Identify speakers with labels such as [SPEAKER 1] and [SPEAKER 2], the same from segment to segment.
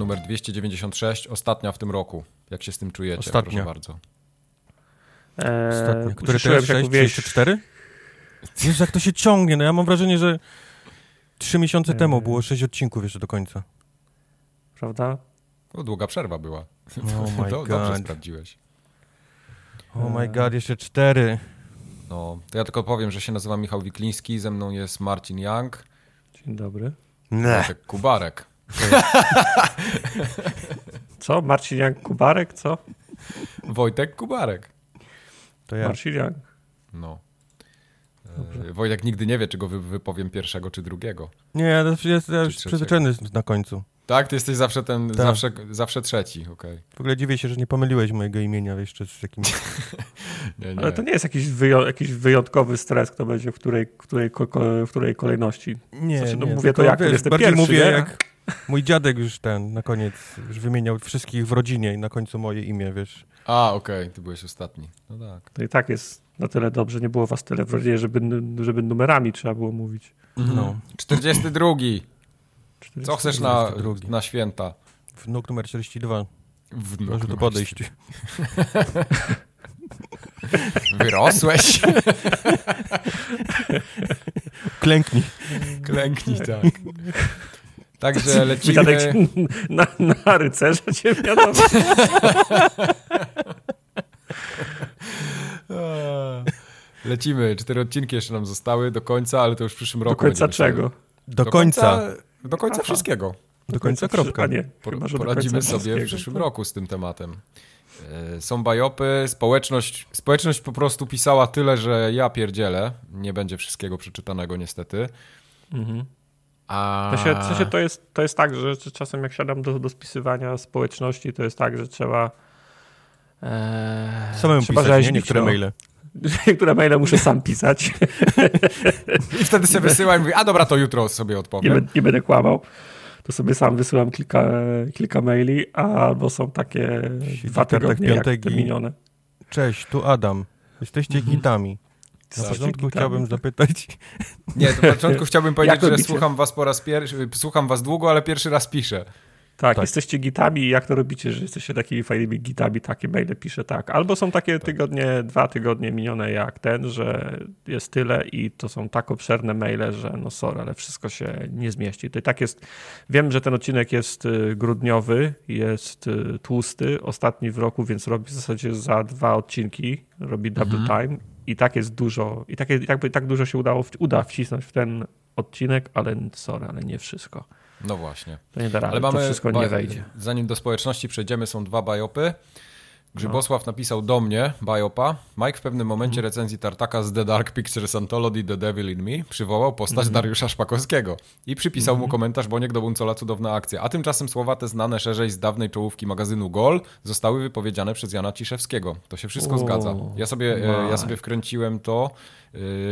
[SPEAKER 1] Numer 296, ostatnia w tym roku. Jak się z tym czujecie?
[SPEAKER 2] Ostatnia.
[SPEAKER 1] Proszę bardzo.
[SPEAKER 2] Eee, Ostatnia. Który to
[SPEAKER 3] jest?
[SPEAKER 2] 6, 34? Wiesz, jak to się ciągnie, no ja mam wrażenie, że trzy miesiące temu eee. było sześć odcinków jeszcze do końca.
[SPEAKER 3] Prawda?
[SPEAKER 1] No, długa przerwa była.
[SPEAKER 2] Oh my
[SPEAKER 1] God. Dobrze sprawdziłeś.
[SPEAKER 2] Oh my god, jeszcze cztery.
[SPEAKER 1] No, to ja tylko powiem, że się nazywam Michał Wikliński, ze mną jest Marcin Young.
[SPEAKER 3] Dzień dobry.
[SPEAKER 1] Nie. Kubarek.
[SPEAKER 3] co? Marcin Young Kubarek, co?
[SPEAKER 1] Wojtek Kubarek.
[SPEAKER 3] To ja. Marcin Young.
[SPEAKER 1] No. Dobrze. Wojtek nigdy nie wie, czy go wypowiem pierwszego, czy drugiego.
[SPEAKER 2] Nie, ja jest, ja już przyzwyczajony na końcu.
[SPEAKER 1] Tak? Ty jesteś zawsze ten, tak. zawsze, zawsze trzeci, okej. Okay.
[SPEAKER 2] W ogóle dziwię się, że nie pomyliłeś mojego imienia jeszcze z jakimś...
[SPEAKER 3] nie, nie. Ale to nie jest jakiś, jakiś wyjątkowy stres, kto będzie w której, której, w której kolejności.
[SPEAKER 2] Nie, znaczy, no,
[SPEAKER 3] nie mówię to jak, wiesz, jestem pierwszy,
[SPEAKER 2] mówię nie? jak mój dziadek już ten, na koniec, już wymieniał wszystkich w rodzinie i na końcu moje imię, wiesz.
[SPEAKER 1] A, okej, okay. ty byłeś ostatni. No tak.
[SPEAKER 3] To i tak jest na tyle dobrze, nie było was tyle w rodzinie, żeby, żeby numerami trzeba było mówić.
[SPEAKER 1] No. 42. Co chcesz na, na święta?
[SPEAKER 2] Wnuk numer 42.
[SPEAKER 1] Wnuk
[SPEAKER 2] Może tu podejść.
[SPEAKER 1] Wyrosłeś.
[SPEAKER 2] Klęknij.
[SPEAKER 1] Klęknij, tak. Także lecimy...
[SPEAKER 3] Na, na rycerza cię wiadomo.
[SPEAKER 1] Lecimy. Cztery odcinki jeszcze nam zostały do końca, ale to już w przyszłym roku.
[SPEAKER 3] Do końca czego?
[SPEAKER 2] Do, do końca.
[SPEAKER 1] końca. Do końca Aha. wszystkiego.
[SPEAKER 2] Do końca kropka.
[SPEAKER 3] Nie,
[SPEAKER 1] poradzimy sobie w przyszłym roku z tym tematem. E, są bajopy, społeczność, społeczność po prostu pisała tyle, że ja pierdzielę. Nie będzie wszystkiego przeczytanego niestety. Mhm.
[SPEAKER 3] A... W sensie to, jest, to jest tak, że czasem jak siadam do, do spisywania społeczności, to jest tak, że trzeba
[SPEAKER 2] Eee, Samemu trzeba pisać, nie? Niektóre no. maile.
[SPEAKER 3] Niektóre maile muszę sam pisać.
[SPEAKER 1] I wtedy sobie wysyłam i mówię, a dobra, to jutro sobie odpowiem.
[SPEAKER 3] Nie, nie będę kłamał. To sobie sam wysyłam kilka, kilka maili, albo są takie dwa tygodnie jak te minione.
[SPEAKER 2] Cześć, tu Adam. Jesteście mhm. gitami. Na początku chciałbym zapytać.
[SPEAKER 1] Nie, to na początku chciałbym powiedzieć, że słucham was po raz pierwszy, słucham was długo, ale pierwszy raz piszę.
[SPEAKER 3] Tak, tak, jesteście gitami i jak to robicie, że jesteście takimi fajnymi gitami, takie maile piszę tak. Albo są takie tak. tygodnie, dwa tygodnie minione jak ten, że jest tyle i to są tak obszerne maile, że no sorry, ale wszystko się nie zmieści. To i tak jest, wiem, że ten odcinek jest y, grudniowy, jest y, tłusty, ostatni w roku, więc robi w zasadzie za dwa odcinki, robi double mhm. time i tak jest dużo, i tak, jakby tak dużo się udało, uda wcisnąć w ten odcinek, ale sorry, ale nie wszystko.
[SPEAKER 1] No właśnie.
[SPEAKER 3] To nie da rady, Ale mamy, to wszystko nie wejdzie.
[SPEAKER 1] Zanim do społeczności przejdziemy, są dwa biopy. Grzybosław napisał do mnie, biopa. Mike w pewnym momencie mm. recenzji Tartaka z The Dark Pictures Anthology The Devil in Me przywołał postać mm. Dariusza Szpakowskiego i przypisał mm. mu komentarz Boniek do Buncola cudowna akcja. A tymczasem słowa te znane szerzej z dawnej czołówki magazynu Gol zostały wypowiedziane przez Jana Ciszewskiego. To się wszystko o, zgadza. Ja sobie, e, ja sobie wkręciłem to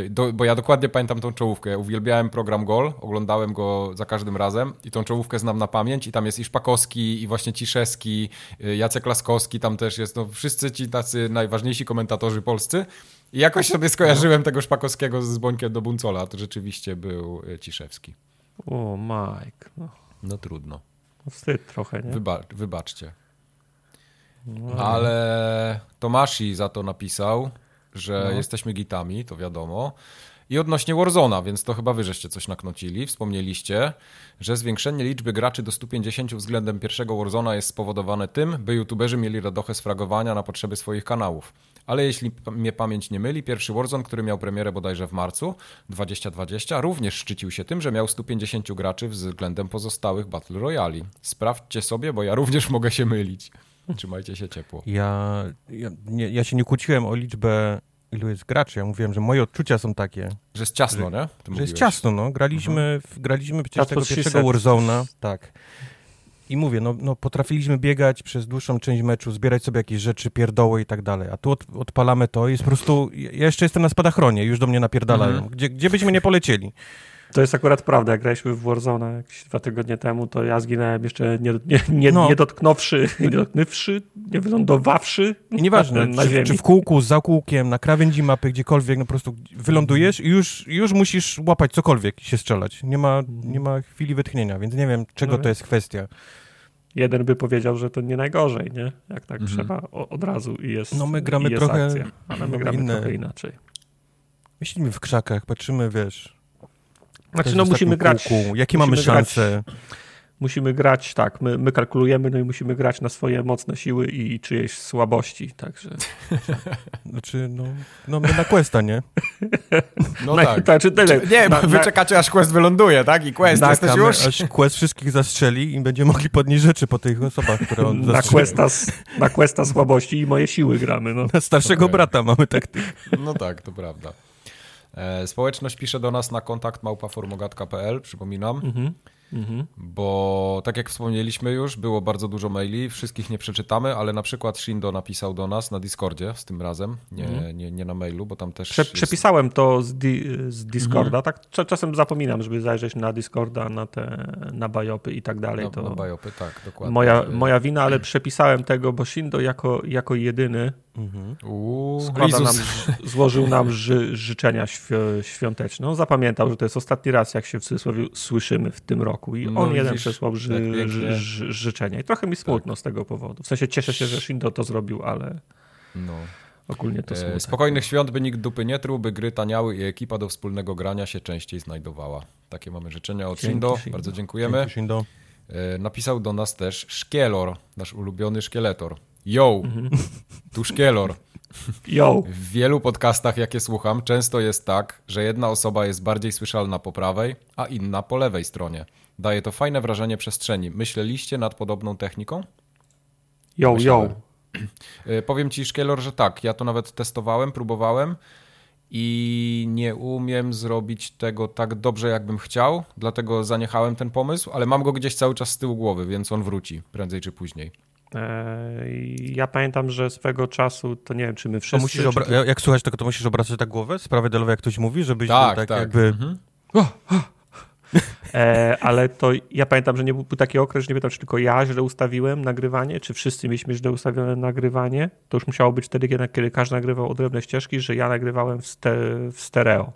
[SPEAKER 1] do, bo ja dokładnie pamiętam tą czołówkę. Uwielbiałem program Gol, oglądałem go za każdym razem i tą czołówkę znam na pamięć i tam jest i Szpakowski, i właśnie Ciszewski, yy, Jacek Laskowski, tam też jest, no wszyscy ci tacy najważniejsi komentatorzy polscy. I jakoś sobie skojarzyłem tego Szpakowskiego z Bońkiem do Buncola, to rzeczywiście był yy, Ciszewski.
[SPEAKER 3] O, Mike. No,
[SPEAKER 1] no trudno.
[SPEAKER 3] Wstyd trochę, nie?
[SPEAKER 1] Wyba wybaczcie. No. Ale Tomashi za to napisał, że no. jesteśmy gitami, to wiadomo. I odnośnie Warzona, więc to chyba wy żeście coś naknocili. Wspomnieliście, że zwiększenie liczby graczy do 150 względem pierwszego Warzona jest spowodowane tym, by youtuberzy mieli radochę z fragowania na potrzeby swoich kanałów. Ale jeśli mnie pamięć nie myli, pierwszy Warzone, który miał premierę bodajże w marcu 2020, również szczycił się tym, że miał 150 graczy względem pozostałych Battle Royali. Sprawdźcie sobie, bo ja również mogę się mylić. Trzymajcie się ciepło.
[SPEAKER 2] Ja, ja, nie, ja się nie kłóciłem o liczbę ilu jest graczy. Ja mówiłem, że moje odczucia są takie.
[SPEAKER 1] Że jest ciasno,
[SPEAKER 2] że,
[SPEAKER 1] nie?
[SPEAKER 2] Ty że jest ciasno, no. Graliśmy, mhm. w, graliśmy przecież tego pierwszego Warzone'a. Tak. I mówię, no, no potrafiliśmy biegać przez dłuższą część meczu, zbierać sobie jakieś rzeczy, pierdoły i tak dalej. A tu od, odpalamy to i jest po prostu... Ja jeszcze jestem na spadachronie, już do mnie napierdalają. Mhm. Gdzie, gdzie byśmy nie polecieli?
[SPEAKER 3] To jest akurat prawda. Jak graliśmy w Warzone jakieś dwa tygodnie temu, to ja zginąłem jeszcze nie, nie, nie, no. nie dotknąwszy, nie dotknąwszy, nie wylądowawszy.
[SPEAKER 2] I nieważne, na, czy, czy, w kółku, za kółkiem, na krawędzi mapy, gdziekolwiek, no po prostu wylądujesz i już, już musisz łapać cokolwiek i się strzelać. Nie ma, nie ma chwili wytchnienia, więc nie wiem, czego no to jest kwestia.
[SPEAKER 3] jeden by powiedział, że to nie najgorzej, nie? Jak tak mhm. trzeba o, od razu i jest
[SPEAKER 2] No my gramy trochę,
[SPEAKER 3] akcja, ale my gramy inne. trochę inaczej.
[SPEAKER 2] Myślimy w krzakach, patrzymy, wiesz...
[SPEAKER 3] Znaczy, no musimy grać...
[SPEAKER 2] Kółku. Jakie musimy mamy szanse? Grać,
[SPEAKER 3] musimy grać, tak, my, my, kalkulujemy, no i musimy grać na swoje mocne siły i czyjeś słabości, także...
[SPEAKER 2] Znaczy, no, no my na Questa, nie?
[SPEAKER 1] No na, tak. Znaczy tyle. Nie, na, wy na, czekacie aż Quest wyląduje, tak? I Quest na, jesteś już?
[SPEAKER 2] Aż Quest wszystkich zastrzeli i będziemy mogli podnieść rzeczy po tych osobach, które on
[SPEAKER 3] na Questa, na Questa słabości i moje siły gramy, no.
[SPEAKER 2] Na starszego okay. brata mamy taktykę.
[SPEAKER 1] No tak, to prawda. E, społeczność pisze do nas na kontakt małpaformogatka.pl, przypominam. Mhm. Mhm. Bo tak jak wspomnieliśmy już, było bardzo dużo maili, wszystkich nie przeczytamy, ale na przykład Shindo napisał do nas na Discordzie z tym razem, nie, mhm. nie, nie na mailu, bo tam też.
[SPEAKER 3] Prze jest... Przepisałem to z, di z Discorda, mhm. tak czasem zapominam, żeby zajrzeć na Discorda, na te na bajopy i tak dalej.
[SPEAKER 1] Na,
[SPEAKER 3] to
[SPEAKER 1] na bajopy, tak, dokładnie.
[SPEAKER 3] Moja, moja wina, ale przepisałem tego, bo Shindo jako, jako jedyny Mhm. Składa nam, złożył nam ży, życzenia świąteczne. On zapamiętał, że to jest ostatni raz, jak się w cudzysłowie słyszymy w tym roku i no, on jeden przesłał ży, ży, życzenia. I trochę mi smutno tak. z tego powodu. W sensie cieszę się, że Shindo to zrobił, ale no. ogólnie to e, smutno.
[SPEAKER 1] Spokojnych świąt, by nikt dupy nie truł, by gry taniały i ekipa do wspólnego grania się częściej znajdowała. Takie mamy życzenia od Shindo. Bardzo dziękujemy. Dzięki, Shindo. E, napisał do nas też Szkielor, nasz ulubiony szkieletor. Yo, mhm. tu Szkielor.
[SPEAKER 3] Yo.
[SPEAKER 1] W wielu podcastach, jakie słucham, często jest tak, że jedna osoba jest bardziej słyszalna po prawej, a inna po lewej stronie. Daje to fajne wrażenie przestrzeni. Myśleliście nad podobną techniką?
[SPEAKER 3] Yo, Myślałem.
[SPEAKER 1] yo. E, powiem ci, Szkielor, że tak. Ja to nawet testowałem, próbowałem i nie umiem zrobić tego tak dobrze, jakbym chciał, dlatego zaniechałem ten pomysł, ale mam go gdzieś cały czas z tyłu głowy, więc on wróci prędzej czy później.
[SPEAKER 3] E, ja pamiętam, że swego czasu, to nie wiem, czy my wszyscy...
[SPEAKER 2] musisz czy... Jak słuchać tego, to musisz obracać tak głowę? Sprawy delowe, jak ktoś mówi, żebyś tak, tak, tak jakby... Mhm.
[SPEAKER 3] E, ale to ja pamiętam, że nie był, był taki okres, że nie pamiętam, czy tylko ja źle ustawiłem nagrywanie, czy wszyscy mieliśmy źle ustawione nagrywanie. To już musiało być wtedy, kiedy, kiedy każdy nagrywał odrębne ścieżki, że ja nagrywałem w, ste, w stereo.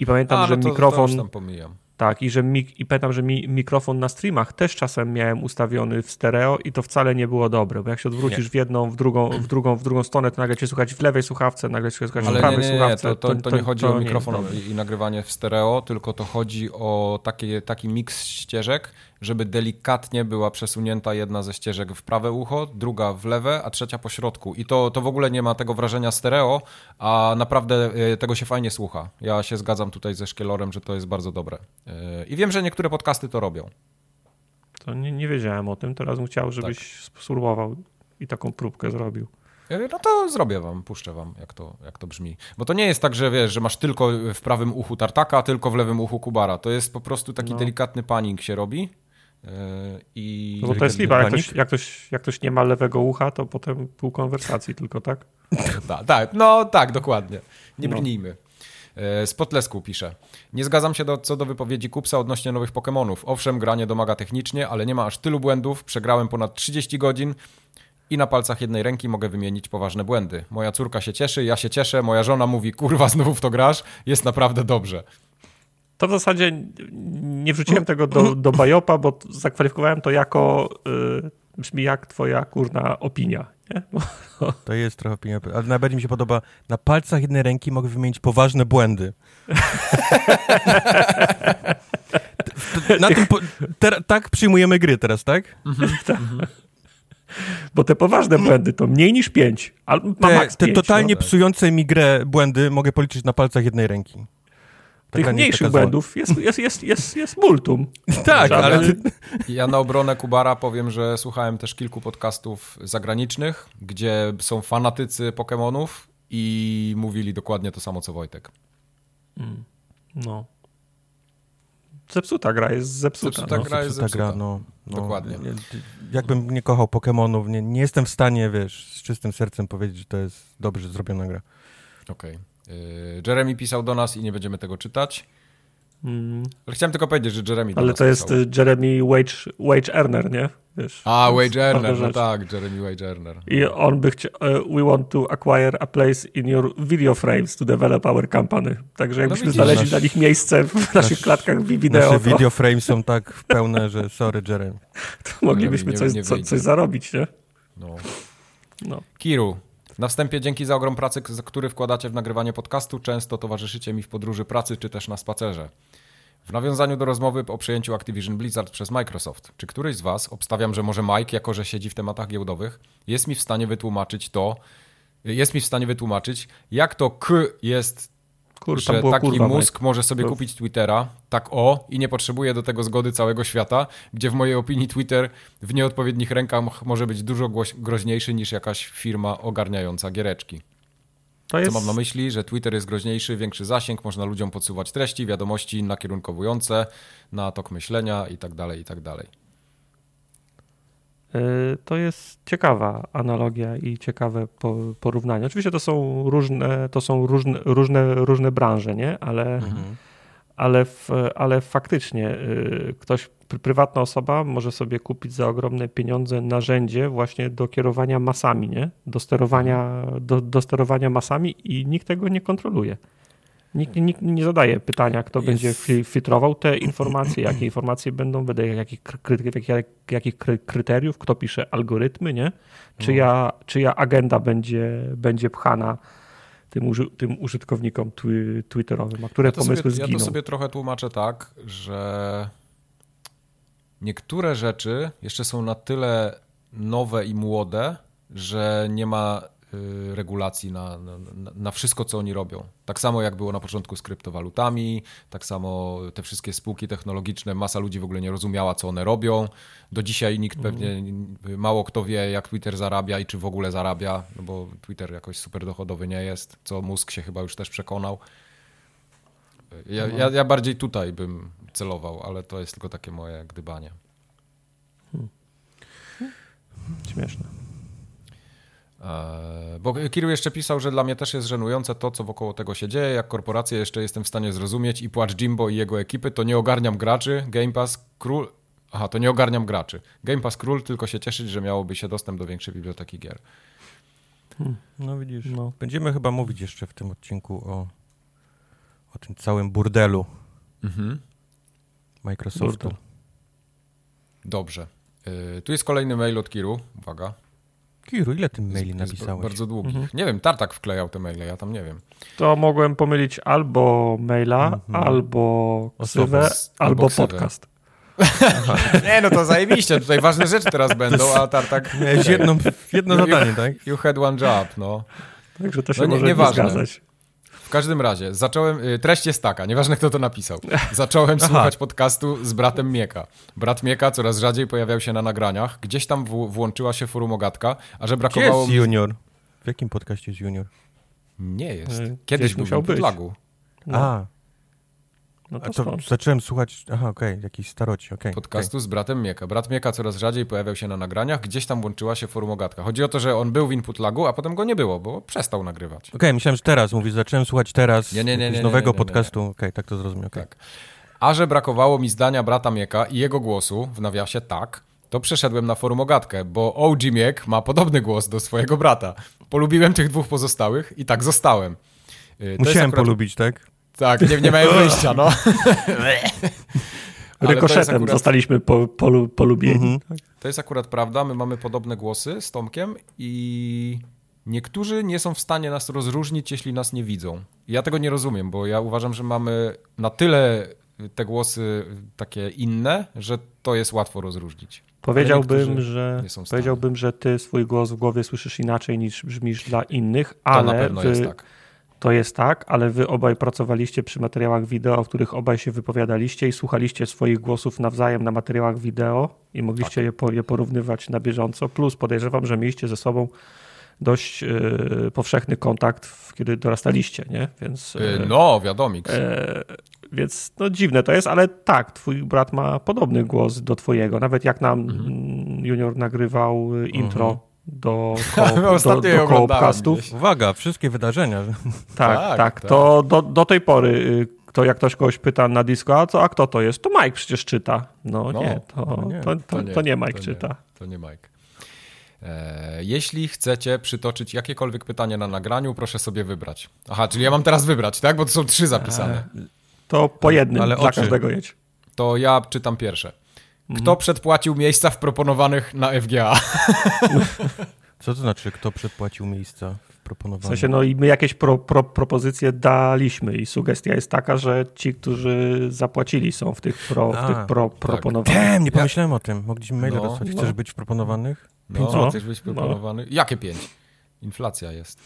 [SPEAKER 3] I pamiętam, A, no że to, mikrofon. To
[SPEAKER 1] tam pomijam.
[SPEAKER 3] Tak, i że mik i pamiętam, że mi mikrofon na streamach też czasem miałem ustawiony w stereo i to wcale nie było dobre, bo jak się odwrócisz nie. w jedną, w drugą, w drugą, w drugą stronę, to nagle cię słuchać w lewej słuchawce, nagle cię słuchać
[SPEAKER 1] Ale
[SPEAKER 3] w prawej
[SPEAKER 1] nie, nie, nie,
[SPEAKER 3] słuchawce.
[SPEAKER 1] To, to, to, nie chodzi to o mikrofon i, i nagrywanie w stereo, tylko to chodzi o takie, taki miks ścieżek, żeby delikatnie była przesunięta jedna ze ścieżek w prawe ucho, druga w lewe, a trzecia po środku. I to, to w ogóle nie ma tego wrażenia stereo, a naprawdę e, tego się fajnie słucha. Ja się zgadzam tutaj ze Szkielorem, że to jest bardzo dobre. E, I wiem, że niektóre podcasty to robią.
[SPEAKER 3] To nie, nie wiedziałem o tym, teraz bym chciał, żebyś tak. spróbował i taką próbkę zrobił.
[SPEAKER 1] E, no to zrobię wam, puszczę wam, jak to, jak to brzmi. Bo to nie jest tak, że wiesz, że masz tylko w prawym uchu tartaka, tylko w lewym uchu kubara. To jest po prostu taki no. delikatny panik się robi. I
[SPEAKER 3] no bo to jest lipa, jak ktoś, jak, ktoś, jak ktoś nie ma lewego ucha, to potem pół konwersacji tylko, tak?
[SPEAKER 1] tak, tak, no tak, dokładnie. Nie no. brnijmy. Z Potlesku pisze. Nie zgadzam się do, co do wypowiedzi Kupsa odnośnie nowych Pokémonów. Owszem, gra nie domaga technicznie, ale nie ma aż tylu błędów. Przegrałem ponad 30 godzin i na palcach jednej ręki mogę wymienić poważne błędy. Moja córka się cieszy, ja się cieszę, moja żona mówi, kurwa, znowu w to grasz, jest naprawdę dobrze
[SPEAKER 3] to w zasadzie nie wrzuciłem tego do, do Bajopa, bo zakwalifikowałem to jako y, brzmi jak twoja kurna opinia. Nie?
[SPEAKER 2] To jest trochę opinia, ale najbardziej mi się podoba, na palcach jednej ręki mogę wymienić poważne błędy. na tym po, ter, tak przyjmujemy gry teraz, tak? Mhm. tak.
[SPEAKER 3] Bo te poważne błędy to mniej niż pięć. Te,
[SPEAKER 2] te totalnie no. psujące mi grę błędy mogę policzyć na palcach jednej ręki.
[SPEAKER 3] Tych mniejszych błędów jest, jest, jest, jest, jest multum.
[SPEAKER 2] tak, ale...
[SPEAKER 1] Ja na obronę Kubara powiem, że słuchałem też kilku podcastów zagranicznych, gdzie są fanatycy Pokémonów i mówili dokładnie to samo, co Wojtek.
[SPEAKER 3] Mm. No. Zepsuta gra jest zepsuta.
[SPEAKER 1] Zepsuta
[SPEAKER 3] no.
[SPEAKER 1] gra jest zepsuta. Gra, no, no, Dokładnie.
[SPEAKER 2] Jakbym nie kochał Pokémonów, nie, nie jestem w stanie, wiesz, z czystym sercem powiedzieć, że to jest dobrze zrobiona gra.
[SPEAKER 1] Okej. Okay. Y, Jeremy pisał do nas i nie będziemy tego czytać. Mm. Ale chciałem tylko powiedzieć, że Jeremy
[SPEAKER 3] Ale to jest y, Jeremy Wage, wage Earner, nie? Wiesz,
[SPEAKER 1] a, Wage Earner, no tak, Jeremy Wage Earner.
[SPEAKER 3] I on by chciał, uh, we want to acquire a place in your video frames to develop our company. Także jakbyśmy no znaleźli nasz, dla nich miejsce w nasz, naszych klatkach wideo.
[SPEAKER 2] Nasze to... video frames są tak pełne, że sorry Jeremy.
[SPEAKER 3] To moglibyśmy nie, coś, nie co, coś zarobić, nie? No.
[SPEAKER 1] no. Kiru, na wstępie dzięki za ogrom pracy, który wkładacie w nagrywanie podcastu. Często towarzyszycie mi w podróży pracy czy też na spacerze. W nawiązaniu do rozmowy o przejęciu Activision Blizzard przez Microsoft, czy któryś z Was, obstawiam, że może Mike, jako że siedzi w tematach giełdowych, jest mi w stanie wytłumaczyć to, jest mi w stanie wytłumaczyć, jak to K jest, Kur, że taki kurwa, mózg może sobie kupić Twittera, tak o, i nie potrzebuje do tego zgody całego świata, gdzie w mojej opinii Twitter w nieodpowiednich rękach może być dużo groźniejszy niż jakaś firma ogarniająca giereczki. Jest... Co mam na myśli, że Twitter jest groźniejszy, większy zasięg, można ludziom podsuwać treści, wiadomości nakierunkowujące na tok myślenia i tak dalej, i tak dalej.
[SPEAKER 3] E, to jest ciekawa analogia i ciekawe porównanie. Oczywiście to są różne, to są różne, różne, różne branże, nie? Ale, mhm. ale, ale faktycznie y, ktoś prywatna osoba może sobie kupić za ogromne pieniądze narzędzie właśnie do kierowania masami, nie? Do sterowania, do, do sterowania masami i nikt tego nie kontroluje. Nikt, nikt nie zadaje pytania, kto Jest... będzie filtrował te informacje, jakie informacje będą, wedle jakich, jakich, jakich kryteriów, kto pisze algorytmy, nie? Czyja, no. czyja agenda będzie, będzie pchana tym, tym użytkownikom twi twitterowym, a które ja pomysły
[SPEAKER 1] sobie,
[SPEAKER 3] zginą.
[SPEAKER 1] Ja to sobie trochę tłumaczę tak, że niektóre rzeczy jeszcze są na tyle nowe i młode, że nie ma regulacji na, na, na, wszystko, co oni robią. Tak samo jak było na początku z kryptowalutami, tak samo te wszystkie spółki technologiczne, masa ludzi w ogóle nie rozumiała, co one robią. Do dzisiaj nikt mhm. pewnie, mało kto wie, jak Twitter zarabia i czy w ogóle zarabia, no bo Twitter jakoś super dochodowy nie jest, co mózg się chyba już też przekonał. Ja, ja, ja bardziej tutaj bym celował, ale to jest tylko takie moje gdybanie. Hmm.
[SPEAKER 3] Śmieszne.
[SPEAKER 1] E, bo Kiru jeszcze pisał, że dla mnie też jest żenujące to, co wokoło tego się dzieje. Jak korporację jeszcze jestem w stanie zrozumieć i płacz Jimbo i jego ekipy, to nie ogarniam graczy. Game Pass król. Aha, to nie ogarniam graczy. Game Pass król, tylko się cieszyć, że miałoby się dostęp do większej biblioteki gier.
[SPEAKER 2] Hmm. No widzisz, no. będziemy chyba mówić jeszcze w tym odcinku o, o tym całym burdelu. Mhm. Microsoftu.
[SPEAKER 1] Dobrze. Yy, tu jest kolejny mail od Kiru. Uwaga.
[SPEAKER 2] Kiru, ile ty maili napisałeś?
[SPEAKER 1] Bardzo długi. Mhm. Nie wiem, Tartak wklejał te maile, ja tam nie wiem.
[SPEAKER 3] To mogłem pomylić albo maila, mhm. albo ksywę, albo, albo podcast.
[SPEAKER 1] nie, no to zajebiście, tutaj ważne rzeczy teraz będą, a Tartak...
[SPEAKER 2] Miałeś jedno, jedno zadanie, tak?
[SPEAKER 1] You had one job, no.
[SPEAKER 3] Także to się no, nie, może nie, nie zgadzać.
[SPEAKER 1] W każdym razie, zacząłem, y, treść jest taka, nieważne kto to napisał. Zacząłem słuchać podcastu z bratem Mieka. Brat Mieka coraz rzadziej pojawiał się na nagraniach, gdzieś tam w, włączyła się forumogatka, a że brakowało...
[SPEAKER 2] Gdzie jest Junior? W jakim podcaście jest Junior?
[SPEAKER 1] Nie jest. Y, Kiedyś musiał być. Lagu.
[SPEAKER 2] No. A, no to, to zacząłem słuchać, aha, okej, okay, jakiś staroci, okej. Okay,
[SPEAKER 1] Podcastu
[SPEAKER 2] okay.
[SPEAKER 1] z bratem Mieka. Brat Mieka coraz rzadziej pojawiał się na nagraniach, gdzieś tam łączyła się forumogatka. Chodzi o to, że on był w input lagu, a potem go nie było, bo przestał nagrywać.
[SPEAKER 2] Okej, okay, myślałem, że teraz, mówisz, zacząłem słuchać teraz nie, nie, nie, nie nowego podcastu, okej, okay, tak to zrozumiałem. Okay. Tak.
[SPEAKER 1] A że brakowało mi zdania brata Mieka i jego głosu, w nawiasie tak, to przeszedłem na forumogatkę, bo OG Miek ma podobny głos do swojego brata. Polubiłem tych dwóch pozostałych i tak zostałem.
[SPEAKER 2] Y, to Musiałem akurat... polubić, tak?
[SPEAKER 1] Tak, nie, nie mają wyjścia, no.
[SPEAKER 3] Rykoszetem akurat... zostaliśmy po, polu, polubieni. Mhm.
[SPEAKER 1] To jest akurat prawda, my mamy podobne głosy z Tomkiem i niektórzy nie są w stanie nas rozróżnić, jeśli nas nie widzą. Ja tego nie rozumiem, bo ja uważam, że mamy na tyle te głosy takie inne, że to jest łatwo rozróżnić.
[SPEAKER 3] Powiedziałbym, że powiedziałbym, że ty swój głos w głowie słyszysz inaczej niż brzmisz dla innych, ale to na pewno jest tak to jest tak, ale wy obaj pracowaliście przy materiałach wideo, w których obaj się wypowiadaliście i słuchaliście swoich głosów nawzajem na materiałach wideo i mogliście tak. je, po, je porównywać na bieżąco. Plus podejrzewam, że mieliście ze sobą dość y, powszechny kontakt, kiedy dorastaliście, nie? Więc,
[SPEAKER 1] y, no, wiadomo. Y,
[SPEAKER 3] więc no, dziwne to jest, ale tak, twój brat ma podobny głos do twojego. Nawet jak nam mhm. Junior nagrywał intro do, koop, do, do koopcastów.
[SPEAKER 2] Uwaga, wszystkie wydarzenia.
[SPEAKER 3] Tak, tak, tak, tak. To do, do tej pory kto, jak ktoś kogoś pyta na disco, a, co, a kto to jest? To Mike przecież czyta. No, no nie, to, to, nie, to, to, nie, to nie Mike czyta. Nie,
[SPEAKER 1] to nie Mike. E, jeśli chcecie przytoczyć jakiekolwiek pytanie na nagraniu, proszę sobie wybrać. Aha, czyli ja mam teraz wybrać, tak? Bo to są trzy zapisane. E,
[SPEAKER 3] to po jednym, ale dla każdego jedź.
[SPEAKER 1] To ja czytam pierwsze. Kto mhm. przedpłacił miejsca w proponowanych na FGA?
[SPEAKER 2] Co to znaczy, kto przedpłacił miejsca w proponowanych? W
[SPEAKER 3] sensie, no i my jakieś pro, pro, propozycje daliśmy i sugestia jest taka, że ci, którzy zapłacili są w tych, pro, w tych pro, tak. proponowanych.
[SPEAKER 2] Damn, nie pomyślałem ja... o tym. Mogliśmy maila no, dostać. Chcesz no. być w proponowanych?
[SPEAKER 1] 5 no, zł. Chcesz być proponowanych? No. Jakie 5? Inflacja jest.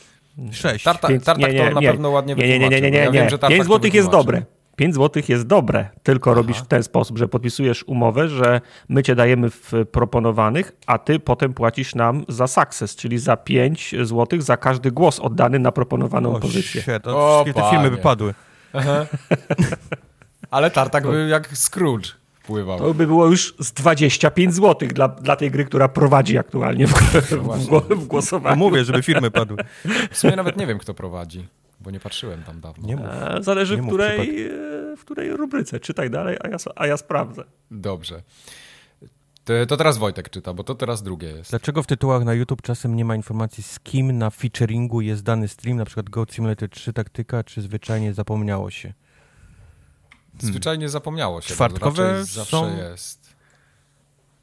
[SPEAKER 2] 6.
[SPEAKER 1] Tarta, tartak nie, nie, to na pewno ładnie
[SPEAKER 3] nie, nie, nie, nie, nie, nie, nie. Ja 5 zł jest dobre. 5 zł jest dobre, tylko Aha. robisz w ten sposób, że podpisujesz umowę, że my cię dajemy w proponowanych, a ty potem płacisz nam za success, czyli za 5 zł za każdy głos oddany na proponowaną o, pozycję.
[SPEAKER 2] Shit, o, wszystkie te filmy wypadły.
[SPEAKER 1] Ale tartak był jak Scrooge wpływał.
[SPEAKER 3] To by było już z 25 zł dla, dla tej gry, która prowadzi aktualnie w, w, w głosowaniu.
[SPEAKER 2] No mówię, żeby firmy padły.
[SPEAKER 1] W sumie nawet nie wiem, kto prowadzi. Bo nie patrzyłem tam dawno.
[SPEAKER 3] Nie mów. E, zależy, nie w, której, w której rubryce. Czytaj dalej, a ja, a ja sprawdzę.
[SPEAKER 1] Dobrze. To teraz Wojtek czyta, bo to teraz drugie jest.
[SPEAKER 2] Dlaczego w tytułach na YouTube czasem nie ma informacji z kim na featuringu jest dany stream, na przykład Goat Simulator 3 taktyka, czy zwyczajnie zapomniało się?
[SPEAKER 1] Hmm. Zwyczajnie zapomniało się.
[SPEAKER 2] Czwartkowe
[SPEAKER 1] zawsze
[SPEAKER 2] są...
[SPEAKER 1] jest.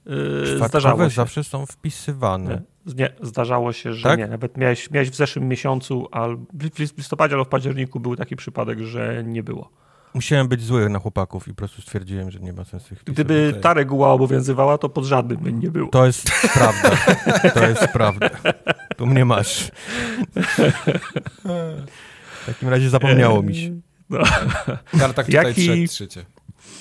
[SPEAKER 2] Yy, Czwartkowe zawsze są wpisywane.
[SPEAKER 3] Nie. Zdarzało się, że tak? nie. Nawet miałeś, miałeś w zeszłym miesiącu, albo w listopadzie albo w październiku był taki przypadek, że nie było.
[SPEAKER 2] Musiałem być zły na chłopaków i po prostu stwierdziłem, że nie ma sensu ich
[SPEAKER 3] Gdyby ta reguła obowiązywała, to pod żadnym by nie było.
[SPEAKER 2] To jest prawda. To jest prawda. Tu mnie masz. W takim razie zapomniało mi się. No.
[SPEAKER 1] Kartak tutaj Jaki... trzecie.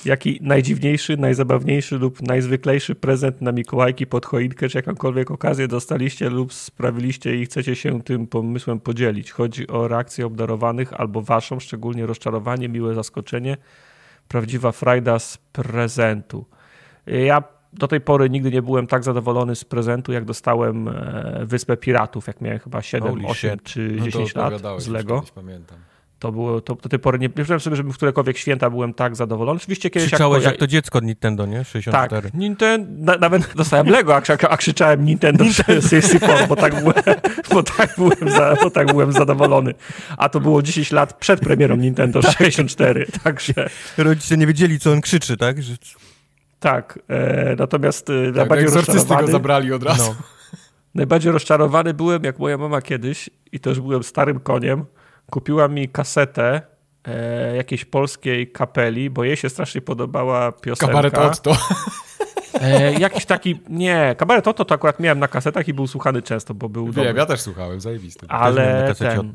[SPEAKER 3] Jaki najdziwniejszy, najzabawniejszy lub najzwyklejszy prezent na Mikołajki pod choinkę, czy jakąkolwiek okazję dostaliście lub sprawiliście i chcecie się tym pomysłem podzielić? Chodzi o reakcję obdarowanych albo waszą, szczególnie rozczarowanie, miłe zaskoczenie, prawdziwa frajda z prezentu. Ja do tej pory nigdy nie byłem tak zadowolony z prezentu, jak dostałem e, Wyspę Piratów, jak miałem chyba 7, 8 czy 10 no lat z Lego.
[SPEAKER 1] Pamiętam.
[SPEAKER 3] To było, to do tej pory nie wierzyłem sobie, żeby w którekolwiek święta byłem tak zadowolony. Oczywiście kiedyś...
[SPEAKER 2] Krzyczałeś jak, jak to dziecko od Nintendo, nie?
[SPEAKER 3] 64. Tak, Nintendo, na, nawet dostałem Lego, a, a, a krzyczałem Nintendo, Nintendo. 64, bo tak, byłem, bo, tak byłem za, bo tak byłem zadowolony. A to było 10 lat przed premierą Nintendo 64, tak. także...
[SPEAKER 2] Rodzice nie wiedzieli, co on krzyczy, tak? Że...
[SPEAKER 3] Tak, e, natomiast e, tak, najbardziej rozczarowany...
[SPEAKER 1] go zabrali od razu. No.
[SPEAKER 3] Najbardziej rozczarowany byłem, jak moja mama kiedyś, i już byłem starym koniem, kupiła mi kasetę e, jakiejś polskiej kapeli, bo jej się strasznie podobała piosenka.
[SPEAKER 1] Kabaret Otto.
[SPEAKER 3] E, jakiś taki, nie, kabaret Otto to akurat miałem na kasetach i był słuchany często, bo był Wiem, dobry.
[SPEAKER 1] ja też słuchałem, zajebisty.
[SPEAKER 3] Ale ten,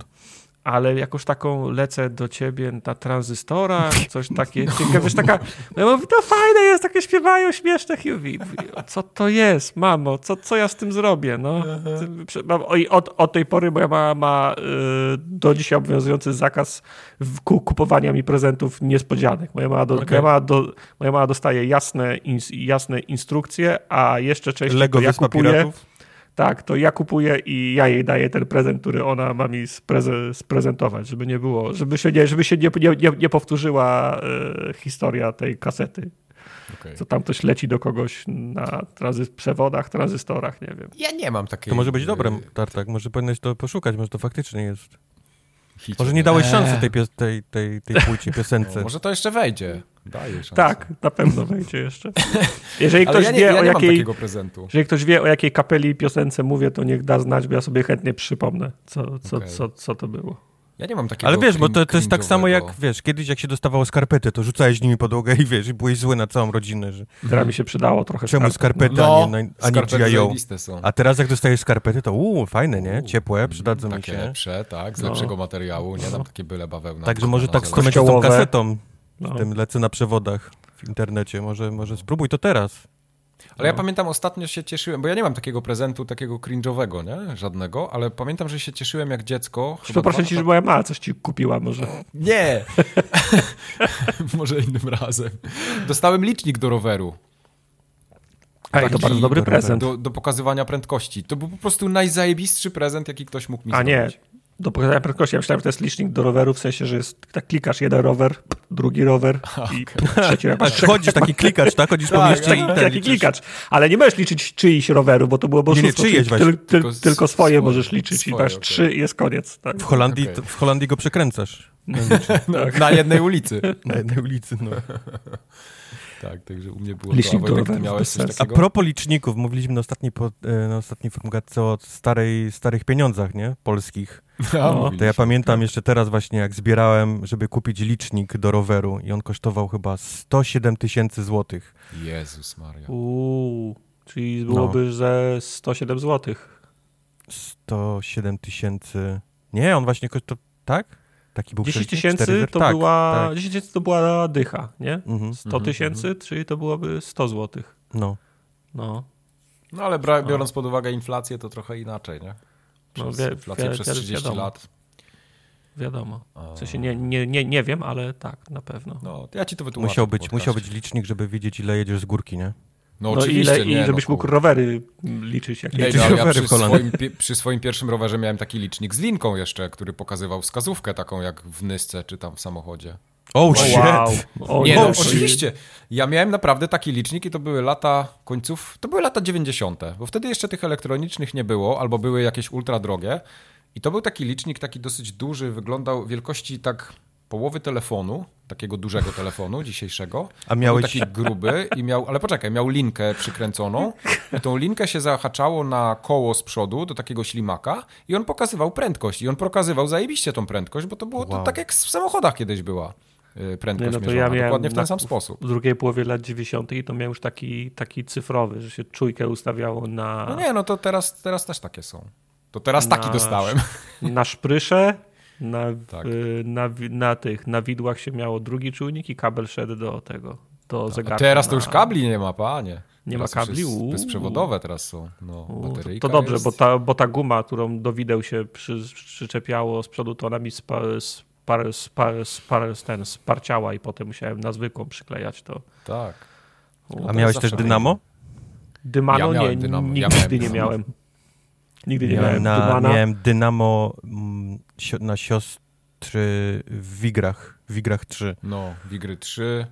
[SPEAKER 3] ale jakoś taką lecę do ciebie na tranzystora, coś takie, wiesz, taka, ja mówię, to fajne jest, takie śpiewają śmieszne mówi, co to jest, mamo, co, co ja z tym zrobię, no. I od, od tej pory moja mama ma y, do dzisiaj obowiązujący zakaz kupowania mi prezentów niespodzianek. Moja mama, do, okay. moja mama, do, moja mama dostaje jasne, jasne instrukcje, a jeszcze częściej
[SPEAKER 2] Lego ja kupuję... Piratów?
[SPEAKER 3] Tak, to ja kupuję i ja jej daję ten prezent, który ona ma mi spreze sprezentować, żeby nie było, żeby się nie, żeby się nie, nie, nie powtórzyła e, historia tej kasety. Okay. Co tam ktoś leci do kogoś na tranzy przewodach, tranzystorach, nie wiem.
[SPEAKER 1] Ja nie mam takiej...
[SPEAKER 2] To może być dobre, Tartak, może powinieneś to poszukać, może to faktycznie jest... Może nie dałeś szansy eee. tej, tej, tej, tej płycie, piosence.
[SPEAKER 1] No, może to jeszcze wejdzie. Daje szansę.
[SPEAKER 3] Tak, na pewno wejdzie jeszcze. Jeżeli ktoś ja nie, wie ja o jakiej. Jeżeli ktoś wie, o jakiej kapeli piosence mówię, to niech da znać, bo ja sobie chętnie przypomnę, co, co, okay. co, co to było.
[SPEAKER 1] Ja nie mam takiego
[SPEAKER 2] Ale wiesz, bo to, to jest tak samo jak, wiesz, kiedyś jak się dostawało skarpety, to rzucałeś nimi podłogę i wiesz, i byłeś zły na całą rodzinę. Że...
[SPEAKER 3] Teraz mi się przydało trochę
[SPEAKER 2] Czemu skarpety, no, a nie, a nie GIO? A teraz jak dostajesz skarpety, to uuu, fajne, nie? Ciepłe, przydadzą mi się.
[SPEAKER 1] Takie lepsze, tak, z no. lepszego materiału, nie tam takie byle bawełna.
[SPEAKER 2] Także może tak z tą kasetą, no. z tym lecę na przewodach w internecie, może, może spróbuj to teraz.
[SPEAKER 1] Ale no. ja pamiętam, ostatnio się cieszyłem, bo ja nie mam takiego prezentu, takiego cringe'owego, nie? Żadnego, ale pamiętam, że się cieszyłem jak dziecko.
[SPEAKER 3] To proszę ci, żeby moja mama coś ci kupiła może.
[SPEAKER 1] Nie! może innym razem. Dostałem licznik do roweru.
[SPEAKER 3] Ej, to bardzo dobry prezent.
[SPEAKER 1] Do, do, pokazywania prędkości. To był po prostu najzajebistszy prezent, jaki ktoś mógł mi
[SPEAKER 3] A
[SPEAKER 1] zrobić.
[SPEAKER 3] nie, do pokazania prędkości. Ja myślałem, że to jest licznik do roweru, w sensie, że jest, tak klikasz jeden rower, drugi rower i trzeci rower.
[SPEAKER 2] Tak, chodzisz taki klikacz, tak? Chodzisz po tak, mieście i
[SPEAKER 3] ten taki klikacz. Ale nie możesz liczyć czyjś roweru, bo to było
[SPEAKER 2] nie, nie, czyjeś
[SPEAKER 3] ty, ty, tylko, tylko swoje, swoje możesz liczyć swoje, i masz okay. trzy i jest koniec. Tak?
[SPEAKER 2] W, Holandii, okay. w Holandii go przekręcasz.
[SPEAKER 1] No, tak. Na jednej ulicy.
[SPEAKER 2] Na jednej ulicy, no.
[SPEAKER 1] Tak, także u mnie było Licznik to. A, miałeś coś
[SPEAKER 2] takiego? A propos liczników, mówiliśmy na ostatniej, po, na ostatniej formułce o starej, starych pieniądzach, nie? Polskich. No, to ja pamiętam tak. jeszcze teraz właśnie, jak zbierałem, żeby kupić licznik do roweru i on kosztował chyba 107 tysięcy złotych.
[SPEAKER 1] Jezus Maria.
[SPEAKER 3] Uuu, czyli byłoby no. ze 107 złotych.
[SPEAKER 2] 107 tysięcy... Nie, on właśnie kosztował... Tak? Taki był
[SPEAKER 3] 10 tysięcy to, tak, była, tak. 10 tysięcy to była dycha, nie? Mhm, 100 mhm, tysięcy, mhm. czyli to byłoby 100 złotych.
[SPEAKER 2] No.
[SPEAKER 3] No.
[SPEAKER 1] No ale biorąc pod uwagę inflację, to trochę inaczej, nie? No, przez no, wie, inflację wie, przez 30 wiadomo. lat.
[SPEAKER 3] Wiadomo. W sensie nie, nie, nie, nie wiem, ale tak, na pewno.
[SPEAKER 1] No, ja ci to wytłumaczę.
[SPEAKER 2] Musiał być, musiał być licznik, żeby wiedzieć, ile jedziesz z górki, nie?
[SPEAKER 3] No, no oczywiście, ile, nie, I żebyś no, mógł rowery liczyć. Jak
[SPEAKER 1] nie, no, ja przy swoim, przy swoim, pierwszym rowerze miałem taki licznik z linką jeszcze, który pokazywał wskazówkę taką jak w Nysce czy tam w samochodzie.
[SPEAKER 2] Oh, shit. Wow.
[SPEAKER 1] Oh, nie, no, oczywiście. Ja miałem naprawdę taki licznik i to były lata końców, to były lata 90., bo wtedy jeszcze tych elektronicznych nie było, albo były jakieś ultra drogie. I to był taki licznik, taki dosyć duży, wyglądał wielkości tak połowy telefonu, takiego dużego telefonu dzisiejszego. A miałeś... Był taki gruby i miał, ale poczekaj, miał linkę przykręconą i tą linkę się zahaczało na koło z przodu do takiego ślimaka i on pokazywał prędkość i on pokazywał zajebiście tą prędkość, bo to było wow. to tak jak w samochodach kiedyś była y, prędkość nie, no to mierzona, ja dokładnie w ten sam sposób.
[SPEAKER 3] W drugiej połowie lat 90. to miał już taki, taki cyfrowy, że się czujkę ustawiało na...
[SPEAKER 1] No nie, no to teraz, teraz też takie są. To teraz taki dostałem.
[SPEAKER 3] Na szprysze na, tak. na, na, tych, na widłach się miało drugi czujnik i kabel szedł do tego, do tak. zegarka.
[SPEAKER 1] A teraz to już kabli nie ma, panie.
[SPEAKER 3] Nie teraz ma kabli?
[SPEAKER 1] Jest bezprzewodowe teraz są. No,
[SPEAKER 3] to dobrze, jest... bo, ta, bo ta guma, którą do wideł się przy, przyczepiało z przodu, to ona mi spar, spar, spar, spar, ten, sparciała i potem musiałem na zwykłą przyklejać to.
[SPEAKER 1] Tak.
[SPEAKER 2] A miałeś też dynamo?
[SPEAKER 3] Dymano? Ja nie, dynamo. nigdy ja miałem nie miałem. Nigdy nie miałem,
[SPEAKER 2] miałem na, Miałem dynamo mm, na siostry w Wigrach, w Wigrach 3.
[SPEAKER 1] No, Wigry 3.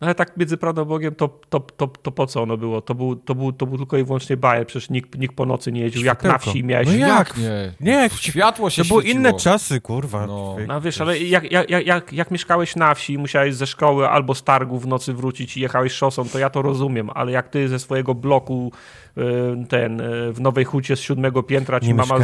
[SPEAKER 3] No ale tak między Prawdą Bogiem, to, to, to, to po co ono było? To był, to był, to był tylko i wyłącznie bajer, przecież nikt, nikt po nocy nie jeździł. Jak na wsi miałeś...
[SPEAKER 2] No jak? Nie, nie światło się To były inne czasy, kurwa.
[SPEAKER 3] No, no wiesz, ale jak, jak, jak, jak mieszkałeś na wsi musiałeś ze szkoły albo z targu w nocy wrócić i jechałeś szosą, to ja to rozumiem, ale jak ty ze swojego bloku ten, y, w Nowej Hucie z siódmego piętra ci mama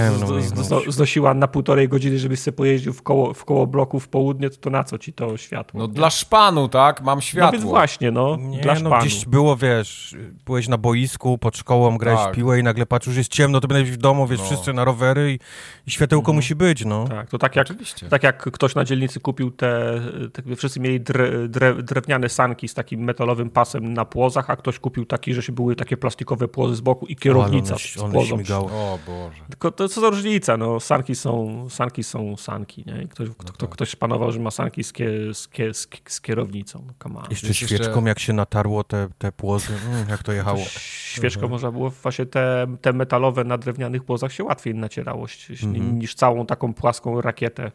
[SPEAKER 3] znosiła na półtorej godziny, żebyś sobie pojeździł w koło, w koło bloku w południe, to, to na co ci to światło?
[SPEAKER 1] No nie? dla szpanu, tak? Mam światło. No więc
[SPEAKER 3] właśnie, no. Nie, dla no, szpanu.
[SPEAKER 2] Gdzieś było, wiesz, byłeś na boisku, pod szkołą, grałeś tak. w piłę i nagle patrzysz, już jest ciemno, to będziesz w domu, wiesz, no. wszyscy na rowery i, i światełko mhm. musi być, no.
[SPEAKER 3] Tak, to tak jak, tak jak ktoś na dzielnicy kupił te, te wszyscy mieli dre, dre, drewniane sanki z takim metalowym pasem na płozach, a ktoś kupił taki, że się były takie plastikowe płozy z boku i kierownica one, z one
[SPEAKER 2] śmigały.
[SPEAKER 1] O Boże.
[SPEAKER 3] Tylko to co za różnica, no sanki są sanki, są sanki nie? Ktoś, no tak. ktoś panował, że ma sanki z, kie, z, kie, z, z kierownicą. No,
[SPEAKER 2] jeszcze świeczką, jeszcze... jak się natarło te, te płozy, mm, jak to jechało. To
[SPEAKER 3] świeczką mhm. można było, właśnie te, te metalowe na drewnianych płozach się łatwiej nacierało mhm. niż całą taką płaską rakietę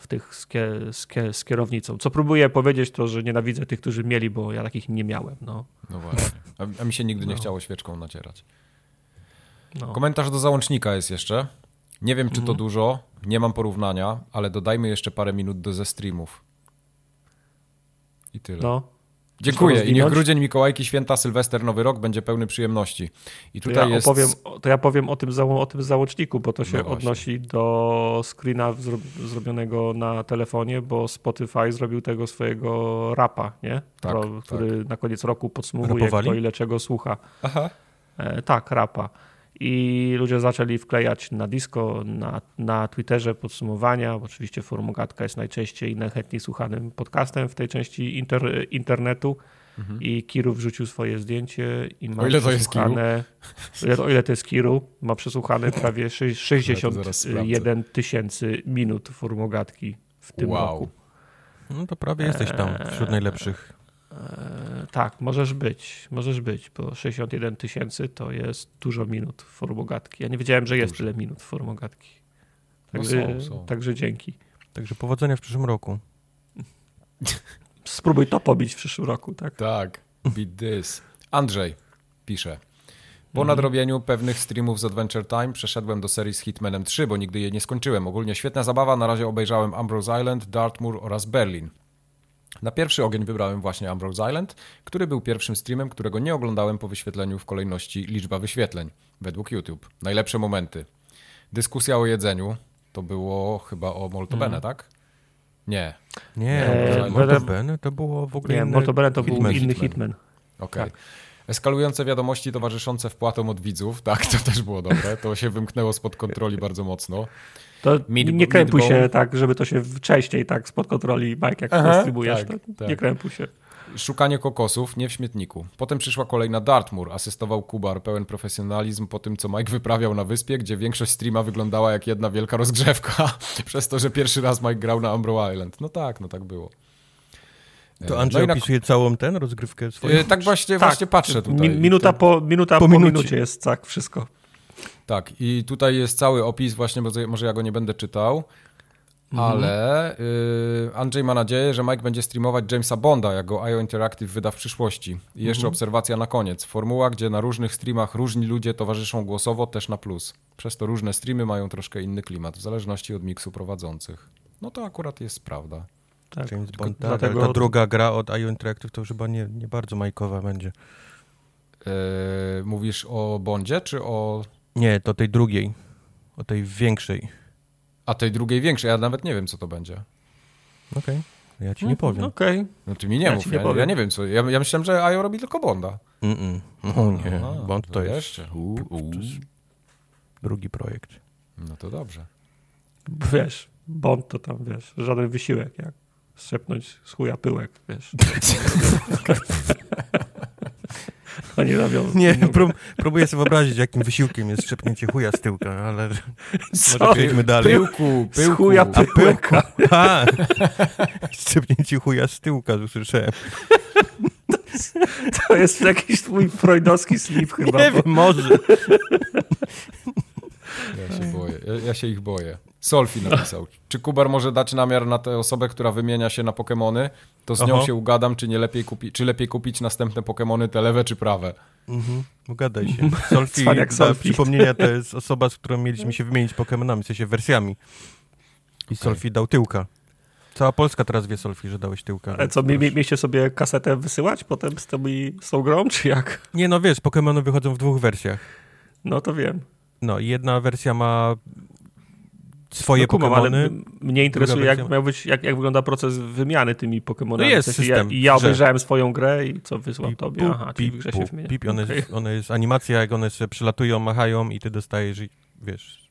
[SPEAKER 3] w tych z, kie, z, kie, z, kierownicą. Co próbuję powiedzieć, to że nienawidzę tych, którzy mieli, bo ja takich nie miałem. No,
[SPEAKER 1] no właśnie. A, a mi się nigdy nie no. chciało świeczką nacierać. No. Komentarz do załącznika jest jeszcze. Nie wiem, czy to mhm. dużo, nie mam porównania, ale dodajmy jeszcze parę minut do ze streamów. I tyle. No. Dziękuję i niech grudzień, Mikołajki, święta, Sylwester, Nowy Rok będzie pełny przyjemności. I tutaj
[SPEAKER 3] to ja
[SPEAKER 1] jest...
[SPEAKER 3] Opowiem, to ja powiem o tym, o tym załączniku, bo to się no odnosi do screena zro, zrobionego na telefonie, bo Spotify zrobił tego swojego rapa, nie? Tak, Pro, tak. Który na koniec roku podsumowuje, Rapowali? kto ile czego słucha.
[SPEAKER 1] Aha.
[SPEAKER 3] E, tak, rapa i ludzie zaczęli wklejać na disco, na, na Twitterze podsumowania. Oczywiście Formogatka jest najczęściej i najchętniej słuchanym podcastem w tej części inter, internetu. Mhm. I Kiru wrzucił swoje zdjęcie i ma o ile to jest Kiru? O ile, o ile to jest Kiru, ma przesłuchane prawie 61 tysięcy minut Formogatki w tym wow. roku.
[SPEAKER 2] No to prawie jesteś tam wśród najlepszych.
[SPEAKER 3] E, tak, możesz być, możesz być, bo 61 tysięcy to jest dużo minut formogatki. Ja nie wiedziałem, że jest dużo. tyle minut formogatki. Także, no są, są. także dzięki.
[SPEAKER 2] Także powodzenia w przyszłym roku.
[SPEAKER 3] Spróbuj to pobić w przyszłym roku, tak?
[SPEAKER 1] Tak, beat this. Andrzej pisze. Po nadrobieniu pewnych streamów z Adventure Time przeszedłem do serii z Hitmanem 3, bo nigdy jej nie skończyłem. Ogólnie świetna zabawa, na razie obejrzałem Ambrose Island, Dartmoor oraz Berlin. Na pierwszy ogień wybrałem właśnie Ambrose Island, który był pierwszym streamem, którego nie oglądałem po wyświetleniu w kolejności liczba wyświetleń, według YouTube. Najlepsze momenty. Dyskusja o jedzeniu, to było chyba o Moltobene, mm. tak? Nie.
[SPEAKER 2] Nie, eee, Moltobene to było w ogóle
[SPEAKER 3] Nie, Moltobene to był inny Hitman. Hitman.
[SPEAKER 1] Okej. Okay. Tak. Eskalujące wiadomości towarzyszące wpłatom od widzów, tak, to też było dobre. To się wymknęło spod kontroli bardzo mocno.
[SPEAKER 3] To Mid nie krępuj się tak, żeby to się wcześniej tak spod kontroli, Mike, jak Aha, streamujesz, tak, tak. nie krępuj się.
[SPEAKER 1] Szukanie kokosów, nie w śmietniku. Potem przyszła kolejna Dartmoor, asystował Kubar, pełen profesjonalizm po tym, co Mike wyprawiał na wyspie, gdzie większość streama wyglądała jak jedna wielka rozgrzewka, przez to, że pierwszy raz Mike grał na Umbro Island. No tak, no tak było.
[SPEAKER 2] To Andrzej no opisuje na... całą ten rozgrywkę swoją?
[SPEAKER 1] Yy, tak właśnie, tak. właśnie patrzę tutaj.
[SPEAKER 3] Minuta, po, minuta po, po minucie jest tak wszystko.
[SPEAKER 1] Tak, i tutaj jest cały opis właśnie, bo może ja go nie będę czytał, mhm. ale yy, Andrzej ma nadzieję, że Mike będzie streamować Jamesa Bonda, jak go IO Interactive wyda w przyszłości. I jeszcze mhm. obserwacja na koniec. Formuła, gdzie na różnych streamach różni ludzie towarzyszą głosowo, też na plus. Przez to różne streamy mają troszkę inny klimat, w zależności od miksu prowadzących. No to akurat jest prawda.
[SPEAKER 2] Tak, James Bond, tak, dlatego... ta druga gra od IO Interactive to już chyba nie, nie bardzo majkowa będzie.
[SPEAKER 1] Yy, mówisz o Bondzie, czy o...
[SPEAKER 2] Nie, to tej drugiej, o tej większej.
[SPEAKER 1] A tej drugiej większej, ja nawet nie wiem, co to będzie.
[SPEAKER 2] Okej, okay. ja ci nie powiem.
[SPEAKER 3] Okej. Okay.
[SPEAKER 1] No ty mi nie ja mów, nie ja, ja, nie wiem co, ja, ja myślałem, że IO robi tylko Bonda.
[SPEAKER 2] Mm -mm. No nie, A, Bond to, to jest, jeszcze. U, u. drugi projekt.
[SPEAKER 1] No to dobrze.
[SPEAKER 3] Wiesz, Bond to tam, wiesz, żaden wysiłek, jak strzepnąć z chuja pyłek, wiesz. Oni robią...
[SPEAKER 2] Nie, prób, próbuję sobie wyobrazić, jakim wysiłkiem jest strzepnięcie chuja z tyłka, ale Co? może przejdźmy dalej.
[SPEAKER 1] Pyłku, pyłku.
[SPEAKER 3] Z chuja pyłka. A,
[SPEAKER 2] strzepnięcie chuja z tyłka, usłyszałem.
[SPEAKER 3] To, to jest jakiś twój freudowski slip chyba.
[SPEAKER 2] Nie wiem, może.
[SPEAKER 1] Ja się boję, ja, ja się ich boję. Solfi napisał. Czy Kubar może dać namiar na tę osobę, która wymienia się na Pokémony? To z nią Aha. się ugadam, czy nie lepiej kupi, czy lepiej kupić następne Pokémony, te lewe czy prawe?
[SPEAKER 2] Mhm, ugadaj się. Solfi, dla przypomnienia, to jest osoba, z którą mieliśmy się wymienić Pokémonami, w sensie wersjami. I Solfi dał tyłka. Cała Polska teraz wie, Solfi, że dałeś tyłka.
[SPEAKER 3] Ale co, mieliście sobie kasetę wysyłać potem z, tymi, z tą grą, czy jak?
[SPEAKER 2] Nie, no wiesz, Pokémony wychodzą w dwóch wersjach.
[SPEAKER 3] No to wiem.
[SPEAKER 2] No i jedna wersja ma swoje no, kumam, ale
[SPEAKER 3] mnie interesuje, jak, miał być, jak, jak wygląda proces wymiany tymi Pokémonami.
[SPEAKER 2] No jest w sensie system,
[SPEAKER 3] ja, ja obejrzałem że... swoją grę i co wysłał tobie? Aha,
[SPEAKER 2] pip, w grze się wymienia. Pip, one, okay. jest, one jest animacja, jak one się przylatują, machają i ty dostajesz, wiesz...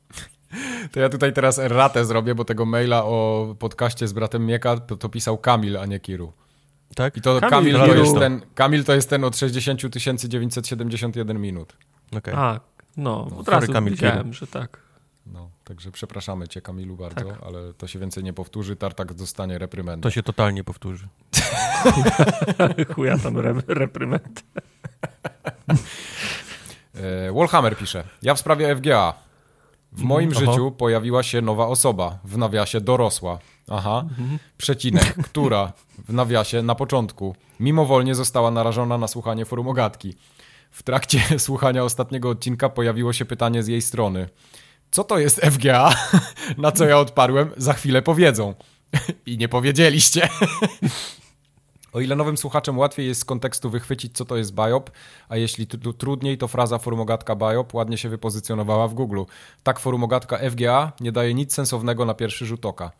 [SPEAKER 1] To ja tutaj teraz ratę zrobię, bo tego maila o podcaście z bratem Mieka to, to pisał Kamil, a nie Kiru.
[SPEAKER 2] Tak?
[SPEAKER 1] I to Kamil, Kamil to, jest ten, Kamil to jest ten od 60 971 minut.
[SPEAKER 3] Okay. A, no, no od razu Kamil widziałem, że tak.
[SPEAKER 1] No, także przepraszamy cię Kamilu bardzo, tak. ale to się więcej nie powtórzy, Tartak dostanie reprymendę.
[SPEAKER 2] To się totalnie powtórzy.
[SPEAKER 3] Chuja tam re reprymendę.
[SPEAKER 1] E, Wallhammer pisze, ja w sprawie FGA. W moim mhm. życiu pojawiła się nowa osoba, w nawiasie dorosła. Aha, mhm. przecinek, która w nawiasie na początku mimowolnie została narażona na słuchanie forum ogatki. W trakcie słuchania ostatniego odcinka pojawiło się pytanie z jej strony co to jest FGA? Na co ja odparłem, za chwilę powiedzą. I nie powiedzieliście. O ile nowym słuchaczom łatwiej jest z kontekstu wychwycić, co to jest BIOP, a jeśli trudniej, to fraza forumogatka BIOP ładnie się wypozycjonowała w Google. Tak forumogatka FGA nie daje nic sensownego na pierwszy rzut oka.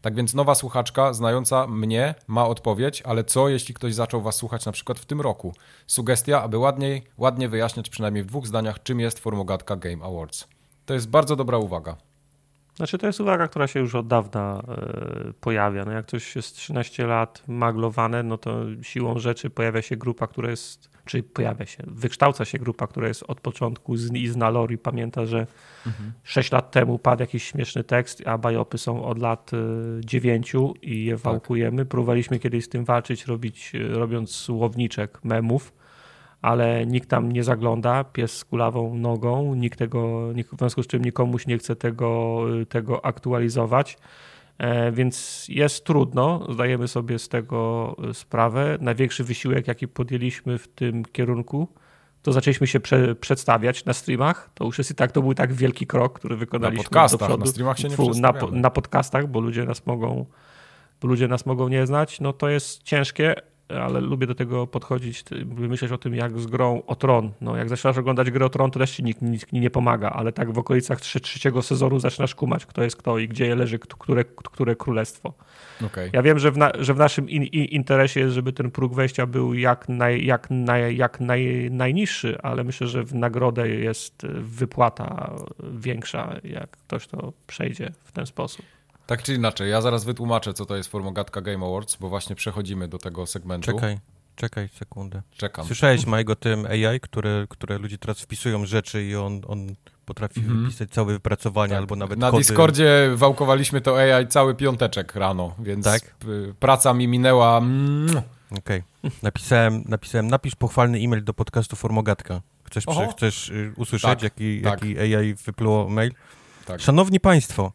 [SPEAKER 1] Tak więc nowa słuchaczka, znająca mnie, ma odpowiedź, ale co jeśli ktoś zaczął was słuchać na przykład w tym roku? Sugestia, aby ładniej, ładnie wyjaśniać przynajmniej w dwóch zdaniach, czym jest forumogatka Game Awards. To jest bardzo dobra uwaga.
[SPEAKER 3] Znaczy, to jest uwaga, która się już od dawna y, pojawia. No jak coś jest 13 lat maglowane, no to siłą rzeczy pojawia się grupa, która jest, czy pojawia się, wykształca się grupa, która jest od początku z, i zna lore i pamięta, że mhm. 6 lat temu padł jakiś śmieszny tekst, a bajopy są od lat y, 9 i je tak. wałkujemy. Próbowaliśmy kiedyś z tym walczyć, robić, robiąc słowniczek memów ale nikt tam nie zagląda, pies z kulawą nogą, nikt tego, w związku z czym nikomuś nie chce tego, tego aktualizować. E, więc jest trudno, zdajemy sobie z tego sprawę. Największy wysiłek, jaki podjęliśmy w tym kierunku, to zaczęliśmy się prze, przedstawiać na streamach. To już jest i tak, to był tak wielki krok, który wykonaliśmy.
[SPEAKER 1] Na podcastach, na streamach się nie Fu,
[SPEAKER 3] na, na podcastach, bo ludzie nas mogą bo ludzie nas mogą nie znać, no to jest ciężkie, ale lubię do tego podchodzić, myśleć o tym jak z grą o Tron. No, jak zaczynasz oglądać grę o Tron, to też ci nikt, nikt nie pomaga, ale tak w okolicach trzeciego sezonu zaczynasz kumać, kto jest kto i gdzie leży które, które królestwo. Okay. Ja wiem, że w, na, że w naszym in, in, interesie jest, żeby ten próg wejścia był jak, naj, jak, naj, jak naj, najniższy, ale myślę, że w nagrodę jest wypłata większa, jak ktoś to przejdzie w ten sposób.
[SPEAKER 1] Tak czy inaczej, ja zaraz wytłumaczę, co to jest Formogatka Game Awards, bo właśnie przechodzimy do tego segmentu.
[SPEAKER 2] Czekaj, czekaj sekundę.
[SPEAKER 1] Czekam.
[SPEAKER 2] Słyszałeś, Mike, o tym AI, które, które ludzie teraz wpisują rzeczy i on, on potrafi mm -hmm. wypisać całe wypracowania tak. albo nawet
[SPEAKER 1] Na
[SPEAKER 2] kody.
[SPEAKER 1] Discordzie wałkowaliśmy to AI cały piąteczek rano, więc tak? praca mi minęła...
[SPEAKER 2] Okej. Okay. Napisałem, napisałem, napisz pochwalny e-mail do podcastu Formogatka. Chcesz, chcesz y, usłyszeć, tak, jaki, tak. jaki AI wypluło mail? Tak. Szanowni Państwo,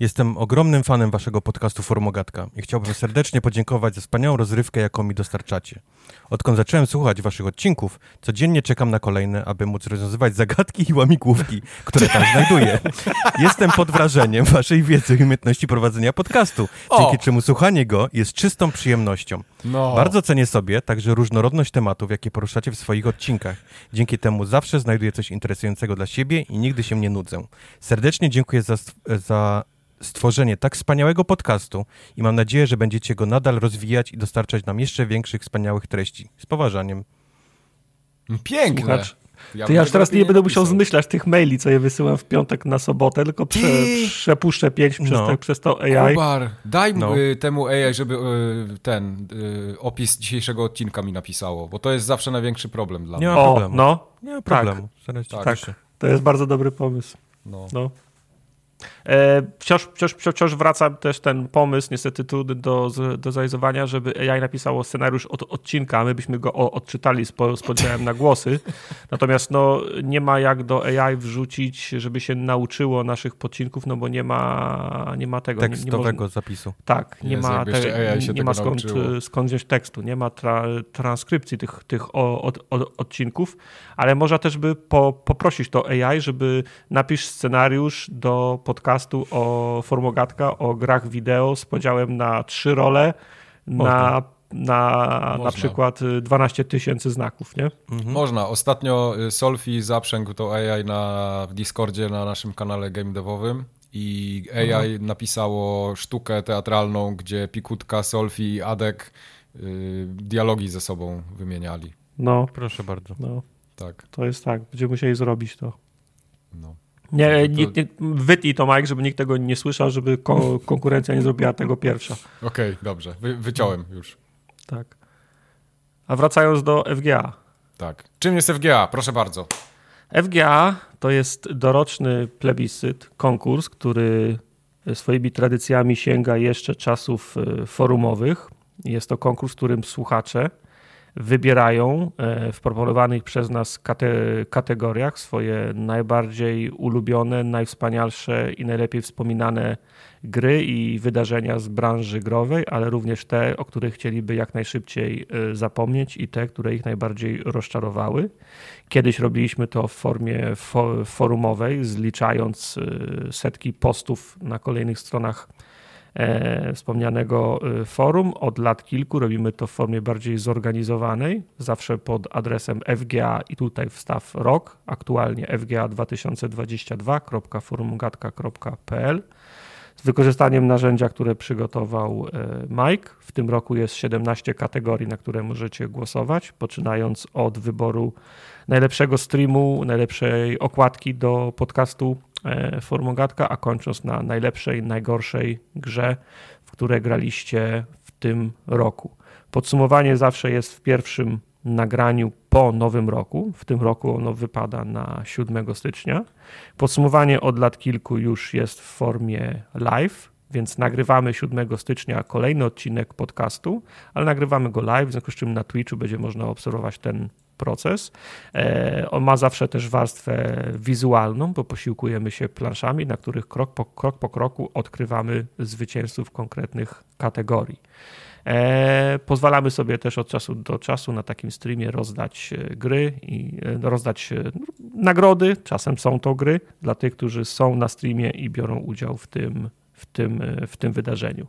[SPEAKER 2] Jestem ogromnym fanem waszego podcastu Formogatka i chciałbym serdecznie podziękować za wspaniałą rozrywkę, jaką mi dostarczacie. Odkąd zacząłem słuchać waszych odcinków, codziennie czekam na kolejne, aby móc rozwiązywać zagadki i łamigłówki, które tam znajduję. Jestem pod wrażeniem waszej wiedzy i umiejętności prowadzenia podcastu, dzięki o! czemu słuchanie go jest czystą przyjemnością. No. Bardzo cenię sobie także różnorodność tematów, jakie poruszacie w swoich odcinkach. Dzięki temu zawsze znajduję coś interesującego dla siebie i nigdy się nie nudzę. Serdecznie dziękuję za, za stworzenie tak wspaniałego podcastu i mam nadzieję, że będziecie go nadal rozwijać i dostarczać nam jeszcze większych wspaniałych treści. Z poważaniem.
[SPEAKER 1] Piękne. Słuchacz,
[SPEAKER 3] ja to ja już teraz nie, będę musiał zmyślać tych maili, co je wysyłam w piątek na sobotę, tylko prze, przepuszczę pięć przez, no. te, przez to AI.
[SPEAKER 1] Kubar, daj no. y, temu AI, żeby y, ten y, opis dzisiejszego odcinka mi napisało, bo to jest zawsze największy problem dla
[SPEAKER 2] nie
[SPEAKER 1] mnie.
[SPEAKER 2] Nie ma problemu. O, no. Nie ma problemu.
[SPEAKER 3] Tak. tak. To jest bardzo dobry pomysł. No. no. E, wciąż, wciąż, wciąż wraca też ten pomysł, niestety trudny do, do zrealizowania, żeby AI napisało scenariusz od odcinka, a my byśmy go odczytali z, z podziałem na głosy. Natomiast no, nie ma jak do AI wrzucić, żeby się nauczyło naszych podcinków, no bo nie ma, nie ma tego.
[SPEAKER 2] Tekstowego nie, nie zapisu.
[SPEAKER 3] Tak, nie ma, te, nie ma skąd, skąd wziąć tekstu, nie ma tra, transkrypcji tych, tych od, od, odcinków, ale można też by po, poprosić to AI, żeby napisz scenariusz do podcastu o Formogatka, o grach wideo z podziałem na trzy role, na na na przykład 12 tysięcy znaków, nie?
[SPEAKER 1] Mhm. Można. Ostatnio y, Solfi zaprzęgł to AI na, w Discordzie na naszym kanale game devowym i AI mhm. napisało sztukę teatralną, gdzie Pikutka, Solfi i Adek y, dialogi ze sobą wymieniali.
[SPEAKER 2] No. Proszę bardzo.
[SPEAKER 3] No. Tak. To jest tak. Będziemy musieli zrobić to. No. Nie, nie, nie, wytnij to, Mike, żeby nikt tego nie słyszał, żeby ko konkurencja nie zrobiła tego pierwsza.
[SPEAKER 1] Okej, okay, dobrze. Wy, wyciąłem już.
[SPEAKER 3] Tak. A wracając do FGA.
[SPEAKER 1] Tak. Czym jest FGA? Proszę bardzo.
[SPEAKER 3] FGA to jest doroczny plebiscyt, konkurs, który swoimi tradycjami sięga jeszcze czasów e, forumowych. Jest to konkurs, w którym słuchacze wybierają e, w proponowanych przez nas kate kategoriach swoje najbardziej ulubione, najwspanialsze i najlepiej wspominane gry i wydarzenia z branży growej, ale również te, o których chcieliby jak najszybciej e, zapomnieć i te, które ich najbardziej rozczarowały. Kiedyś robiliśmy to w formie fo forumowej, zliczając e, setki postów na kolejnych stronach wspomnianego e, forum. Od lat kilku robimy to w formie bardziej zorganizowanej, zawsze pod adresem FGA i tutaj wstaw rok, aktualnie fga2022.forumgatka.pl z wykorzystaniem narzędzia, które przygotował e, Mike. W tym roku jest 17 kategorii, na które możecie głosować, poczynając od wyboru najlepszego streamu, najlepszej okładki do podcastu E, Formogatka, a kończąc na najlepszej, najgorszej grze, w której graliście w tym roku. Podsumowanie zawsze jest w pierwszym nagraniu po nowym roku. W tym roku ono wypada na 7 stycznia. Podsumowanie od lat kilku już jest w formie live, więc nagrywamy 7 stycznia kolejny odcinek podcastu, ale nagrywamy go live, w związku z czym na Twitchu będzie można obserwować ten proces. E, on ma zawsze też warstwę wizualną, bo posiłkujemy się planszami, na których krok po, krok po kroku odkrywamy zwycięzców konkretnych kategorii. E, pozwalamy sobie też od czasu do czasu na takim streamie rozdać e, gry i e, rozdać nagrody. Czasem są to gry dla tych, którzy są na streamie i biorą udział w tym, w tym, w tym wydarzeniu.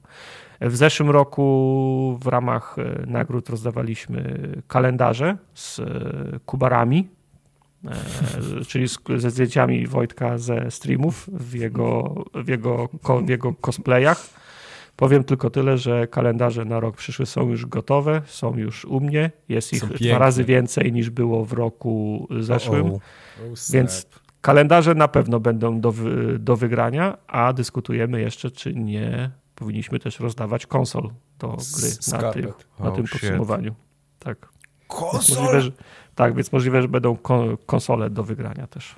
[SPEAKER 3] W zeszłym roku w ramach nagród rozdawaliśmy kalendarze z kubarami, czyli ze zdjęciami Wojtka ze streamów w jego, w jego, w jego cosplayach. Powiem tylko tyle, że kalendarze na rok przyszły są już gotowe, są już u mnie. Jest ich dwa razy więcej niż było w roku zeszłym. Oh, oh. więc kalendarze na pewno będą do, do wygrania, a dyskutujemy jeszcze, czy nie powinniśmy też rozdawać konsol do gry na, tym, na tym podsumowaniu. Tak.
[SPEAKER 1] Konsol?
[SPEAKER 3] Tak, więc możliwe, że będą konsole do wygrania też.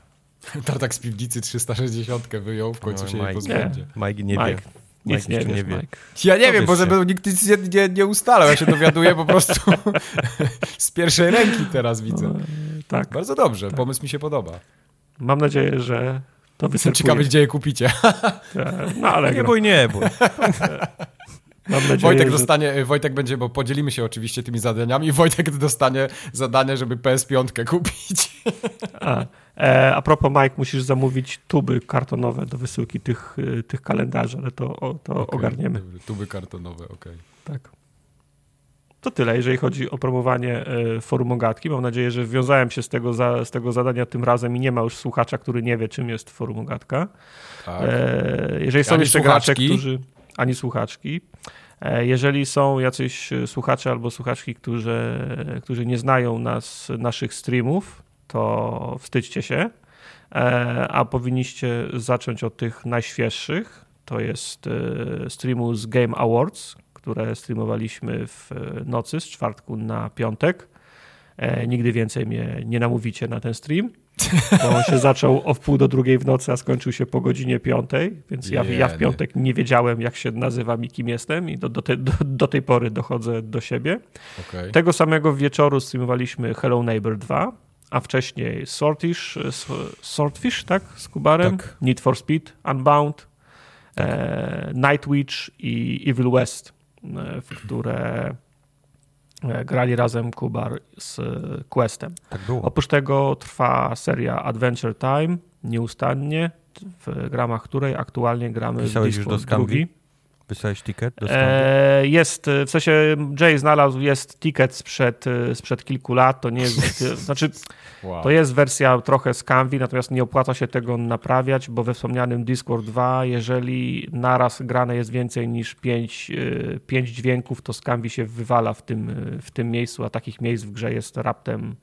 [SPEAKER 1] Tartak z piwnicy 360 wyjął, w końcu no, się Mike, jej pozbędzie.
[SPEAKER 2] Nie. Mike nie Mike. wie.
[SPEAKER 3] Nic nie, nie wie.
[SPEAKER 1] Ja nie wiem, bo żeby nikt nic nie, nie, nie ustalał. Ja się dowiaduję po prostu z pierwszej ręki teraz widzę. No, tak. Bardzo dobrze, tak. pomysł mi się podoba.
[SPEAKER 3] Mam nadzieję, że to wystarczy.
[SPEAKER 1] Ciekawe, gdzie je kupicie.
[SPEAKER 3] No ale
[SPEAKER 2] nie bój, nie bój.
[SPEAKER 1] Mam nadzieję, Wojtek dostanie, że... Wojtek będzie, bo podzielimy się oczywiście tymi zadaniami, Wojtek dostanie zadanie, żeby PS5 kupić.
[SPEAKER 3] A, e, a propos Mike, musisz zamówić tuby kartonowe do wysyłki tych, e, tych kalendarzy, ale to, to okay, ogarniemy.
[SPEAKER 1] Tuby kartonowe, okej. Okay.
[SPEAKER 3] Tak. To tyle, jeżeli chodzi o promowanie e, forum Ogatki. Mam nadzieję, że wiązałem się z tego, za, z tego zadania tym razem i nie ma już słuchacza, który nie wie, czym jest forum Ogatka. Tak. Jeżeli są jeszcze gracze, którzy ani słuchaczki. E, jeżeli są jacyś słuchacze albo słuchaczki, którzy, którzy nie znają nas, naszych streamów, to wstydźcie się, e, a powinniście zacząć od tych najświeższych. To jest e, streamu z Game Awards, które streamowaliśmy w nocy z czwartku na piątek. Nigdy więcej mnie nie namówicie na ten stream. Bo on się zaczął o wpół do drugiej w nocy, a skończył się po godzinie piątej, więc ja, ja w piątek nie wiedziałem, jak się nazywam i kim jestem i do, do, te, do, do tej pory dochodzę do siebie. Okay. Tego samego wieczoru streamowaliśmy Hello Neighbor 2, a wcześniej Swordfish, Swordfish tak, z Kubarem, tak. Need for Speed, Unbound, tak. e, Night Witch i Evil West, e, w które E, grali razem Kubar z Questem.
[SPEAKER 2] Tak było.
[SPEAKER 3] Oprócz tego trwa seria Adventure Time nieustannie, w gramach której aktualnie gramy
[SPEAKER 2] Pisałeś w Discord drugi. Wysłałeś ticket?
[SPEAKER 3] E, jest, w sensie Jay znalazł, jest ticket sprzed, sprzed kilku lat, to nie jest, znaczy wow. to jest wersja trochę z Canvi, natomiast nie opłaca się tego naprawiać, bo we wspomnianym Discord 2, jeżeli naraz grane jest więcej niż 5, 5 e, dźwięków, to z Canvi się wywala w tym, w tym miejscu, a takich miejsc w grze jest raptem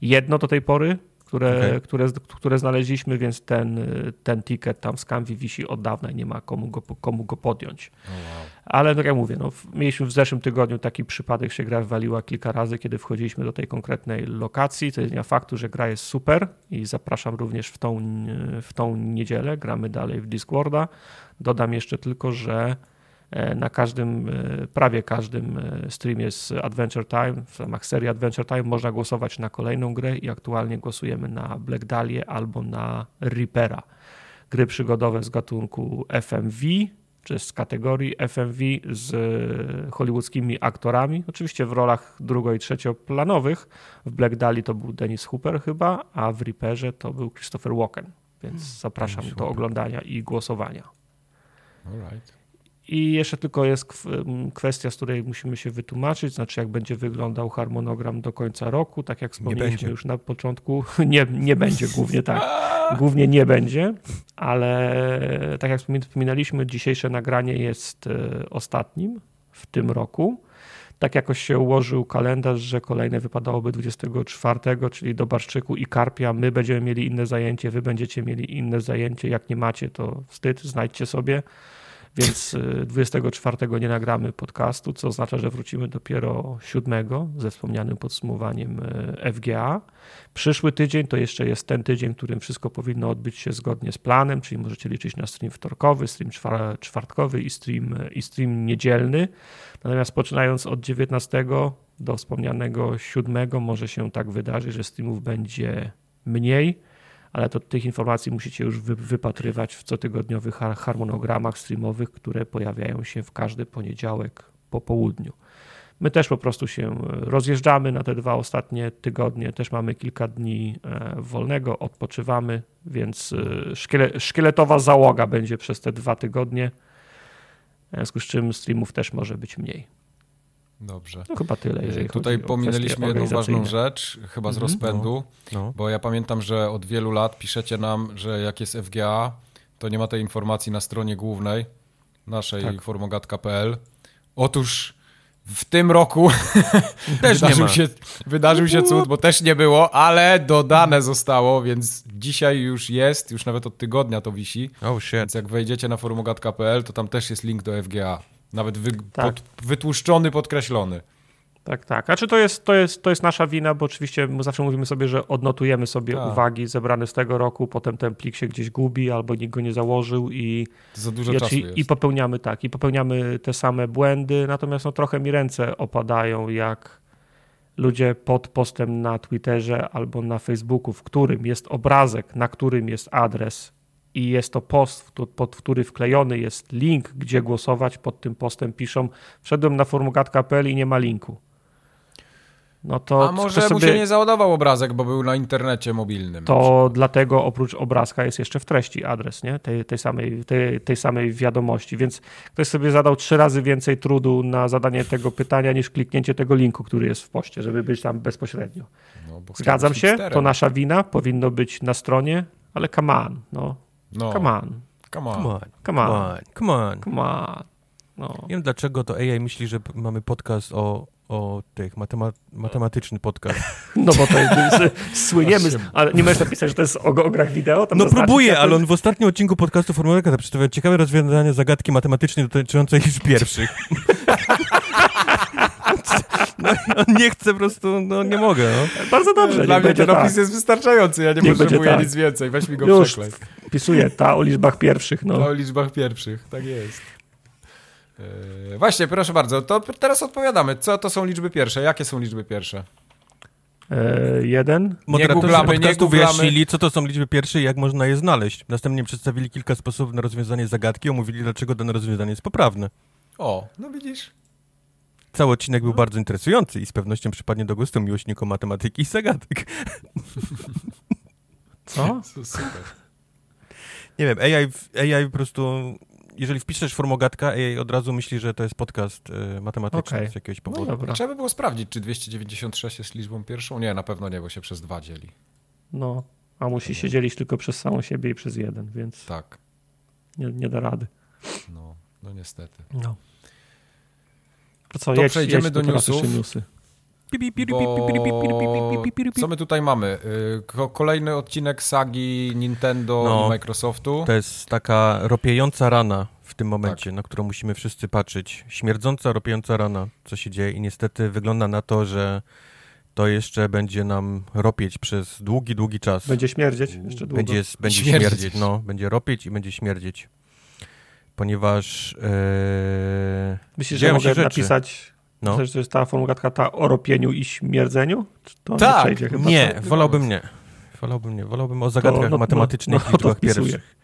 [SPEAKER 3] jedno do tej pory, które, okay. które, które znaleźliśmy, więc ten, ten ticket tam z Canvi wisi od dawna i nie ma komu go, komu go podjąć. Oh wow. Ale tak jak mówię, no, mieliśmy w zeszłym tygodniu taki przypadek, się gra wywaliła kilka razy, kiedy wchodziliśmy do tej konkretnej lokacji. To jest faktu, że gra jest super i zapraszam również w tą, w tą niedzielę. Gramy dalej w Discorda. Dodam jeszcze tylko, że na każdym, e, prawie każdym e, streamie z Adventure Time, w ramach serii Adventure Time można głosować na kolejną grę i aktualnie głosujemy na Black Dahlia albo na Reapera. Gry przygodowe z gatunku FMV, czy z kategorii FMV z hollywoodzkimi aktorami, oczywiście w rolach drugo- i trzecioplanowych. W Black Dahlia to był Dennis Hooper chyba, a w Reaperze to był Christopher Walken, więc hmm, zapraszam do oglądania i głosowania.
[SPEAKER 1] All right.
[SPEAKER 3] I jeszcze tylko jest kwestia, z której musimy się wytłumaczyć, znaczy jak będzie wyglądał harmonogram do końca roku, tak jak wspomnieliśmy już na początku, nie, nie będzie głównie tak, głównie nie będzie, ale tak jak wspominaliśmy, dzisiejsze nagranie jest e, ostatnim w tym roku. Tak jakoś się ułożył kalendarz, że kolejne wypadałoby 24, czyli do Barszczyku i Karpia. My będziemy mieli inne zajęcie, wy będziecie mieli inne zajęcie. Jak nie macie, to wstyd, znajdźcie sobie więc 24 y, nie nagramy podcastu, co oznacza, że wrócimy dopiero 7 ze wspomnianym podsumowaniem y, FGA. Przyszły tydzień to jeszcze jest ten tydzień, w którym wszystko powinno odbyć się zgodnie z planem, czyli możecie liczyć na stream wtorkowy, stream czwartkowy i stream, i stream niedzielny. Natomiast poczynając od 19 do wspomnianego siódmego może się tak wydarzyć, że streamów będzie mniej, ale to tych informacji musicie już wypatrywać w cotygodniowych harmonogramach streamowych, które pojawiają się w każdy poniedziałek po południu. My też po prostu się rozjeżdżamy na te dwa ostatnie tygodnie, też mamy kilka dni e, wolnego, odpoczywamy, więc e, szkieletowa załoga będzie przez te dwa tygodnie, w związku z czym streamów też może być mniej.
[SPEAKER 1] Dobrze.
[SPEAKER 3] No chyba tyle. Jeżeli
[SPEAKER 1] Tutaj pominęliśmy jedną ważną rzecz, chyba z mhm. rozpędu, no, no. bo ja pamiętam, że od wielu lat piszecie nam, że jak jest FGA, to nie ma tej informacji na stronie głównej naszej tak. formogat.pl. Otóż w tym roku też wydarzył, się, wydarzył się cud, bo też nie było, ale dodane zostało, więc dzisiaj już jest, już nawet od tygodnia to wisi.
[SPEAKER 2] Oh shit.
[SPEAKER 1] Więc jak wejdziecie na forumogat.pl, to tam też jest link do FGA. Nawet wy, tak. pod, wytłuszczony, podkreślony.
[SPEAKER 3] Tak, tak. A czy to jest, to, jest, to jest nasza wina, bo oczywiście my zawsze mówimy sobie, że odnotujemy sobie tak. uwagi zebrane z tego roku, potem ten plik się gdzieś gubi albo nikt go nie założył i,
[SPEAKER 1] za dużo i, czasu
[SPEAKER 3] jest. i popełniamy tak, i popełniamy te same błędy, natomiast no, trochę mi ręce opadają, jak ludzie pod postem na Twitterze albo na Facebooku, w którym jest obrazek, na którym jest adres i jest to post, pod który wklejony jest link, gdzie głosować, pod tym postem piszą wszedłem na formugatka.pl i nie ma linku.
[SPEAKER 1] No to A może sobie... mu się nie załadował obrazek, bo był na internecie mobilnym.
[SPEAKER 3] To dlatego oprócz obrazka jest jeszcze w treści adres nie? Tej, tej, samej, tej, tej samej wiadomości, więc ktoś sobie zadał trzy razy więcej trudu na zadanie tego pytania niż kliknięcie tego linku, który jest w poście, żeby być tam bezpośrednio. No, Zgadzam się, to nasza wina, powinno być na stronie, ale come on, no. No. Come on.
[SPEAKER 1] Come on.
[SPEAKER 2] Come on. Come on. Come on. Come on. No. Nie wiem dlaczego to AI myśli, że mamy podcast o o tych, matema matematyczny podcast.
[SPEAKER 3] No bo to jest, słyniemy, ale nie możesz napisać, że to jest o, o grach wideo?
[SPEAKER 2] no próbuję, ale on w ostatnim odcinku podcastu Formularka przedstawia ciekawe rozwiązania zagadki matematycznej dotyczącej już pierwszych. No, on nie chce po prostu, no nie mogę. No.
[SPEAKER 3] Bardzo dobrze.
[SPEAKER 1] Dla mnie ten tak. opis jest wystarczający, ja nie niech potrzebuję tak. nic więcej, weź mi go Już przeklej.
[SPEAKER 3] Wpisuję ta o liczbach pierwszych. No.
[SPEAKER 1] Ta o liczbach pierwszych, tak jest. Yy, właśnie, proszę bardzo, to teraz odpowiadamy. Co to są liczby pierwsze? Jakie są liczby pierwsze?
[SPEAKER 3] Yy, jeden.
[SPEAKER 2] Moderatorzy googlamy, podcastu wyjaśnili, co to są liczby pierwsze i jak można je znaleźć. Następnie przedstawili kilka sposobów na rozwiązanie zagadki, omówili, dlaczego dane rozwiązanie jest poprawne.
[SPEAKER 1] O, no widzisz.
[SPEAKER 2] Cały odcinek był bardzo interesujący i z pewnością przypadnie do gustu miłośnikom matematyki i zagadek.
[SPEAKER 3] Co?
[SPEAKER 1] Super.
[SPEAKER 2] Nie wiem, AI, AI po prostu jeżeli wpiszesz formogatka, AI od razu myśli, że to jest podcast y, matematyczny okay. z jakiegoś no powodu.
[SPEAKER 1] No Trzeba by było sprawdzić, czy 296 jest liczbą pierwszą. Nie, na pewno nie, bo się przez dwa dzieli.
[SPEAKER 3] No, a musi się dzielić tylko przez samą siebie i przez jeden, więc
[SPEAKER 1] tak.
[SPEAKER 3] nie, nie da rady.
[SPEAKER 1] No, no niestety.
[SPEAKER 3] No.
[SPEAKER 1] To co, to jedź, przejdziemy jedź do newsów. newsy. Bo... Co my tutaj mamy? Y, kolejny odcinek sagi Nintendo no, i Microsoftu.
[SPEAKER 2] To jest taka ropiejąca rana w tym momencie, tak. na którą musimy wszyscy patrzeć. Śmierdząca, ropiejąca rana, co się dzieje i niestety wygląda na to, że to jeszcze będzie nam ropieć przez długi, długi czas.
[SPEAKER 3] Będzie śmierdzieć jeszcze długo.
[SPEAKER 2] Będzie, będzie śmierdzieć. śmierdzieć, no. Będzie ropieć i będzie śmierdzieć. Ponieważ... Yy,
[SPEAKER 3] Myślisz, że mogę rzeczy. napisać no. Myślę, że to jest ta formułatka ta o ropieniu i śmierdzeniu?
[SPEAKER 2] To tak, nie, chyba, nie wolałbym nie. Wolałbym nie. Wolałbym o zagadkach to, no, matematycznych no, no, liczbach pierwszych.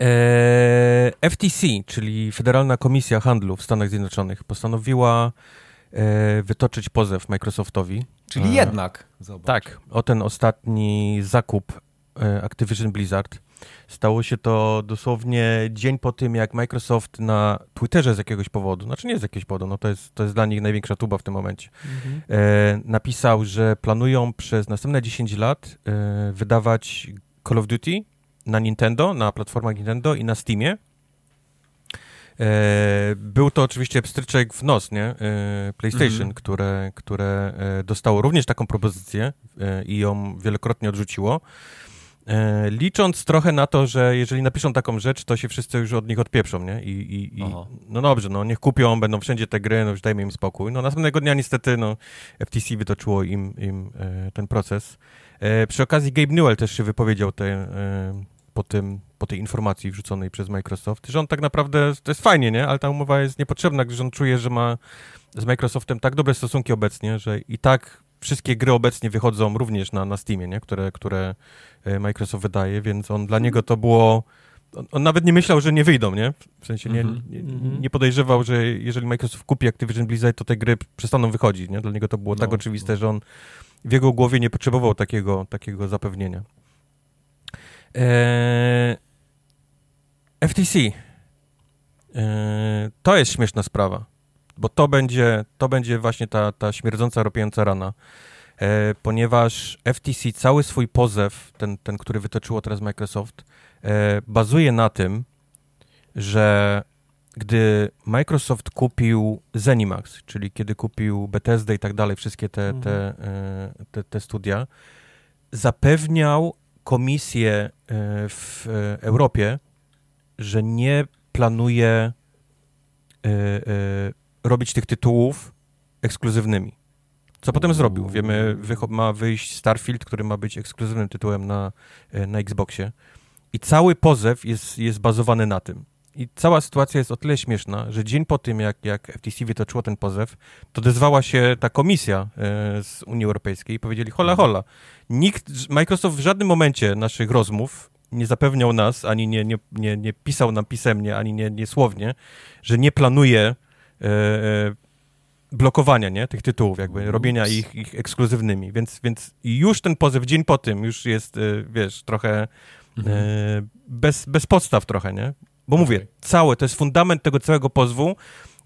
[SPEAKER 2] E, FTC, czyli Federalna Komisja Handlu w Stanach Zjednoczonych, postanowiła e, wytoczyć pozew Microsoftowi.
[SPEAKER 1] Czyli e, jednak.
[SPEAKER 2] Zobacz. Tak, o ten ostatni zakup e, Activision Blizzard. Stało się to dosłownie dzień po tym, jak Microsoft na Twitterze z jakiegoś powodu, znaczy nie z jakiegoś powodu, no to jest, to jest dla nich największa tuba w tym momencie, mhm. e, napisał, że planują przez następne 10 lat e, wydawać Call of Duty na Nintendo, na platformach Nintendo i na Steamie. E, był to oczywiście pstryczek w nos, nie? E, PlayStation, mhm. które, które e, dostało również taką propozycję e, i ją wielokrotnie odrzuciło. E, licząc trochę na to, że jeżeli napiszą taką rzecz, to się wszyscy już od nich odpieprzą, nie? I, i, i no dobrze, no niech kupią, będą wszędzie te gry, no już dajmy im spokój. No następnego dnia niestety, no FTC wytoczyło im, im e, ten proces. E, przy okazji Gabe Newell też się wypowiedział te, e, po, tym, po tej informacji wrzuconej przez Microsoft, że on tak naprawdę, to jest fajnie, nie? Ale ta umowa jest niepotrzebna, gdyż on czuje, że ma z Microsoftem tak dobre stosunki obecnie, że i tak wszystkie gry obecnie wychodzą również na, na Steamie, nie? Które, które Microsoft wydaje, więc on dla niego to było... On, on nawet nie myślał, że nie wyjdą, nie? W sensie nie, mhm. nie, mhm. nie, podejrzewał, że jeżeli Microsoft kupi Activision Blizzard, to te gry przestaną wychodzić, nie? Dla niego to było tak no, tak oczywiste, no. że on w jego głowie nie potrzebował takiego, takiego zapewnienia. Eee, FTC. Eee, to jest śmieszna sprawa, bo to będzie, to będzie właśnie ta, ta śmierdząca, ropiąca rana, ponieważ FTC cały swój pozew, ten, ten który wytoczyło teraz Microsoft, eee, bazuje na tym, że gdy Microsoft kupił Zenimax, czyli kiedy kupił Bethesda i tak dalej, wszystkie te, te, mhm. e, te, te studia, zapewniał komisję e, w Europie, że nie planuje e, robić tych tytułów ekskluzywnymi. Co potem zrobił? Wiemy, ma wyjść Starfield, który ma być ekskluzywnym tytułem na, na Xboxie. I cały pozew jest, jest bazowany na tym. I cała sytuacja jest o tyle śmieszna, że dzień po tym, jak, jak FTC wytoczyło ten pozew, to odezwała się ta komisja e, z Unii Europejskiej i powiedzieli, hola, mhm. hola, nikt, Microsoft w żadnym momencie naszych rozmów nie zapewniał nas, ani nie, nie, nie, nie pisał nam pisemnie, ani nie, nie słownie, że nie planuje e, e blokowania nie, tych tytułów, jakby robienia ich, ich ekskluzywnymi. Więc, więc już ten pozew dzień po tym już jest, e, wiesz, trochę mhm. e, bez, bez podstaw trochę, nie? Bo mówię, całe, to jest fundament tego całego pozwu,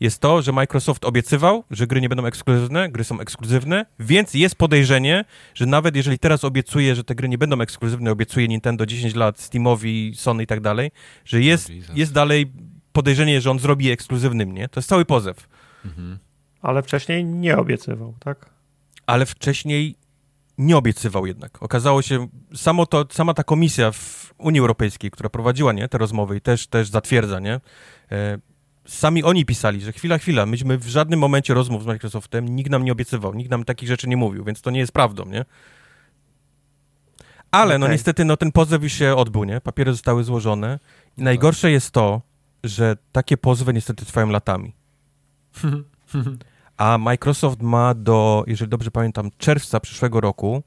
[SPEAKER 2] jest to, że Microsoft obiecywał, że gry nie będą ekskluzywne, gry są ekskluzywne, więc jest podejrzenie, że nawet jeżeli teraz obiecuje, że te gry nie będą ekskluzywne, obiecuje Nintendo 10 lat, Steamowi, Sony i tak dalej, że jest, jest dalej podejrzenie, że on zrobi ekskluzywnym, nie? To jest cały pozew. Mhm.
[SPEAKER 3] Ale wcześniej nie obiecywał, tak?
[SPEAKER 2] Ale wcześniej nie obiecywał jednak. Okazało się, samo to, sama ta komisja w Unii Europejskiej, która prowadziła nie, te rozmowy i też, też zatwierdza, nie? E, sami oni pisali, że chwila, chwila, myśmy w żadnym momencie rozmów z Microsoftem, nikt nam nie obiecywał, nikt nam takich rzeczy nie mówił, więc to nie jest prawdą, nie? Ale okay. no niestety no, ten pozew już się odbył, nie? Papiery zostały złożone i najgorsze jest to, że takie pozwy niestety trwają latami. a Microsoft ma do, jeżeli dobrze pamiętam, czerwca przyszłego roku,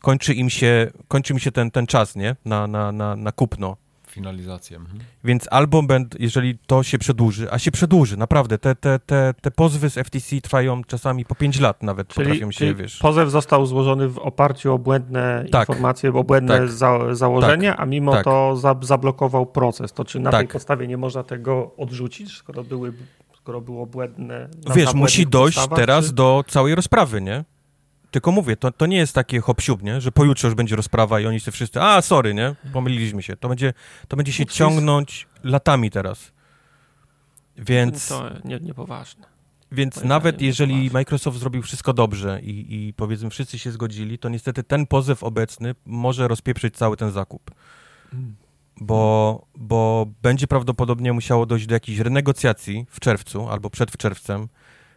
[SPEAKER 2] kończy im się, kończy mi się ten, ten czas, nie? Na, na, na, na kupno.
[SPEAKER 1] Finalizację. Mhm.
[SPEAKER 2] Więc albo będę, jeżeli to się przedłuży, a się przedłuży, naprawdę, te, te, te, te pozwy z FTC trwają czasami po 5 lat nawet, czyli, potrafią się, czyli wiesz.
[SPEAKER 3] pozew został złożony w oparciu o błędne tak. informacje, o błędne tak. za, założenia, tak. a mimo tak. to za, zablokował proces. To czy na tej tak. podstawie nie można tego odrzucić, skoro były skoro było błędne.
[SPEAKER 2] Wiesz, musi dojść teraz czy... do całej rozprawy, nie? Tylko mówię, to, to nie jest takie hop nie? Że pojutrze już będzie rozprawa i oni się wszyscy, a sorry, nie? Pomyliliśmy się. To będzie, to będzie się ciągnąć latami teraz. Więc...
[SPEAKER 3] To nie, niepoważne.
[SPEAKER 2] Więc nawet jeżeli Microsoft zrobił wszystko dobrze i, i powiedzmy wszyscy się zgodzili, to niestety ten pozew obecny może rozpieprzyć cały ten zakup. Hmm bo, bo będzie prawdopodobnie musiało dojść do jakichś renegocjacji w czerwcu albo przed czerwcem,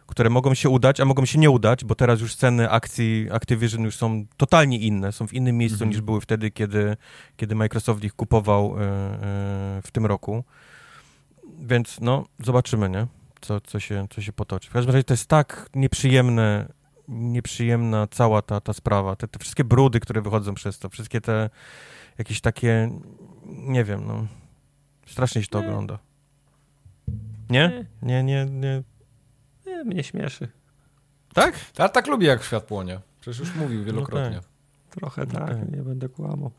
[SPEAKER 2] które mogą się udać, a mogą się nie udać, bo teraz już ceny akcji Activision już są totalnie inne, są w innym miejscu mhm. niż były wtedy, kiedy, kiedy Microsoft ich kupował y, y, w tym roku. Więc no, zobaczymy, nie? Co, co, się, co się potoczy. W każdym razie to jest tak nieprzyjemne, nieprzyjemna cała ta, ta sprawa. Te, te wszystkie brudy, które wychodzą przez to, wszystkie te jakieś takie nie wiem, no. Strasznie się to nie. ogląda. Nie? Nie, nie, nie.
[SPEAKER 3] nie mnie śmieszy.
[SPEAKER 1] Tak? Ja tak lubię, jak świat płonie. Przecież już mówił wielokrotnie. No tak.
[SPEAKER 3] Trochę tak, okay. nie będę kłamał.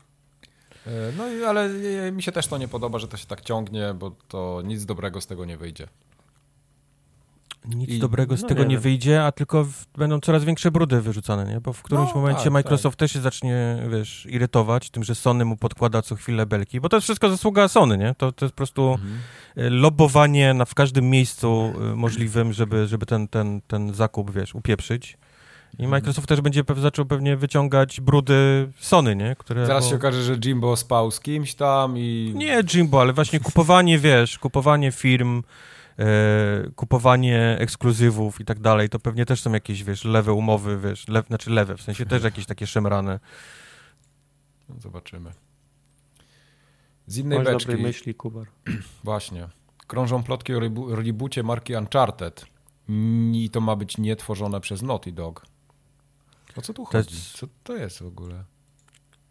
[SPEAKER 1] E, no ale mi się też to nie podoba, że to się tak ciągnie, bo to nic dobrego z tego nie wyjdzie.
[SPEAKER 2] Nic I, dobrego z no tego nie, nie wyjdzie, a tylko w, będą coraz większe brudy wyrzucane, nie? Bo w którymś no, momencie tak, Microsoft tak. też się zacznie, wiesz, irytować tym, że Sony mu podkłada co chwilę belki, bo to jest wszystko zasługa Sony, nie? To, to jest po prostu mhm. E, lobowanie na, w każdym miejscu e, możliwym, żeby, żeby ten, ten, ten zakup, wiesz, upieprzyć. I mhm. Microsoft też będzie zaczął pewnie wyciągać brudy Sony, nie?
[SPEAKER 1] Które, Zaraz bo... się okaże, że Jimbo spał z kimś tam i...
[SPEAKER 2] Nie Jimbo, ale właśnie kupowanie, wiesz, kupowanie firm, kupowanie ekskluzywów i tak dalej, to pewnie też są jakieś, wiesz, lewe umowy, wiesz, lew, znaczy lewe, w sensie też jakieś takie szemrane.
[SPEAKER 1] No, zobaczymy. Z innej Masz beczki.
[SPEAKER 3] myśli, Kubar.
[SPEAKER 1] Właśnie. Krążą plotki o reboocie marki Uncharted. I to ma być nietworzone przez Naughty Dog. O co tu chodzi? Jest... Co to jest w ogóle?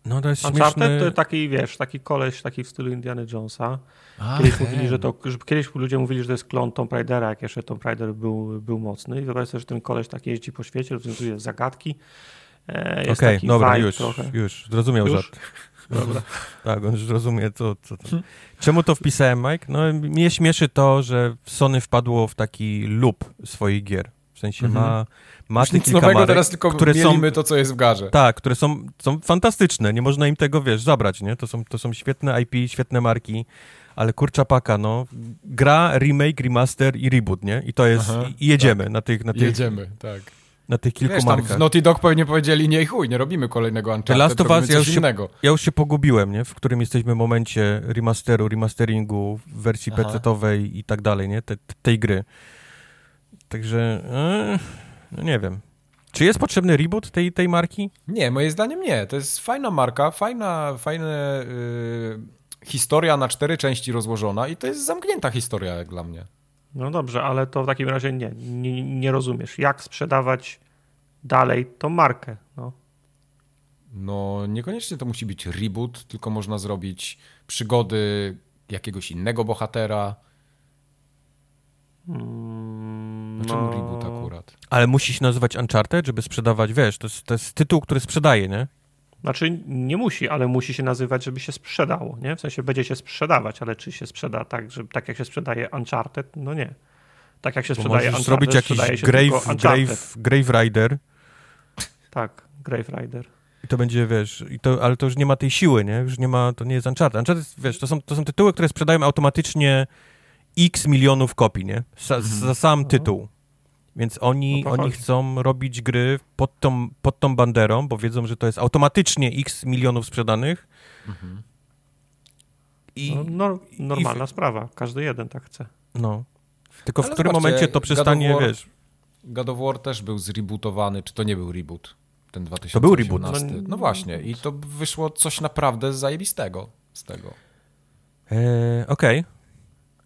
[SPEAKER 2] No to jest
[SPEAKER 3] Uncharted
[SPEAKER 2] śmieszny...
[SPEAKER 3] to taki, wiesz, taki koleś, taki w stylu Indiana Jonesa. A, kiedyś, mówili, że to, że kiedyś ludzie mówili, że to jest klon Tomb Raidera, jak jeszcze Tomb Raider był, był mocny. I wyobraź sobie, że ten koleś tak jeździ po świecie, rozwiązuje zagadki.
[SPEAKER 2] E, Okej, okay, dobra, już, trochę. już, zrozumiał już? żart. Dobra. tak, on już rozumie, co, co to. Czemu to wpisałem, Mike? No, mnie śmieszy to, że Sony wpadło w taki loop swoich gier. W sensie mhm. ma, ma
[SPEAKER 1] Już kilka marek, teraz tylko które są to, co jest w garze.
[SPEAKER 2] Tak, które są, są fantastyczne. Nie można im tego, wiesz, zabrać, nie? To są, to są świetne IP, świetne marki, ale kurcza paka, no. Gra, remake, remaster i reboot, nie? I to jest, Aha, i jedziemy tak. na tych... Na tych
[SPEAKER 1] jedziemy, tak
[SPEAKER 2] na tych kilku Wiesz, markach.
[SPEAKER 1] w Naughty Dog pewnie powiedzieli, nie chuj, nie robimy kolejnego Uncharted, Last of Us, ja już, się,
[SPEAKER 2] ja już się pogubiłem, nie? W którym jesteśmy momencie remasteru, remasteringu, wersji PC-owej i tak dalej, nie? Te, tej gry. Także, e, no nie wiem. Czy jest potrzebny reboot tej, tej marki?
[SPEAKER 1] Nie, moim zdaniem nie. To jest fajna marka, fajna, fajna yy, historia na cztery części rozłożona i to jest zamknięta historia jak dla mnie.
[SPEAKER 3] No dobrze, ale to w takim razie nie, nie, nie rozumiesz. Jak sprzedawać dalej tą markę? No.
[SPEAKER 1] no, niekoniecznie to musi być reboot, tylko można zrobić przygody jakiegoś innego bohatera. Hmm, Dlaczego no... reboot akurat?
[SPEAKER 2] Ale musi się nazywać Uncharted, żeby sprzedawać, wiesz, to jest, to jest tytuł, który sprzedaje, nie?
[SPEAKER 3] Znaczy nie musi, ale musi się nazywać, żeby się sprzedało, nie? W sensie będzie się sprzedawać, ale czy się sprzeda tak, że, tak jak się sprzedaje Uncharted? No nie. Tak jak się sprzedaje Uncharted,
[SPEAKER 2] zrobić jakiś Grave, Grave, Grave Rider.
[SPEAKER 3] Tak, Grave Rider.
[SPEAKER 2] I to będzie, wiesz, i to, ale to już nie ma tej siły, nie? Już nie ma, to nie jest Uncharted. Uncharted, wiesz, to są, to są tytuły, które sprzedają automatycznie x milionów kopii, nie? Za, mhm. za sam no. tytuł. Więc oni, no oni chcą robić gry pod tą, pod tą banderą, bo wiedzą, że to jest automatycznie x milionów sprzedanych. Mhm.
[SPEAKER 3] I, no, no, normalna i w... sprawa. Każdy jeden tak chce.
[SPEAKER 2] No. Tylko w którym momencie to przestanie,
[SPEAKER 1] God
[SPEAKER 2] War, wiesz...
[SPEAKER 1] God of War też był zrebootowany, czy to nie był reboot? Ten 2018. To był reboot. No, no właśnie. I to wyszło coś naprawdę zajebistego z tego.
[SPEAKER 2] Eee, Okej. Okay.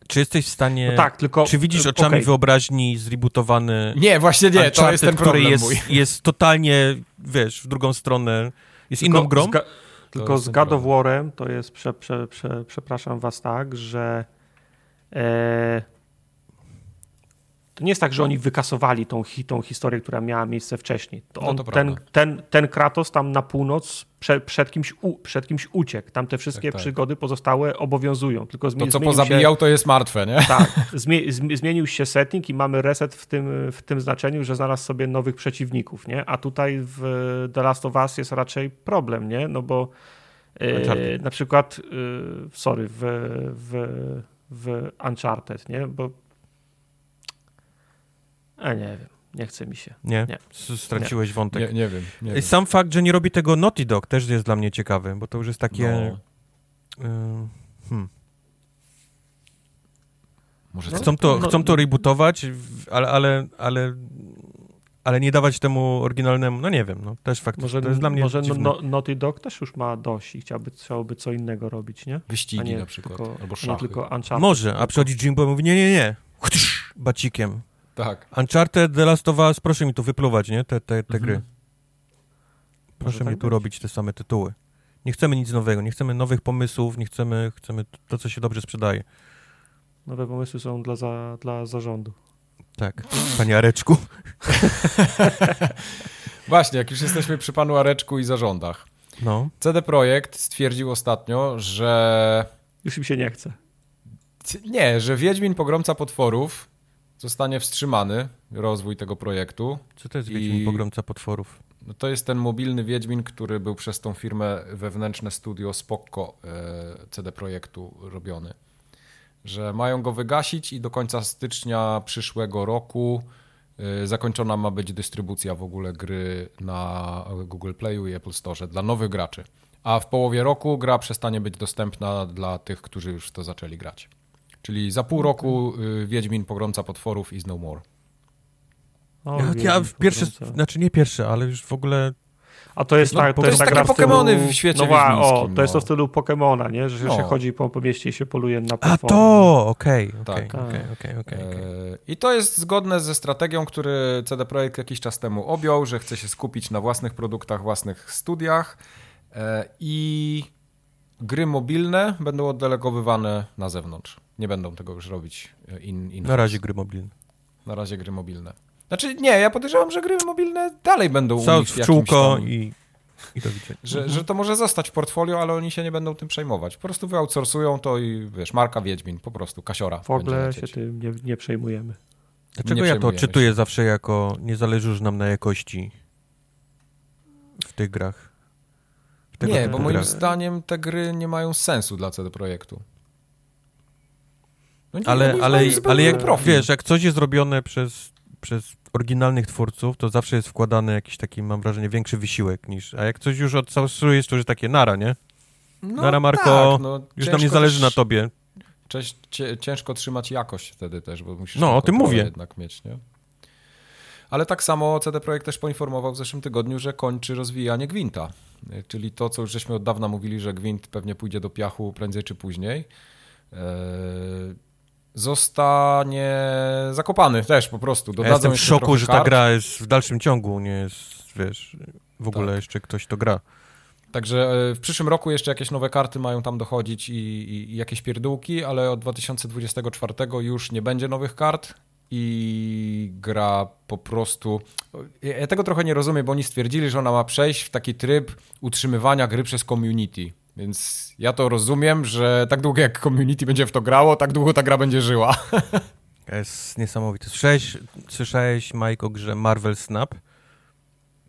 [SPEAKER 2] Czy jesteś w stanie. No tak, tylko. Czy widzisz oczami okay. wyobraźni zrebootowany.
[SPEAKER 1] Nie, właśnie nie, to jest ten
[SPEAKER 2] który
[SPEAKER 1] jest,
[SPEAKER 2] mój. jest totalnie, wiesz, w drugą stronę. Jest tylko inną grą.
[SPEAKER 3] Z tylko z God of War'em to jest, prze, prze, prze, przepraszam was tak, że. E, to nie jest tak, że oni wykasowali tą, tą historię, która miała miejsce wcześniej. To on, no to ten, ten, ten Kratos tam na północ prze, przed, kimś u, przed kimś uciekł. Tam te wszystkie tak, tak. przygody pozostałe obowiązują. Tylko
[SPEAKER 1] to, co pozabijał,
[SPEAKER 3] się,
[SPEAKER 1] to jest martwe, nie?
[SPEAKER 3] Tak. zmienił się setting i mamy reset w tym, w tym znaczeniu, że znalazł sobie nowych przeciwników, nie? A tutaj w The Last of Us jest raczej problem, nie? No bo e, na przykład, e, sorry, w, w, w Uncharted, nie? Bo a nie wiem. Nie chce mi się.
[SPEAKER 2] Nie? nie. Straciłeś
[SPEAKER 1] nie.
[SPEAKER 2] wątek.
[SPEAKER 1] Nie, nie, wiem, nie
[SPEAKER 2] wiem. Sam fakt, że nie robi tego Naughty Dog też jest dla mnie ciekawy, bo to już jest takie... No. Y hmm. Może chcą, to, no, chcą to rebootować, ale, ale, ale, ale nie dawać temu oryginalnemu, no nie wiem, no też faktycznie, może, to jest dla mnie
[SPEAKER 3] Może no, Naughty Dog też już ma dość i chciałby, chciałby co innego robić, nie?
[SPEAKER 1] Wyścigi nie, na przykład, tylko, albo szachy. Nie tylko
[SPEAKER 3] Uncharted.
[SPEAKER 2] Może, a przychodzi Jimbo i mówi, nie, nie, nie, bacikiem.
[SPEAKER 1] Tak.
[SPEAKER 2] Uncharted, The Last of Us, proszę mi tu wypluwać, nie? Te, te, te mhm. gry. Proszę Może mi tak tu być. robić te same tytuły. Nie chcemy nic nowego, nie chcemy nowych pomysłów, nie chcemy, chcemy to, co się dobrze sprzedaje.
[SPEAKER 3] Nowe pomysły są dla, za, dla zarządu.
[SPEAKER 2] Tak, panie Areczku.
[SPEAKER 1] Właśnie, jak już jesteśmy przy panu Areczku i zarządach. No. CD Projekt stwierdził ostatnio, że...
[SPEAKER 3] Już im się nie chce.
[SPEAKER 1] Nie, że Wiedźmin Pogromca Potworów zostanie wstrzymany rozwój tego projektu.
[SPEAKER 2] Co to jest Wiedźmin I... Pogromca Potworów?
[SPEAKER 1] No to jest ten mobilny Wiedźmin, który był przez tą firmę wewnętrzne studio Spokko e, CD Projektu robiony. Że mają go wygasić i do końca stycznia przyszłego roku e, zakończona ma być dystrybucja w ogóle gry na Google Playu i Apple Store dla nowych graczy. A w połowie roku gra przestanie być dostępna dla tych, którzy już to zaczęli grać. Czyli za pół roku y, Wiedźmin Pogromca Potworów i No More.
[SPEAKER 2] O, ja, ja pierwszy, znaczy nie pierwszy, ale już w ogóle
[SPEAKER 3] A to jest,
[SPEAKER 1] no,
[SPEAKER 3] ta,
[SPEAKER 1] to, to jest, jest takie Pokemony w świecie no,
[SPEAKER 3] o, to jest to w stylu Pokemona, nie? Że no. się chodzi po, po mieście i się poluje na
[SPEAKER 2] A to, okej, okej, tak. okej, okej.
[SPEAKER 1] E, I to jest zgodne ze strategią, który CD Projekt jakiś czas temu objął, że chce się skupić na własnych produktach, własnych studiach e, i gry mobilne będą oddelegowywane na zewnątrz. Nie będą tego już robić e, in, in
[SPEAKER 2] Na razie gry mobilne.
[SPEAKER 1] Na razie gry mobilne. Znaczy nie, ja podejrzewam, że gry mobilne dalej będą
[SPEAKER 2] South u nich w czółko tam, i, i do
[SPEAKER 1] widzenia. Że, że to może zostać w portfolio, ale oni się nie będą tym przejmować. Po prostu wyoutsourcują to i wiesz, marka Wiedźmin, po prostu, kasiora.
[SPEAKER 3] W ogóle się tym nie, nie przejmujemy.
[SPEAKER 2] Dlaczego nie ja to czytuję się. zawsze jako nie zależy już nam na jakości w tych grach?
[SPEAKER 1] W nie, bo moim grach. zdaniem te gry nie mają sensu dla CD Projektu.
[SPEAKER 2] No nie, ale, ale, ale jak, profil. wiesz, jak coś jest zrobione przez, przez oryginalnych twórców, to zawsze jest wkładany jakiś taki, mam wrażenie, większy wysiłek niż, a jak coś już odsałsujesz, to już takie nara, nie? No, nara, Marko, tak, no, już nam nie zależy na tobie.
[SPEAKER 1] Cześć, ciężko trzymać jakość wtedy też, bo musisz
[SPEAKER 2] no, o tym mówię.
[SPEAKER 1] jednak mieć, nie? Ale tak samo CD Projekt też poinformował w zeszłym tygodniu, że kończy rozwijanie Gwinta. Czyli to, co już żeśmy od dawna mówili, że Gwint pewnie pójdzie do piachu prędzej czy później. Eee, zostanie zakopany też po prostu.
[SPEAKER 2] Dodadzą ja jestem w szoku, że ta gra jest w dalszym ciągu, nie jest, wiesz, w ogóle tak. jeszcze ktoś to gra.
[SPEAKER 1] Także e, w przyszłym roku jeszcze jakieś nowe karty mają tam dochodzić i, i, i jakieś pierdółki, ale od 2024 już nie będzie nowych kart i gra po prostu. Ja tego trochę nie rozumiem, bo oni stwierdzili, że ona ma przejść w taki tryb utrzymywania gry przez community. Więc ja to rozumiem, że tak długo jak community będzie w to grało, tak długo ta gra będzie żyła.
[SPEAKER 2] Jest niesamowite. Słyszałeś, słyszałeś Mike, o grze Marvel Snap?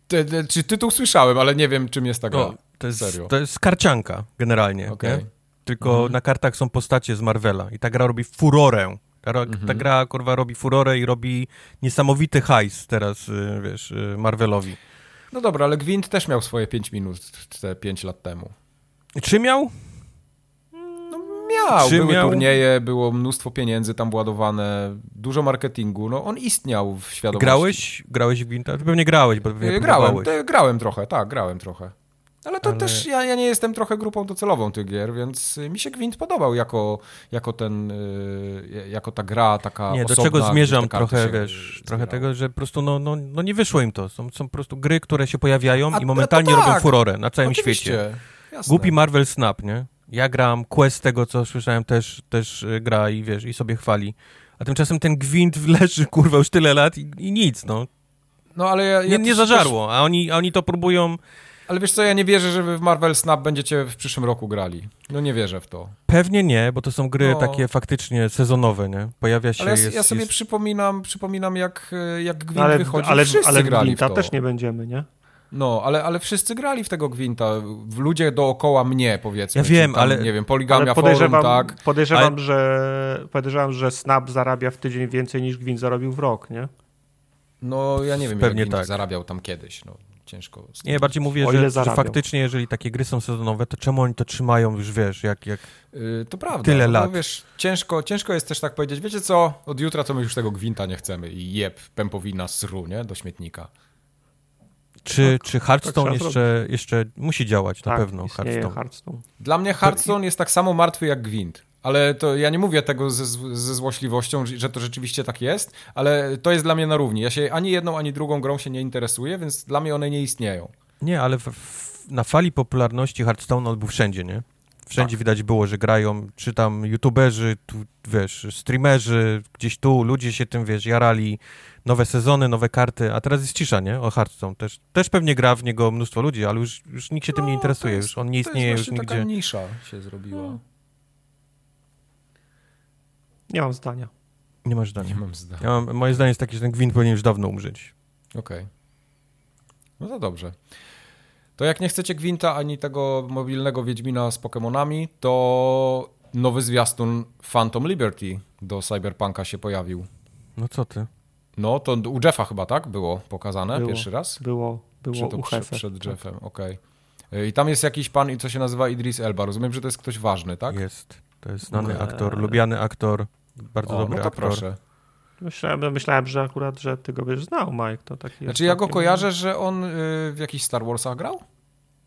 [SPEAKER 1] Ty, ty, czy tytuł słyszałem, ale nie wiem, czym jest ta gra. No,
[SPEAKER 2] to, jest, Serio. to jest karcianka generalnie, okay. Tylko mhm. na kartach są postacie z Marvela i ta gra robi furorę. Ta, mhm. gra, kurwa, robi furorę i robi niesamowity hajs teraz, y, wiesz, y, Marvelowi.
[SPEAKER 1] No dobra, ale Gwint też miał swoje 5 minut te 5 lat temu.
[SPEAKER 2] Czy miał?
[SPEAKER 1] No miał. Czy Były miał? turnieje, było mnóstwo pieniędzy tam władowane, dużo marketingu. No on istniał w świadomości.
[SPEAKER 2] Grałeś? Grałeś w Gwinta? Pewnie grałeś, bo pewnie
[SPEAKER 1] Grałem, grałem trochę, tak, grałem trochę. Ale to Ale... też ja, ja nie jestem trochę grupą docelową tych gier, więc mi się Gwint podobał jako, jako ten, y, jako ta gra taka
[SPEAKER 2] Nie,
[SPEAKER 1] osobna,
[SPEAKER 2] do czego zmierzam trochę, wiesz, trochę tego, że po prostu no, no, no nie wyszło im to. Są, są po prostu gry, które się pojawiają a, i momentalnie tak. robią furorę na całym Oczywiście. świecie. Jasne. Głupi Marvel Snap, nie? Ja gram, Quest tego, co słyszałem, też, też y, gra i wiesz, i sobie chwali. A tymczasem ten gwint leży, kurwa, już tyle lat i, i nic, no.
[SPEAKER 1] No, ale ja,
[SPEAKER 2] ja nie, nie zażarło, też... a oni, oni to próbują
[SPEAKER 1] ale wiesz co, ja nie wierzę, że wy w Marvel Snap będziecie w przyszłym roku grali. No nie wierzę w to.
[SPEAKER 2] Pewnie nie, bo to są gry no. takie faktycznie sezonowe, nie? Pojawia się...
[SPEAKER 1] Ale
[SPEAKER 2] ja, jest,
[SPEAKER 1] ja sobie
[SPEAKER 2] jest...
[SPEAKER 1] przypominam, przypominam jak, jak Gwint ale, wychodził,
[SPEAKER 3] ale,
[SPEAKER 1] wszyscy
[SPEAKER 3] ale
[SPEAKER 1] grali
[SPEAKER 3] Gwinta
[SPEAKER 1] w to.
[SPEAKER 3] też nie będziemy, nie?
[SPEAKER 1] No, ale, ale wszyscy grali w tego Gwinta. Ludzie dookoła mnie, powiedzmy.
[SPEAKER 2] Ja wiem,
[SPEAKER 1] tam,
[SPEAKER 2] ale...
[SPEAKER 1] Nie wiem, Poligamia podejrzewam, Forum, tak.
[SPEAKER 3] Podejrzewam, ale... że, podejrzewam, że Snap zarabia w tydzień więcej niż Gwint zarobił w rok, nie?
[SPEAKER 1] No, ja nie wiem, Pewnie jak tak. zarabiał tam kiedyś. No ciężko.
[SPEAKER 2] Nie, bardziej mówię, że, że, faktycznie, jeżeli takie gry są sezonowe, to czemu oni to trzymają już, wiesz, jak, jak
[SPEAKER 1] yy, To prawda. Tyle no, lat. wiesz, ciężko, ciężko jest też tak powiedzieć, wiecie co, od jutra to my już tego gwinta nie chcemy i jeb, pępowina sru, nie, do śmietnika.
[SPEAKER 2] Czy, tak, czy Hearthstone tak jeszcze, jeszcze musi działać?
[SPEAKER 3] Tak,
[SPEAKER 2] na pewno
[SPEAKER 3] Hearthstone. Hearthstone.
[SPEAKER 1] Dla mnie Hearthstone jest tak samo martwy jak Gwint. Ale to ja nie mówię tego ze, ze złośliwością, że to rzeczywiście tak jest, ale to jest dla mnie na równi. Ja się ani jedną, ani drugą grą się nie interesuję, więc dla mnie one nie istnieją.
[SPEAKER 2] Nie, ale w, w, na fali popularności Hearthstone on był wszędzie, nie? Wszędzie tak. widać było, że grają, czy tam youtuberzy, tu, wiesz, streamerzy, gdzieś tu, ludzie się tym, wiesz, jarali, nowe sezony, nowe karty, a teraz jest cisza, nie? O Hearthstone też. Też pewnie gra w niego mnóstwo ludzi, ale już, już nikt się no, tym nie no, interesuje, jest, już on nie istnieje już nigdzie. taka
[SPEAKER 1] nisza się zrobiła. No.
[SPEAKER 3] Nie mam zdania.
[SPEAKER 2] Nie masz zdania.
[SPEAKER 1] Nie mam zdania.
[SPEAKER 2] Ja mam, moje zdanie jest takie, że ten Gwint powinien już dawno umrzeć.
[SPEAKER 1] Okej. Okay. No to dobrze. To jak nie chcecie Gwinta ani tego mobilnego Wiedźmina z Pokémonami, to nowy zwiastun Phantom Liberty do Cyberpunka się pojawił.
[SPEAKER 2] No co ty?
[SPEAKER 1] No, to u Jeffa chyba, tak? Było pokazane było, pierwszy raz?
[SPEAKER 3] Było, było
[SPEAKER 1] przed, u przed, przed Jeffem, okej. Okay. I tam jest jakiś pan, co się nazywa Idris Elba. Rozumiem, że to jest ktoś ważny, tak?
[SPEAKER 2] Jest. To jest znany aktor, lubiany aktor, bardzo o, dobry no to aktor.
[SPEAKER 1] proszę.
[SPEAKER 3] Myślałem, myślałem, że akurat, że ty go będziesz znał, Mike. To taki
[SPEAKER 1] znaczy ja go kojarzę, że on y, w jakichś Star Warsach grał?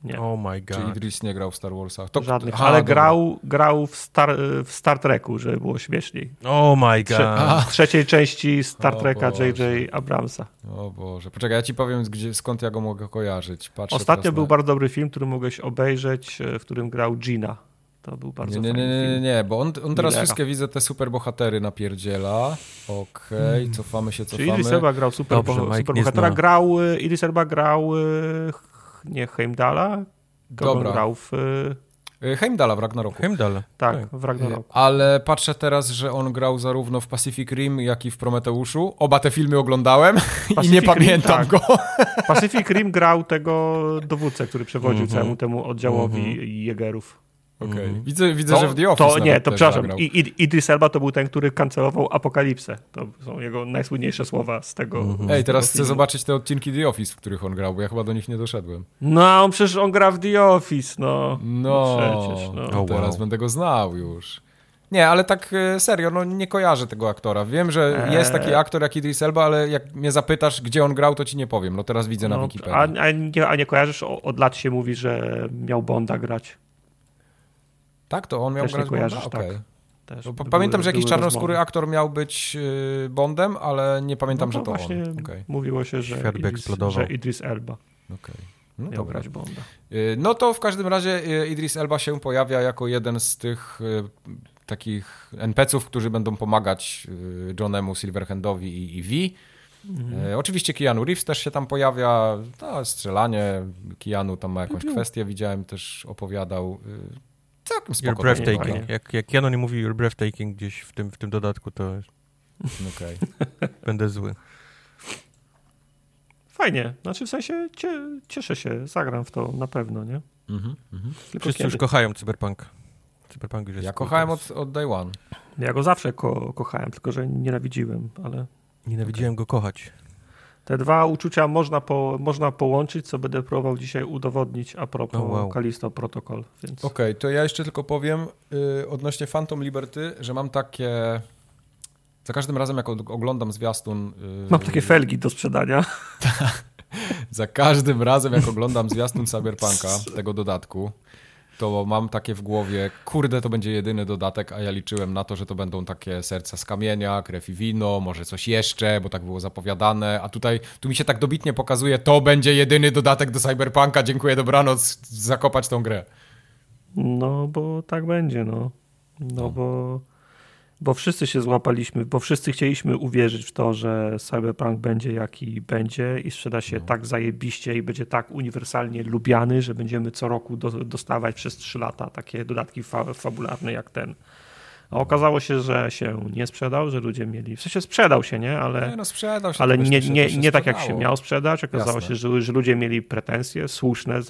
[SPEAKER 3] Nie.
[SPEAKER 2] Oh my god.
[SPEAKER 1] Czy Idris nie grał w Star Warsach? To,
[SPEAKER 3] Żadnych, aha, ale grał, grał w Star, w Star Treku, żeby było śmieszniej.
[SPEAKER 2] Oh my god.
[SPEAKER 3] w trzeciej części Star Treka J.J. Abramsa.
[SPEAKER 1] O Boże. Poczekaj, ja ci powiem, gdzie, skąd ja go mogę kojarzyć.
[SPEAKER 3] Patrzę Ostatnio był na... bardzo dobry film, który mogłeś obejrzeć, e, w którym grał Gina. To był bardzo
[SPEAKER 1] nie, nie, nie, nie, nie, bo on, on teraz wszystkie widzę te superbohatery napierdziela. Okej, okay, hmm. cofamy się, cofamy.
[SPEAKER 3] Czyli Idris Elba grał super, Dobrze, bo, superbohatera, grał, e, Idris Elba grał nie Heimdala, Dobra. grał w...
[SPEAKER 1] Y, Heimdala w Ragnaroku.
[SPEAKER 2] Heimdala.
[SPEAKER 3] Tak, tak, w Ragnaroku.
[SPEAKER 1] Ale patrzę teraz, że on grał zarówno w Pacific Rim, jak i w Prometeuszu. Oba te filmy oglądałem Pacific i nie Rim, pamiętam tak. go.
[SPEAKER 3] Pacific Rim grał tego dowódcę, który przewodził mm -hmm. całemu temu oddziałowi mm -hmm. Jegerów.
[SPEAKER 1] Okay. Mm. Widzę, widzę to, że w The Office
[SPEAKER 3] To nie, to przepraszam. I, Idris Elba to był ten, który kancelował Apokalipsę. To są jego najsłynniejsze słowa z tego. Mm -hmm.
[SPEAKER 1] Ej, teraz chcę zobaczyć te odcinki The Office, w których on grał, bo ja chyba do nich nie doszedłem.
[SPEAKER 3] No, on przecież on gra w The Office, no.
[SPEAKER 1] No, no przecież, no. Oh, teraz wow. będę go znał już. Nie, ale tak e, serio, no nie kojarzę tego aktora. Wiem, że jest taki eee. aktor jak Idris Elba, ale jak mnie zapytasz, gdzie on grał, to ci nie powiem. No teraz widzę no, na Wikipedii.
[SPEAKER 3] A, a, nie, a nie kojarzysz? Od lat się mówi, że miał Bonda grać.
[SPEAKER 1] Tak, to on miał Też grać Bonda? Okay. Tak. No, pamiętam, były, że jakiś czarnoskóry rozmowy. aktor miał być y, Bondem, ale nie pamiętam, no że to właśnie on. Okay.
[SPEAKER 3] Mówiło się, że Idris, że Idris Elba okay. no miał grać Bonda.
[SPEAKER 1] Y, no to w każdym razie y, Idris Elba się pojawia jako jeden z tych takich NPC-ów, którzy będą pomagać Johnemu Silverhandowi i, i V. Mhm. oczywiście Keanu Reeves też się tam pojawia. No, strzelanie. Keanu tam ma jakąś kwestię, widziałem, też opowiadał. Całkiem spoko.
[SPEAKER 2] You're breathtaking. Jak, jak Keanu nie mówi you're breathtaking gdzieś w tym, w tym dodatku, to okay. będę zły.
[SPEAKER 3] Fajnie. Znaczy w sensie cie, cieszę się, zagram w to na pewno, nie? Mm
[SPEAKER 2] -hmm. Wszyscy kiedy? już kochają Cyberpunk.
[SPEAKER 1] Cyberpunk już jest Ja kochałem od, od day one.
[SPEAKER 3] Ja go zawsze ko kochałem, tylko że nienawidziłem, ale...
[SPEAKER 2] Nienawidziłem okay. go kochać.
[SPEAKER 3] Te dwa uczucia można, po, można połączyć, co będę próbował dzisiaj udowodnić a propos oh, wow. Kalisto Protocol. Więc...
[SPEAKER 1] Okej, okay, to ja jeszcze tylko powiem yy, odnośnie Phantom Liberty, że mam takie... Za każdym razem, jak oglądam zwiastun...
[SPEAKER 3] Yy... Mam takie felgi do sprzedania.
[SPEAKER 1] Za każdym razem, jak oglądam zwiastun Cyberpunka, tego dodatku, to mam takie w głowie, kurde, to będzie jedyny dodatek, a ja liczyłem na to, że to będą takie serca z kamienia, krew i wino, może coś jeszcze, bo tak było zapowiadane, a tutaj, tu mi się tak dobitnie pokazuje, to będzie jedyny dodatek do Cyberpunka, dziękuję, dobranoc, zakopać tą grę.
[SPEAKER 3] No, bo tak będzie, no. No, no. bo bo wszyscy się złapaliśmy, bo wszyscy chcieliśmy uwierzyć w to, że Cyberpunk będzie jaki będzie i sprzeda się no. tak zajebiście i będzie tak uniwersalnie lubiany, że będziemy co roku do, dostawać przez 3 lata takie dodatki fa fabularne jak ten. A okazało się, że się nie sprzedał, że ludzie mieli. W sensie sprzedał się, nie? Ale,
[SPEAKER 1] nie, no sprzedał się,
[SPEAKER 3] ale nie, nie, nie tak jak się miał sprzedać. Okazało Jasne. się, że, że, ludzie mieli pretensje słuszne z,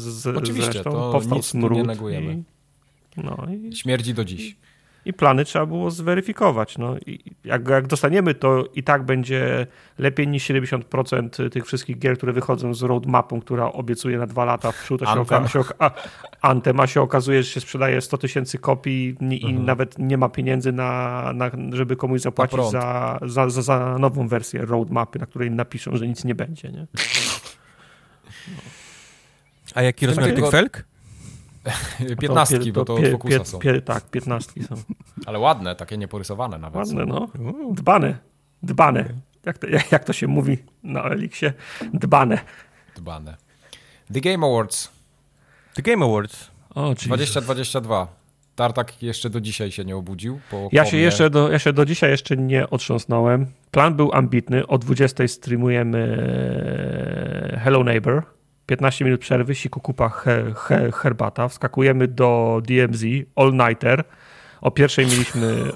[SPEAKER 3] z,
[SPEAKER 1] Oczywiście,
[SPEAKER 3] zresztą.
[SPEAKER 1] To Powstał smród. Nie negujemy. I, no, i, Śmierdzi do dziś
[SPEAKER 3] i plany trzeba było zweryfikować. No, i jak, jak dostaniemy, to i tak będzie lepiej niż 70% tych wszystkich gier, które wychodzą z roadmapą, która obiecuje na dwa lata w przód. To się, oka- się oka- Antem, a się okazuje, że się sprzedaje 100 tysięcy kopii i, mhm. nawet nie ma pieniędzy, na, na żeby komuś zapłacić za, za, za, za, nową wersję roadmapy, na której napiszą, że nic nie będzie. Nie?
[SPEAKER 2] No. A jaki rozmiar tych felk?
[SPEAKER 1] Piętnastki, bo to pie, od pie,
[SPEAKER 3] są. Pie, tak, piętnastki są.
[SPEAKER 1] Ale ładne, takie nieporysowane nawet.
[SPEAKER 3] Ładne, no. Dbane. Dbane. Jak to, jak to się mówi na Eliksie? Dbane.
[SPEAKER 1] Dbane. The Game Awards.
[SPEAKER 2] The Game Awards.
[SPEAKER 1] O, 2022. Tartak jeszcze do dzisiaj się nie obudził. Po
[SPEAKER 3] ja, się jeszcze do, ja się do dzisiaj jeszcze nie otrząsnąłem. Plan był ambitny. O 20 streamujemy e, Hello Neighbor 15 minut przerwy, siku kupa he, he, herbata, wskakujemy do DMZ, all-nighter, o pierwszej mieliśmy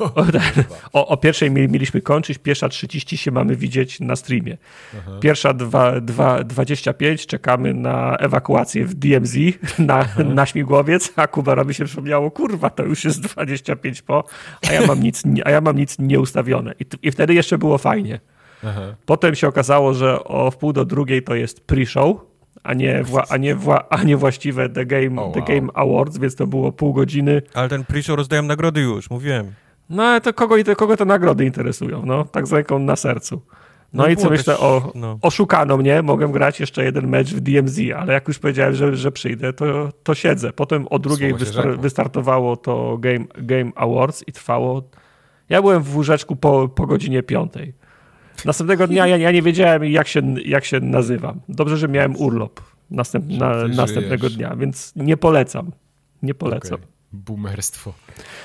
[SPEAKER 3] o, o, pierwszej mieliśmy kończyć, pierwsza 30 się mamy widzieć na streamie. Aha. Pierwsza dwa, dwa, 25 czekamy na ewakuację w DMZ, na, na śmigłowiec, a Kubarowi się przypomniało, kurwa, to już jest 25 po, a ja mam nic, a ja mam nic nieustawione. I, I wtedy jeszcze było fajnie. Aha. Potem się okazało, że o wpół do drugiej to jest pre-show, a nie, wła, a nie, wła, a nie właściwe The Game, oh, wow. The Game Awards, więc to było pół godziny.
[SPEAKER 2] Ale ten pre-show rozdają nagrody już, mówiłem.
[SPEAKER 3] No ale to kogo, kogo te nagrody interesują, no, tak z ręką na sercu. No, no i co myślę, o, no. oszukano mnie, mogę grać jeszcze jeden mecz w DMZ, ale jak już powiedziałem, że, że przyjdę, to, to siedzę. Potem o drugiej wystar wystartowało to Game, Game Awards i trwało. Ja byłem w łóżeczku po, po godzinie piątej. Następnego dnia ja, ja nie wiedziałem, jak się, jak się nazywam. Dobrze, że miałem urlop następ, na, następnego dnia, więc nie polecam. Nie polecam. Okay.
[SPEAKER 1] Boomerstwo.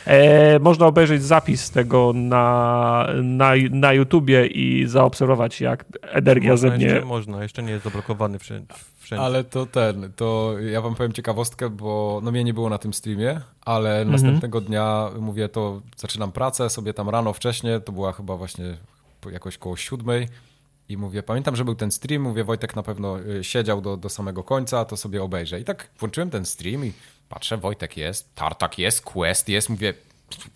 [SPEAKER 3] E, można obejrzeć zapis tego na, na, na YouTubie i zaobserwować, jak energia
[SPEAKER 2] można,
[SPEAKER 3] ze mnie...
[SPEAKER 2] Jeszcze można, jeszcze nie jest zablokowany wszędzie.
[SPEAKER 1] Ale to ten, to ja wam powiem ciekawostkę, bo no mnie nie było na tym streamie, ale mhm. następnego dnia mówię, to zaczynam pracę sobie tam rano wcześniej, to była chyba właśnie jakoś koło siódmej i mówię, pamiętam, że był ten stream, mówię, Wojtek na pewno y, siedział do, do samego końca, to sobie obejrzę. I tak włączyłem ten stream i patrzę, Wojtek jest, Tartak jest, Quest jest, mówię,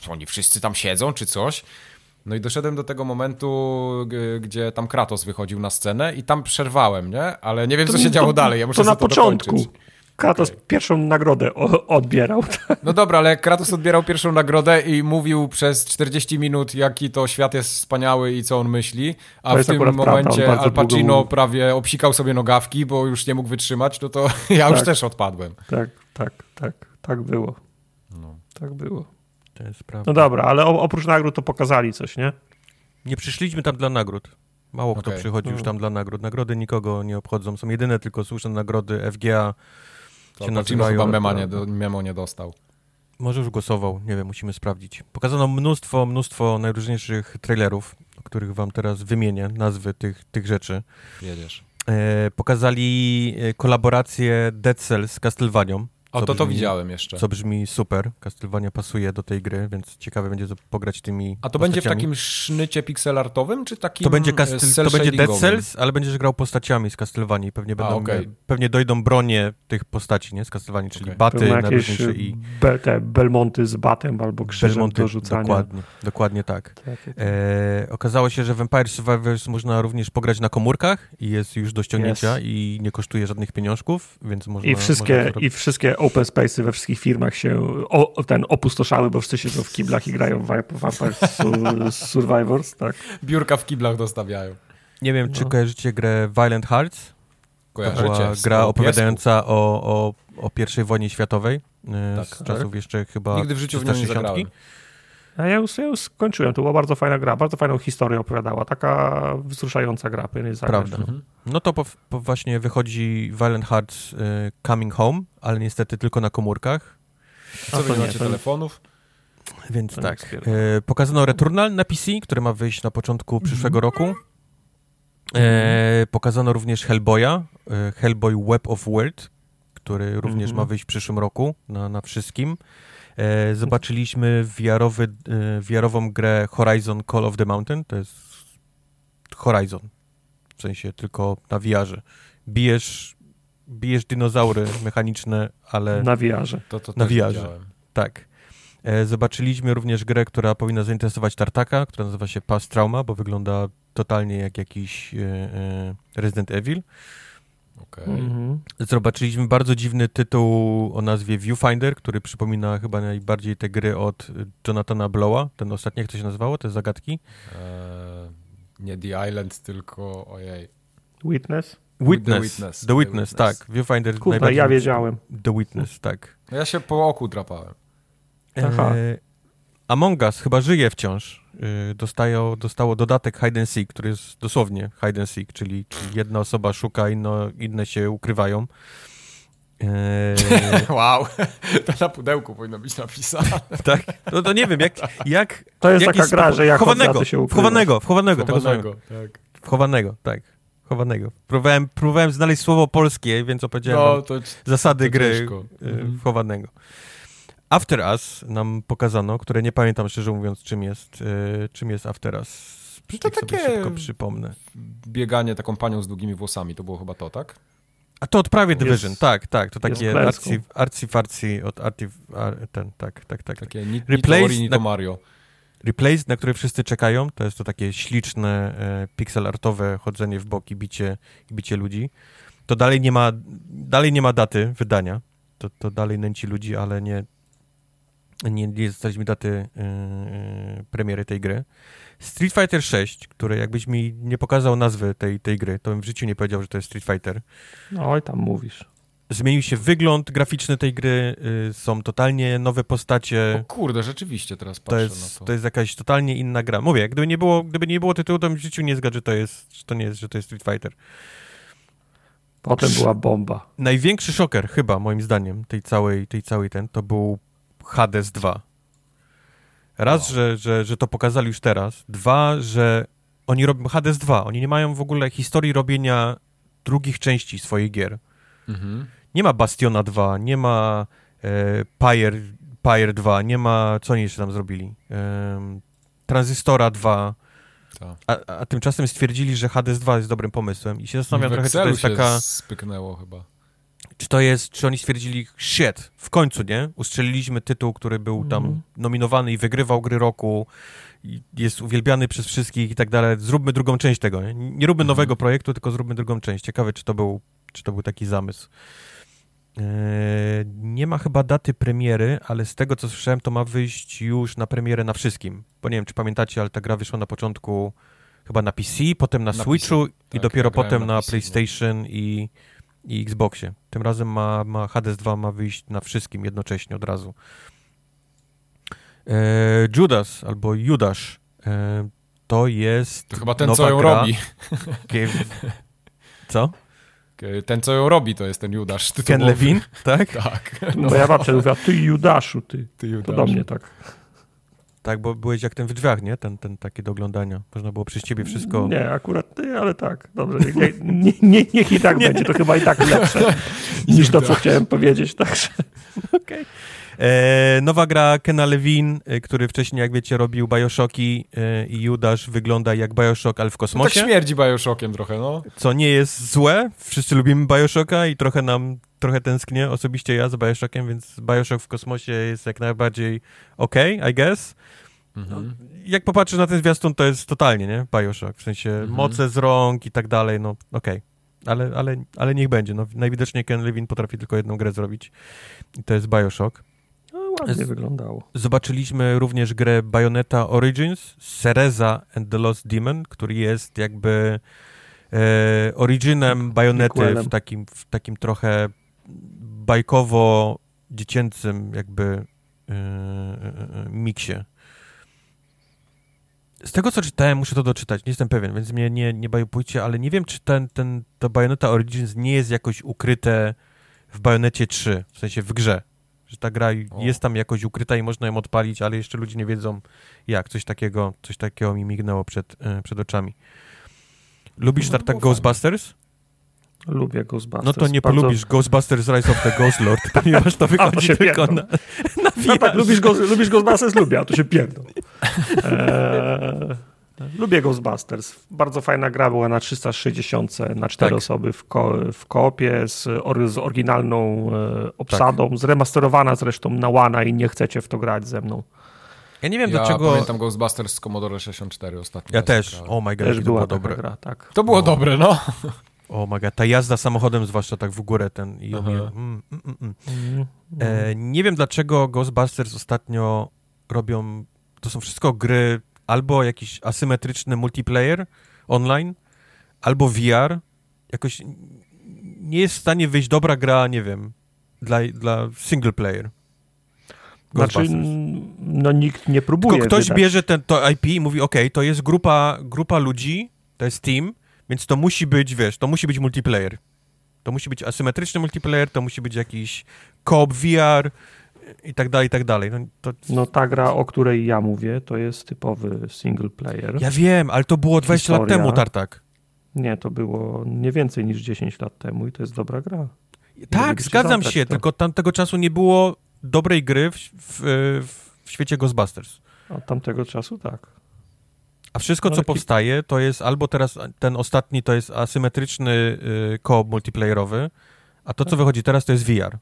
[SPEAKER 1] oni wszyscy tam siedzą czy coś. No i doszedłem do tego momentu, gdzie tam Kratos wychodził na scenę i tam przerwałem, nie? Ale nie wiem, co się działo dalej. Ja muszę
[SPEAKER 3] to na to początku. Dokończyć. Kratos okay. pierwszą nagrodę odbierał.
[SPEAKER 1] No dobra, ale Kratos odbierał pierwszą nagrodę i mówił przez 40 minut, jaki to świat jest wspaniały i co on myśli, a w tym momencie Al Pacino prawie obsikał sobie nogawki, bo już nie mógł wytrzymać, no to ja tak, już też odpadłem.
[SPEAKER 3] Tak, tak, tak, tak było. No. Tak było. To jest prawda. No dobra, ale oprócz nagród to pokazali coś, nie?
[SPEAKER 2] Nie przyszliśmy tam dla nagród. Mało okay. kto przychodzi już no. tam dla nagród. Nagrody nikogo nie obchodzą. Są jedyne tylko słuszne nagrody FGA,
[SPEAKER 1] się nazywają. chyba mema nie, do, memo nie dostał.
[SPEAKER 2] Może już głosował, nie wiem, musimy sprawdzić. Pokazano mnóstwo, mnóstwo najróżniejszych trailerów, o których wam teraz wymienię, nazwy tych, tych rzeczy.
[SPEAKER 1] Jedziesz.
[SPEAKER 2] E, pokazali e, kolaborację Dead Cells z Castlevanią.
[SPEAKER 1] O, to brzmi, to widziałem jeszcze.
[SPEAKER 2] Co brzmi super. Castlevania pasuje do tej gry, więc ciekawe będzie pograć tymi
[SPEAKER 1] A to będzie w takim sznycie pixelartowym, czy takim
[SPEAKER 2] To będzie, Castle, to będzie Dead Cells, ale będziesz grał postaciami z Castlevanii. Pewnie będą, A, okay. pewnie dojdą bronie tych postaci, nie? Z Castlevanii, czyli okay. baty najróżniejsze i...
[SPEAKER 3] Be, te Belmonty z batem albo krzyżem Belmonty, do rzucania.
[SPEAKER 2] Dokładnie, dokładnie tak. tak, tak, tak. E, okazało się, że w Empire Survivors można również pograć na komórkach i jest już do ściągnięcia yes. i nie kosztuje żadnych pieniążków, więc można...
[SPEAKER 3] I wszystkie, można i wszystkie open space'y we wszystkich firmach się o, ten opustoszały, bo wszyscy siedzą w kiblach i grają w Vampire Survivors, tak.
[SPEAKER 1] Biurka w kiblach dostawiają.
[SPEAKER 2] Nie wiem, czy no. kojarzycie grę Violent Hearts? Kojarzycie. To była gra opowiadająca o, o, o I wojnie światowej e, tak, z czasów tak. jeszcze chyba
[SPEAKER 1] Nigdy w życiu w nią nie zagrałem.
[SPEAKER 3] A ja już, ja już skończyłem, to była bardzo fajna gra, bardzo fajną historię opowiadała, taka wzruszająca gra.
[SPEAKER 2] Prawda. Mhm. No to po, po właśnie wychodzi Violent Hearts y, Coming Home, ale niestety tylko na komórkach.
[SPEAKER 1] Co wy nie macie telefonów?
[SPEAKER 2] Więc to tak. Y, pokazano Returnal na PC, który ma wyjść na początku mhm. przyszłego roku. Y, pokazano również Hellboya, y, Hellboy Web of World, który również ma mhm. wyjść w przyszłym roku na, na wszystkim. E, zobaczyliśmy VR-owy, e, VR-ową grę Horizon Call of the Mountain. To jest Horizon. W sensie tylko na VR-ze. Bijesz, bijesz dinozaury mechaniczne, ale...
[SPEAKER 3] Na VR-ze.
[SPEAKER 2] To, to na VR-ze. Tak. E, zobaczyliśmy również grę, która powinna zainteresować Tartaka, która nazywa się Past Trauma, bo wygląda totalnie jak jakiś Resident Evil.
[SPEAKER 1] Okay. Mhm.
[SPEAKER 2] Zobaczyliśmy bardzo dziwny tytuł o nazwie Viewfinder, który przypomina chyba najbardziej te gry od Jonathana Blowa. Ten ostatni, jak to się nazywało, te zagadki? Eee,
[SPEAKER 1] nie The Island, tylko ojej.
[SPEAKER 3] Witness?
[SPEAKER 2] Witness. The Witness, The Witness, The Witness. tak. Viewfinder.
[SPEAKER 3] Kurde, ja wiedziałem.
[SPEAKER 2] The Witness, tak.
[SPEAKER 1] No ja się po oku drapałem.
[SPEAKER 2] Aha. E, Among Us chyba żyje wciąż. Y, dostają, dostało dodatek hide and seek, który jest dosłownie hide and seek, czyli, czyli jedna osoba szuka, inno, inne się ukrywają.
[SPEAKER 1] Eee... wow, to na pudełku powinno być napisane.
[SPEAKER 2] tak? No to nie wiem, jak... jak
[SPEAKER 3] to jest taka gra, że jak
[SPEAKER 2] chowanego,
[SPEAKER 3] się
[SPEAKER 2] wchowanego, wchowanego, tego tak. Wchowanego, tak. Chowanego. Próbowałem, próbowałem znaleźć słowo polskie, więc opowiedziałem no, to, zasady to gry y, mhm. After Us nam pokazano, które nie pamiętam szczerze mówiąc czym jest, yy, czym jest After Us. To takie szybko przypomnę.
[SPEAKER 1] bieganie taką panią z długimi włosami, to było chyba to, tak?
[SPEAKER 2] A to od prawie Division, jest, tak, tak, to takie arcy, arcy farcy od arty, ar, ten, tak, tak, tak.
[SPEAKER 1] Takie ni, Replace, ni to Mario.
[SPEAKER 2] Replace, na które wszyscy czekają, to jest to takie śliczne, e, pixel artowe chodzenie w bok i bicie, bicie ludzi. To dalej nie ma, dalej nie ma daty wydania, to, to dalej nęci ludzi, ale nie, Nie, nie dostaliśmy daty yy, premiery tej gry. Street Fighter 6, które jakbyś mi nie pokazał nazwy tej, tej gry, to bym w życiu nie powiedział, że to jest Street Fighter.
[SPEAKER 3] No oj, tam mówisz.
[SPEAKER 2] Zmienił się wygląd graficzny tej gry, y, są totalnie nowe postacie.
[SPEAKER 1] O kurde, rzeczywiście teraz patrzę
[SPEAKER 2] to jest,
[SPEAKER 1] na to.
[SPEAKER 2] To jest jakaś totalnie inna gra. Mówię, gdyby nie było, gdyby nie było tytułu, to bym w życiu nie zgadł, że to jest, że to nie jest, że to jest Street Fighter.
[SPEAKER 3] Potem była bomba.
[SPEAKER 2] Największy szoker chyba, moim zdaniem, tej całej, tej całej ten, to był Hades 2. Raz, że, że, że to pokazali już teraz. Dwa, że oni robią Hades 2. Oni nie mają w ogóle historii robienia drugich części swoich gier. Mhm. Nie ma Bastiona 2, nie ma e, Pyre, Pyre 2, nie ma... Co oni jeszcze tam zrobili? E, Transystora 2. Tak. A, a, tymczasem stwierdzili, że Hades 2 jest dobrym pomysłem i się zastanawiam trochę, czy to jest taka...
[SPEAKER 1] spyknęło chyba.
[SPEAKER 2] Czy to jest, czy oni stwierdzili, shit, w końcu, nie? Ustrzeliliśmy tytuł, który był tam mm. nominowany i wygrywał gry roku, jest uwielbiany przez wszystkich i tak dalej. Zróbmy drugą część tego, nie? Nie róbmy mm. nowego projektu, tylko zróbmy drugą część. Ciekawe, czy to był, czy to był taki zamysł. Eee, nie ma chyba daty premiery, ale z tego co słyszałem, to ma wyjść już na premierę na wszystkim. Bo nie wiem, czy pamiętacie, ale ta gra wyszła na początku chyba na PC, potem na, na Switchu PC. i tak, dopiero potem na, na PC, PlayStation no. i i Xboxie. Tym razem ma, ma Hades 2 ma wyjść na wszystkim jednocześnie od razu. E, Judas albo Judasz e, to jest.
[SPEAKER 1] To chyba ten, co ją gra. robi.
[SPEAKER 2] Co?
[SPEAKER 1] Ten, co ją robi, to jest ten Judasz.
[SPEAKER 2] Ken Levin, tak?
[SPEAKER 1] Tak.
[SPEAKER 3] No. Bo ja babcia mówiła, ty Judaszu, ty. ty Judaszu. To do mnie tak.
[SPEAKER 2] Tak, bo byłeś jak ten w drzwiach, nie? Ten, ten taki do oglądania. Można było przez ciebie wszystko...
[SPEAKER 3] Nie, akurat ty, ale tak. Dobrze, nie, nie, nie, niech i tak będzie. To chyba i tak lepsze niż to, co chciałem powiedzieć. Także...
[SPEAKER 2] Okej. Okay. E, nowa gra Kena Levin, e, który wcześniej, jak wiecie, robił Bioshocki e, i Judasz wygląda jak Bioshock, ale w kosmosie.
[SPEAKER 1] No tak śmierdzi Bioshockiem trochę, no.
[SPEAKER 2] Co nie jest złe. Wszyscy lubimy Bioshocka i trochę nam, trochę tęsknię, osobiście ja za Bioshockiem, więc Bioshock w kosmosie jest jak najbardziej ok, I guess. Mhm. No, jak popatrzysz na ten zwiastun, to jest totalnie, nie? Bioshock, w sensie mhm. moce z rąk i tak dalej, no okej. Okay. Ale, ale, ale niech będzie. No, najwidoczniej Ken Levin potrafi tylko jedną grę zrobić i to jest Bioshock.
[SPEAKER 3] Ładnie wyglądało.
[SPEAKER 2] Zobaczyliśmy również grę Bayonetta Origins, Cereza and the Lost Demon, który jest jakby e, originem Bayonety w takim, w takim trochę bajkowo-dziecięcym jakby e, e, e miksie z tego, co czytałem, muszę to doczytać, nie jestem pewien, więc mnie nie, nie bajopujcie, ale nie wiem, czy ten, ten, to Bayonetta Origins nie jest jakoś ukryte w Bajonecie 3, w sensie w grze. Że ta gra o. jest tam jakoś ukryta i można ją odpalić, ale jeszcze ludzie nie wiedzą jak. Coś takiego, coś takiego mi mignęło przed, e, przed oczami. Lubisz no, tak Ghostbusters?
[SPEAKER 3] Lubię Ghostbusters.
[SPEAKER 2] No to nie bardzo... polubisz Ghostbusters Rise of the Ghost Lord, ponieważ to wychodzi to tylko na, na
[SPEAKER 3] no tak, lubisz, go, lubisz Ghostbusters? Lubię, a to się pierdol. Eee, lubię Ghostbusters. Bardzo fajna gra była na 360, na cztery tak. osoby w, ko w koopie z, or z oryginalną e, obsadą, tak. zremasterowana zresztą na Łana i nie chcecie w to grać ze mną.
[SPEAKER 2] Ja nie wiem
[SPEAKER 1] ja
[SPEAKER 2] dlaczego.
[SPEAKER 1] Ja pamiętam Ghostbusters z Commodore 64 ostatnio.
[SPEAKER 2] Ja też. O oh my god,
[SPEAKER 3] też
[SPEAKER 2] to
[SPEAKER 3] było
[SPEAKER 2] dobre.
[SPEAKER 3] Gra, tak.
[SPEAKER 1] To było dobre, no.
[SPEAKER 2] O my God, ta jazda samochodem, zwłaszcza tak w górę ten i mm, mm, mm, mm. E, nie wiem dlaczego Ghostbusters ostatnio robią, to są wszystko gry albo jakiś asymetryczny multiplayer online, albo VR. Jakoś nie jest w stanie wyjść dobra gra, nie wiem, dla, dla single player.
[SPEAKER 3] Znaczy, no nikt nie próbuje.
[SPEAKER 2] Tylko ktoś bierze ten, to IP i mówi, ok, to jest grupa, grupa ludzi, to jest team, więc to musi być, wiesz, to musi być multiplayer. To musi być asymetryczny multiplayer, to musi być jakiś co-op VR i tak dalej, i tak dalej. No, to...
[SPEAKER 3] no ta gra, o której ja mówię, to jest typowy single player.
[SPEAKER 2] Ja wiem, ale to było 20 Historia. lat temu, Tartak.
[SPEAKER 3] Nie, to było nie więcej niż 10 lat temu i to jest dobra gra.
[SPEAKER 2] tak, zgadzam się, to. tylko tamtego czasu nie było dobrej gry w, w, w świecie Ghostbusters.
[SPEAKER 3] Od tamtego czasu tak.
[SPEAKER 2] A wszystko, co powstaje, to jest albo teraz ten ostatni to jest asymetryczny y, koop multiplayerowy, a to, co tak. wychodzi teraz, to jest VR.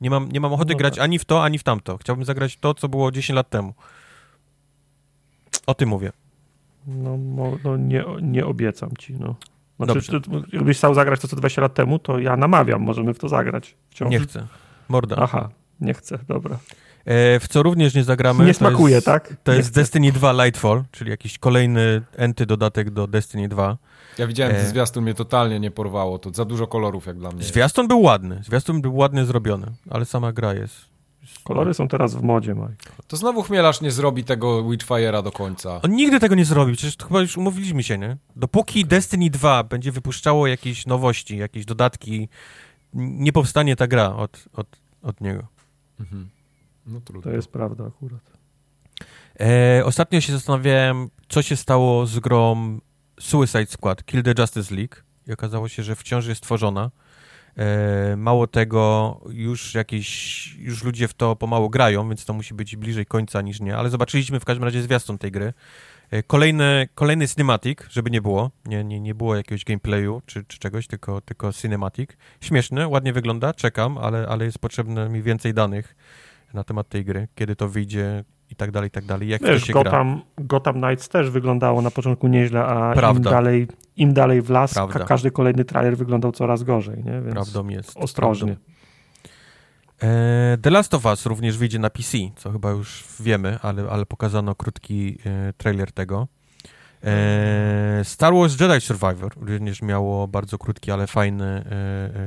[SPEAKER 2] Nie mam, nie mam ochoty no grać tak. ani w to, ani w tamto. Chciałbym zagrać to, co było 10 lat temu. O tym mówię.
[SPEAKER 3] No, no nie, nie obiecam ci, no. Znaczy, Dobrze. Ty, gdybyś chciał zagrać to, co 20 lat temu, to ja namawiam, możemy w to zagrać.
[SPEAKER 2] Wciąż. Nie chcę. Morda.
[SPEAKER 3] Aha, nie chcę, dobra.
[SPEAKER 2] E, w co również nie zagramy.
[SPEAKER 3] Nie smakuje,
[SPEAKER 2] jest,
[SPEAKER 3] tak?
[SPEAKER 2] To jest Destiny 2 Lightfall, czyli jakiś kolejny enty dodatek do Destiny 2.
[SPEAKER 1] Ja widziałem, e... zwiastun mnie totalnie nie porwało, to za dużo kolorów jak dla mnie.
[SPEAKER 2] Zwiastun był ładny, zwiastun był ładnie zrobiony, ale sama gra jest
[SPEAKER 3] Kolory są teraz w modzie, Mike.
[SPEAKER 1] To znowu Chmielarz nie zrobi tego Witchfire'a do końca.
[SPEAKER 2] On nigdy tego nie zrobi, przecież chyba już umówiliśmy się, nie? Dopóki Destiny 2 będzie wypuszczało jakieś nowości, jakieś dodatki, nie powstanie ta gra od, od, od niego. Mhm.
[SPEAKER 3] No trudno. To jest prawda akurat.
[SPEAKER 2] E, ostatnio się zastanawiałem, co się stało z grą Suicide Squad, Kill the Justice League i okazało się, że wciąż jest tworzona E, mało tego, już jakieś, już ludzie w to pomału grają, więc to musi być bliżej końca niż nie, ale zobaczyliśmy w każdym razie zwiastun tej gry. E, kolejny, kolejny cinematic, żeby nie było, nie, nie, nie było jakiegoś gameplayu czy, czy czegoś, tylko, tylko cinematic. Śmieszny, ładnie wygląda, czekam, ale, ale jest potrzebne mi więcej danych na temat tej gry, kiedy to wyjdzie, i tak dalej, i tak dalej. Jak Wiesz, to się
[SPEAKER 3] Gotham, gra? Gotham Knights też wyglądało na początku nieźle, a im dalej, im dalej w las, ka każdy kolejny trailer wyglądał coraz gorzej, nie? Więc
[SPEAKER 2] Prawdą jest.
[SPEAKER 3] Ostrożnie.
[SPEAKER 2] E, The Last of Us również wyjdzie na PC, co chyba już wiemy, ale, ale pokazano krótki e, trailer tego. E, Star Wars Jedi Survivor również miało bardzo krótki, ale fajny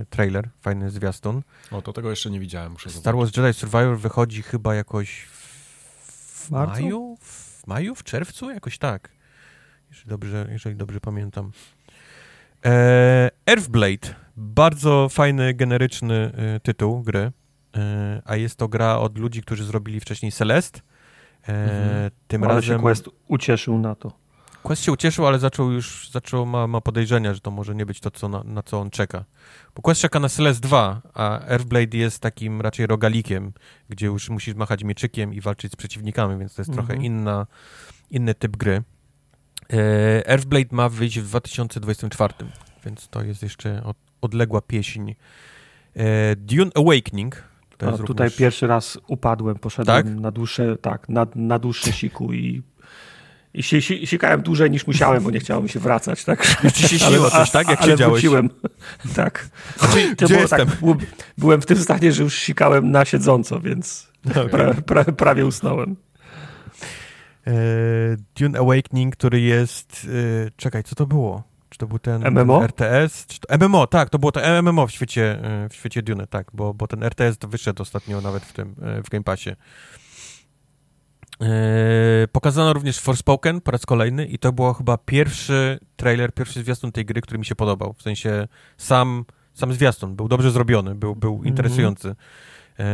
[SPEAKER 2] trailer, fajny zwiastun.
[SPEAKER 1] O, to tego jeszcze nie widziałem, muszę
[SPEAKER 2] Star Wars Jedi Survivor wychodzi chyba jakoś w maju? W maju, w czerwcu? Jakoś tak. Jeżeli dobrze, jeżeli dobrze pamiętam. E, Earthblade. Bardzo fajny, generyczny e, tytuł gry. E, a jest to gra od ludzi, którzy zrobili wcześniej Celest. E, mhm.
[SPEAKER 3] Tym ale razem... się Quest ucieszył na to.
[SPEAKER 2] Quest się ucieszył, ale zaczął już, zaczął, ma, ma podejrzenia, że to może nie być to, co na, na co on czeka. Bo Quest czeka na Celeste 2, a Earthblade jest takim raczej rogalikiem, gdzie już musisz machać mieczykiem i walczyć z przeciwnikami, więc to jest trochę mhm. inna, inny typ gry. E, Earthblade ma wyjść w 2024, więc to jest jeszcze od, odległa pieśń. E, Dune Awakening.
[SPEAKER 3] To tutaj również... pierwszy raz upadłem, poszedłem tak? na dłuższe, tak, na, na dłuższe siku i i si, si, sikałem dłużej niż musiałem, bo nie chciało mi się wracać, tak?
[SPEAKER 2] Już ci się śniło coś, tak? Jak
[SPEAKER 3] ale
[SPEAKER 2] siedziałeś?
[SPEAKER 3] wróciłem, tak.
[SPEAKER 2] Gdzie, gdzie tak, jestem? Tak,
[SPEAKER 3] byłem w tym stanie, że już sikałem na siedząco, więc okay. pra, pra, prawie usnąłem.
[SPEAKER 2] E, Dune Awakening, który jest... E, czekaj, co to było? Czy to był ten,
[SPEAKER 3] MMO?
[SPEAKER 2] Ten RTS? To, MMO, tak, to było to MMO w świecie, e, w świecie Dune, tak, bo, bo ten RTS wyszedł ostatnio nawet w tym, w Game Passie. Yy, pokazano również Forspoken po raz kolejny i to było chyba pierwszy trailer, pierwszy zwiastun tej gry, który mi się podobał. W sensie sam, sam zwiastun był dobrze zrobiony, był, był mm -hmm. interesujący. Yy,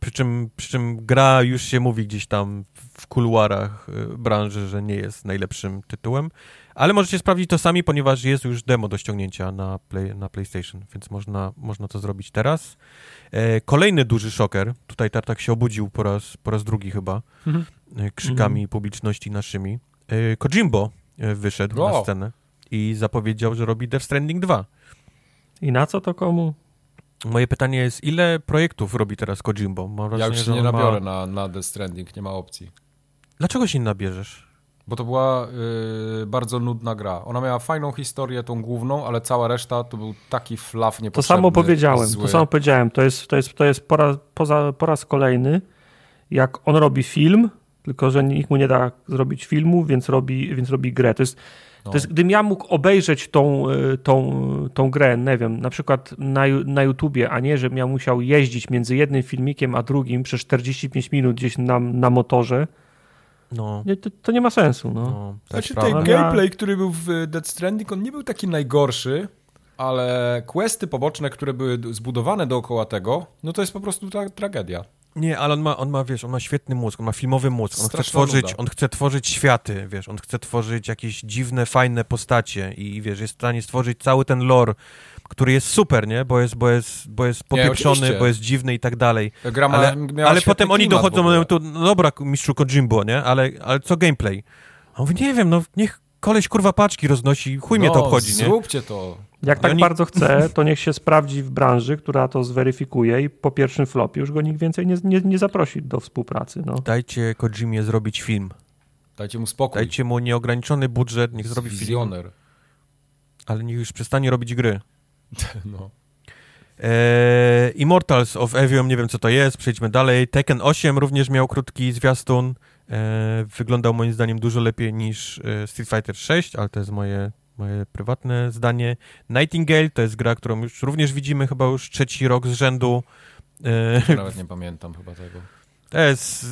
[SPEAKER 2] przy, czym, przy czym gra już się mówi gdzieś tam w kuluarach yy, branży, że nie jest najlepszym tytułem, ale możecie sprawdzić to sami, ponieważ jest już demo do ściągnięcia na, play, na PlayStation, więc można, można to zrobić teraz. Kolejny duży szoker, tutaj Tartak się obudził po raz, po raz drugi chyba, mhm. E, krzykami mm. publiczności naszymi. E, Kojimbo e, wyszedł wow. na scenę i zapowiedział, że robi Death Stranding 2.
[SPEAKER 3] I na co to komu?
[SPEAKER 2] Moje pytanie jest, ile projektów robi teraz Kojimbo?
[SPEAKER 1] Wrażenie, ja już się nie nabiorę ma... na, na Death Stranding, nie ma opcji.
[SPEAKER 2] Dlaczego się nie nabierzesz?
[SPEAKER 1] Bo to była y, bardzo nudna gra. Ona miała fajną historię, tą główną, ale cała reszta to był taki flaw niepotrzebny.
[SPEAKER 3] To samo powiedziałem, zły. to samo powiedziałem. To jest, to jest, to jest po, raz, poza, po raz kolejny, jak on robi film, tylko że nikt mu nie da zrobić filmu, więc robi, więc robi grę. To jest, no. to jest, gdybym ja mógł obejrzeć tą, y, tą, tą grę, nie wiem, na przykład na, na YouTubie, a nie, żebym ja musiał jeździć między jednym filmikiem a drugim przez 45 minut gdzieś na, na motorze, no. Nie, to, to, nie ma sensu. No. no
[SPEAKER 1] znaczy ten gameplay, który był w Dead Stranding, on nie był taki najgorszy, ale questy poboczne, które były zbudowane dookoła tego, no to jest po prostu tra tragedia.
[SPEAKER 2] Nie, ale on ma, on ma, wiesz, on ma świetny mózg, on ma filmowy mózg, on chce tworzyć, on chce tworzyć światy, wiesz, on chce tworzyć jakieś dziwne, fajne postacie i, wiesz, jest w stanie stworzyć cały ten lore, który jest super, nie? Bo jest, bo jest, bo jest popieprzony, nie, bo jest dziwny i tak dalej.
[SPEAKER 1] Gra ma,
[SPEAKER 2] ale ale potem oni dochodzą do momentu, no dobra, mistrzu Kojimbo, nie? Ale, ale co gameplay? A on mówi, nie wiem, no niech koleś kurwa paczki roznosi, chuj no, mnie to no, obchodzi,
[SPEAKER 1] nie? zróbcie to.
[SPEAKER 3] Jak tak oni... bardzo chce, to niech się sprawdzi w branży, która to zweryfikuje i po pierwszym flopie już go nikt więcej nie, nie, nie zaprosi do współpracy. No.
[SPEAKER 2] Dajcie Kojimie zrobić film.
[SPEAKER 1] Dajcie mu spokój.
[SPEAKER 2] Dajcie mu nieograniczony budżet, niech zrobi
[SPEAKER 1] Wizjoner. film.
[SPEAKER 2] Ale niech już przestanie robić gry.
[SPEAKER 1] No.
[SPEAKER 2] E, Immortals of Evium, nie wiem co to jest, przejdźmy dalej. Tekken 8 również miał krótki zwiastun. E, wyglądał moim zdaniem dużo lepiej niż e, Street Fighter 6, ale to jest moje, moje prywatne zdanie. Nightingale to jest gra, którą już również widzimy chyba już trzeci rok z rzędu.
[SPEAKER 1] E, Nawet nie pamiętam chyba tego.
[SPEAKER 2] To jest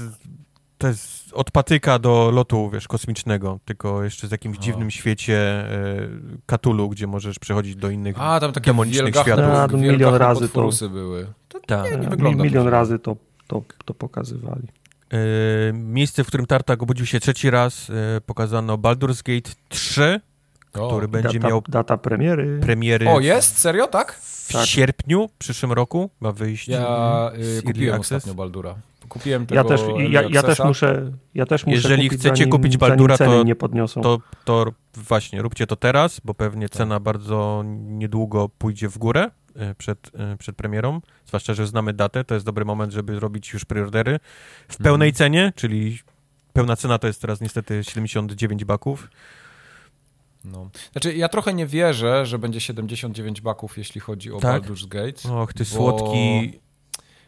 [SPEAKER 2] to jest od patyka do lotu, wiesz, kosmicznego, tylko jeszcze z jakimś o. dziwnym świecie e, Katulu, gdzie możesz przechodzić do innych
[SPEAKER 1] A, tam takie demonicznych światów.
[SPEAKER 3] A, to milion razy to,
[SPEAKER 1] były. To
[SPEAKER 3] tak. nie, nie wygląda Milion razy to, to, to pokazywali.
[SPEAKER 2] E, miejsce, w którym Tartak obudził się trzeci raz, e, pokazano Baldur's Gate 3, o. który będzie
[SPEAKER 3] data,
[SPEAKER 2] miał...
[SPEAKER 3] Data premiery.
[SPEAKER 2] Premiery.
[SPEAKER 1] O, jest? Serio, tak?
[SPEAKER 2] W tak. sierpniu przyszłym roku ma wyjść.
[SPEAKER 1] Ja y, kupiłem Access. ostatnio Baldura. Kupiłem tego
[SPEAKER 3] ja też, ja, ja, też muszę, ja też muszę
[SPEAKER 2] Jeżeli
[SPEAKER 3] kupić,
[SPEAKER 2] chcecie
[SPEAKER 3] zanim,
[SPEAKER 2] kupić Baldura, to,
[SPEAKER 3] nie podniosą.
[SPEAKER 2] To, to właśnie, róbcie to teraz, bo pewnie tak. cena bardzo niedługo pójdzie w górę e, przed, e, przed premierą, zwłaszcza, że znamy datę, to jest dobry moment, żeby robić już preordery w pełnej mhm. cenie, czyli pełna cena to jest teraz niestety 79 baków.
[SPEAKER 1] No. Znaczy, ja trochę nie wierzę, że będzie 79 baków, jeśli chodzi o tak? Baldur's Gate.
[SPEAKER 2] Och, ty bo... słodki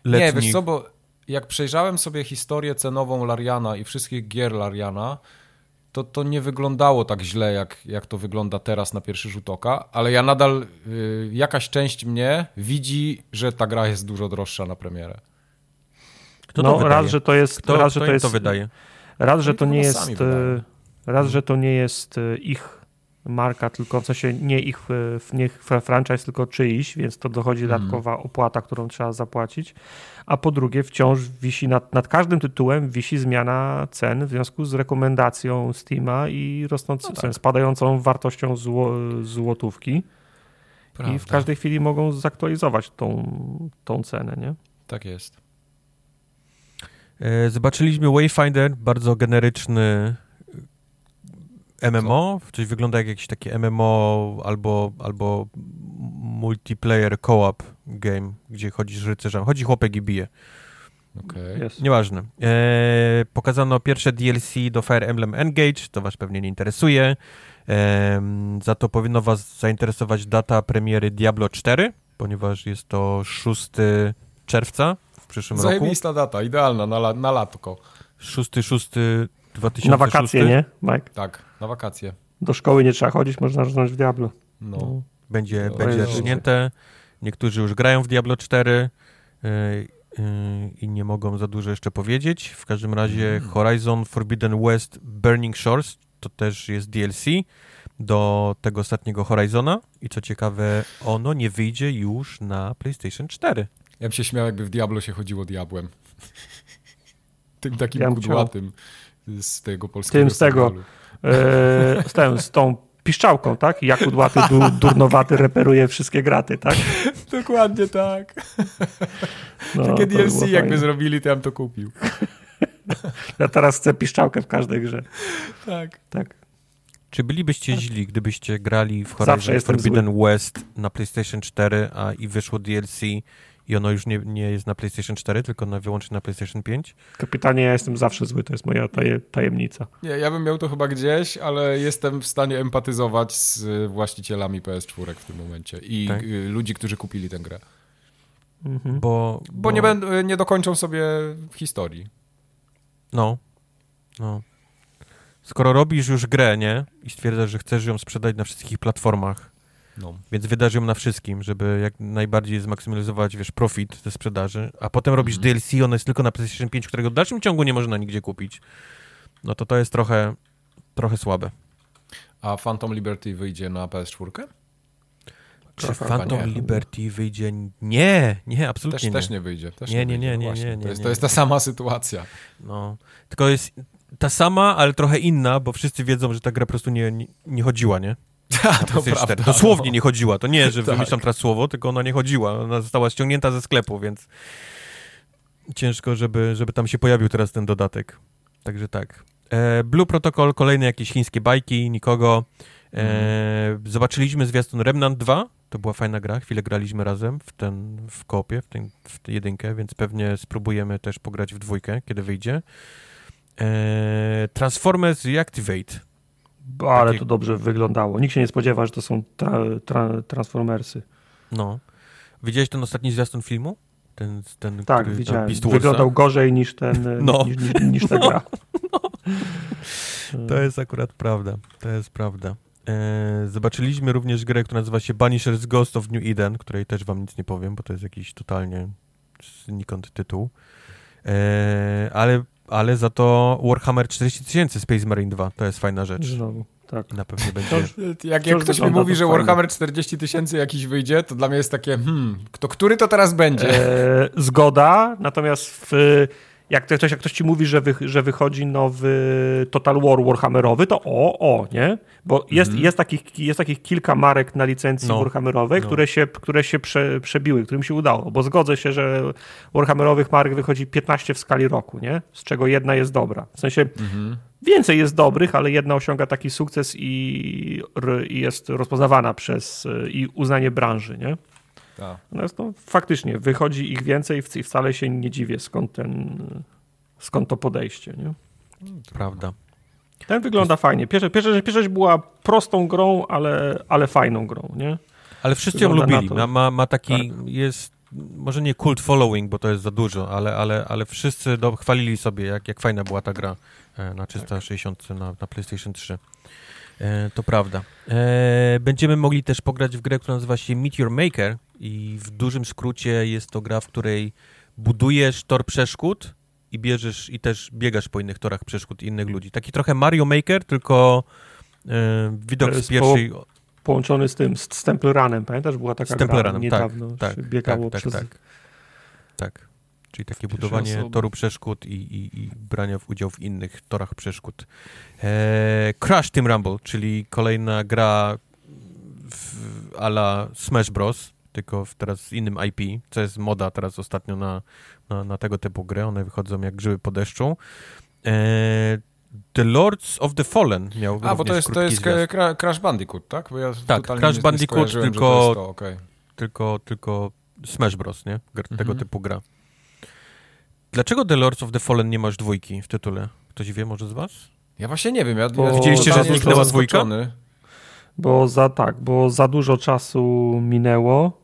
[SPEAKER 2] letni.
[SPEAKER 1] Nie, wiesz co, bo jak przejrzałem sobie historię cenową Lariana i wszystkich gier Lariana, to to nie wyglądało tak źle, jak, jak to wygląda teraz na pierwszy rzut oka, ale ja nadal, y, jakaś część mnie widzi, że ta gra jest dużo droższa na premierę.
[SPEAKER 3] Kto no, raz, że to jest...
[SPEAKER 2] Kto,
[SPEAKER 3] raz,
[SPEAKER 2] że
[SPEAKER 3] to jest,
[SPEAKER 2] to wydaje?
[SPEAKER 3] Raz, że to nie jest... Y, raz, że to nie jest y, ich marka, tylko w sensie nie ich, nie ich franchise, tylko czyjś, więc to dochodzi mhm. dodatkowa opłata, którą trzeba zapłacić. A po drugie, wciąż wisi nad, nad każdym tytułem wisi zmiana cen w związku z rekomendacją Steama i rosnącą, no tak. spadającą wartością zło, złotówki. Prawda. I w każdej chwili mogą zaktualizować tą, tą cenę, nie?
[SPEAKER 1] Tak jest.
[SPEAKER 2] E, zobaczyliśmy Wayfinder, bardzo generyczny MMO? Co? Coś wygląda jak jakiś taki MMO albo, albo multiplayer co-op game, gdzie chodzisz rycerzem. Chodzi chłopek i bije.
[SPEAKER 1] Okay. Yes.
[SPEAKER 2] Nieważne. E, pokazano pierwsze DLC do Fire Emblem Engage, to was pewnie nie interesuje. E, za to powinno was zainteresować data premiery Diablo 4, ponieważ jest to 6 czerwca w przyszłym
[SPEAKER 1] Zajebista
[SPEAKER 2] roku.
[SPEAKER 1] Zajebista data, idealna na, na latko.
[SPEAKER 2] 6, 6 2006.
[SPEAKER 3] Na wakacje, nie, Mike?
[SPEAKER 1] Tak, na wakacje.
[SPEAKER 3] Do szkoły nie trzeba chodzić, można rzucać w Diablo.
[SPEAKER 2] No. no. Będzie, no, będzie rżnięte. Niektórzy już grają w Diablo 4 yy, yy, i nie mogą za dużo jeszcze powiedzieć. W każdym razie mm. Horizon Forbidden West Burning Shores to też jest DLC do tego ostatniego Horizona i co ciekawe, ono nie wyjdzie już na PlayStation 4.
[SPEAKER 1] Ja bym się śmiał, jakby w Diablo się chodziło diabłem. Tym takim ja kudłatym z tego polskiego
[SPEAKER 3] Tym z tego, z, tym, z tą piszczałką, tak? Jak udłaty, du, durnowaty reperuje wszystkie graty, tak?
[SPEAKER 1] Dokładnie tak. No, Takie DLC jakby zrobili, to ja bym to kupił.
[SPEAKER 3] Ja teraz chcę piszczałkę w każdej grze.
[SPEAKER 1] Tak.
[SPEAKER 3] Tak.
[SPEAKER 2] Czy bylibyście tak. źli, gdybyście grali w Horizon Forbidden zły. West na PlayStation 4, a i wyszło DLC i ono już nie, nie jest na PlayStation 4, tylko na, wyłącznie na PlayStation 5?
[SPEAKER 3] Kapitanie, ja jestem zawsze zły, to jest moja taje, tajemnica.
[SPEAKER 1] Nie, ja bym miał to chyba gdzieś, ale jestem w stanie empatyzować z właścicielami PS4 w tym momencie i tak? Y, ludzi, którzy kupili tę grę. Mhm. Bo, bo, bo, nie, będą, nie dokończą sobie historii.
[SPEAKER 2] No, no. Skoro robisz już grę, nie? I stwierdzasz, że chcesz ją sprzedać na wszystkich platformach, no. Więc wydasz ją na wszystkim, żeby jak najbardziej zmaksymalizować, wiesz, profit ze sprzedaży, a potem robisz mm. DLC, ono jest tylko na PlayStation 5, którego w dalszym ciągu nie można nigdzie kupić. No to to jest trochę, trochę słabe.
[SPEAKER 1] A Phantom Liberty wyjdzie na PS4?
[SPEAKER 2] Czy Phantom nie. Liberty wyjdzie? Nie, nie, absolutnie
[SPEAKER 1] też,
[SPEAKER 2] nie.
[SPEAKER 1] Też nie wyjdzie. Też
[SPEAKER 2] nie,
[SPEAKER 1] nie,
[SPEAKER 2] nie, nie, nie,
[SPEAKER 1] nie, To jest,
[SPEAKER 2] nie,
[SPEAKER 1] to jest ta sama sytuacja.
[SPEAKER 2] No, tylko jest ta sama, ale trochę inna, bo wszyscy wiedzą, że ta gra po prostu nie, nie, nie chodziła, nie?
[SPEAKER 1] to prawda.
[SPEAKER 2] Dosłownie nie chodziła. To nie, że tak. wymyślam teraz słowo, tylko ona nie chodziła. Ona została ściągnięta ze sklepu, więc ciężko, żeby, żeby tam się pojawił teraz ten dodatek. Także tak. E, Blue Protocol, kolejne jakieś chińskie bajki, nikogo. E, mm. Zobaczyliśmy zwiastun Remnant 2. To była fajna gra. Chwilę graliśmy razem w ten, w kopie, w, ten, w tę jedynkę, więc pewnie spróbujemy też pograć w dwójkę, kiedy wyjdzie. E, Transformers Reactivate.
[SPEAKER 3] Ale Takie... to dobrze wyglądało. Nikt się nie spodziewa, że to są tra, tra, Transformersy.
[SPEAKER 2] No. Widziałeś ten ostatni zwiastun filmu? Ten, ten,
[SPEAKER 3] tak, który, widziałem. Wyglądał gorzej niż ten, no. niż, niż, niż ta gra. No.
[SPEAKER 2] To jest akurat prawda. To jest prawda. E, zobaczyliśmy również grę, która nazywa się Banisher's Ghost of New Eden, której też wam nic nie powiem, bo to jest jakiś totalnie znikąd tytuł. E, ale, ale za to Warhammer 40 tysięcy Space Marine 2 to jest fajna rzecz.
[SPEAKER 3] Znowu. Tak.
[SPEAKER 2] Na pewno będzie.
[SPEAKER 1] jak, jak ktoś mi mówi, że Warhammer 40 tysięcy jakiś wyjdzie, to dla mnie jest takie, hmm, kto, który to teraz będzie?
[SPEAKER 3] E, zgoda, natomiast w, jak ktoś, jak ktoś ci mówi, że, wy, że wychodzi nowy Total War Warhammerowy, to o, o, nie? Bo jest, -hmm. jest, takich, jest takich kilka marek na licencji no. Warhammerowej, no. które się, które się prze, przebiły, którym się udało, bo zgodzę się, że Warhammerowych marek wychodzi 15 w skali roku, nie? Z czego jedna jest dobra. W sensie -hmm. więcej jest dobrych, ale jedna osiąga taki sukces i, i jest rozpoznawana przez i uznanie branży, nie? Tak. Natomiast no, faktycznie wychodzi ich więcej i wcale się nie dziwię, skąd, ten, skąd to podejście. Nie?
[SPEAKER 2] Prawda.
[SPEAKER 3] Ten wygląda jest... fajnie. Pierwsza, pierwsza, pierwsza była prostą grą, ale, ale fajną grą, nie?
[SPEAKER 2] Ale wszyscy ją lubili. Ma, ma, ma taki, tak. jest, może nie cult following, bo to jest za dużo, ale, ale, ale wszyscy do, chwalili sobie, jak, jak fajna była ta gra e, na 360 na, na PlayStation 3. E, to prawda. E, będziemy mogli też pograć w grę, która nazywa się Meteor Maker i w dużym skrócie jest to gra, w której budujesz tor przeszkód i bierzesz i też biegasz po innych torach przeszkód innych ludzi. Taki trochę Mario Maker, tylko e, widok z pierwszej... Po,
[SPEAKER 3] połączony z tym, z Temple Runem, pamiętasz? Była taka z gra Runem, niedawno,
[SPEAKER 2] tak, tak,
[SPEAKER 3] biegało
[SPEAKER 2] tak,
[SPEAKER 3] przez...
[SPEAKER 2] tak, tak. Czyli takie budowanie osoby. toru przeszkód i, i, i brania w udział w innych torach przeszkód. E, Crash Team Rumble, czyli kolejna gra ala Smash Bros., tylko w, teraz z innym IP, co jest moda teraz ostatnio na, na, na tego typu gry. One wychodzą jak grzyby po deszczu. E, The Lords of the Fallen miał
[SPEAKER 1] A, bo to jest, to jest Crash Bandicoot, tak?
[SPEAKER 2] Ja tak, Crash Bandicoot, tylko, to, okay. tylko, tylko Smash Bros, nie? Tego mhm. typu gra. Dlaczego The Lords of the Fallen nie masz dwójki w tytule? Ktoś wie może z was?
[SPEAKER 1] Ja właśnie nie wiem. Ja,
[SPEAKER 2] bo Widzieliście, że zniknęła dwójka?
[SPEAKER 3] Bo za tak, bo za dużo czasu minęło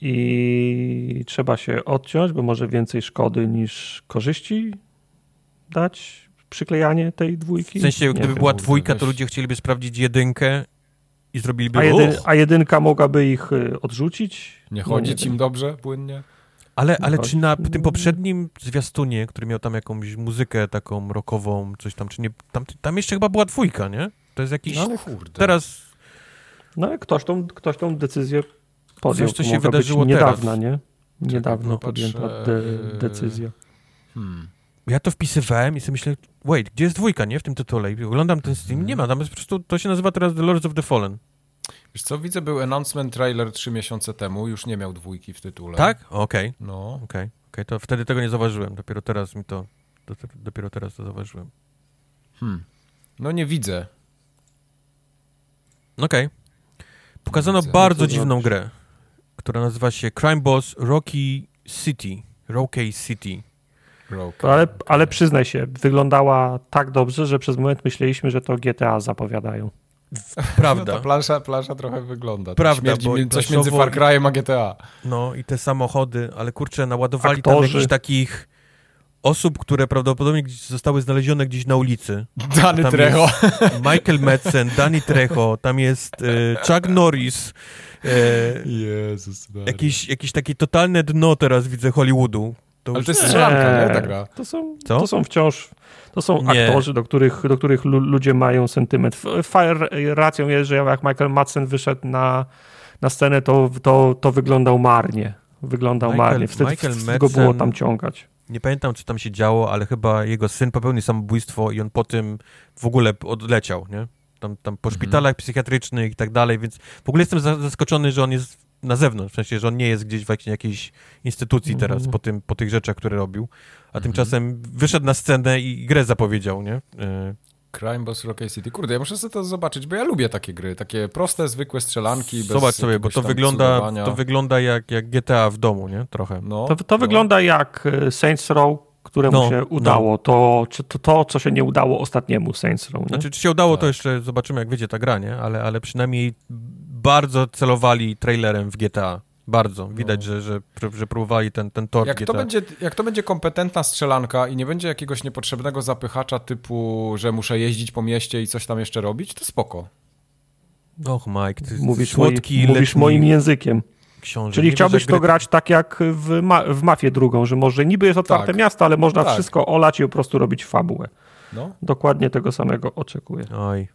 [SPEAKER 3] i trzeba się odciąć, bo może więcej szkody niż korzyści dać przyklejanie tej dwójki.
[SPEAKER 2] W sensie, gdyby była dwójka, to ludzie chcieliby sprawdzić jedynkę i zrobiliby...
[SPEAKER 3] A, jedyn, a jedynka mogłaby ich y, odrzucić?
[SPEAKER 1] Nie chodzić no, nie im dobrze, płynnie?
[SPEAKER 2] Ale, ale czy na tym poprzednim zwiastunie, który miał tam jakąś muzykę taką rockową, coś tam, czy nie, tam, tam jeszcze chyba była dwójka, nie? To jest jakiś... No ale kurde. Teraz...
[SPEAKER 3] No ale ktoś tą, ktoś tą decyzję podjął.
[SPEAKER 2] Coś, co się wydarzyło
[SPEAKER 3] niedawno, teraz. nie? Niedawno no, podjęta de decyzja. Hmm.
[SPEAKER 2] Ja to wpisywałem i sobie myślę, wait, gdzie jest dwójka, nie? W tym tytule. I oglądam ten stream, nie ma, tam jest po prostu, to się nazywa teraz The Lords of the Fallen.
[SPEAKER 1] Wiesz co, widzę, był announcement trailer trzy miesiące temu, już nie miał dwójki w tytule.
[SPEAKER 2] Tak? Okej. Okay. No. Okej, okay. okay. to wtedy tego nie zauważyłem, dopiero teraz mi to, dopiero teraz to zauważyłem.
[SPEAKER 1] Hmm. No nie widzę.
[SPEAKER 2] Okej. Pokazano bardzo no dziwną grę, która nazywa się Crime Boss Rocky City. Rocky City.
[SPEAKER 3] Rocky. Ale, ale przyznaj się, wyglądała tak dobrze, że przez moment myśleliśmy, że to GTA zapowiadają.
[SPEAKER 2] Prawda.
[SPEAKER 1] No plansza, plansza trochę wygląda. Prawda, bo coś między Far Cry'em a GTA.
[SPEAKER 2] No i te samochody, ale kurczę, naładowali Aktorzy. tam jakichś takich osób, które prawdopodobnie zostały znalezione gdzieś na ulicy.
[SPEAKER 1] Danny tam Trejo.
[SPEAKER 2] Michael Madsen, Danny Trejo, tam jest e, Chuck Norris.
[SPEAKER 1] E, Jezus
[SPEAKER 2] jakieś, jakieś takie totalne dno teraz widzę Hollywoodu.
[SPEAKER 1] To Ale to jest strzelanka, nie? Ta gra.
[SPEAKER 3] To są, Co? to są wciąż to są nie. aktorzy, do których, do których ludzie mają sentyment. Fire racją jest, że jak Michael Madsen wyszedł na, na scenę, to, to, to wyglądał marnie. Wyglądał Michael, marnie. Wtedy, Michael wtedy go było tam ciągać.
[SPEAKER 2] Nie pamiętam, co tam się działo, ale chyba jego syn popełnił samobójstwo i on po tym w ogóle odleciał, nie? Tam, tam po mhm. szpitalach psychiatrycznych i tak dalej, więc w ogóle jestem zaskoczony, że on jest na zewnątrz, w sensie, że on nie jest gdzieś w jakiejś instytucji -hmm. teraz po, tym, po tych rzeczach, które robił, a -hmm. tymczasem wyszedł na scenę i grę zapowiedział, nie?
[SPEAKER 1] Y Crime Boss Rocket City. Kurde, ja muszę sobie to zobaczyć, bo ja lubię takie gry, takie proste, zwykłe strzelanki.
[SPEAKER 2] Zobacz sobie, bo to wygląda, to wygląda jak, jak GTA w domu, nie? Trochę.
[SPEAKER 3] No, to, to no. wygląda jak y, Saints Row, któremu no, się no. udało. No. To, to, to, co się nie udało ostatniemu Saints Row. Nie?
[SPEAKER 2] Znaczy, czy się udało, tak. to jeszcze zobaczymy, jak wyjdzie ta gra, nie? Ale, ale przynajmniej bardzo celowali trailerem w GTA. Bardzo. Widać, no. że, że, że próbowali ten, ten tor.
[SPEAKER 1] Jak to, będzie, jak to będzie kompetentna strzelanka i nie będzie jakiegoś niepotrzebnego zapychacza typu, że muszę jeździć po mieście i coś tam jeszcze robić, to spoko.
[SPEAKER 2] Och, Mike, ty
[SPEAKER 3] mówisz słodki, moi, Mówisz moim językiem. Książę. Czyli chciałbyś to grać tak jak w, ma w Mafię drugą, że może niby jest otwarte tak. miasto, ale można tak. wszystko olać i po prostu robić fabułę. No. Dokładnie tego samego oczekuję.
[SPEAKER 2] Oj.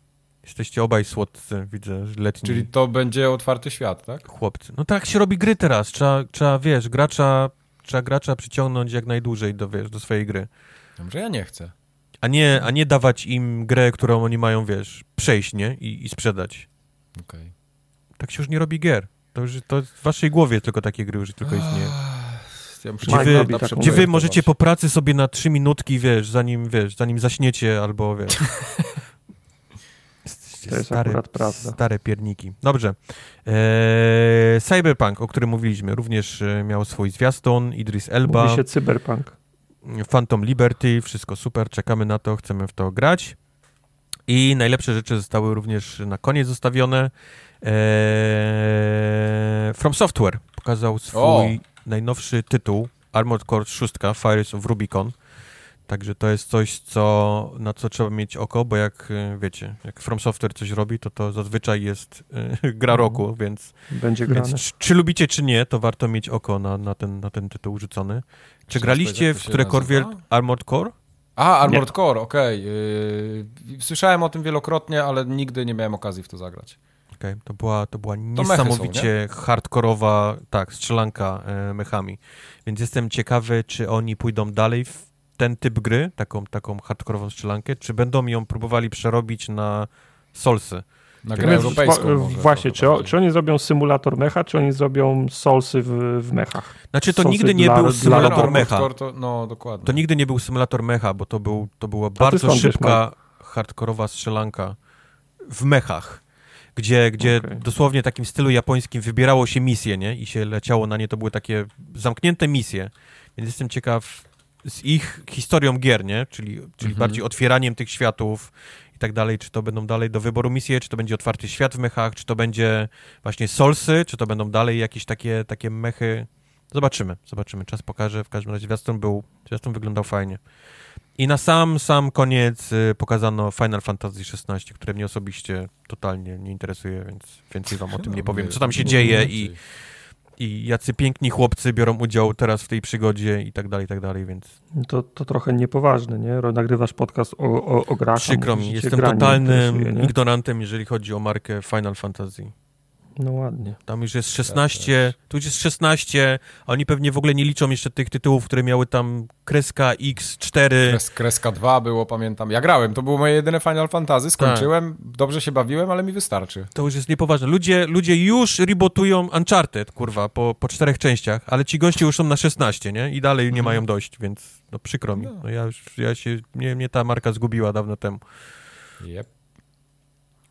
[SPEAKER 2] Jesteście obaj słodcy, widzę, letni.
[SPEAKER 1] Czyli to będzie otwarty świat, tak?
[SPEAKER 2] Chłopcy. No tak się robi gry teraz. Trzeba, trzeba wiesz, gracza, trzeba gracza przyciągnąć jak najdłużej do, wiesz, do swojej gry.
[SPEAKER 1] Dobrze, ja nie chcę.
[SPEAKER 2] A nie, a nie dawać im grę, którą oni mają, wiesz, przejść, nie? I, i sprzedać.
[SPEAKER 1] Okej. Okay.
[SPEAKER 2] Tak się już nie robi gier. To, już, to w waszej głowie tylko takie gry już tylko istnieje.
[SPEAKER 1] Ja
[SPEAKER 2] gdzie wy, gdzie wy możecie po pracy sobie na trzy minutki, wiesz, zanim, wiesz, zanim zaśniecie albo, wiesz...
[SPEAKER 3] Jest stare, akurat prawda.
[SPEAKER 2] Stare pierniki. Dobrze. Eee, Cyberpunk, o którym mówiliśmy, również e, miał swój zwiastun. Idris Elba.
[SPEAKER 3] Mówi się Cyberpunk.
[SPEAKER 2] Phantom Liberty, wszystko super, czekamy na to, chcemy w to grać. I najlepsze rzeczy zostały również na koniec zostawione. Eee, From Software pokazał swój o. najnowszy tytuł, Armored Core 6, Fires of Rubicon. Także to jest coś, co, na co trzeba mieć oko, bo jak y, wiecie, jak From Software coś robi, to to zazwyczaj jest y, gra roku, więc,
[SPEAKER 3] Będzie grane.
[SPEAKER 2] więc czy, czy, lubicie, czy nie, to warto mieć oko na, na, ten, na ten tytuł rzucony. Czy graliście w którekolwiek Armored Core?
[SPEAKER 1] A, Armored nie. Core, okej. Okay. Yy, słyszałem o tym wielokrotnie, ale nigdy nie miałem okazji w to zagrać.
[SPEAKER 2] Okay. To była, to była niesamowicie są, hardkorowa, tak, strzelanka e, mechami. Więc jestem ciekawy, czy oni pójdą dalej w ten typ gry, taką, taką hardkorową strzelankę, czy będą ją próbowali przerobić na Solsy?
[SPEAKER 1] Na grę europejską
[SPEAKER 3] Właśnie, czy, czy, oni zrobią symulator mecha, czy oni zrobią Solsy w, w mechach?
[SPEAKER 2] Znaczy to nigdy nie dla, był symulator dla... mecha.
[SPEAKER 1] To, no, dokładnie.
[SPEAKER 2] To nigdy nie był symulator mecha, bo to, był, to była bardzo szybka, hardkorowa strzelanka w mechach gdzie, gdzie okay. dosłownie takim stylu japońskim wybierało się misje, nie? I się leciało na nie, to były takie zamknięte misje. Więc jestem ciekaw, z ich historią gier, nie? Czyli, czyli mhm. bardziej otwieraniem tych światów i tak dalej, czy to będą dalej do wyboru misje, czy to będzie otwarty świat w mechach, czy to będzie właśnie solsy, czy to będą dalej jakieś takie, takie mechy. Zobaczymy, zobaczymy. Czas pokaże. W każdym razie zwiastun był, zwiastun wyglądał fajnie. I na sam, sam koniec y, pokazano Final Fantasy XVI, które mnie osobiście totalnie nie interesuje, więc więcej wam o tym nie powiem, co tam się dzieje i i jacy piękni chłopcy biorą udział teraz w tej przygodzie i tak dalej, i tak dalej, więc...
[SPEAKER 3] To, to trochę niepoważne, nie? Nagrywasz podcast o, o, o grach.
[SPEAKER 2] Przykro mi, jestem totalnym ignorantem, jeżeli chodzi o markę Final Fantasy.
[SPEAKER 3] No ładnie.
[SPEAKER 2] Tam już jest 16, tu już jest 16, a oni pewnie w ogóle nie liczą jeszcze tych tytułów, które miały tam kreska X4. Kres,
[SPEAKER 1] kreska 2 było, pamiętam. Ja grałem, to było moje jedyne Final Fantasy, skończyłem, tak. dobrze się bawiłem, ale mi wystarczy.
[SPEAKER 2] To już jest niepoważne. Ludzie, ludzie już rebootują Uncharted, kurwa, po, po czterech częściach, ale ci goście już są na 16, nie? I dalej nie mhm. mają dość, więc no przykro mi. No. no ja już, ja się, mnie, mnie ta marka zgubiła dawno temu.
[SPEAKER 1] Yep.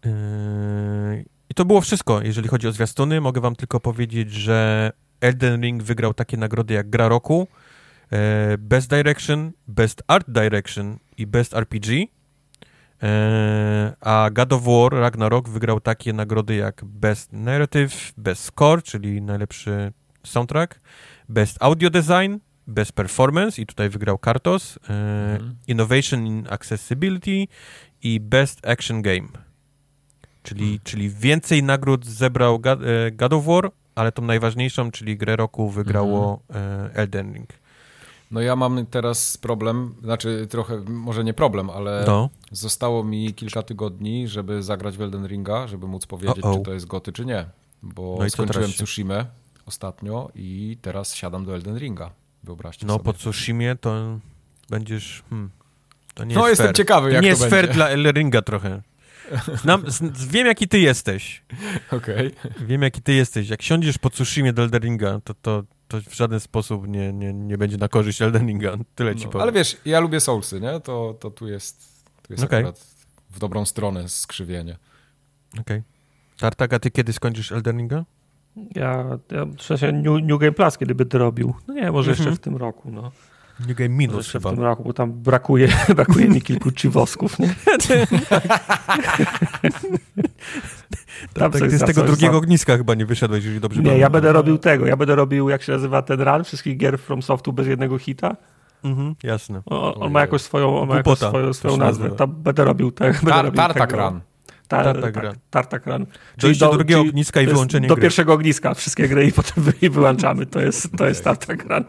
[SPEAKER 2] Yy... I to było wszystko, jeżeli chodzi o zwiastuny. Mogę wam tylko powiedzieć, że Elden Ring wygrał takie nagrody jak Gra Roku, e, Best Direction, Best Art Direction i Best RPG. E, a God of War Ragnarok wygrał takie nagrody jak Best Narrative, Best Score, czyli najlepszy soundtrack, Best Audio Design, Best Performance i tutaj wygrał Kartos, e, mhm. Innovation in Accessibility i Best Action Game. Czyli, hmm. czyli więcej nagród zebrał God, e, God of War, ale tą najważniejszą, czyli grę roku wygrało hmm. Elden Ring.
[SPEAKER 1] No ja mam teraz problem, znaczy trochę, może nie problem, ale no. zostało mi kilka tygodni, żeby zagrać w Elden Ringa, żeby móc powiedzieć, czy to jest goty, czy nie. Bo no skończyłem Tsushima ostatnio i teraz siadam do Elden Ringa. Wyobraźcie
[SPEAKER 2] no,
[SPEAKER 1] sobie.
[SPEAKER 2] No po Tsushimie to będziesz... Hmm,
[SPEAKER 1] to nie no jestem fair. ciekawy, jak
[SPEAKER 2] nie
[SPEAKER 1] to
[SPEAKER 2] jest fair dla Elden Ringa trochę. Znam, wiem, jaki ty jesteś.
[SPEAKER 1] Okej. Okay.
[SPEAKER 2] Wiem, jaki ty jesteś. Jak siądziesz po Tsushimie do Elderinga, to, to, to w żaden sposób nie, nie, nie będzie na korzyść Elderinga. Tyle ci no, powiem.
[SPEAKER 1] Ale wiesz, ja lubię Soulsy, nie? To, to tu jest, tu jest okay. akurat w dobrą stronę skrzywienie.
[SPEAKER 2] Okej. Okay. Tartak, a ty kiedy skończysz Elderinga?
[SPEAKER 3] Ja, ja w sensie New, New Game Plus, kiedy by to robił. No nie, może jeszcze mhm. w tym roku, no.
[SPEAKER 2] New Game Minus chyba.
[SPEAKER 3] w tym roku, bo tam brakuje, brakuje mi kilku chiwosków, nie?
[SPEAKER 2] tam tak, z tego drugiego ogniska chyba nie wyszedłeś, jeżeli dobrze
[SPEAKER 3] Nie, pamiętam. ja będę robił tego, ja będę robił, jak się nazywa ten run wszystkich gier From Softu bez jednego hita.
[SPEAKER 2] Mhm, jasne.
[SPEAKER 3] On, on ma jakąś swoją, on ma jakąś swoją, swoją nazwę. Tam będę robił, te, będę
[SPEAKER 1] Tar,
[SPEAKER 3] robił
[SPEAKER 1] Tartak Run.
[SPEAKER 3] Ta, Tartak, tak.
[SPEAKER 2] Czyli do, do drugiego ogniska i wyłączenie
[SPEAKER 3] Do gry. pierwszego ogniska wszystkie gry i potem wy, wyłączamy. To jest, to jest Tartak Run.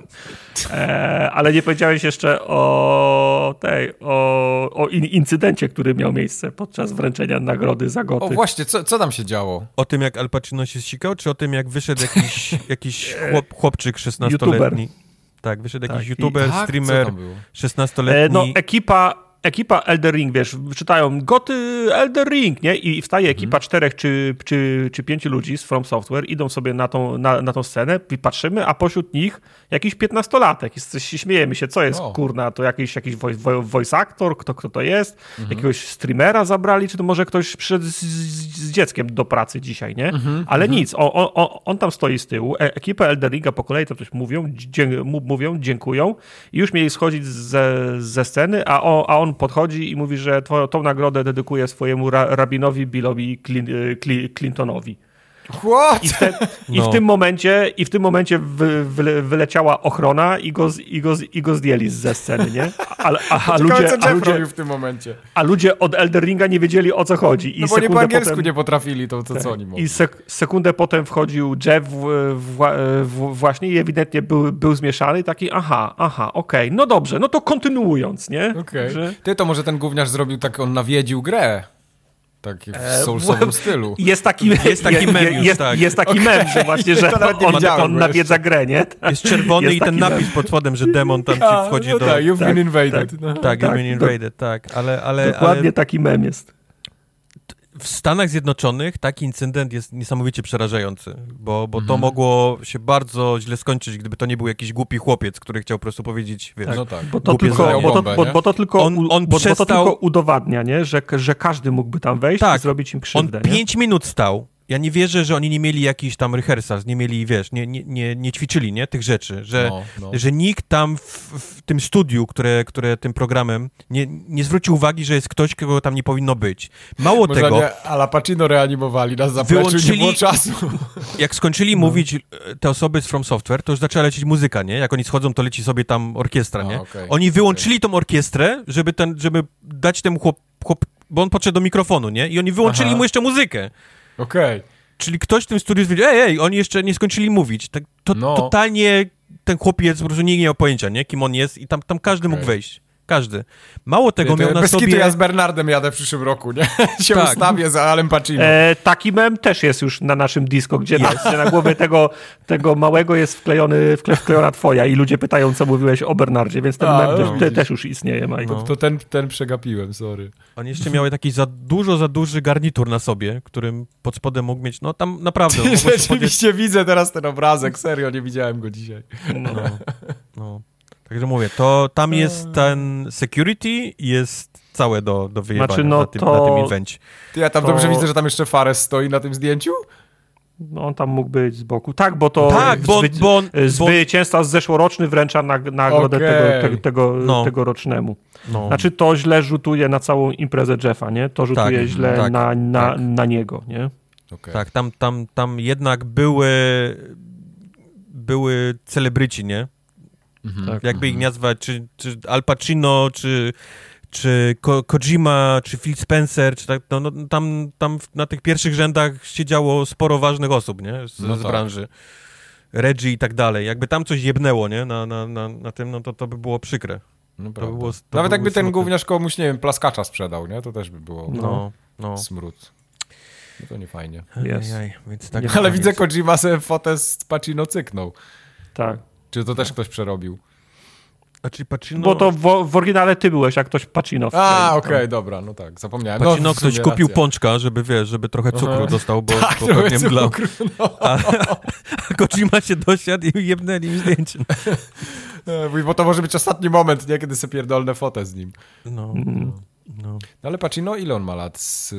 [SPEAKER 3] E, ale nie powiedziałeś jeszcze o tej, o, o in, incydencie, który miał miejsce podczas wręczenia nagrody za goty.
[SPEAKER 1] O właśnie, co, co tam się działo?
[SPEAKER 2] O tym, jak Al Pacino się ścigał, czy o tym, jak wyszedł jakiś, jakiś chłop, chłopczyk 16-letni? Tak, wyszedł tak. jakiś youtuber, I, tak, streamer, 16-letni. E,
[SPEAKER 3] no, ekipa ekipa Elder Ring, wiesz, czytają goty Elder Ring, nie? I wstaje mhm. ekipa czterech czy, czy, czy pięciu ludzi z From Software, idą sobie na tą, na, na tą scenę i patrzymy, a pośród nich jakiś piętnastolatek. Śmiejemy się, co jest, o. kurna, to jakiś, jakiś voice, voice actor, kto, kto to jest? Mhm. Jakiegoś streamera zabrali, czy to może ktoś przyszedł z, z, dzieckiem do pracy dzisiaj, nie? Mhm. Ale mhm. nic, on, on, on, tam stoi z tyłu, e, ekipa Elder Ringa po kolei to coś mówią, dzie, mówią, dziękują i już mieli schodzić ze, ze sceny, a, o, a on podchodzi i mówi, że to, tą nagrodę dedykuje swojemu ra, rabinowi Billowi Clintonowi.
[SPEAKER 1] What?
[SPEAKER 3] I, w, te, no. I w tym momencie, i w tym momencie wy, wy, wyleciała ochrona i go, i, go, i go zdjęli ze sceny, nie?
[SPEAKER 1] A, a, a ludzie, co a ludzie, w tym momencie.
[SPEAKER 3] A ludzie od Elder Ringa nie wiedzieli o co chodzi.
[SPEAKER 1] I no bo nie po angielsku potem, nie potrafili, to, to co tak. oni mogli.
[SPEAKER 3] I sek, sekundę potem wchodził Jeff w, w, w, właśnie i ewidentnie był, był zmieszany i taki aha, aha, okej, okay, no dobrze, no to kontynuując, nie?
[SPEAKER 1] Okej. Okay. Ty to może ten gówniarz zrobił tak, on nawiedził grę. Tak w e, soulsowym stylu.
[SPEAKER 3] Jest taki, jest taki mem już, jest, tak. jest taki okay. mem, że właśnie, że on, on nawiedza grę, nie?
[SPEAKER 2] Jest czerwony jest i ten napis mem. pod spodem, że demon tam ci wchodzi
[SPEAKER 1] no
[SPEAKER 2] do...
[SPEAKER 1] Tak, you've tak, been invaded.
[SPEAKER 2] Tak, no. tak, you've been invaded, tak. Ale, ale,
[SPEAKER 3] Dokładnie ale... taki mem jest
[SPEAKER 2] w Stanach Zjednoczonych taki incydent jest niesamowicie przerażający, bo, bo mhm. to mogło się bardzo źle skończyć, gdyby to nie był jakiś głupi chłopiec, który chciał po prostu powiedzieć, wiesz,
[SPEAKER 3] tak, no tak. bo, to tylko, bo, to, bo, bo to tylko, on, on bo, przestał... bo to tylko udowadnia, nie? Że, że każdy mógłby tam wejść tak, i zrobić im krzywdę.
[SPEAKER 2] On pięć minut stał ja nie wierzę, że oni nie mieli jakichś tam rehearsals, nie mieli, wiesz, nie, nie, nie, nie ćwiczyli, nie, tych rzeczy, że, no, no. że nikt tam w, w, tym studiu, które, które tym programem, nie, nie zwrócił uwagi, że jest ktoś, kogo tam nie powinno być. Mało Może tego... Nie,
[SPEAKER 1] Ala Pacino reanimowali, nas zapleczu, nie było czasu.
[SPEAKER 2] Jak skończyli no. mówić e, te osoby z From Software, to już zaczęła lecieć muzyka, nie? Jak oni schodzą, to leci sobie tam orkiestra, nie? A, okay, oni wyłączyli okay. tą orkiestrę, żeby, ten, żeby dać temu chłop, chłop, bo on podszedł do mikrofonu, nie? I oni wyłączyli Aha. mu jeszcze muzykę.
[SPEAKER 1] Okej. Okay.
[SPEAKER 2] Czyli ktoś w tym studiu stwierdził, ej, ej, oni jeszcze nie skończyli mówić. Tak, to no. totalnie ten chłopiec po prostu nie miał pojęcia, nie? Kim on jest i tam, tam każdy okay. mógł wejść. Każdy. Mało tego miał na
[SPEAKER 1] bez
[SPEAKER 2] sobie...
[SPEAKER 1] ja z Bernardem jadę w przyszłym roku, nie? się tak. ustawię za Alem Pacino. E,
[SPEAKER 3] taki mem też jest już na naszym disco, gdzie na, na głowie tego, tego małego jest wklejony, wkle, wklejona twoja i ludzie pytają, co mówiłeś o Bernardzie, więc ten A, mem no, też, też, już istnieje, Mike.
[SPEAKER 1] No. To ten, ten przegapiłem, sorry.
[SPEAKER 2] Oni jeszcze miały taki za dużo, za duży garnitur na sobie, którym pod spodem mógł mieć, no tam naprawdę...
[SPEAKER 1] Rzeczywiście podjąć... widzę teraz ten obrazek, serio, nie widziałem go dzisiaj. No,
[SPEAKER 2] no. Także mówię, to tam jest eee. ten security jest całe do, do wyjebania znaczy, no na, tym, to... na tym evencie.
[SPEAKER 1] Ja tam to... dobrze widzę, że tam jeszcze Fares stoi na tym zdjęciu?
[SPEAKER 3] No on tam mógł być z boku. Tak, bo to
[SPEAKER 2] tak, bo, zwy...
[SPEAKER 3] bo, on, zwycięzca zeszłoroczny wręcza nagrodę okay. tego, te, tego, no. tegorocznemu. No. Znaczy to źle rzutuje na całą imprezę Jeffa, nie? To rzutuje tak, źle tak, na, na, tak. na niego, nie?
[SPEAKER 2] Okay. Tak, tam, tam, tam jednak były były celebryci, nie? Mhm. Tak. Jakby ich mhm. nazwać, czy, czy Al Pacino, czy, czy Ko Kojima, czy Phil Spencer, czy tak, no, no, tam, tam na tych pierwszych rzędach siedziało sporo ważnych osób, nie, z, no z tak. branży. Reggie i tak dalej. Jakby tam coś jebnęło, nie, na, na, na, na tym, no to, to by było przykre. No to by było, to
[SPEAKER 1] Nawet jakby ten gówniarz komuś, nie wiem, plaskacza sprzedał, nie, to też by było no, no. smród. No to nie fajnie.
[SPEAKER 2] Yes.
[SPEAKER 1] więc tak Ale widzę, Kojima sobie fotę z Pacino cyknął.
[SPEAKER 3] Tak.
[SPEAKER 1] Czy to też ktoś przerobił?
[SPEAKER 2] A czy Pacino...
[SPEAKER 3] Bo to w, w oryginale ty byłeś, jak ktoś Pacino.
[SPEAKER 1] A, okej, okay, dobra, no tak, zapomniałem.
[SPEAKER 2] Pacino no, ktoś kupił racja. pączka, żeby, wiesz, żeby trochę cukru Aha. dostał, bo, tak, bo pewnie mdlał. No. A, a Kojima się dosiadł i jebnęli im zdjęcie.
[SPEAKER 1] bo to może być ostatni moment, nie? Kiedy sobie pierdolne fotę z nim.
[SPEAKER 2] No, mm. no,
[SPEAKER 1] no. no ale Pacino ile on ma lat? Z...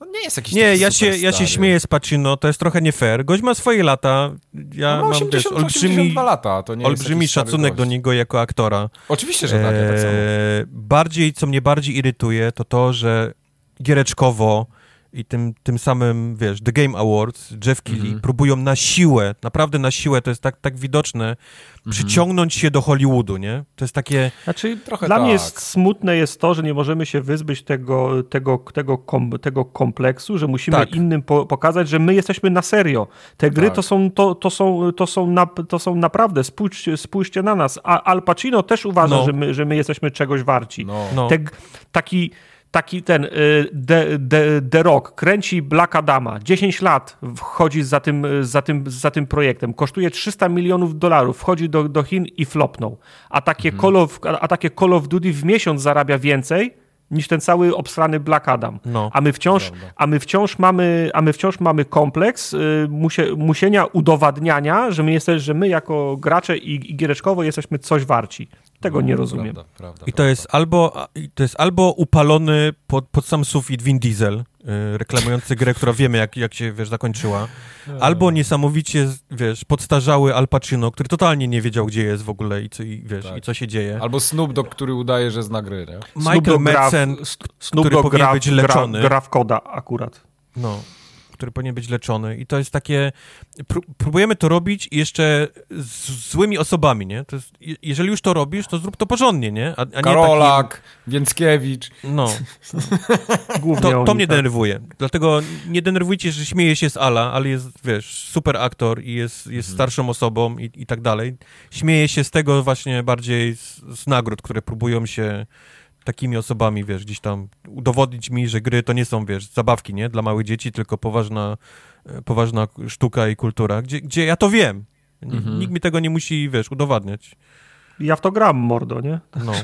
[SPEAKER 1] No nie jest jakiś
[SPEAKER 2] Nie, ja się, ja się śmieję z Pacino, to jest trochę nie fair. Gość ma swoje lata. Ja no, mam 80, wiesz, olbrzymi,
[SPEAKER 1] lata, to nie
[SPEAKER 2] olbrzymi szacunek do niego jako aktora.
[SPEAKER 1] Oczywiście, że tak, ja tak samo. E,
[SPEAKER 2] bardziej, co mnie bardziej irytuje, to to, że giereczkowo i tym, tym samym, wiesz, The Game Awards, Jeff Keighley mm -hmm. próbują na siłę, naprawdę na siłę, to jest tak, tak widoczne, mm -hmm. przyciągnąć się do Hollywoodu, nie? To jest takie...
[SPEAKER 3] Znaczy, trochę Dla tak. mnie jest smutne jest to, że nie możemy się wyzbyć tego, tego, tego, kom, tego kompleksu, że musimy tak. innym po, pokazać, że my jesteśmy na serio. Te gry tak. to, są, to, to, są, to, są na, to są naprawdę, spójrzcie, spójrzcie na nas. A Al Pacino też uważa, no. że, my, że my jesteśmy czegoś warci. No. no. Te, taki taki ten y, The, The, The Rock kręci Black Adama, 10 lat wchodzi za tym, za tym, za tym projektem, kosztuje 300 milionów dolarów, wchodzi do, do Chin i flopnął. A takie, mhm. Call of, a takie Call of Duty w miesiąc zarabia więcej niż ten cały obstrany Black Adam. No, a, my wciąż, a, my wciąż mamy, a my wciąż mamy kompleks y, musie, musienia udowadniania, że my, jesteś, że my jako gracze i, i giereczkowo jesteśmy coś warci. Tego nie rozumiem. Prawda,
[SPEAKER 2] prawda, I to jest albo, to jest albo upalony pod, pod sam sufit Vin Diesel, yy, reklamujący grę, która wiemy, jak, jak się, wiesz, zakończyła, albo niesamowicie, wiesz, podstarzały Al Pacino, który totalnie nie wiedział, gdzie jest w ogóle i co, i, wiesz, tak. i co się dzieje.
[SPEAKER 1] Albo Snoop Dogg, który udaje, że zna gry, nie?
[SPEAKER 2] Michael Madsen, który powinien gra, być leczony.
[SPEAKER 3] Gra, gra w koda akurat.
[SPEAKER 2] No który powinien być leczony. I to jest takie. Próbujemy to robić jeszcze z złymi osobami, nie? To jest, jeżeli już to robisz, to zrób to porządnie, nie?
[SPEAKER 1] A, a Karolak, takim... Więckiewicz.
[SPEAKER 2] No. to, to mnie tak. denerwuje. Dlatego nie denerwujcie, że śmieje się z Ala, ale jest, wiesz, super aktor i jest, jest mhm. starszą osobą i, i tak dalej. Śmieje się z tego właśnie bardziej z, z nagród, które próbują się takimi osobami, wiesz, gdzieś tam udowodnić mi, że gry to nie są, wiesz, zabawki, nie, dla małych dzieci, tylko poważna, e, poważna sztuka i kultura, gdzie, gdzie ja to wiem. Mhm. Nikt mi tego nie musi, wiesz, udowadniać.
[SPEAKER 3] Ja w to gram, mordo, nie?
[SPEAKER 2] No.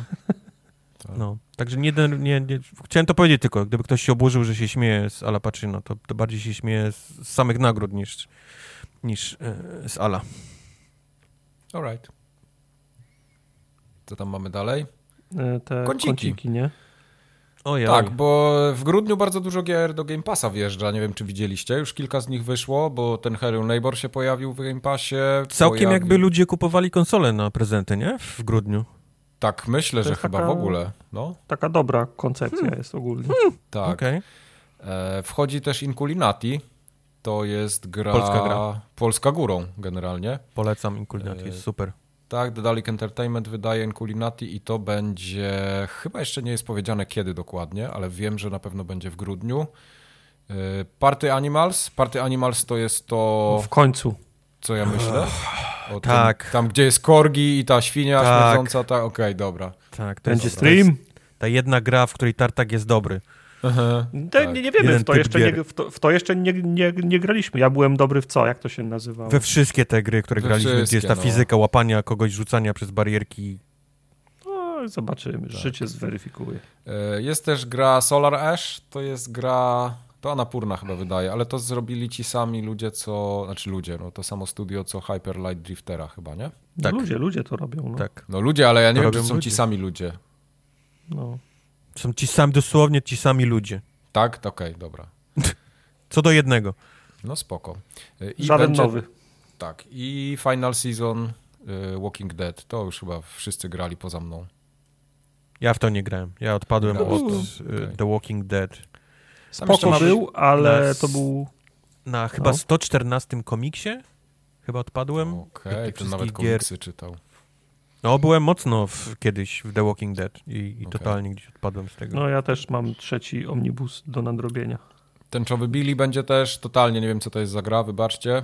[SPEAKER 2] No, także nie, nie, nie, chciałem to powiedzieć tylko, gdyby ktoś się oburzył, że się śmieje z Ala Pacino, to, to bardziej się śmieje z, z samych nagród niż, niż e, z Ala.
[SPEAKER 1] Alright. Co tam mamy dalej?
[SPEAKER 3] E, te kąciki, kąciki nie?
[SPEAKER 1] Ojej. Tak, bo w grudniu bardzo dużo gier do Game Passa wjeżdża. Nie wiem, czy widzieliście. Już kilka z nich wyszło, bo ten Hello Neighbor się pojawił w Game Passie.
[SPEAKER 2] Całkiem pojawi... jakby ludzie kupowali konsole na prezenty, nie? W grudniu.
[SPEAKER 1] Tak, myślę, że chyba taka, w ogóle. No.
[SPEAKER 3] Taka dobra koncepcja hmm. jest ogólnie. Hmm.
[SPEAKER 1] Tak. Okay. E, wchodzi też Inculinati. To jest gra... Polska gra. Polska górą generalnie.
[SPEAKER 2] Polecam Inculinati, e, jest super.
[SPEAKER 1] Tak, The Dalek Entertainment wydaje Inculinati i to będzie, chyba jeszcze nie jest powiedziane kiedy dokładnie, ale wiem, że na pewno będzie w grudniu. Y, Party Animals. Party Animals to jest to...
[SPEAKER 3] W końcu.
[SPEAKER 1] Co ja myślę?
[SPEAKER 2] O tak.
[SPEAKER 1] Tym, tam, gdzie jest korgi i ta świnia tak. śmierdząca, tak, okej, okay, dobra.
[SPEAKER 2] Tak, to będzie stream. Ta jedna gra, w której Tartak jest dobry.
[SPEAKER 3] Aha, tak. nie, nie wiemy, w to, jeszcze nie, w to, w to jeszcze nie, nie, nie, graliśmy. Ja byłem dobry w co? Jak to się nazywało?
[SPEAKER 2] We wszystkie te gry, które We graliśmy, gdzie jest ta no. fizyka łapania kogoś, rzucania przez barierki.
[SPEAKER 3] No, zobaczymy. Tak. Życie zweryfikuje.
[SPEAKER 1] E, jest też gra Solar Ash. To jest gra... To Anapurna chyba wydaje, ale to zrobili ci sami ludzie, co... Znaczy ludzie, no to samo studio, co Hyper Light Driftera chyba, nie?
[SPEAKER 3] No tak. ludzie, ludzie to robią. No.
[SPEAKER 2] Tak.
[SPEAKER 1] No ludzie, ale ja nie to wiem, czy są ludzie. ci sami ludzie.
[SPEAKER 2] No. Są ci sami, dosłownie ci sami ludzie.
[SPEAKER 1] Tak? Okej, okay, dobra.
[SPEAKER 2] Co do jednego.
[SPEAKER 1] No spoko.
[SPEAKER 3] I Żaden będzie, nowy.
[SPEAKER 1] Tak. I Final Season y, Walking Dead. To już chyba wszyscy grali poza mną.
[SPEAKER 2] Ja w to nie grałem. Ja odpadłem od y, okay. The Walking Dead.
[SPEAKER 3] Spoko był, ale na, to był...
[SPEAKER 2] Na chyba no. 114 komiksie chyba odpadłem.
[SPEAKER 1] Okej, okay, to nawet komiksy gier. czytał.
[SPEAKER 2] No, byłem mocno w, kiedyś w The Walking Dead i, i okay. totalnie gdzieś odpadłem z tego.
[SPEAKER 3] No, ja też mam trzeci omnibus do nadrobienia.
[SPEAKER 1] Tęczowy Billy będzie też, totalnie nie wiem, co to jest za gra, wybaczcie.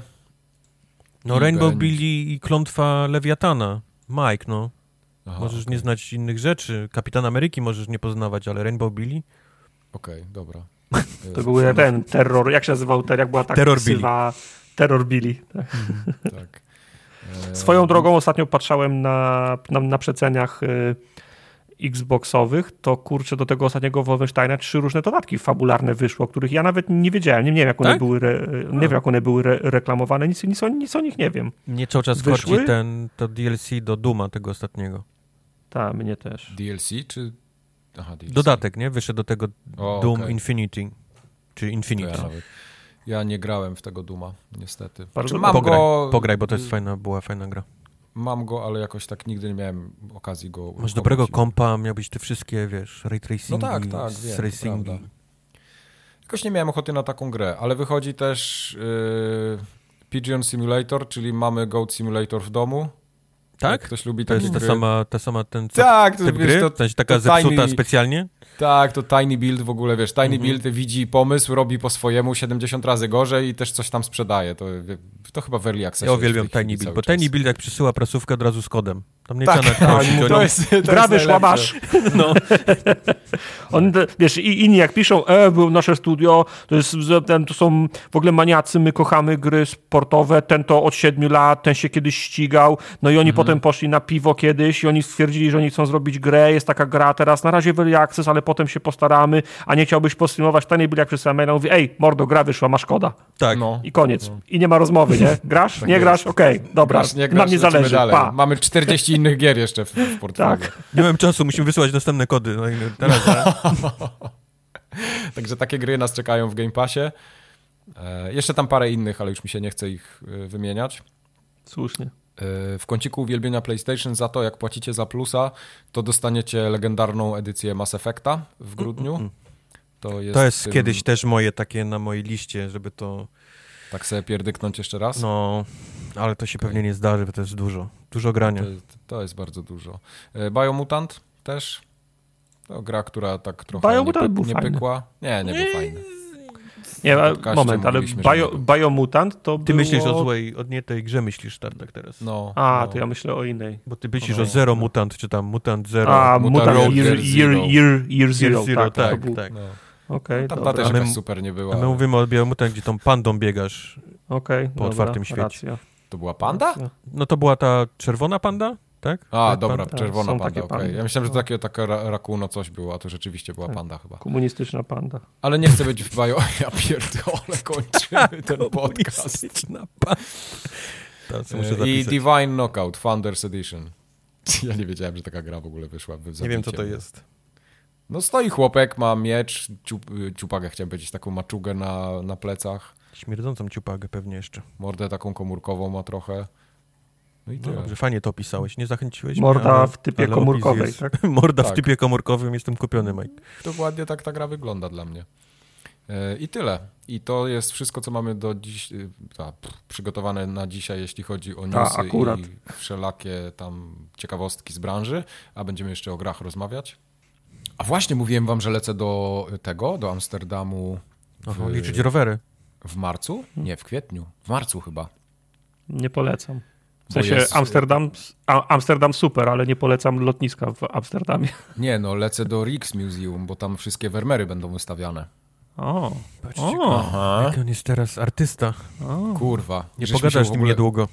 [SPEAKER 2] No, I Rainbow będzie... Billy i klątwa Lewiatana. Mike, no. Aha, możesz okay. nie znać innych rzeczy. Kapitan Ameryki możesz nie poznawać, ale Rainbow Billy?
[SPEAKER 1] Okej, okay, dobra.
[SPEAKER 3] to był ten terror, jak się nazywał, jak była ta
[SPEAKER 2] Terror ksywa,
[SPEAKER 3] Billy. Terror Billy. Tak. Mhm, tak. Swoją drogą ostatnio patrzałem na, na, na przeceniach y, Xboxowych, to kurczę do tego ostatniego Wolfensteina trzy różne dodatki fabularne wyszło, których ja nawet nie wiedziałem. Nie, nie wiem, jak one tak? były, re, nie wiem, jak one były re, reklamowane, nic, nic, o, nic o nich nie wiem.
[SPEAKER 2] Nie cały czas Wyszły? ten to DLC do Duma tego ostatniego.
[SPEAKER 3] Tak, mnie też.
[SPEAKER 1] DLC czy... Aha, DLC.
[SPEAKER 2] Dodatek, nie? Wyszedł do tego o, Doom okay. Infinity. czy Infinite. Ja,
[SPEAKER 1] ja, nie grałem w tego Duma, niestety.
[SPEAKER 2] Bardzo mam pograj, go... pograj, bo to jest fajna, była fajna gra.
[SPEAKER 1] Mam go, ale jakoś tak nigdy nie miałem okazji go
[SPEAKER 2] Masz dobrego kompa, miałbyś te wszystkie, wiesz, ray tracingi, no tak, tak, wiem, racingi.
[SPEAKER 1] Jakoś nie miałem ochoty na taką grę, ale wychodzi też yy, Pigeon Simulator, czyli mamy Goat Simulator w domu.
[SPEAKER 2] Tak?
[SPEAKER 1] Ktoś lubi
[SPEAKER 2] to jest
[SPEAKER 1] ta
[SPEAKER 2] sama, ta sama ten tak, to, typ wiesz, gry? To, taka to zepsuta tiny, specjalnie?
[SPEAKER 1] Tak, to Tiny Build w ogóle, wiesz, Tiny mhm. Build widzi pomysł, robi po swojemu 70 razy gorzej i też coś tam sprzedaje. To, to chyba w Early Access.
[SPEAKER 2] Ja uwielbiam Tiny Build, bo Tiny Build jak przysyła prasówkę od razu z kodem. Tam nie
[SPEAKER 1] tak, tak, to jest, to
[SPEAKER 3] Gra wyszła, masz. No. On, wiesz, i inni jak piszą, e, był nasze studio, to, jest, ten, to są w ogóle maniacy, my kochamy gry sportowe, ten to od siedmiu lat, ten się kiedyś ścigał, no i oni mhm. potem poszli na piwo kiedyś i oni stwierdzili, że oni chcą zrobić grę, jest taka gra teraz, na razie Early Access, ale potem się postaramy, a nie chciałbyś postreamować taniej byli jak przez maila, mówi, ej, mordo, gra wyszła, ma szkoda.
[SPEAKER 2] Tak. No.
[SPEAKER 3] I koniec. No. I nie ma rozmowy, nie? Grasz? Tak nie grasz? Okej, okay, dobra. Grasz, nie grasz, Nam nie zależy. Pa.
[SPEAKER 1] Mamy 40 innych gier jeszcze w, w portfolio. Tak.
[SPEAKER 2] Nie mam czasu, musimy wysłać następne kody. No teraz,
[SPEAKER 1] Także takie gry nas czekają w Game Passie. E, jeszcze tam parę innych, ale już mi się nie chce ich e, wymieniać.
[SPEAKER 3] Słusznie. E,
[SPEAKER 1] w kąciku uwielbienia PlayStation za to, jak płacicie za plusa, to dostaniecie legendarną edycję Mass Effecta w grudniu. Mm, mm, mm.
[SPEAKER 2] To jest, to jest tym... kiedyś też moje takie na mojej liście, żeby to...
[SPEAKER 1] Tak sobie pierdyknąć jeszcze raz?
[SPEAKER 2] No, ale to się okay. pewnie nie zdarzy, bo to jest dużo. Dużo grania.
[SPEAKER 1] To, to jest bardzo dużo. Biomutant też to gra, która tak trochę Biomutant nie, py, nie pykła. Nie, nie był fajny.
[SPEAKER 3] Nie, moment, ale bio, Biomutant to
[SPEAKER 2] Ty
[SPEAKER 3] było...
[SPEAKER 2] myślisz o złej, o nie tej grze myślisz, tak teraz.
[SPEAKER 1] No,
[SPEAKER 3] A,
[SPEAKER 1] no.
[SPEAKER 3] to ja myślę o innej.
[SPEAKER 2] Bo ty myślisz o Zero Mutant, czy tam Mutant Zero.
[SPEAKER 3] A, Mutant, Mutant Year, Year, Year, Year, Zero, Zero,
[SPEAKER 2] tak, tak. tak. No.
[SPEAKER 3] Okay,
[SPEAKER 1] tam ta też my, super nie była.
[SPEAKER 2] A my mówimy o Biomutant, gdzie tą pandą biegasz okay, po dobra, otwartym świecie. Racja.
[SPEAKER 1] To była panda?
[SPEAKER 2] No to była ta czerwona panda? tak?
[SPEAKER 1] A, tak, dobra, czerwona panda, okej. Okay. Ja myślałem, że to takie, taka rakuno coś było, a to rzeczywiście była tak. panda chyba.
[SPEAKER 3] Komunistyczna panda.
[SPEAKER 1] Ale nie chcę być w bio... Ja pierdolę, kończymy ten podcast. panda. E, I Divine Knockout, Founders Edition. Ja nie wiedziałem, że taka gra w ogóle wyszła.
[SPEAKER 2] Nie wiem, co to jest.
[SPEAKER 1] No stoi chłopek, ma miecz, ciup, ciupagę chciałem powiedzieć, taką maczugę na, na plecach.
[SPEAKER 2] Śmierdzącą ciupagę pewnie jeszcze.
[SPEAKER 1] Mordę taką komórkową ma trochę.
[SPEAKER 2] No i no dobrze, fajnie to opisałeś, nie zachęciłeś
[SPEAKER 3] Morda mnie, ale, w typie komórkowej, tak?
[SPEAKER 2] Morda tak. w typie komórkowym, jestem kupiony, Mike.
[SPEAKER 1] Dokładnie tak ta gra wygląda dla mnie. E, I tyle. I to jest wszystko, co mamy do dziś, e, ta, przygotowane na dzisiaj, jeśli chodzi o newsy i wszelakie tam ciekawostki z branży, a będziemy jeszcze o grach rozmawiać. A właśnie mówiłem wam, że lecę do tego, do Amsterdamu.
[SPEAKER 2] W, liczyć rowery.
[SPEAKER 1] W marcu? Nie, w kwietniu. W marcu chyba.
[SPEAKER 3] Nie polecam. W sensie jest... Amsterdam, Amsterdam super, ale nie polecam lotniska w Amsterdamie.
[SPEAKER 1] Nie, no lecę do Rijksmuseum, bo tam wszystkie Wermery będą wystawiane.
[SPEAKER 3] O,
[SPEAKER 2] Patrzcie, o. jak on jest teraz artysta.
[SPEAKER 1] O. Kurwa.
[SPEAKER 2] Nie pogadasz z nim niedługo.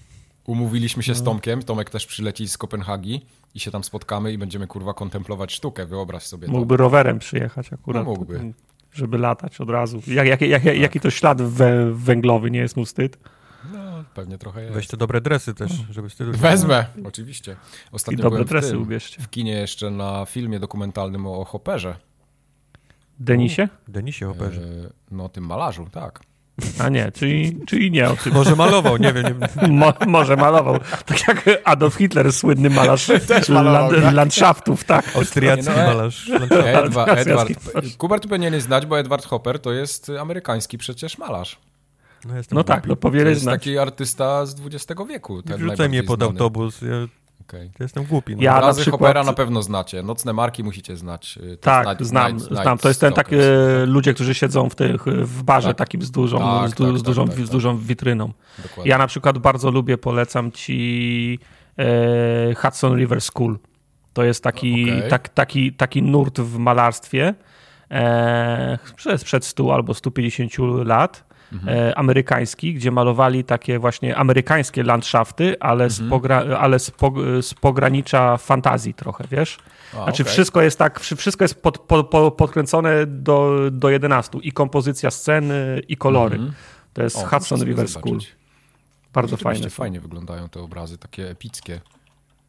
[SPEAKER 1] Umówiliśmy się z no. Tomkiem, Tomek też przyleci z Kopenhagi i się tam spotkamy i będziemy kurwa kontemplować sztukę, wyobraź sobie.
[SPEAKER 3] Mógłby to. rowerem przyjechać akurat. No, mógłby. Żeby latać od razu. Jak, jak, jak, tak. Jaki to ślad węglowy, nie jest mu wstyd?
[SPEAKER 1] No, pewnie trochę jest.
[SPEAKER 2] Weź te dobre dresy też, żeby stylu...
[SPEAKER 1] Wezmę, oczywiście.
[SPEAKER 3] Ostatnio I dobre dresy tym, ubierzcie.
[SPEAKER 1] W kinie jeszcze na filmie dokumentalnym o Hopperze.
[SPEAKER 3] Denisie?
[SPEAKER 2] Denisie Hopperze. E,
[SPEAKER 1] no, tym malarzu, tak.
[SPEAKER 3] A nie, czyli, czyli nie.
[SPEAKER 2] Może malował, nie wiem. Nie...
[SPEAKER 3] Mo, może malował. Tak jak Adolf Hitler, słynny malarz Też malował, land, tak? landschaftów, tak.
[SPEAKER 2] Austriacki no, malarz.
[SPEAKER 1] Edward, Edward, Kubert tu powinieneś znać, bo Edward Hopper to jest amerykański przecież malarz.
[SPEAKER 3] No, no tak, no
[SPEAKER 1] znać. To jest taki artysta z XX wieku.
[SPEAKER 2] Ten Wrzucaj mnie pod znany. autobus. Ja... Okay. jestem głupi. No.
[SPEAKER 1] Ja Obrazy na przykład... Hoppera na pewno znacie. Nocne marki musicie znać.
[SPEAKER 3] tak, night, znam, night, znam. Night to jest ten taki tak. ludzie, którzy siedzą w, tych, w barze tak. takim z dużą, tak, z, du, tak, z, dużą, tak, z dużą witryną. Dokładnie. Ja na przykład bardzo lubię, polecam ci e, Hudson River School. To jest taki, okay. tak, taki, taki nurt w malarstwie e, przed, przed 100 albo 150 lat mhm. E, amerykański, gdzie malowali takie właśnie amerykańskie landschafty, ale, mhm. z, pogra ale z, po z pogranicza fantazji trochę, wiesz? A, znaczy okay. wszystko jest tak, wszystko jest pod, pod, pod, podkręcone do, do 11 i kompozycja sceny i kolory. Mhm. To jest o, Hudson River School. Bardzo fajne.
[SPEAKER 1] Fajnie wyglądają te obrazy, takie epickie.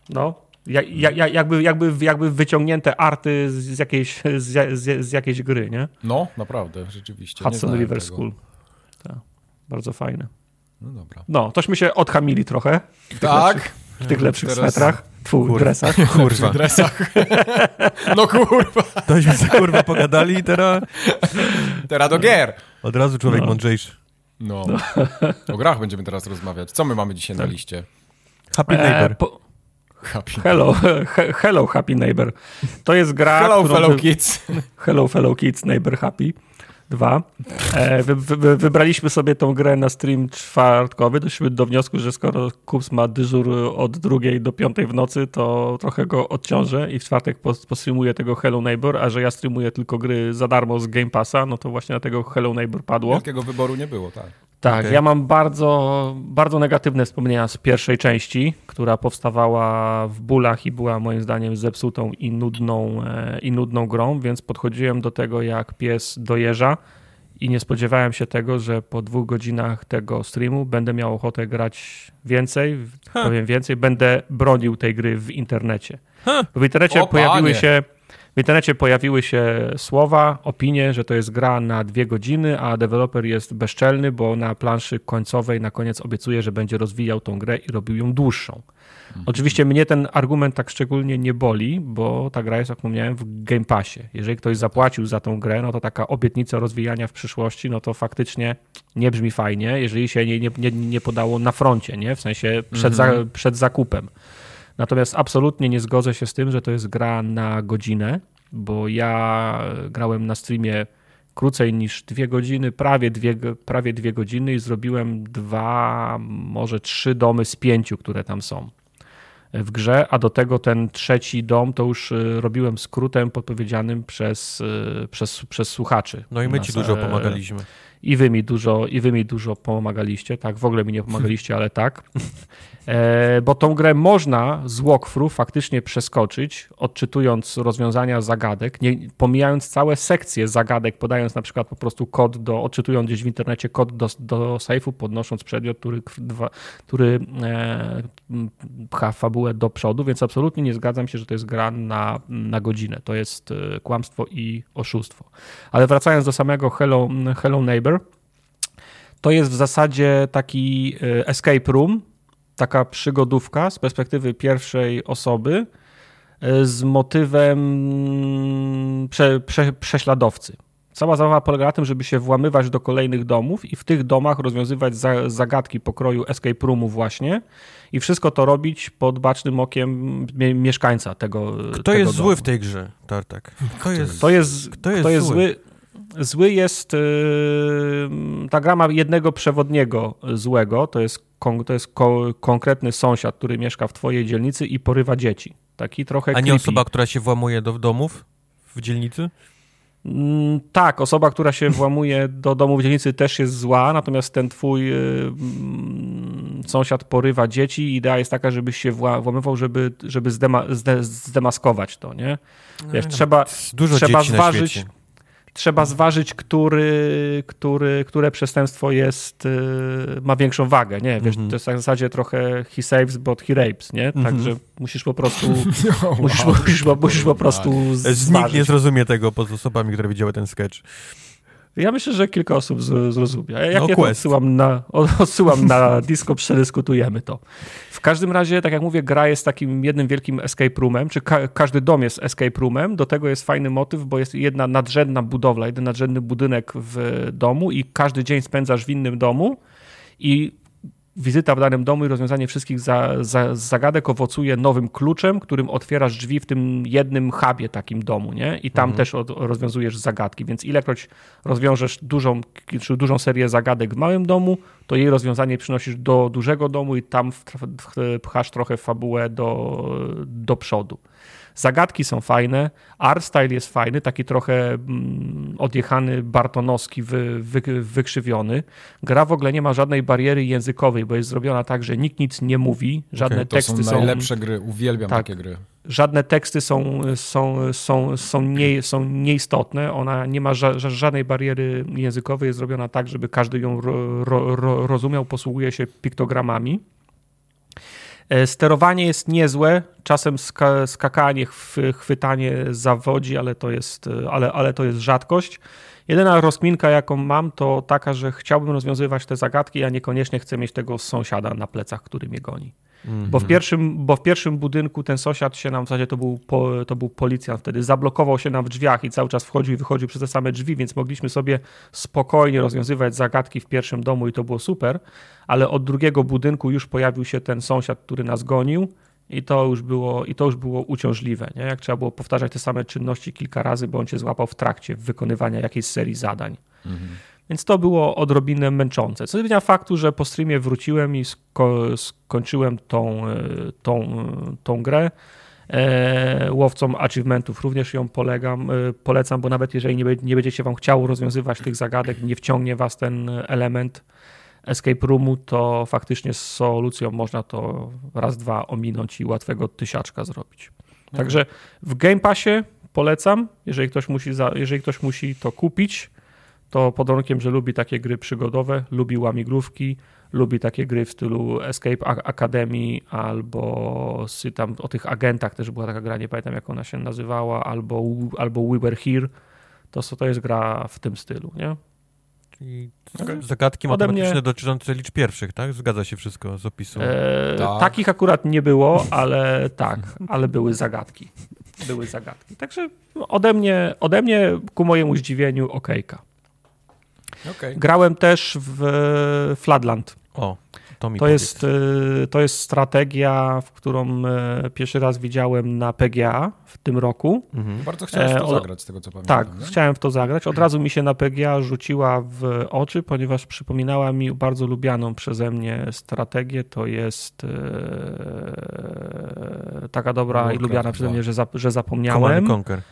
[SPEAKER 3] No, jak, jak, jakby, jakby, jakby wyciągnięte arty z jakiejś, z, z, z jakiejś gry, nie?
[SPEAKER 1] No, naprawdę, rzeczywiście.
[SPEAKER 3] Hudson River tego. School. Bardzo fajne.
[SPEAKER 1] No dobra.
[SPEAKER 3] No, tośmy się odhamili trochę.
[SPEAKER 1] W tak.
[SPEAKER 3] w tych lepszych Teraz... swetrach. Tfu, dresach.
[SPEAKER 1] Kurwa. dresach. No kurwa.
[SPEAKER 2] Tośmy się kurwa pogadali i teraz...
[SPEAKER 1] Teraz do gier.
[SPEAKER 2] Od razu człowiek no. mądrzejszy.
[SPEAKER 1] No. O grach będziemy teraz rozmawiać. Co my mamy dzisiaj tak. na liście?
[SPEAKER 2] Happy e, Neighbor. po...
[SPEAKER 3] Happy. Hello, he, hello Happy Neighbor. To jest gra...
[SPEAKER 1] Hello fellow kids.
[SPEAKER 3] Hello fellow kids, neighbor happy. Dwa. E, wy, wy, wybraliśmy sobie tą grę na stream czwartkowy. Doszliśmy do wniosku, że skoro Kups ma dyżur od drugiej do piątej w nocy, to trochę go odciążę i w czwartek postreamuję tego Hello Neighbor, a że ja streamuję tylko gry za darmo z Game Passa, no to właśnie na tego Hello Neighbor padło.
[SPEAKER 1] Wielkiego wyboru nie było, tak.
[SPEAKER 3] Tak, okay. ja mam bardzo, bardzo negatywne wspomnienia z pierwszej części, która powstawała w bólach i była moim zdaniem zepsutą i nudną, e, i nudną grą, więc podchodziłem do tego jak pies dojeżdża i nie spodziewałem się tego, że po dwóch godzinach tego streamu będę miał ochotę grać więcej, huh. powiem więcej, będę bronił tej gry w internecie. Huh. W internecie o, pojawiły panie. się w internecie pojawiły się słowa, opinie, że to jest gra na dwie godziny, a deweloper jest bezczelny, bo na planszy końcowej na koniec obiecuje, że będzie rozwijał tą grę i robił ją dłuższą. Mhm. Oczywiście mnie ten argument tak szczególnie nie boli, bo ta gra jest, jak wspomniałem, w Game Passie. Jeżeli ktoś zapłacił za tą grę, no to taka obietnica rozwijania w przyszłości, no to faktycznie nie brzmi fajnie, jeżeli się nie, nie, nie podało na froncie, nie? w sensie przed, za, mhm. przed zakupem. Natomiast absolutnie nie zgodzę się z tym, że to jest gra na godzinę, bo ja grałem na streamie krócej niż dwie godziny, prawie dwie, prawie dwie godziny i zrobiłem dwa, może trzy domy z pięciu, które tam są w grze, a do tego ten trzeci dom to już y, robiłem skrótem podpowiedzianym przez, y, przez, przez słuchaczy.
[SPEAKER 2] No i my ci dużo pomagaliśmy.
[SPEAKER 3] I wy mi dużo, i wy mi dużo pomagaliście, tak, w ogóle mi nie pomagaliście, ale tak. E, bo tą grę można z walkthrough faktycznie przeskoczyć, odczytując rozwiązania zagadek, nie, pomijając całe sekcje zagadek, podając na przykład po prostu kod do, odczytując gdzieś w internecie kod do, do sejfu, podnosząc przedmiot, który, który e, pcha fabułę do przodu, więc absolutnie nie zgadzam się, że to jest gra na, na godzinę. To jest e, kłamstwo i oszustwo. Ale wracając do samego Hello, Hello Neighbor, to jest w zasadzie taki e, escape room, taka przygodówka z perspektywy pierwszej osoby e, z motywem prze, prze, prześladowcy. Cała zabawa polega na tym, żeby się włamywać do kolejnych domów i w tych domach rozwiązywać za, zagadki pokroju escape roomu właśnie i wszystko to robić pod bacznym okiem mieszkańca tego
[SPEAKER 2] Kto
[SPEAKER 3] tego
[SPEAKER 2] jest
[SPEAKER 3] domu.
[SPEAKER 2] zły w tej grze, Tartak?
[SPEAKER 3] Kto jest, kto jest, kto jest, kto jest zły? zły? Zły jest. Yy, ta gra ma jednego przewodniego złego, to jest, to jest ko, konkretny sąsiad, który mieszka w twojej dzielnicy i porywa dzieci. Taki trochę.
[SPEAKER 2] A nie creepy. osoba, która się włamuje do domów w dzielnicy?
[SPEAKER 3] Mm, tak, osoba, która się włamuje do domu w dzielnicy też jest zła, natomiast ten twój yy, sąsiad porywa dzieci i idea jest taka, żebyś się włamywał, żeby, żeby zdema, zdemaskować to, nie? Wiesz, no, trzeba,
[SPEAKER 2] dużo
[SPEAKER 3] trzeba
[SPEAKER 2] dzieci
[SPEAKER 3] zważyć trzeba zważyć, który, który, które przestępstwo jest, y, ma większą wagę, nie? Wiesz, mm -hmm. to jest w zasadzie trochę he saves, but he rapes, nie? Także mm -hmm. musisz po prostu oh, musisz, wow. musisz, musisz, musisz, po prostu zważyć.
[SPEAKER 2] Nikt nie zrozumie tego poza osobami, które widziały ten sketch.
[SPEAKER 3] Ja myślę, że kilka osób zrozumie. Jak no, ja to odsyłam na, odsyłam na disco, przedyskutujemy to. W każdym razie, tak jak mówię, gra jest takim jednym wielkim escape roomem, czy ka każdy dom jest escape roomem. Do tego jest fajny motyw, bo jest jedna nadrzędna budowla, jeden nadrzędny budynek w domu i każdy dzień spędzasz w innym domu i wizyta w danym domu i rozwiązanie wszystkich za, za, zagadek owocuje nowym kluczem, którym otwierasz drzwi w tym jednym hubie takim domu, nie? I tam mhm. też od, rozwiązujesz zagadki, więc ilekroć rozwiążesz dużą, czy dużą serię zagadek w małym domu, to jej rozwiązanie przynosisz do dużego domu i tam pchasz trochę fabułę do, do przodu. Zagadki są fajne, art style jest fajny, taki trochę mm, odjechany, bartonowski, wy, wy, wykrzywiony. Gra w ogóle nie ma żadnej bariery językowej, bo jest zrobiona tak, że nikt nic nie mówi, żadne okay, to teksty
[SPEAKER 1] są... najlepsze są, gry, uwielbiam tak, takie gry.
[SPEAKER 3] Żadne teksty są, są, są, są, nie, są nieistotne, ona nie ma ża żadnej bariery językowej, jest zrobiona tak, żeby każdy ją ro, ro, rozumiał, posługuje się piktogramami. E, sterowanie jest niezłe, czasem ska skakanie, chwytanie zawodzi, ale to, jest, e, ale, ale to jest rzadkość. Jedyna rozkminka, jaką mam, to taka, że chciałbym rozwiązywać te zagadki, a niekoniecznie chcę mieć tego sąsiada na plecach, który mnie goni. Mm -hmm. Bo, w pierwszym, bo w pierwszym budynku ten sąsiad się nam, w zasadzie to był, po, to był policjant wtedy, zablokował się nam w drzwiach i cały czas wchodził i wychodził przez te same drzwi, więc mogliśmy sobie spokojnie rozwiązywać zagadki w pierwszym domu i to było super, ale od drugiego budynku już pojawił się ten sąsiad, który nas gonił i to już było, i to już było uciążliwe, nie? jak trzeba było powtarzać te same czynności kilka razy, bo on cię złapał w trakcie wykonywania jakiejś serii zadań. Mhm. Więc to było odrobinę męczące. Co zmienia faktu, że po streamie wróciłem i sko skończyłem tą, e, tą, e, tą grę. E, łowcom achievementów również ją polegam, e, polecam, bo nawet jeżeli nie, nie będziecie wam chciało rozwiązywać tych zagadek, nie wciągnie was ten element escape roomu, to faktycznie z solucją można to raz, dwa ominąć i łatwego tysiaczka zrobić. Okay. Także w Game Passie polecam, jeżeli ktoś musi, za, jeżeli ktoś musi to kupić, to pod warunkiem, że lubi takie gry przygodowe, lubi łamigrówki, lubi takie gry w stylu Escape Academy albo tam o tych agentach też była taka gra, nie pamiętam jak ona się nazywała, albo, albo We Were Here, to, to jest gra w tym stylu, nie?
[SPEAKER 2] Czyli okay. zagadki matematyczne mnie... dotyczące liczb pierwszych, tak? Zgadza się wszystko z opisu. Eee,
[SPEAKER 3] tak. Takich akurat nie było, ale tak, ale były zagadki. Były zagadki. także ode mnie, ode mnie ku mojemu zdziwieniu okejka. Okay. Grałem też w Flatland.
[SPEAKER 2] O, to mi
[SPEAKER 3] to jest, y, to jest strategia, w którą y, pierwszy raz widziałem na PGA w tym roku.
[SPEAKER 1] Mhm. Bardzo chciałem w to e, zagrać, z tego co pamiętam.
[SPEAKER 3] Tak, nie? chciałem w to zagrać. Od razu mi się na PGA rzuciła w oczy, ponieważ przypominała mi bardzo lubianą przeze mnie strategię. To jest e, taka dobra Warcraft i lubiana przeze mnie, że, za, że zapomniałem.
[SPEAKER 2] Command Conquer.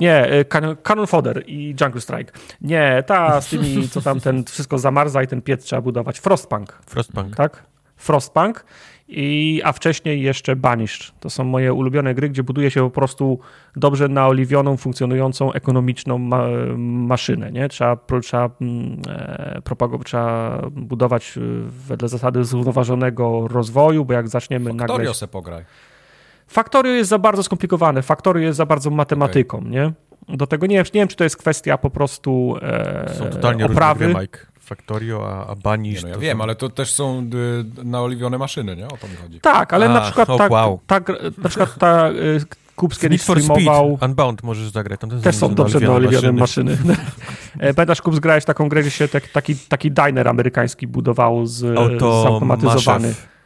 [SPEAKER 3] Nie, y, Cannon Fodder i Jungle Strike. Nie, ta z tymi, co tam ten wszystko zamarza i ten piec trzeba budować. Frostpunk.
[SPEAKER 2] Frostpunk.
[SPEAKER 3] Tak? Frostpunk. I, a wcześniej jeszcze Banished. To są moje ulubione gry, gdzie buduje się po prostu dobrze naoliwioną, funkcjonującą, ekonomiczną ma maszynę. Nie? Trzeba, trzeba, mm, e, propagować, trzeba budować y, wedle zasady zrównoważonego rozwoju, bo jak zaczniemy
[SPEAKER 1] Factorio nagle... se pograj.
[SPEAKER 3] Factorio jest za bardzo skomplikowane, Factorio jest za bardzo matematyką, okay. nie? Do tego nie wiem, nie wiem, czy to jest kwestia po prostu e, Są totalnie oprawy.
[SPEAKER 2] Różne gry, Mike. Factorio, a, a Banish...
[SPEAKER 1] no ja wiem, są... ale to też są y, naoliwione maszyny, nie? O to mi chodzi.
[SPEAKER 3] Tak, ale a, na przykład oh, tak, wow. tak, na przykład ta y, Kups kiedyś streamował...
[SPEAKER 2] Speed, Unbound możesz zagrać.
[SPEAKER 3] Tam też są dobrze naoliwione maszyny. maszyny. E, pamiętasz, Kups, grałeś taką grę, gdzie się tak, taki, taki diner amerykański budował z, Auto zautomatyzowany. Maszew.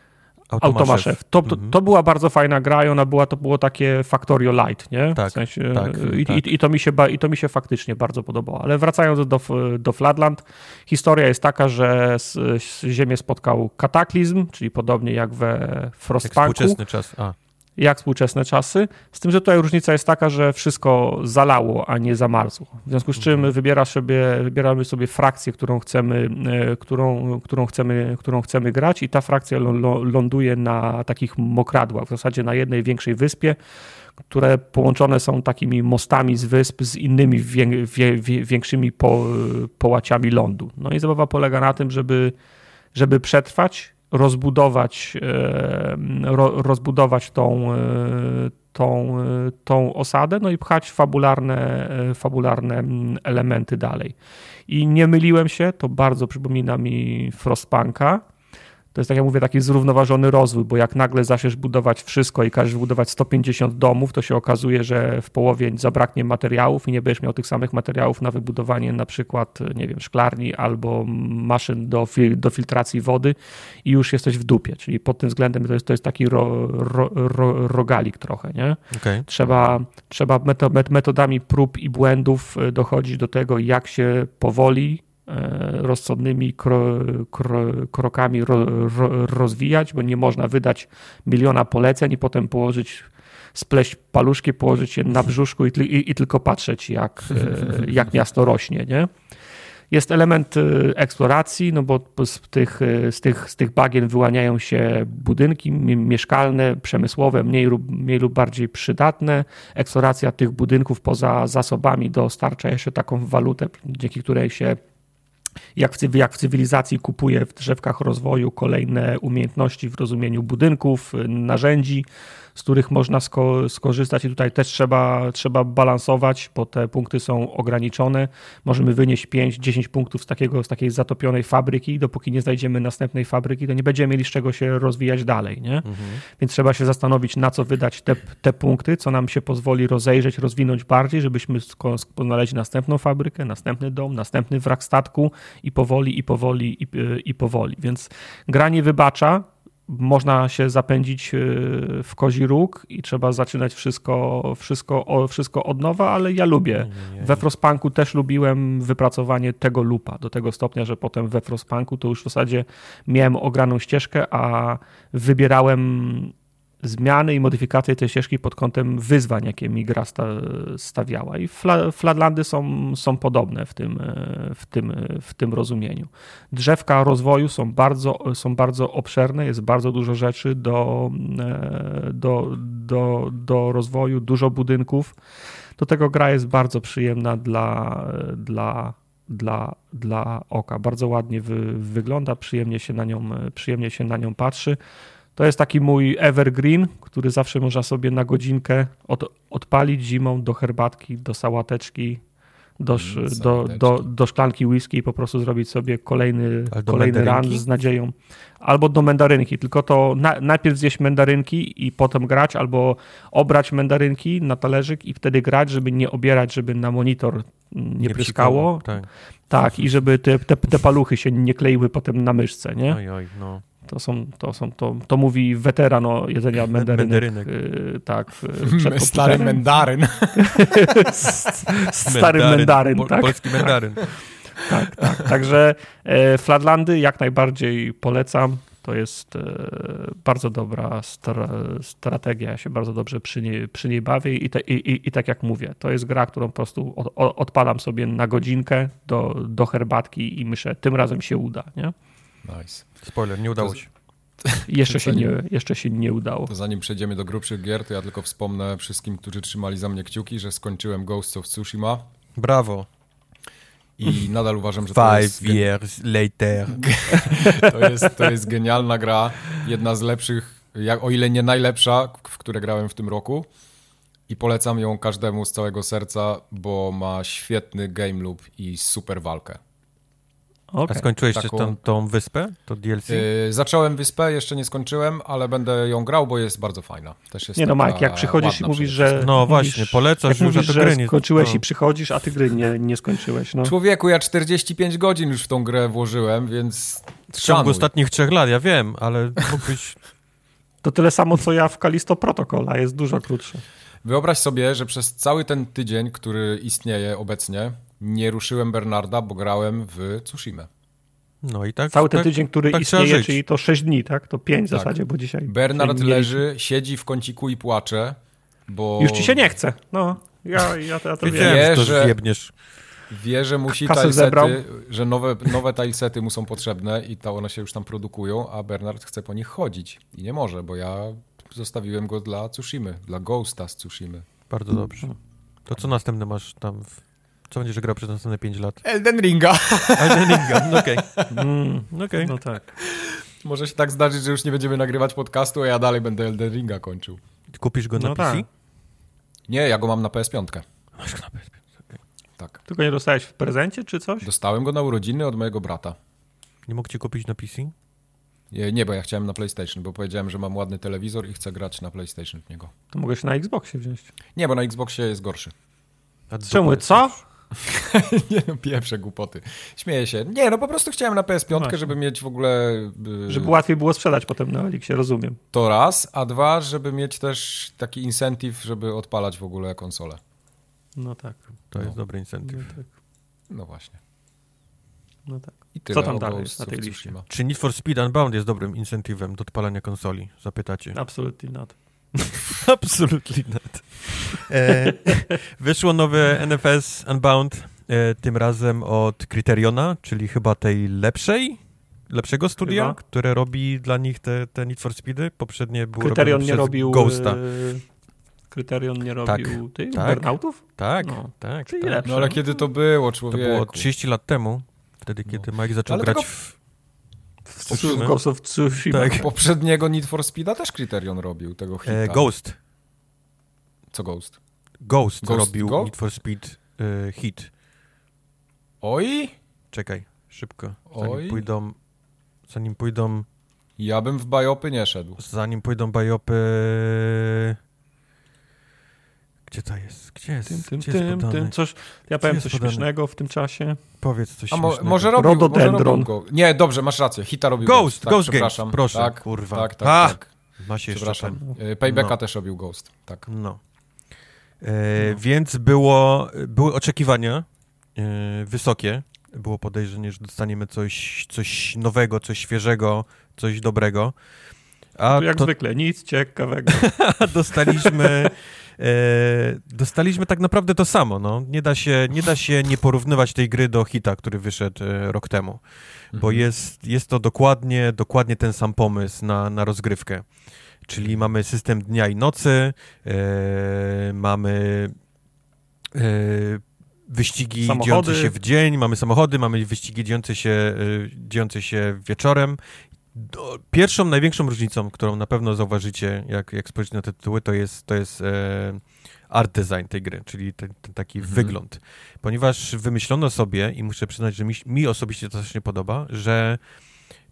[SPEAKER 3] Automaszew. To, to, mhm. to, była bardzo fajna gra i ona była, to było takie Factorio Light, nie?
[SPEAKER 2] Tak, w sensie, tak,
[SPEAKER 3] i,
[SPEAKER 2] tak.
[SPEAKER 3] I, i, to mi się, I to mi się faktycznie bardzo podobało. Ale wracając do, do Flatland, historia jest taka, że z, z Ziemię spotkał kataklizm, czyli podobnie jak we Frostpunku. Jak
[SPEAKER 2] współczesny czas. A
[SPEAKER 3] jak współczesne czasy. Z tym, że tutaj różnica jest taka, że wszystko zalało, a nie zamarzło. W związku z czym mhm. wybiera sobie, wybieramy sobie frakcję, którą chcemy, e, którą, którą, chcemy, którą chcemy grać i ta frakcja ląduje na takich mokradłach, w zasadzie na jednej większej wyspie, które połączone są takimi mostami z wysp z innymi większymi po, połaciami lądu. No i zabawa polega na tym, żeby, żeby przetrwać, rozbudować, e, rozbudować tą, e, tą, e, tą osadę, no i pchać fabularne, fabularne elementy dalej. I nie myliłem się, to bardzo przypomina mi Frostpunka, to jest, tak jak mówię, taki zrównoważony rozwój, bo jak nagle zaczniesz budować wszystko i każesz budować 150 domów, to się okazuje, że w połowie zabraknie materiałów i nie będziesz miał tych samych materiałów na wybudowanie na przykład, nie wiem, szklarni albo maszyn do, fil do filtracji wody i już jesteś w dupie. Czyli pod tym względem to jest, to jest taki ro, ro, ro, rogalik trochę, nie?
[SPEAKER 2] Okay.
[SPEAKER 3] Trzeba, trzeba metodami prób i błędów e, dochodzić do tego, jak się powoli rozsądnymi kro, kro, krokami ro, ro, rozwijać, bo nie można wydać miliona poleceń i potem położyć, spleść paluszki, położyć je na brzuszku i, i, i tylko patrzeć, jak, e, jak miasto rośnie. Nie? Jest element e, eksploracji, no bo z tych, z, tych, z tych bagien wyłaniają się budynki mieszkalne, przemysłowe, mniej lub, mniej lub bardziej przydatne. Eksploracja tych budynków poza zasobami dostarcza jeszcze taką walutę, dzięki której się jak w, jak w cywilizacji kupuje w drzewkach rozwoju kolejne umiejętności w rozumieniu budynków, narzędzi, z których można sko skorzystać i tutaj też trzeba, trzeba balansować, bo te punkty są ograniczone. Możemy wynieść 5-10 punktów z, takiego, z takiej zatopionej fabryki, dopóki nie znajdziemy następnej fabryki, to nie będziemy mieli z czego się rozwijać dalej, nie? Mhm. Więc trzeba się zastanowić, na co wydać te, te punkty, co nam się pozwoli rozejrzeć, rozwinąć bardziej, żebyśmy znaleźli następną fabrykę, następny dom, następny wrak statku i powoli, i powoli, i, i powoli. Więc gra nie wybacza, można się zapędzić y, w kozi róg i trzeba zaczynać wszystko, wszystko, wszystko od nowa, ale ja lubię. We Frostpunku też lubiłem wypracowanie tego lupa do tego stopnia, że potem we Frostpunku to już w zasadzie miałem ograną ścieżkę, a wybierałem zmiany i modyfikacje tej ścieżki pod kątem wyzwań, jakie mi gra stawiała. I flatlandy są, są podobne w tym, w, tym, w tym rozumieniu. Drzewka rozwoju są bardzo, są bardzo obszerne, jest bardzo dużo rzeczy do, do, do, do rozwoju, dużo budynków. Do tego gra jest bardzo przyjemna dla, dla, dla, dla oka. Bardzo ładnie wy, wygląda, przyjemnie się, na nią, przyjemnie się na nią patrzy. To jest taki mój evergreen, który zawsze można sobie na godzinkę od, odpalić zimą do herbatki, do sałateczki, do, mm, do, do, do, szklanki whisky i po prostu zrobić sobie kolejny, kolejny run z nadzieją. Albo do mandarynki, tylko to na, najpierw zjeść mandarynki i potem grać, albo obrać mandarynki na talerzyk i wtedy grać, żeby nie obierać, żeby na monitor nie, nie pryskało. Tak. tak, i żeby te, te, te paluchy się nie kleiły potem na myszce, nie?
[SPEAKER 2] Oj, oj, no.
[SPEAKER 3] To, są, to, są, to, to mówi weteran o jedzenia mandarynek. Mendarynek. Y, tak.
[SPEAKER 1] Stary mandaryn.
[SPEAKER 3] Stary mandaryn, tak.
[SPEAKER 2] Polski mandaryn.
[SPEAKER 3] tak, tak. Także e, Flatlandy jak najbardziej polecam. To jest e, bardzo dobra stra strategia. Ja się bardzo dobrze przy niej, przy niej bawię I, te, i, i, tak jak mówię, to jest gra, którą po prostu od, odpalam sobie na godzinkę do, do herbatki i myślę, tym razem się uda. Nie?
[SPEAKER 1] Nice.
[SPEAKER 2] Spoiler, nie udało się.
[SPEAKER 3] Jeszcze się, nie, jeszcze się nie udało.
[SPEAKER 1] To zanim przejdziemy do grubszych gier, to ja tylko wspomnę wszystkim, którzy trzymali za mnie kciuki, że skończyłem Ghosts of Tsushima.
[SPEAKER 2] Brawo.
[SPEAKER 1] I nadal uważam, że
[SPEAKER 2] Five to jest... years later.
[SPEAKER 1] to, jest, to jest genialna gra. Jedna z lepszych, jak, o ile nie najlepsza, w które grałem w tym roku. I polecam ją każdemu z całego serca, bo ma świetny game loop i super walkę.
[SPEAKER 2] Okay. A skończyłeś taką... tą, tą wyspę, to DLC? Yy,
[SPEAKER 1] zacząłem wyspę, jeszcze nie skończyłem, ale będę ją grał, bo jest bardzo fajna. Też jest
[SPEAKER 3] nie no Mike, jak przychodzisz i mówisz, że...
[SPEAKER 2] No właśnie, polecasz,
[SPEAKER 3] jak mówisz, że nie... skończyłeś no. i przychodzisz, a ty gry nie, nie skończyłeś. No.
[SPEAKER 1] Człowieku, ja 45 godzin już w tą grę włożyłem, więc
[SPEAKER 2] W ciągu ostatnich trzech lat, ja wiem, ale mógłbyś...
[SPEAKER 3] to tyle samo, co ja w Kalisto Protocol, a jest dużo krótsze.
[SPEAKER 1] Wyobraź sobie, że przez cały ten tydzień, który istnieje obecnie, nie ruszyłem Bernarda, bo grałem w Tsushima.
[SPEAKER 2] No i tak.
[SPEAKER 3] Cały ten tak, tydzień, który tak istnieje, czyli to 6 dni, tak? To 5 w tak. zasadzie, bo dzisiaj.
[SPEAKER 1] Bernard leży, siedzi w kąciku i płacze, bo.
[SPEAKER 3] Już ci się nie chce. No, ja, ja to, ja to
[SPEAKER 2] wiem. Wie, że,
[SPEAKER 1] wie, że musi tilesety, że nowe, nowe tilesety mu są potrzebne i to one się już tam produkują, a Bernard chce po nich chodzić. I nie może, bo ja zostawiłem go dla Tsushimy, dla Ghosta z Tsushimy.
[SPEAKER 2] Bardzo dobrze. To co następne masz tam w co będziesz grał przez następne 5 lat?
[SPEAKER 1] Elden Ringa.
[SPEAKER 2] Elden Ringa, no okej. Okay. Mm,
[SPEAKER 3] okay. No tak.
[SPEAKER 1] Może się tak zdarzyć, że już nie będziemy nagrywać podcastu, a ja dalej będę Elden Ringa kończył.
[SPEAKER 2] Kupisz go na no PC? Tak.
[SPEAKER 1] Nie, ja go mam na PS5.
[SPEAKER 2] Masz go na PS5, okay.
[SPEAKER 1] Tak.
[SPEAKER 3] Tylko nie dostałeś w prezencie czy coś?
[SPEAKER 1] Dostałem go na urodziny od mojego brata.
[SPEAKER 2] Nie mógł ci kupić na PC?
[SPEAKER 1] Nie, nie, bo ja chciałem na PlayStation, bo powiedziałem, że mam ładny telewizor i chcę grać na PlayStation w niego.
[SPEAKER 3] To mogę się na Xboxie wziąć.
[SPEAKER 1] Nie, bo na Xboxie jest gorszy.
[SPEAKER 3] Czemu, co?
[SPEAKER 1] nie no, pierwsze głupoty. Śmieję się. Nie, no po prostu chciałem na PS5, no żeby mieć w ogóle...
[SPEAKER 3] Yy, żeby łatwiej było sprzedać potem na Elixie, rozumiem.
[SPEAKER 1] To raz, a dwa, żeby mieć też taki incentyw, żeby odpalać w ogóle konsolę.
[SPEAKER 3] No tak.
[SPEAKER 2] To no. jest dobry incentyw.
[SPEAKER 3] No, tak.
[SPEAKER 1] no właśnie.
[SPEAKER 3] No tak.
[SPEAKER 1] I tyle
[SPEAKER 3] Co tam dalej jest na tej liście?
[SPEAKER 2] Czy Need for Speed Unbound jest dobrym incentywem do odpalania konsoli? Zapytacie.
[SPEAKER 3] Absolutely not.
[SPEAKER 2] Absolutely not. E, wyszło nowe NFS Unbound, e, tym razem od Criteriona, czyli chyba tej lepszej, lepszego studia, chyba. które robi dla nich te, te Need for Speedy. Poprzednie było
[SPEAKER 3] Kryterion
[SPEAKER 2] nie
[SPEAKER 3] robił
[SPEAKER 2] Ghosta. E,
[SPEAKER 3] Kryterion nie robił tak, tych tak, burnoutów?
[SPEAKER 2] Tak, no. tak.
[SPEAKER 3] Czyli
[SPEAKER 2] tak.
[SPEAKER 3] Lepsze.
[SPEAKER 1] No ale kiedy to było, człowieku?
[SPEAKER 2] To było 30 lat temu. Wtedy, kiedy no. Mike zaczął Ale grać tego... w...
[SPEAKER 3] W Ghost of Tsushima.
[SPEAKER 1] Tak. Poprzedniego Need for Speeda też Criterion robił, tego hita. E,
[SPEAKER 2] Ghost.
[SPEAKER 1] Co Ghost?
[SPEAKER 2] Ghost, Ghost robił Go? Need for Speed y, hit.
[SPEAKER 1] Oj?
[SPEAKER 2] Czekaj, szybko. Zanim Oj? pójdą... Zanim pójdą...
[SPEAKER 1] Ja bym w bajopy nie szedł.
[SPEAKER 2] Zanim pójdą bajopy... Gdzie to jest? Gdzie jest?
[SPEAKER 3] Tym, tym, Gdzie tym, jest tym, coś, ja powiem coś podane? śmiesznego w tym czasie.
[SPEAKER 2] Powiedz coś
[SPEAKER 1] A
[SPEAKER 2] mo,
[SPEAKER 1] może robił, Rododendron. Może robił Nie, dobrze, masz rację. Hita robił
[SPEAKER 2] Ghost. Ghost, tak, Ghost przepraszam. Games, proszę,
[SPEAKER 1] tak,
[SPEAKER 2] kurwa.
[SPEAKER 1] Tak, tak, A! tak.
[SPEAKER 2] Ma się
[SPEAKER 1] przepraszam. Jeszcze Paybacka no. też robił Ghost, tak.
[SPEAKER 2] No. E, no. Więc było, były oczekiwania e, wysokie. Było podejrzenie, że dostaniemy coś, coś nowego, coś świeżego, coś dobrego.
[SPEAKER 3] A jak to... zwykle, nic ciekawego.
[SPEAKER 2] dostaliśmy E, dostaliśmy tak naprawdę to samo. No. Nie, da się, nie da się nie porównywać tej gry do hita, który wyszedł e, rok temu, bo mhm. jest, jest to dokładnie, dokładnie ten sam pomysł na, na rozgrywkę. Czyli mamy system dnia i nocy, e, mamy e, wyścigi samochody. dziejące się w dzień, mamy samochody, mamy wyścigi dziejące się, e, dziejące się wieczorem Pierwszą, największą różnicą, którą na pewno zauważycie, jak, jak spojrzycie na te tytuły, to jest, to jest e, art design tej gry, czyli ten, ten taki mhm. wygląd. Ponieważ wymyślono sobie, i muszę przyznać, że mi, mi osobiście to też nie podoba, że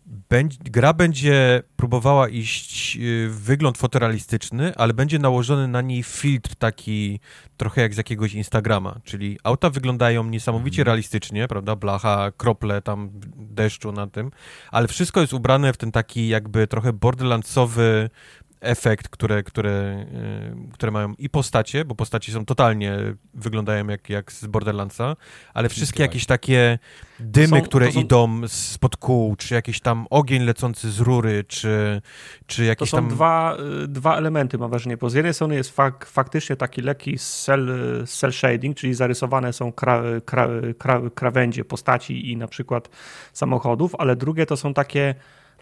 [SPEAKER 2] będzie, gra będzie próbowała iść y, w wygląd fotorealistyczny, ale będzie nałożony na niej filtr taki trochę jak z jakiegoś Instagrama, czyli auta wyglądają niesamowicie mhm. realistycznie, prawda, blacha, krople tam deszczu na tym, ale wszystko jest ubrane w ten taki jakby trochę borderlandsowy efekt, które, które, y, które mają i postacie, bo postacie są totalnie, wyglądają jak, jak z Borderlandsa, ale wszystkie jakieś takie dymy, są, które są... idą spod kół, czy jakiś tam ogień lecący z rury, czy, czy jakieś tam...
[SPEAKER 3] To są dwa, y, dwa elementy, mam wrażenie, bo z jednej strony jest fak, faktycznie taki lekki cel, cel shading, czyli zarysowane są kra, kra, kra, krawędzie postaci i na przykład samochodów, ale drugie to są takie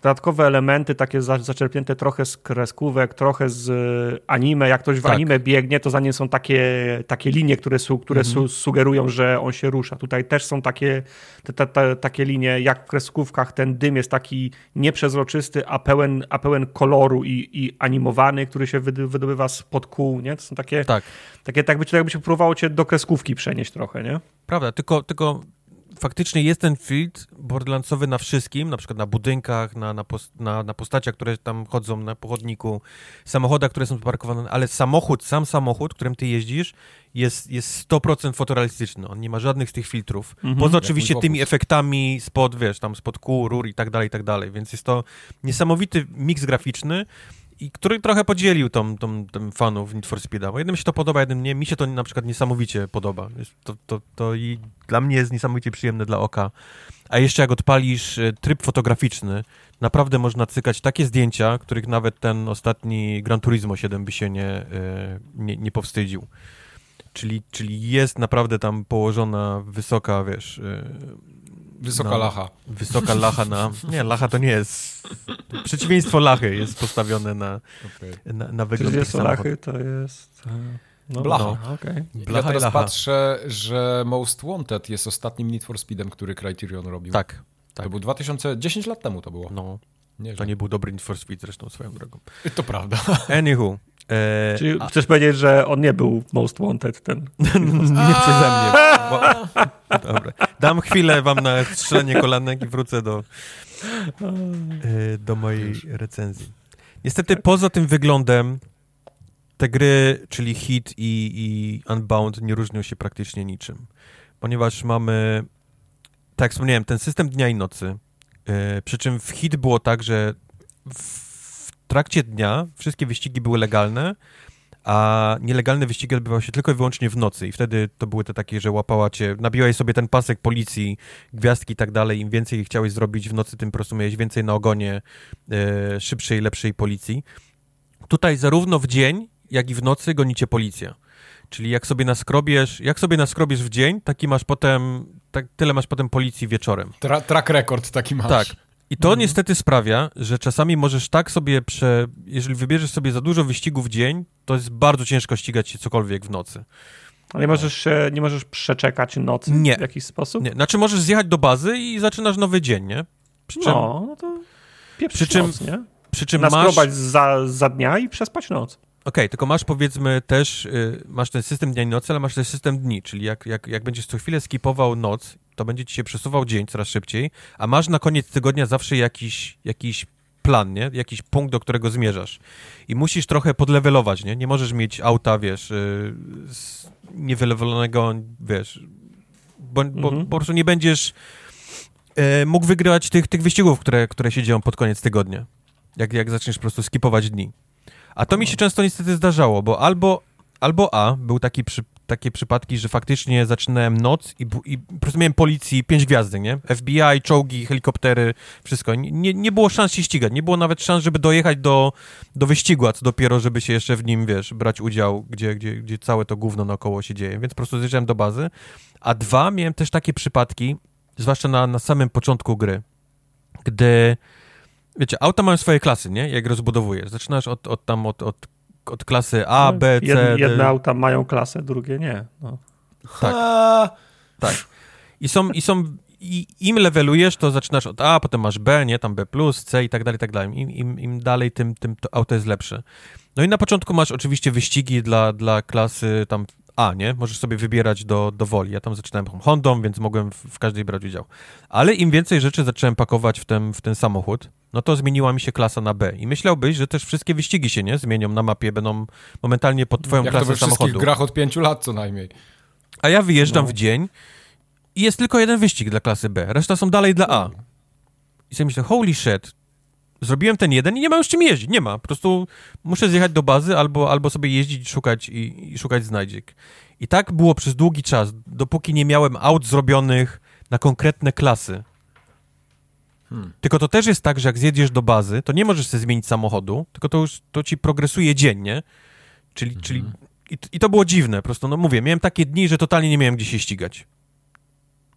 [SPEAKER 3] dodatkowe elementy takie zaczerpnięte trochę z kreskówek, trochę z e, anime. Jak ktoś w tak. anime biegnie, to za nim są takie, takie linie, które, su, które mhm. su, sugerują, że on się rusza. Tutaj też są takie, te, te, te, takie linie, jak w kreskówkach ten dym jest taki nieprzezroczysty, a pełen, a pełen koloru i, i animowany, który się wydobywa spod kół, nie? To są takie, tak. takie tak jakby, jakby się próbowało cię do kreskówki przenieść trochę, nie?
[SPEAKER 2] Prawda, tylko, tylko faktycznie jest ten field borderlandsowy na wszystkim, na przykład na budynkach, na, na, post, na, na postaciach, które tam chodzą na pochodniku, samochodach, które są zaparkowane, ale samochód, sam samochód, którym ty jeździsz, jest, jest 100% fotorealistyczny. On nie ma żadnych z tych filtrów. Mhm, Poza oczywiście tymi efektami spod, wiesz, tam spod kół, rur i tak dalej, i tak dalej. Więc jest to niesamowity miks graficzny, i który trochę podzielił tą, tą, tą fanów Need for Speed'a, bo jednym się to podoba, jednym nie. Mi się to na przykład niesamowicie podoba. To, to, to i dla mnie jest niesamowicie przyjemne dla oka. A jeszcze jak odpalisz e, tryb fotograficzny, naprawdę można cykać takie zdjęcia, których nawet ten ostatni Gran Turismo 7 by się nie, e, nie, nie powstydził. Czyli, czyli jest naprawdę tam położona wysoka, wiesz, e,
[SPEAKER 1] Wysoka no, lacha.
[SPEAKER 2] Wysoka lacha na... Nie, lacha to nie jest... Przeciwieństwo lachy jest postawione na, okay. na, na wygląd
[SPEAKER 3] Przeciwieństwo lachy to jest... E,
[SPEAKER 1] no, blacha. No, okay. blacha. Ja teraz patrzę, że Most Wanted jest ostatnim Need for Speedem, który Criterion robił.
[SPEAKER 2] Tak.
[SPEAKER 1] tak. To był 2010 lat temu to było.
[SPEAKER 2] No. To nie był dobry Need for Speed zresztą swoją drogą.
[SPEAKER 1] To prawda.
[SPEAKER 2] Anywho,
[SPEAKER 3] E, Czyli a... chcesz powiedzieć, że on nie był Most Wanted ten?
[SPEAKER 2] nie przeze mnie. Bo... Dobra. Dam chwilę wam na strzelenie kolanek i wrócę do, e, do mojej recenzji. Niestety poza tym wyglądem te gry, czyli Hit i, i Unbound nie różnią się praktycznie niczym. Ponieważ mamy, tak jak wspomniałem, ten system dnia i nocy. E, przy czym w Hit było tak, że w trakcie dnia wszystkie wyścigi były legalne, a nielegalne wyścigi odbywały się tylko i wyłącznie w nocy i wtedy to były te takie, że łapała cię, nabiłeś sobie ten pasek policji, gwiazdki i tak dalej, im więcej chciałeś zrobić w nocy, tym po prostu miałeś więcej na ogonie e, szybszej, lepszej policji. Tutaj zarówno w dzień, jak i w nocy gonicie policja. Czyli jak sobie naskrobiesz, jak sobie naskrobiesz w dzień, taki masz potem, tak, tyle masz potem policji wieczorem.
[SPEAKER 1] Tra track record taki masz.
[SPEAKER 2] Tak. I to mhm. niestety sprawia, że czasami możesz tak sobie prze... Jeżeli wybierzesz sobie za dużo wyścigów w dzień, to jest bardzo ciężko ścigać się cokolwiek w nocy.
[SPEAKER 3] Ale nie możesz, nie możesz przeczekać nocy nie. w jakiś sposób?
[SPEAKER 2] Nie, znaczy możesz zjechać do bazy i zaczynasz nowy dzień, nie?
[SPEAKER 3] Przy czym, no, no to przy czym, noc, nie? Przy czym masz... za, za dnia i przespać noc. Okej,
[SPEAKER 2] okay, tylko masz powiedzmy też, y, masz ten system dnia i nocy, ale masz też system dni, czyli jak, jak, jak będziesz co chwilę skipował noc, to będzie ci się przesuwał dzień coraz szybciej, a masz na koniec tygodnia zawsze jakiś, jakiś plan, nie? Jakiś punkt, do którego zmierzasz. I musisz trochę podlewelować, nie? Nie możesz mieć auta, wiesz, yy, niewylewolonego, wiesz, bo, bo, mhm. po prostu nie będziesz yy, mógł wygrywać tych, tych wyścigów, które, które się dzieją pod koniec tygodnia. Jak, jak zaczniesz po prostu skipować dni. A to mi się często niestety zdarzało, bo albo, albo A, był taki przy, takie przypadki, że faktycznie zaczynałem noc i, i po prostu miałem policji pięć gwiazdek, nie? FBI, czołgi, helikoptery, wszystko. Nie, nie było szans się ścigać, nie było nawet szans, żeby dojechać do, do wyścigu, a co dopiero, żeby się jeszcze w nim, wiesz, brać udział, gdzie, gdzie, gdzie całe to gówno naokoło się dzieje, więc po prostu zjeżdżałem do bazy. A dwa, miałem też takie przypadki, zwłaszcza na, na samym początku gry, gdy wiecie, auta mają swoje klasy, nie? Jak rozbudowujesz. Zaczynasz od, od tam, od, od od klasy A, no, B, C. Jedne,
[SPEAKER 3] jedne auta mają klasę, drugie nie. No.
[SPEAKER 2] Tak. tak. I są, i są i im levelujesz, to zaczynasz od A, potem masz B, nie, tam B+, C i tak dalej, i tak dalej. Im, im, im dalej, tym, tym to auto jest lepsze. No i na początku masz oczywiście wyścigi dla, dla klasy tam A, nie? Możesz sobie wybierać do, do woli. Ja tam zaczynałem Hondą, więc mogłem w, w każdej brać udział. Ale im więcej rzeczy zacząłem pakować w ten, w ten samochód, no to zmieniła mi się klasa na B. I myślałbyś, że też wszystkie wyścigi się nie zmienią na mapie, będą momentalnie pod twoją Jak klasę to we samochodu.
[SPEAKER 1] grach od pięciu lat co najmniej.
[SPEAKER 2] A ja wyjeżdżam no. w dzień i jest tylko jeden wyścig dla klasy B, reszta są dalej dla A. I sobie myślę, holy shit, zrobiłem ten jeden i nie ma już czym jeździć, nie ma. Po prostu muszę zjechać do bazy albo, albo sobie jeździć szukać i, i szukać znajdziek. I tak było przez długi czas, dopóki nie miałem aut zrobionych na konkretne klasy. Hmm. Tylko to też jest tak, że jak zjedziesz do bazy, to nie możesz sobie zmienić samochodu, tylko to już to ci progresuje dziennie. Czyli, hmm. czyli i, i, to było dziwne, po prostu, no mówię, miałem takie dni, że totalnie nie miałem gdzie się ścigać.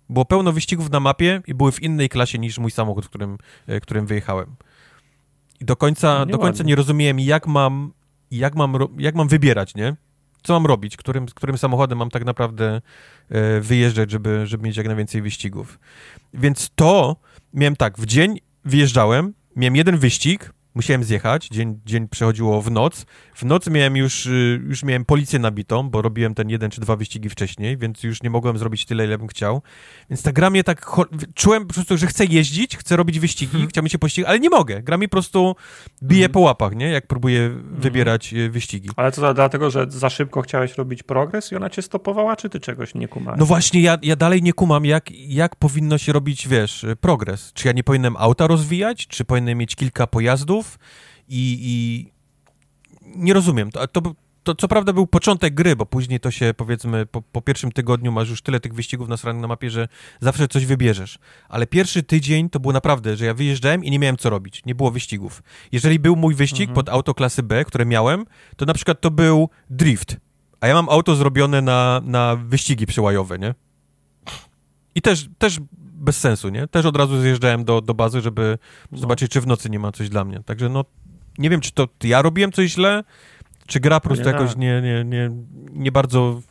[SPEAKER 2] Było pełno wyścigów na mapie i były w innej klasie niż mój samochód, którym, e, którym wyjechałem. I do końca, no do końca nie rozumiałem, jak mam, jak mam, jak mam wybierać, nie? Co mam robić? Którym, którym samochodem mam tak naprawdę e, wyjeżdżać, żeby, żeby mieć jak najwięcej wyścigów. Więc to miałem tak, w dzień wyjeżdżałem, miałem jeden wyścig, musiałem zjechać, dzień, dzień przechodziło w noc. W nocy miałem już, y, już miałem policję nabitą, bo robiłem ten jeden czy dwa wyścigi wcześniej, więc już nie mogłem zrobić tyle, ile bym chciał. Więc ta gra mnie tak, czułem po prostu, że chcę jeździć, chcę robić wyścigi, hmm. chciałbym się pościgać, ale nie mogę. Gra mi po prostu bije hmm. po łapach, nie? Jak próbuję hmm. wybierać y, wyścigi.
[SPEAKER 3] Ale to dlatego, że za szybko chciałeś robić progres i ona cię stopowała, czy ty czegoś nie kumałeś?
[SPEAKER 2] No właśnie, ja, ja dalej nie kumam, jak, jak powinno się robić, wiesz, progres. Czy ja nie powinienem auta rozwijać, czy powinienem mieć kilka pojazdów, i, i nie rozumiem. To, to, to, co prawda był początek gry, bo później to się powiedzmy po, po pierwszym tygodniu masz już tyle tych wyścigów nasranych na mapie, że zawsze coś wybierzesz. Ale pierwszy tydzień to było naprawdę, że ja wyjeżdżałem i nie miałem co robić. Nie było wyścigów. Jeżeli był mój wyścig mhm. pod auto klasy B, które miałem, to na przykład to był drift. A ja mam auto zrobione na, na wyścigi przełajowe, nie? I też, też bez sensu, nie? Też od razu zjeżdżałem do, do bazy, żeby no. zobaczyć, czy w nocy nie ma coś dla mnie. Także no, nie wiem, czy to ja robiłem coś źle, czy gra po prostu nie, jakoś nie, nie, nie, nie bardzo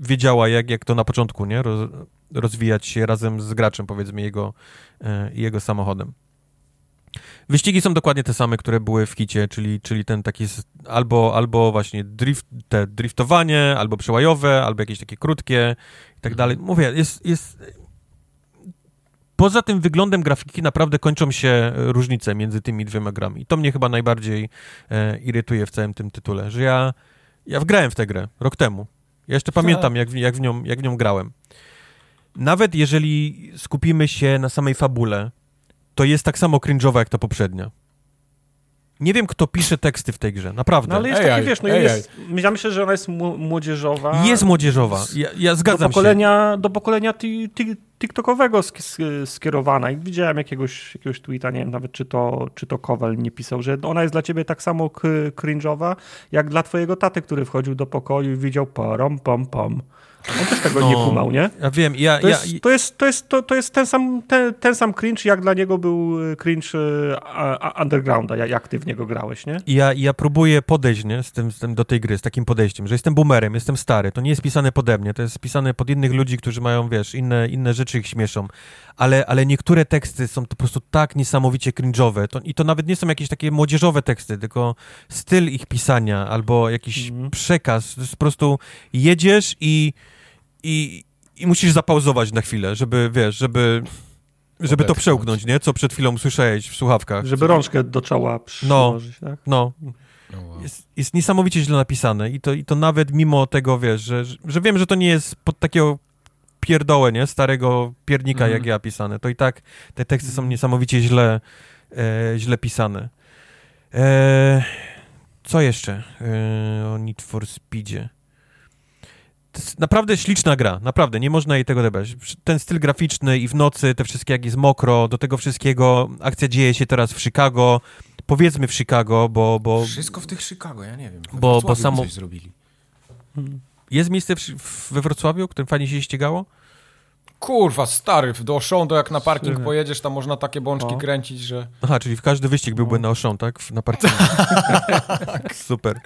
[SPEAKER 2] wiedziała, jak, jak to na początku, nie? Roz, rozwijać się razem z graczem, powiedzmy, jego, e, jego samochodem. Wyścigi są dokładnie te same, które były w hicie, czyli, czyli ten taki albo, albo właśnie drift, te driftowanie, albo przełajowe, albo jakieś takie krótkie i tak dalej. Mówię, jest, jest poza tym wyglądem grafiki naprawdę kończą się różnice między tymi dwiema grami. I to mnie chyba najbardziej e, irytuje w całym tym tytule, że ja, ja wgrałem w tę grę rok temu. Ja jeszcze pamiętam, jak, jak, w nią, jak w nią grałem. Nawet jeżeli skupimy się na samej fabule, to jest tak samo cringe'owa jak ta poprzednia. Nie wiem, kto pisze teksty w tej grze, naprawdę.
[SPEAKER 3] No ale jest takie, wiesz, no jest, ja myślę, że ona jest młodzieżowa.
[SPEAKER 2] Jest młodzieżowa, ja, ja zgadzam
[SPEAKER 3] do pokolenia, się. Do pokolenia TikTokowego skierowana i widziałem jakiegoś, jakiegoś tweeta, nie wiem nawet czy to, czy to Kowal nie pisał, że ona jest dla ciebie tak samo cringe'owa, jak dla twojego taty, który wchodził do pokoju i widział pom, pom, pom. On też tego no, nie kumał, nie?
[SPEAKER 2] Ja wiem, ja...
[SPEAKER 3] To, jest, ja... to, jest, to, jest, to, to jest ten sam, ten, ten sam cringe, jak dla niego był e, cringe uh, Undergrounda, jak ty w niego grałeś, nie?
[SPEAKER 2] Ja, ja próbuję podejść, nie, z tym, z tym do tej gry, z takim podejściem, że jestem boomerem, jestem stary, to nie jest pisane pode mnie, to jest pisane pod innych ludzi, którzy mają, wiesz, inne, inne rzeczy ich śmieszą, ale, ale niektóre teksty są po prostu tak niesamowicie cringe'owe to, i to nawet nie są jakieś takie młodzieżowe teksty, tylko styl ich pisania albo jakiś mm. przekaz, to jest po prostu jedziesz i i, i musisz zapauzować na chwilę, żeby, wiesz, żeby, żeby to przełknąć, nie? Co przed chwilą słyszałeś w słuchawkach.
[SPEAKER 3] Żeby rączkę do czoła przyłożyć, no, tak?
[SPEAKER 2] No. Oh, jest, jest, niesamowicie źle napisane i to, i to nawet mimo tego, wiesz, że, że wiem, że to nie jest pod takiego pierdołę, nie? Starego piernika, mm. jak ja pisane. To i tak te teksty są niesamowicie źle, e, źle pisane. E, co jeszcze e, o Need for Speedzie? Naprawdę śliczna gra, naprawdę, nie można jej tego odebrać. Ten styl graficzny i w nocy, te wszystkie, jak jest mokro, do tego wszystkiego, akcja dzieje się teraz w Chicago, powiedzmy w Chicago, bo... bo
[SPEAKER 1] Wszystko w tych Chicago, ja nie wiem.
[SPEAKER 2] Bo, bo samo... zrobili. Jest miejsce w, we Wrocławiu, którym fajnie się ścigało?
[SPEAKER 1] Kurwa, stary, do Osządo jak na parking pojedziesz, tam można takie bączki o. kręcić, że...
[SPEAKER 2] Aha, czyli w każdy wyścig byłby no. na Oszą, tak? Na parkingu. tak. Super.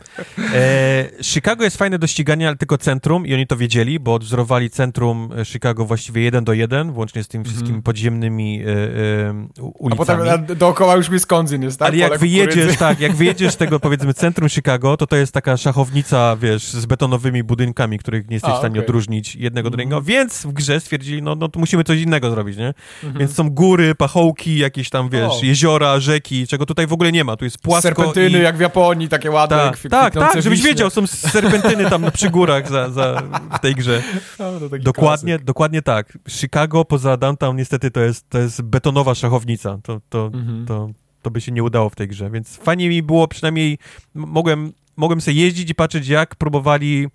[SPEAKER 2] E, Chicago jest fajne do ścigania, ale tylko centrum i oni to wiedzieli, bo odwzorowali centrum e, Chicago właściwie jeden do jeden, włącznie z tymi mhm. wszystkimi podziemnymi e, e, ulicami.
[SPEAKER 1] A potem dookoła już Wisconsin jest, tak?
[SPEAKER 2] Ale jak wyjedziesz, tak, jak wyjedziesz z tego, powiedzmy, centrum Chicago, to to jest taka szachownica, wiesz, z betonowymi budynkami, których nie jesteś A, w stanie okay. odróżnić jednego do drugiego, więc w grze stwierdzili, no, no to musimy coś innego zrobić, nie? Mhm. Więc są góry, pachołki, jakieś tam, wiesz, o. jeziora, rzeki, czego tutaj w ogóle nie ma. Tu jest płasko
[SPEAKER 1] Serpentyny
[SPEAKER 2] i...
[SPEAKER 1] jak w Japonii, takie ładne.
[SPEAKER 2] Tak, tak, tak, żebyś wiedział, są serpentyny tam przy górach za, za, w tej grze. No, dokładnie, dokładnie tak. Chicago poza downtown niestety to jest, to jest betonowa szachownica. To, to, mhm. to, to by się nie udało w tej grze, więc fajnie mi było, przynajmniej mogłem, mogłem sobie jeździć i patrzeć, jak próbowali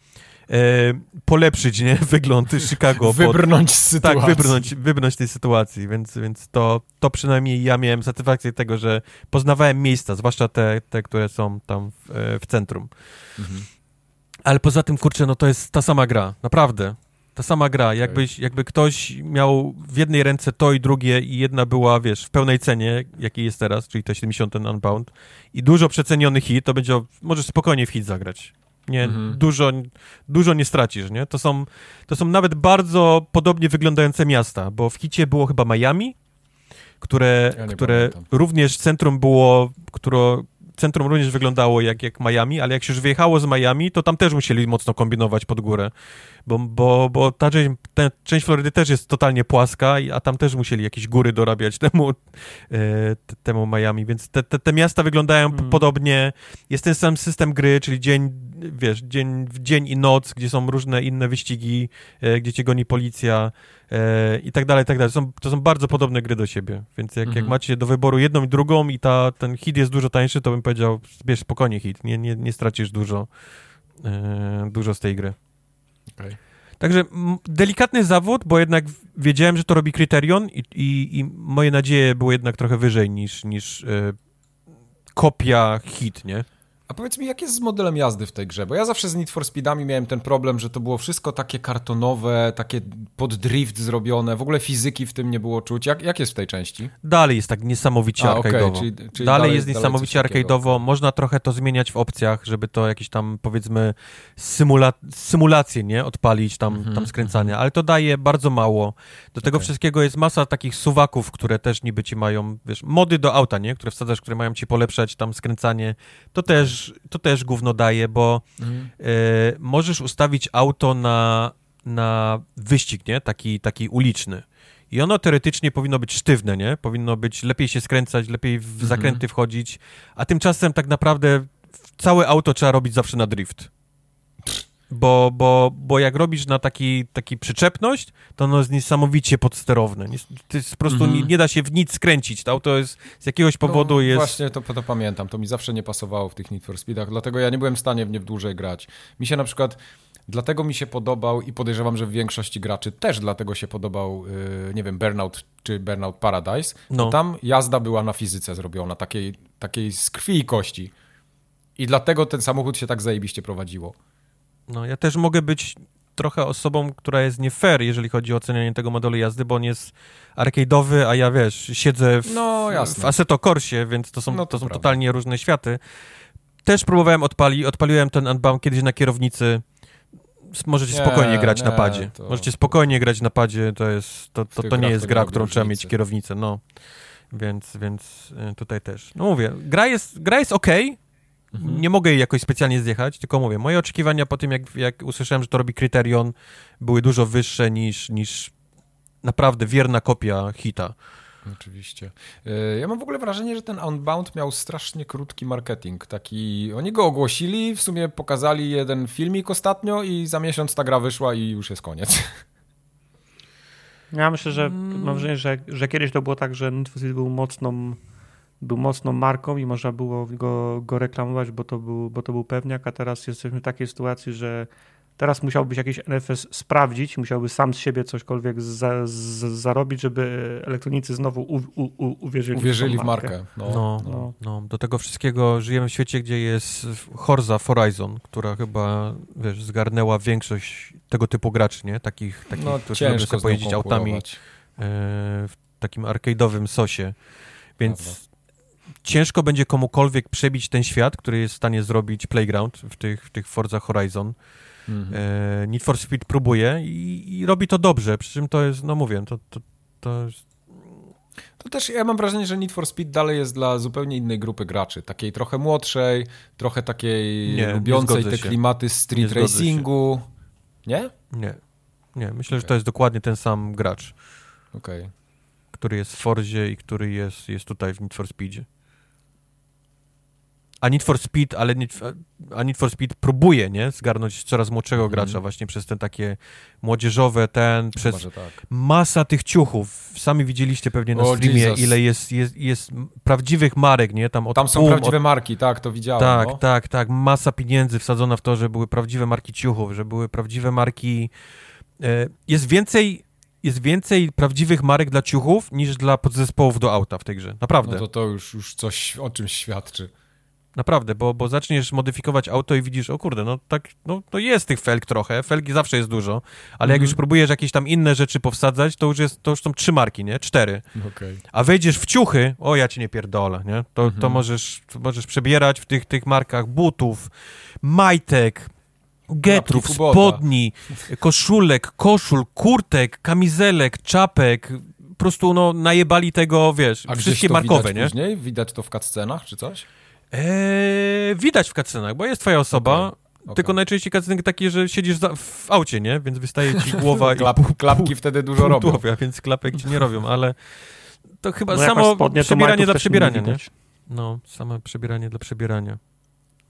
[SPEAKER 2] polepszyć nie? wygląd Chicago.
[SPEAKER 1] Wybrnąć z sytuacji.
[SPEAKER 2] Tak, wybrnąć, wybrnąć tej sytuacji, więc, więc to, to przynajmniej ja miałem satysfakcję tego, że poznawałem miejsca, zwłaszcza te, te które są tam w, e, w centrum. Mhm. Ale poza tym, kurczę, no to jest ta sama gra, naprawdę. Ta sama gra, jakbyś, jakby ktoś miał w jednej ręce to i drugie i jedna była, wiesz, w pełnej cenie, jakiej jest teraz, czyli te 70 ten Unbound i dużo przeceniony hit, to będzie, możesz spokojnie w hit zagrać. Nie, mhm. dużo, dużo nie stracisz, nie? To są, to są nawet bardzo podobnie wyglądające miasta, bo w Hicie było chyba Miami, które, ja które również centrum było, które, centrum również wyglądało jak, jak Miami, ale jak się już wyjechało z Miami, to tam też musieli mocno kombinować pod górę, bo, bo, bo ta, część, ta część Florydy też jest totalnie płaska, a tam też musieli jakieś góry dorabiać temu, e, temu Miami, więc te, te, te miasta wyglądają mm. podobnie. Jest ten sam system gry, czyli dzień, wiesz, dzień, dzień i noc, gdzie są różne inne wyścigi, e, gdzie cię goni policja, e, i tak dalej, i tak dalej. To są, to są bardzo podobne gry do siebie, więc jak, jak mhm. macie do wyboru jedną i drugą i ta, ten hit jest dużo tańszy, to bym powiedział, bierz spokojnie hit, nie, nie, nie stracisz dużo, dużo z tej gry. Okay. Także delikatny zawód, bo jednak wiedziałem, że to robi Kryterion i, i, i moje nadzieje były jednak trochę wyżej niż, niż e, kopia hit, nie?
[SPEAKER 1] A powiedz mi, jak jest z modelem jazdy w tej grze? Bo ja zawsze z Need for Speedami miałem ten problem, że to było wszystko takie kartonowe, takie pod drift zrobione, w ogóle fizyki w tym nie było czuć. Jak, jak jest w tej części?
[SPEAKER 2] Dalej jest tak niesamowicie A, arcade'owo. Okay, czyli, czyli dalej, dalej, jest niesamowicie arcade'owo. Można trochę to zmieniać w opcjach, żeby to jakieś tam, powiedzmy, symula symulacje, nie? Odpalić tam, mm -hmm, tam skręcania, mm -hmm. ale to daje bardzo mało. Do tego okay. wszystkiego jest masa takich suwaków, które też niby ci mają, wiesz, mody do auta, nie? Które wsadzasz, które mają ci polepszać tam skręcanie. To też to też gówno daje, bo mhm. y, możesz ustawić auto na, na wyścig, nie? Taki, taki uliczny. I ono teoretycznie powinno być sztywne, nie? Powinno być lepiej się skręcać, lepiej w mhm. zakręty wchodzić, a tymczasem tak naprawdę całe auto trzeba robić zawsze na drift. Bo, bo, bo jak robisz na taki, taki przyczepność, to ono jest niesamowicie podsterowne. To jest po prostu mm -hmm. nie, nie, da się w nic skręcić. To auto jest z jakiegoś powodu no, jest...
[SPEAKER 1] Właśnie to, to pamiętam. To mi zawsze nie pasowało w tych Need for Speedach, dlatego ja nie byłem w stanie w nie dłużej grać. Mi się na przykład... Dlatego mi się podobał i podejrzewam, że w większości graczy też dlatego się podobał, yy, nie wiem, Burnout czy Burnout Paradise. No. tam jazda była na fizyce zrobiona, takiej, takiej z krwi i kości. I dlatego ten samochód się tak zajebiście prowadziło.
[SPEAKER 2] No, ja też mogę być trochę osobą, która jest nie fair, jeżeli chodzi o ocenianie tego modelu jazdy, bo on jest arcade'owy, a ja wiesz, siedzę w, no, w Assetto Corsie, więc to są, no, to, to są totalnie różne światy. Też próbowałem odpalić, odpaliłem ten Unbound kiedyś na kierownicy. Możecie nie, spokojnie grać nie, na padzie. To... Możecie spokojnie grać na padzie, to jest, to, to, to nie jest gra, którą trzeba mieć kierownicę, no. Więc, więc y, tutaj też. No mówię, gra jest, gra jest okej, okay, Mhm. Nie mogę jej jakoś specjalnie zjechać, tylko mówię, moje oczekiwania po tym, jak, jak usłyszałem, że to robi Kryterion, były dużo wyższe niż, niż naprawdę wierna kopia hita.
[SPEAKER 1] Oczywiście. E, ja mam w ogóle wrażenie, że ten Unbound miał strasznie krótki marketing. Taki, oni go ogłosili, w sumie pokazali jeden filmik ostatnio i za miesiąc ta gra wyszła i już jest koniec.
[SPEAKER 3] Ja myślę, że mam wrażenie, że, że kiedyś to było tak, że Need for Speed był mocną był mocną marką i można było go, go reklamować, bo to, był, bo to był pewniak, a teraz jesteśmy w takiej sytuacji, że teraz musiałbyś jakiś NFS sprawdzić, musiałby sam z siebie cośkolwiek za, z, zarobić, żeby elektronicy znowu u, u, u, uwierzyli,
[SPEAKER 1] uwierzyli w, markę. W markę.
[SPEAKER 2] No, no, no. no, Do tego wszystkiego żyjemy w świecie, gdzie jest Horza Horizon, która chyba, wiesz, zgarnęła większość tego typu graczy, nie? Takich, takich
[SPEAKER 1] no, którzy lubią sobie pojeździć autami e,
[SPEAKER 2] w takim arcade'owym sosie. Więc ciężko będzie komukolwiek przebić ten świat, który jest w stanie zrobić Playground w tych, w tych Forza Horizon. Mhm. E, Need for Speed próbuje i, i, robi to dobrze, przy czym to jest, no mówię, to, to, to jest...
[SPEAKER 1] To też ja mam wrażenie, że Need for Speed dalej jest dla zupełnie innej grupy graczy. Takiej trochę młodszej, trochę takiej nie, lubiącej nie te klimaty street nie racingu. Nie?
[SPEAKER 2] Nie. Nie, myślę, okay. że to jest dokładnie ten sam gracz.
[SPEAKER 1] Okej. Okay.
[SPEAKER 2] Który jest w Forzie i który jest, jest tutaj w Need for Speedzie a Need for Speed, ale Need, a Need for Speed próbuje, nie, zgarnąć coraz młodszego mm. gracza właśnie przez ten takie młodzieżowe, ten, przez tak. masa tych ciuchów. Sami widzieliście pewnie na oh, streamie, Jesus. ile jest, jest, jest prawdziwych marek, nie, tam od
[SPEAKER 1] Tam są prawdziwe od... marki, tak, to widziałem.
[SPEAKER 2] Tak,
[SPEAKER 1] no.
[SPEAKER 2] tak, tak, masa pieniędzy wsadzona w to, że były prawdziwe marki ciuchów, że były prawdziwe marki... E, jest więcej jest więcej prawdziwych marek dla ciuchów niż dla podzespołów do auta w tej grze. Naprawdę. No
[SPEAKER 1] to to już, już coś o czymś świadczy.
[SPEAKER 2] Naprawdę, bo, bo zaczniesz modyfikować auto i widzisz, o kurde, no tak, no to jest tych felg trochę, felgi zawsze jest dużo, ale jak mhm. już próbujesz jakieś tam inne rzeczy powsadzać, to już jest, to już są trzy marki, nie? Cztery.
[SPEAKER 1] Okay.
[SPEAKER 2] A wejdziesz w ciuchy, o ja cię nie pierdolę, nie? To, mhm. to możesz, to możesz przebierać w tych, tych markach butów, majtek, getrów, spodni, koszulek, koszul, kurtek, kamizelek, czapek, po prostu no najebali tego, wiesz,
[SPEAKER 1] A
[SPEAKER 2] wszystkie markowe,
[SPEAKER 1] widać
[SPEAKER 2] nie?
[SPEAKER 1] Później? Widać to w cutscenach czy coś?
[SPEAKER 2] Eee, widać w cutscenach, bo jest twoja osoba, okay. Okay. Tylko najczęściej cutscenki takie, że siedzisz za, w aucie, nie? Więc wystaje ci głowa
[SPEAKER 1] Klap, i... klapki wtedy dużo robią.
[SPEAKER 2] Tułowia, więc klapek ci nie robią, ale to chyba no samo przebieranie dla przebierania, nie, nie? No, samo przebieranie dla przebierania.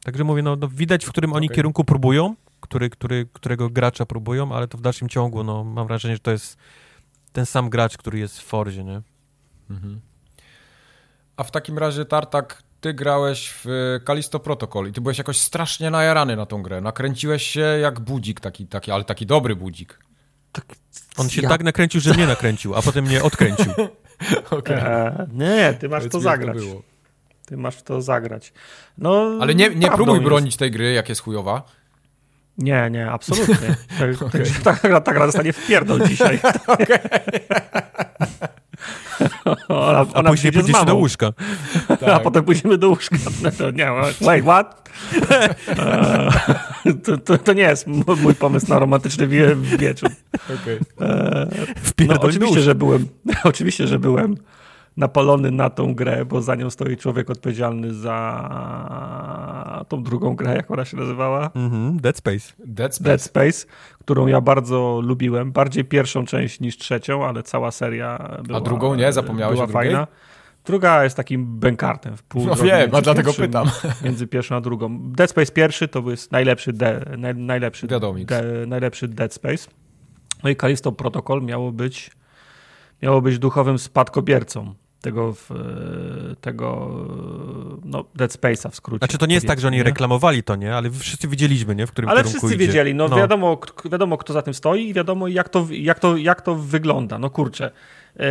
[SPEAKER 2] Także mówię, no, no widać, w którym oni okay. kierunku próbują, który, który, którego gracza próbują, ale to w dalszym ciągu, no, mam wrażenie, że to jest ten sam gracz, który jest w Forzie, nie? Mhm.
[SPEAKER 1] A w takim razie, Tartak, ty grałeś w Kalisto Protocol i ty byłeś jakoś strasznie najarany na tą grę. Nakręciłeś się jak budzik taki, taki ale taki dobry budzik.
[SPEAKER 2] Tak, On się ja... tak nakręcił, że mnie nakręcił, a potem mnie odkręcił.
[SPEAKER 3] okay. e, nie, ty masz Powiedz to zagrać. To ty masz to zagrać. No,
[SPEAKER 1] ale nie, nie próbuj jest. bronić tej gry, jak jest chujowa.
[SPEAKER 3] Nie, nie, absolutnie. okay. Ta, ta, ta gra zostanie w pierdol dzisiaj.
[SPEAKER 2] ona, a później pójdziesz do łóżka.
[SPEAKER 3] Tak. A potem pójdziemy do łóżka. No to nie, wait, what? to, to, to, nie jest mój pomysł na romantyczny wie, wieczór. Okay. No, oczywiście, że byłem, oczywiście, że byłem napalony na tą grę, bo za nią stoi człowiek odpowiedzialny za tą drugą grę, jak ona się nazywała?
[SPEAKER 2] Mm -hmm. Dead Space.
[SPEAKER 1] Dead Space.
[SPEAKER 3] Dead Space, którą ja bardzo lubiłem. Bardziej pierwszą część niż trzecią, ale cała seria była
[SPEAKER 1] A drugą nie? Zapomniałeś była o drugiej? fajna.
[SPEAKER 3] Druga jest takim bękartem w pół.
[SPEAKER 1] No wiem, a dlatego pytam.
[SPEAKER 3] Między pierwszą a drugą. Dead Space pierwszy to jest najlepszy, de, naj, najlepszy, de, najlepszy Dead Space. No i Callisto Protocol miało być, miało być duchowym spadkobiercą tego, tego no, Dead Space'a w skrócie.
[SPEAKER 2] Znaczy to nie jest tak, że oni nie? reklamowali to, nie? Ale wszyscy widzieliśmy, nie? W którym
[SPEAKER 3] Ale wszyscy idzie. wiedzieli, no, no, Wiadomo, wiadomo kto za tym stoi i wiadomo jak to, jak to, jak to wygląda. No kurczę. Yy,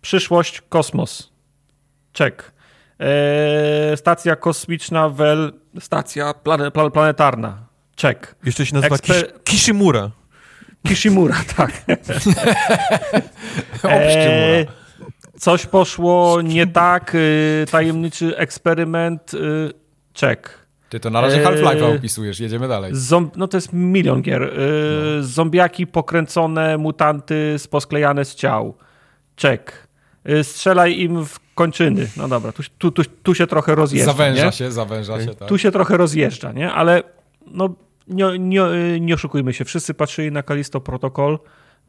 [SPEAKER 3] przyszłość, kosmos. Czek. Yy, stacja kosmiczna Wel, stacja plane, planetarna. Check.
[SPEAKER 2] Jeszcze się nazywa Eksper... Kishimura.
[SPEAKER 3] Kishimura, tak. e, coś poszło nie tak, y, tajemniczy eksperyment, y, check.
[SPEAKER 1] Ty to na razie e, Half-Life'a opisujesz, jedziemy dalej.
[SPEAKER 3] no to jest milion gier. Y, no. Zombiaki pokręcone, mutanty posklejane z ciał. Check. Strzelaj im w kończyny. No dobra, tu, tu, tu, tu się trochę rozjeżdża.
[SPEAKER 1] Zawęża
[SPEAKER 3] nie?
[SPEAKER 1] się, zawęża się, tak.
[SPEAKER 3] Tu się trochę rozjeżdża, nie? Ale no nie, nie, nie oszukujmy się, wszyscy patrzyli na Kalisto Protocol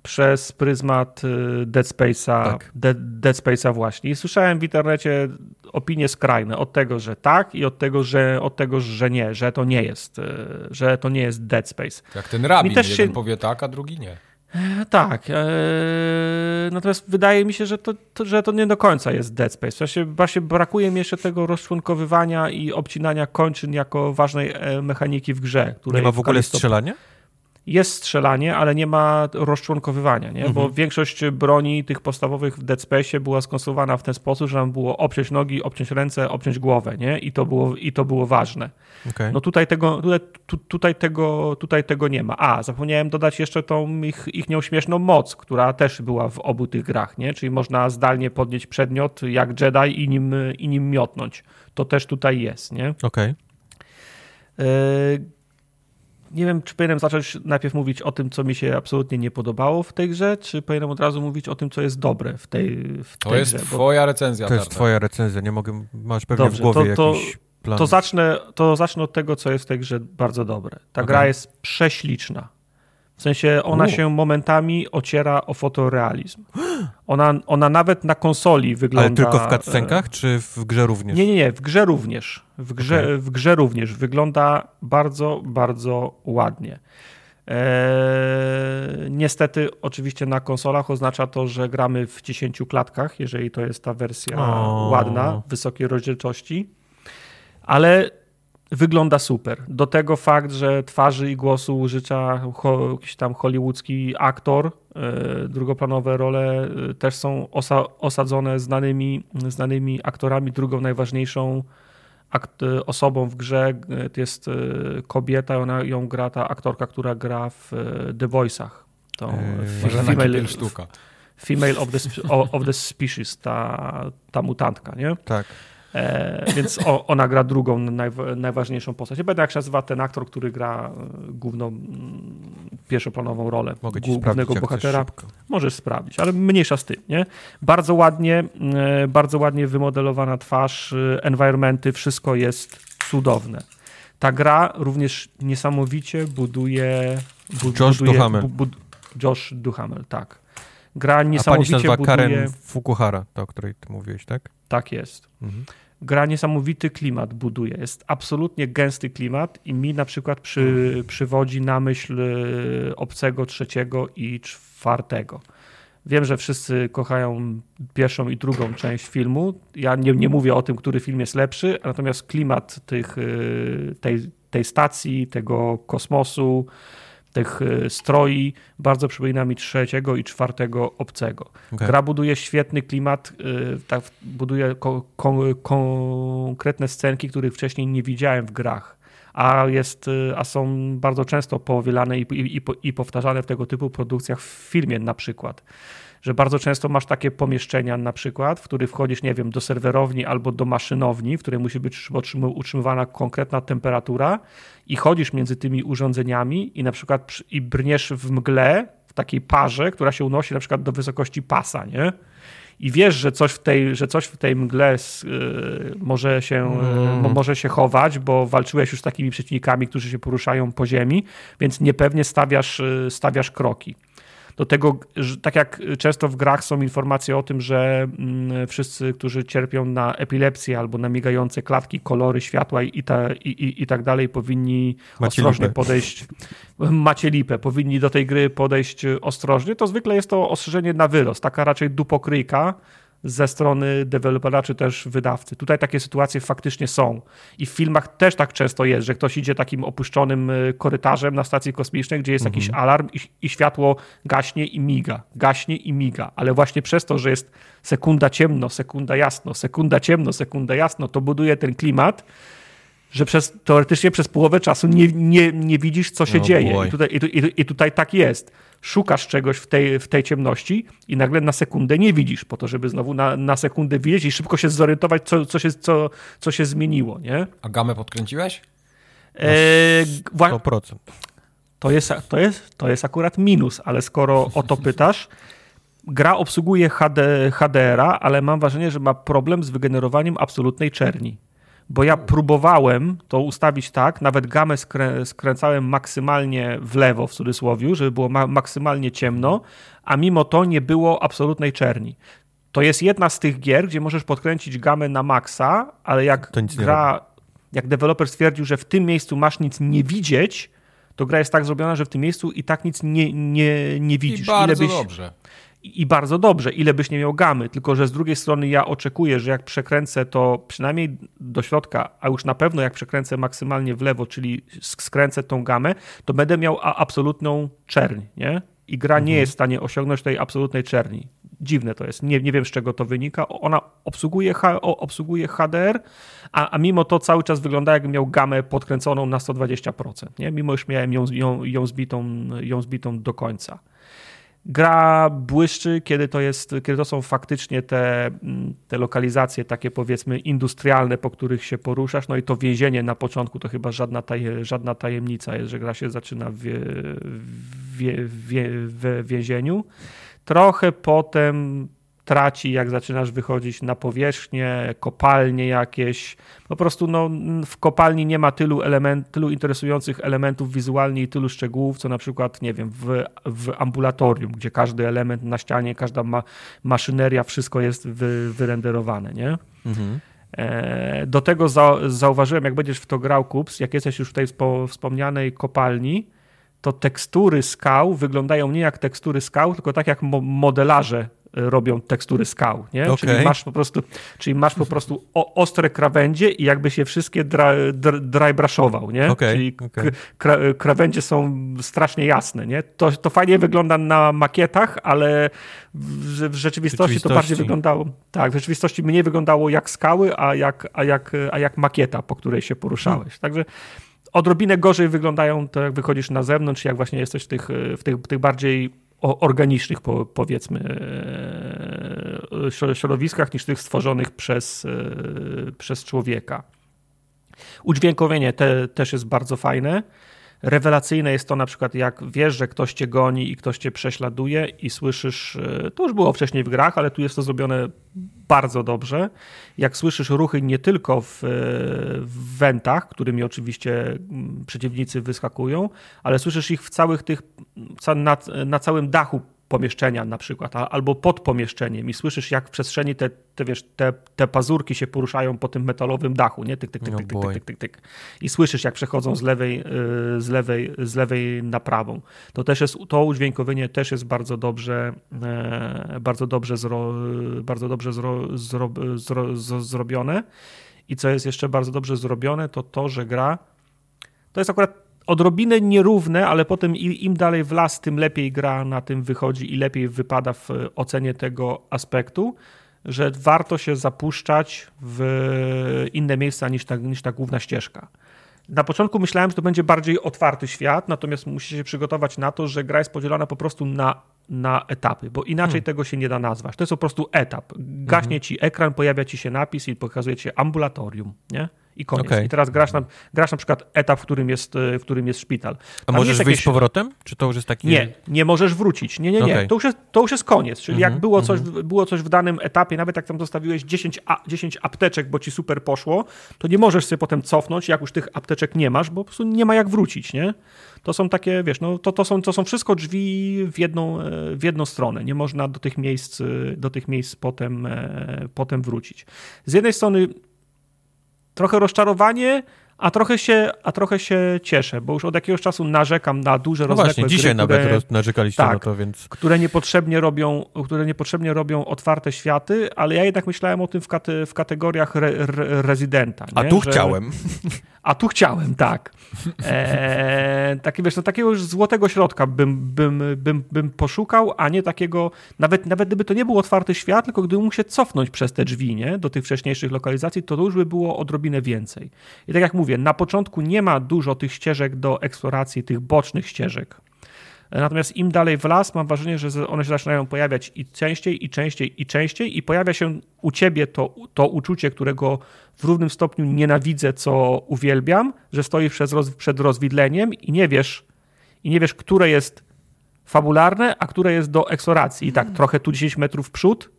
[SPEAKER 3] przez pryzmat y, Dead Space'a, tak. Dead, Dead Space'a właśnie. I słyszałem w internecie opinie skrajne od tego, że tak i od tego, że, od tego, że nie, że to nie jest, y, że to nie jest Dead Space.
[SPEAKER 1] Jak ten rabin, jeden się... powie tak, a drugi nie.
[SPEAKER 3] E, tak. E, natomiast wydaje mi się, że to, to, że to nie do końca jest Dead Space. Właśnie, właśnie brakuje mi jeszcze tego rozczłonkowywania i obcinania kończyn jako ważnej e, mechaniki w grze.
[SPEAKER 2] Nie ma w ogóle strzelania?
[SPEAKER 3] Jest strzelanie, ale nie ma rozczłonkowywania, nie? Mhm. bo większość broni tych podstawowych w Dead Space była skonstruowana w ten sposób, że nam było obciąć nogi, obciąć ręce, obciąć głowę nie? I, to było, i to było ważne. Okay. No tutaj tego, tutaj, tu, tutaj, tego, tutaj tego nie ma. A, zapomniałem dodać jeszcze tą ich, ich nieośmieszną moc, która też była w obu tych grach, nie? czyli można zdalnie podnieść przedmiot jak Jedi i nim, i nim miotnąć. To też tutaj jest. nie?
[SPEAKER 2] Okej.
[SPEAKER 3] Okay. E, nie wiem, czy powinienem zacząć najpierw mówić o tym, co mi się absolutnie nie podobało w tej grze, czy powinienem od razu mówić o tym, co jest dobre w tej, w
[SPEAKER 1] to
[SPEAKER 3] tej
[SPEAKER 1] jest grze, twoja bo... recenzja.
[SPEAKER 2] To jest twoja recenzja, nie mogę, masz pewnie Dobrze, w głowie to, to, jakiś plan.
[SPEAKER 3] To zacznę, to zacznę od tego, co jest w tej grze bardzo dobre. Ta okay. gra jest prześliczna. W sensie ona U. się momentami ociera o fotorealizm. Ona, ona nawet na konsoli wygląda...
[SPEAKER 2] Ale tylko w cutscenkach, czy w grze również?
[SPEAKER 3] Nie, nie, nie, w grze również. W grze, okay. w grze również wygląda bardzo, bardzo ładnie. Eee, niestety, oczywiście na konsolach oznacza to, że gramy w 10 klatkach, jeżeli to jest ta wersja o. ładna, wysokiej rozdzielczości. Ale wygląda super. Do tego fakt, że twarzy i głosu użycza ho, jakiś tam hollywoodzki aktor, e, drugoplanowe role e, też są osa, osadzone znanymi, znanymi aktorami. Drugą najważniejszą akt, osobą w grze e, to jest e, kobieta, ona ją gra ta aktorka, która gra w e, The Voice'ach. To
[SPEAKER 1] eee, female, sztuka.
[SPEAKER 3] Female of the, of the Species, ta, ta mutantka, nie?
[SPEAKER 2] Tak.
[SPEAKER 3] E, więc o, ona gra drugą, naj, najważniejszą postać. Ja będę jak się nazywa ten aktor, który gra e, główną, pierwszoplanową rolę
[SPEAKER 2] Mogę ci głównego bohatera.
[SPEAKER 3] Możesz sprawdzić, ale mniejsza z tym. Nie? Bardzo ładnie, e, bardzo ładnie wymodelowana twarz, e, environmenty, wszystko jest cudowne. Ta gra również niesamowicie buduje...
[SPEAKER 2] Bu, Josh buduje, Duhamel. Bu, bu,
[SPEAKER 3] Josh Duhamel, tak. Gra niesamowicie
[SPEAKER 2] A pani się nazywa
[SPEAKER 3] buduje...
[SPEAKER 2] Karen Fukuhara, ta, o której ty mówiłeś, tak?
[SPEAKER 3] Tak jest. Mhm. Gra niesamowity klimat buduje. Jest absolutnie gęsty klimat i mi na przykład przy, przywodzi na myśl e, obcego trzeciego i czwartego. Wiem, że wszyscy kochają pierwszą i drugą część filmu. Ja nie, nie mówię o tym, który film jest lepszy, natomiast klimat tych, e, tej, tej stacji, tego kosmosu, tych y, stroi bardzo przypomina mi trzeciego i czwartego obcego. Okay. Gra buduje świetny klimat, y, tak, buduje ko ko konkretne scenki, których wcześniej nie widziałem w grach. A, jest, y, a są bardzo często powielane i, i, i powtarzane w tego typu produkcjach w filmie na przykład że bardzo często masz takie pomieszczenia na przykład, w których wchodzisz, nie wiem, do serwerowni albo do maszynowni, w której musi być utrzymywana konkretna temperatura i chodzisz między tymi urządzeniami i na przykład i brniesz w mgle, w takiej parze, która się unosi na przykład do wysokości pasa, nie? i wiesz, że coś w tej, że coś w tej mgle y, może, się, mm. może się chować, bo walczyłeś już z takimi przeciwnikami, którzy się poruszają po ziemi, więc niepewnie stawiasz, y, stawiasz kroki. Do tego, tak jak często w grach są informacje o tym, że mm, wszyscy, którzy cierpią na epilepsję albo na migające klatki, kolory, światła i, ta, i, i, i tak dalej, powinni macie ostrożnie lipę. podejść. Macie lipę, powinni do tej gry podejść ostrożnie. To zwykle jest to ostrzeżenie na wyrost, taka raczej dupokryjka ze strony dewelopera czy też wydawcy. Tutaj takie sytuacje faktycznie są. I w filmach też tak często jest, że ktoś idzie takim opuszczonym y, korytarzem na stacji kosmicznej, gdzie jest mhm. jakiś alarm i, i, światło gaśnie i miga, gaśnie i miga. Ale właśnie przez to, że jest sekunda ciemno, sekunda jasno, sekunda ciemno, sekunda jasno, to buduje ten klimat, że przez, teoretycznie przez połowę czasu nie, nie, nie widzisz, co się dzieje. I tutaj, i, i tutaj tak jest. Szukasz czegoś w tej, w tej ciemności i nagle na sekundę nie widzisz, po to, żeby znowu na, na sekundę widzieć i szybko się zorientować, co, co, się, co, co się zmieniło. Nie?
[SPEAKER 1] A gamę podkręciłeś?
[SPEAKER 2] E, 100%.
[SPEAKER 3] To jest, to, jest, to jest akurat minus, ale skoro o to pytasz, gra obsługuje HD, HDR-a, ale mam wrażenie, że ma problem z wygenerowaniem absolutnej czerni. Bo ja próbowałem to ustawić tak, nawet gamę skrę, skręcałem maksymalnie w lewo, w cudzysłowie, żeby było ma maksymalnie ciemno, a mimo to nie było absolutnej czerni. To jest jedna z tych gier, gdzie możesz podkręcić gamę na maksa, ale jak gra, jak deweloper stwierdził, że w tym miejscu masz nic nie widzieć, to gra jest tak zrobiona, że w tym miejscu i tak nic nie, nie, nie widzisz. I
[SPEAKER 1] bardzo byś, dobrze.
[SPEAKER 3] I, bardzo dobrze, ile byś nie miał gamy, tylko że z drugiej strony ja oczekuję, że jak przekręcę to przynajmniej do środka, a już na pewno jak przekręcę maksymalnie w lewo, czyli skręcę tą gamę, to będę miał absolutną czerń, nie? I gra mhm. nie jest w stanie osiągnąć tej absolutnej czerni. Dziwne to jest. Nie, nie wiem, z czego to wynika. Ona obsługuje, obsługuje HDR, a, a mimo to cały czas wygląda, jakby miał gamę podkręconą na 120%. Nie? Mimo, już miałem ją, ją, ją, zbitą, ją zbitą do końca. Gra błyszczy, kiedy to, jest, kiedy to są faktycznie te, te lokalizacje takie powiedzmy industrialne, po których się poruszasz. No i to więzienie na początku to chyba żadna, taj, żadna tajemnica jest, że gra się zaczyna w, w, w, w więzieniu. Trochę potem traci, jak zaczynasz wychodzić na powierzchnię, kopalnie jakieś. Po prostu no, w kopalni nie ma tylu, element, tylu interesujących elementów wizualnie i tylu szczegółów, co na przykład, nie wiem, w, w ambulatorium, gdzie każdy element na ścianie, każda ma, maszyneria, wszystko jest wy, wyrenderowane, nie? Mhm. E, do tego za, zauważyłem, jak będziesz w to grał, Kups, jak jesteś już w tej wspomnianej kopalni, to tekstury skał wyglądają nie jak tekstury skał, tylko tak jak modelarze robią tekstury skał, nie? Okay. Czyli masz po prostu, czyli masz po prostu ostre krawędzie i jakby się wszystkie dry, dry brushował, nie? Okay. Czyli okay. krawędzie są strasznie jasne, nie? To, to fajnie wygląda na makietach, ale w, w rzeczywistości, to bardziej wyglądało, tak, w rzeczywistości mniej wyglądało jak skały, a jak, a jak, a jak makieta, po której się poruszałeś. Hmm. Także odrobinę gorzej wyglądają to, jak wychodzisz na zewnątrz, jak właśnie jesteś w tych, w tych, tych bardziej organicznych, powiedzmy, e, środowiskach niż tych stworzonych przez, e, przez człowieka. Udźwiękowienie te, też jest bardzo fajne. Rewelacyjne jest to na przykład, jak wiesz, że ktoś cię goni i ktoś cię prześladuje i słyszysz, e, to już było wcześniej w grach, ale tu jest to zrobione bardzo dobrze. Jak słyszysz ruchy nie tylko w, w wentach, którymi oczywiście mm, przeciwnicy wyskakują, ale słyszysz ich w całych tych, na, na całym dachu pomieszczenia na przykład, albo pod pomieszczeniem i słyszysz, jak w przestrzeni te, te, wiesz, te, te pazurki się poruszają po tym metalowym dachu, nie? Tyk, tyk, tyk, tyk, tyk, tyk, tyk, tyk. I słyszysz, jak przechodzą z lewej, y, z lewej, z lewej na prawą. To też jest, to udźwiękowienie też jest bardzo dobrze, e, bardzo dobrze, zro, bardzo dobrze zro, zro, zro, zrobione. I co jest jeszcze bardzo dobrze zrobione, to to, że gra to jest akurat odrobinę nierówne, ale potem im dalej w las, tym lepiej gra na tym wychodzi i lepiej wypada w ocenie tego aspektu, że warto się zapuszczać w inne miejsca niż ta, niż ta główna ścieżka. Na początku myślałem, że to będzie bardziej otwarty świat, natomiast musicie się przygotować na to, że gra jest podzielona po prostu na, na etapy, bo inaczej hmm. tego się nie da nazwać. To jest po prostu etap. Gaśnie hmm. ci ekran, pojawia ci się napis i pokazuje ci ambulatorium, nie? I koniec. Okay. I teraz grasz na, grasz na przykład etap, w którym jest, w którym jest szpital. Tam
[SPEAKER 2] A możesz wyjść jakieś... powrotem? Czy to już jest taki...
[SPEAKER 3] Nie, nie możesz wrócić. Nie, nie, nie. Okay. To, już jest, to już jest koniec. Czyli mm -hmm, jak było coś, mm -hmm. było coś w danym etapie, nawet jak tam zostawiłeś 10, a, 10 apteczek, bo ci super poszło, to nie możesz sobie potem cofnąć, jak już tych apteczek nie masz, bo po prostu nie ma jak wrócić, nie? To są takie, wiesz, no to, to, są, to są wszystko drzwi w jedną, e, w jedną stronę. Nie można do tych miejsc, do tych miejsc potem, e, potem wrócić. Z jednej strony trochę rozczarowanie, a trochę, się, a trochę się cieszę, bo już od jakiegoś czasu narzekam na duże no rozległe
[SPEAKER 2] właśnie, dzisiaj
[SPEAKER 3] gry,
[SPEAKER 2] nawet które, narzekaliście
[SPEAKER 3] tak,
[SPEAKER 2] na to, więc...
[SPEAKER 3] Które niepotrzebnie, robią, które niepotrzebnie robią otwarte światy, ale ja jednak myślałem o tym w, kate, w kategoriach re, re, rezydenta.
[SPEAKER 2] A tu Że, chciałem.
[SPEAKER 3] A tu chciałem, tak. E, taki, wiesz, no, takiego już złotego środka bym, bym, bym, bym poszukał, a nie takiego, nawet, nawet gdyby to nie był otwarty świat, tylko gdybym mógł się cofnąć przez te drzwi, nie, do tych wcześniejszych lokalizacji, to, to już by było odrobinę więcej. I tak jak mówię, mówię, na początku nie ma dużo tych ścieżek do eksploracji, tych bocznych ścieżek. Natomiast im dalej w las, mam wrażenie, że one się zaczynają pojawiać i częściej, i częściej, i częściej, i pojawia się u ciebie to, to uczucie, którego w równym stopniu nienawidzę, co uwielbiam, że stoisz przed, roz, przed rozwidleniem i nie wiesz, i nie wiesz, które jest fabularne, a które jest do eksploracji. I tak, trochę tu 10 metrów w przód,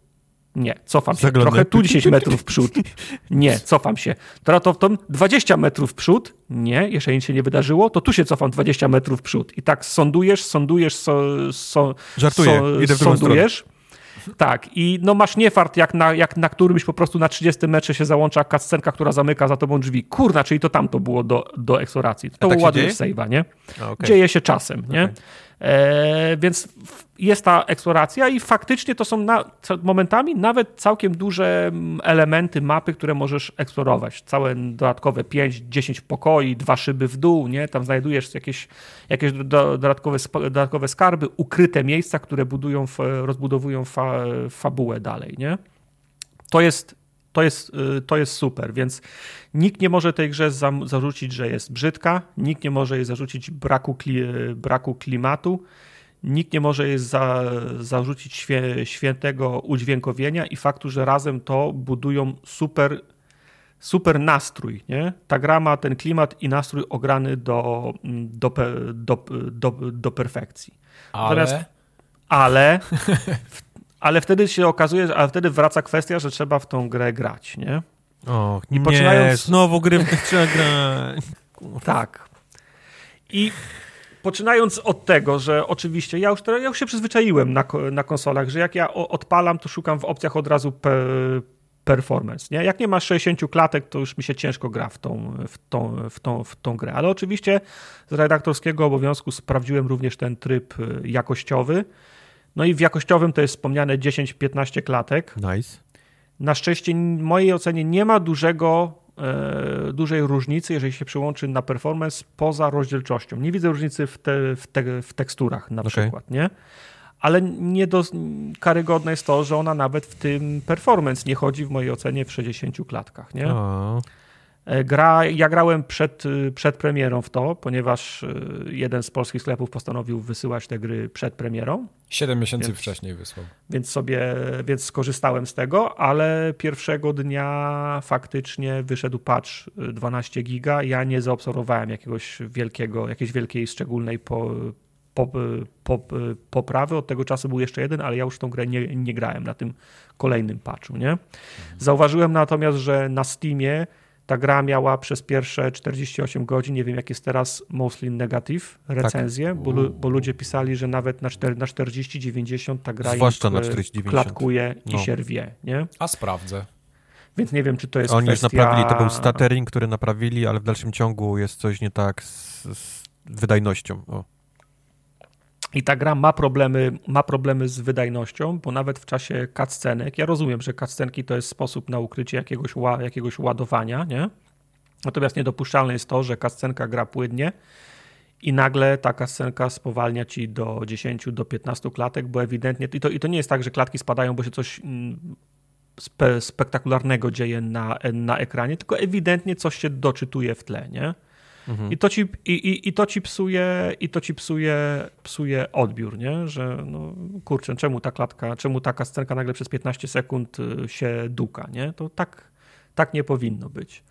[SPEAKER 3] nie, cofam się. Zaglądam. Trochę tu 10 metrów w przód. Nie, cofam się. Teraz to w tom 20 metrów w przód. Nie, jeszcze nic się nie wydarzyło, to tu się cofam 20 metrów w przód. I tak sądujesz, sądujesz, so, so,
[SPEAKER 2] Żartuję, so, idę w
[SPEAKER 3] sądujesz. Tak, i no masz niefart, jak na, jak na którymś po prostu na 30 metrze się załącza kascenka, która zamyka za tobą drzwi. Kurna, czyli to tam to było do, do eksploracji. To tak ładujesz save'a, nie? A, okay. Dzieje się czasem, nie? Okay. E, więc jest ta eksploracja i faktycznie to są na, momentami nawet całkiem duże mm, elementy mapy, które możesz eksplorować. Całe dodatkowe 5-10 pokoi, dwa szyby w dół, nie? Tam znajdujesz jakieś, jakieś dodatkowe, dodatkowe skarby, ukryte miejsca, które budują, rozbudowują fa, fabułę dalej, nie? To jest to jest, y, to jest super, więc nikt nie może tej grze zarzucić, że jest brzydka, nikt nie może jej zarzucić braku, kli, braku klimatu, nikt nie może jej za, zarzucić świe, świętego udźwiękowienia i faktu, że razem to budują super, super nastrój. Nie? Ta gra ma ten klimat i nastrój ograny do, do, do, do, do perfekcji.
[SPEAKER 1] Ale... Natomiast,
[SPEAKER 3] ale ale wtedy się okazuje, ale wtedy wraca kwestia, że trzeba w tą grę grać, nie?
[SPEAKER 2] Och, I poczynając... nie, znowu gry w trzeba grać.
[SPEAKER 3] Tak. I poczynając od tego, że oczywiście ja już, ja już się przyzwyczaiłem na, na konsolach, że jak ja odpalam, to szukam w opcjach od razu pe, performance. Nie? Jak nie masz 60 klatek, to już mi się ciężko gra w tą, w, tą, w, tą, w tą grę. Ale oczywiście z redaktorskiego obowiązku sprawdziłem również ten tryb jakościowy no i w jakościowym to jest wspomniane 10-15 klatek.
[SPEAKER 2] Nice.
[SPEAKER 3] Na szczęście w mojej ocenie nie ma dużego, e, dużej różnicy, jeżeli się przyłączy na performance poza rozdzielczością. Nie widzę różnicy w, te, w, te, w teksturach na okay. przykład, nie? Ale nie do, karygodne jest to, że ona nawet w tym performance nie chodzi w mojej ocenie w 60 klatkach, nie? E, gra, ja grałem przed, y, przed premierą w to, ponieważ y, jeden z polskich sklepów postanowił wysyłać te gry przed premierą.
[SPEAKER 1] Siedem miesięcy więc, wcześniej wysłał.
[SPEAKER 3] Więc sobie, więc skorzystałem z tego, ale pierwszego dnia faktycznie wyszedł patch 12 y, giga. Ja nie zaobserwowałem jakiegoś wielkiego, jakiejś wielkiej, szczególnej po, po, po, poprawy. Od tego czasu był jeszcze jeden, ale ja już tą grę nie, nie grałem na tym kolejnym patchu. Nie? Zauważyłem natomiast, że na Steamie ta gra miała przez pierwsze 48 godzin, nie wiem jak jest teraz, mostly negative recenzje, tak. bo, bo, ludzie pisali, że nawet na, 4, na 40-90 ta gra
[SPEAKER 2] Zwłaszcza na 40,
[SPEAKER 3] klatkuje no. i się rwie. Nie?
[SPEAKER 1] A sprawdzę.
[SPEAKER 3] Więc nie wiem, czy to jest
[SPEAKER 2] Oni
[SPEAKER 3] kwestia...
[SPEAKER 2] już naprawili, to był stuttering, który naprawili, ale w dalszym ciągu jest coś nie tak z, z wydajnością. O.
[SPEAKER 3] I ta gra ma problemy, ma problemy z wydajnością, bo nawet w czasie cutscenek, ja rozumiem, że cutscenki to jest sposób na ukrycie jakiegoś, jakiegoś ładowania, nie? Natomiast niedopuszczalne jest to, że cutscenka gra płynnie i nagle taka scenka spowalnia ci do 10, do 15 klatek, bo ewidentnie, i to, i to nie jest tak, że klatki spadają, bo się coś mm, spe, spektakularnego dzieje na, na ekranie, tylko ewidentnie coś się doczytuje w tle, nie? Mhm. I to ci, i, i, i, to ci psuje, i to ci psuje, psuje odbiór, nie? Że no, kurczę, czemu ta klatka, czemu taka scenka nagle przez 15 sekund y, się duka, nie? To tak, tak nie powinno być.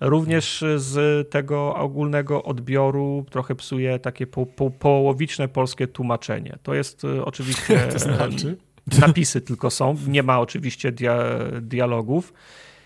[SPEAKER 3] Również z tego ogólnego odbioru trochę psuje takie po, po, połowiczne polskie tłumaczenie. To jest y, oczywiście.
[SPEAKER 1] to znaczy?
[SPEAKER 3] Napisy tylko są, nie ma oczywiście dia, dialogów.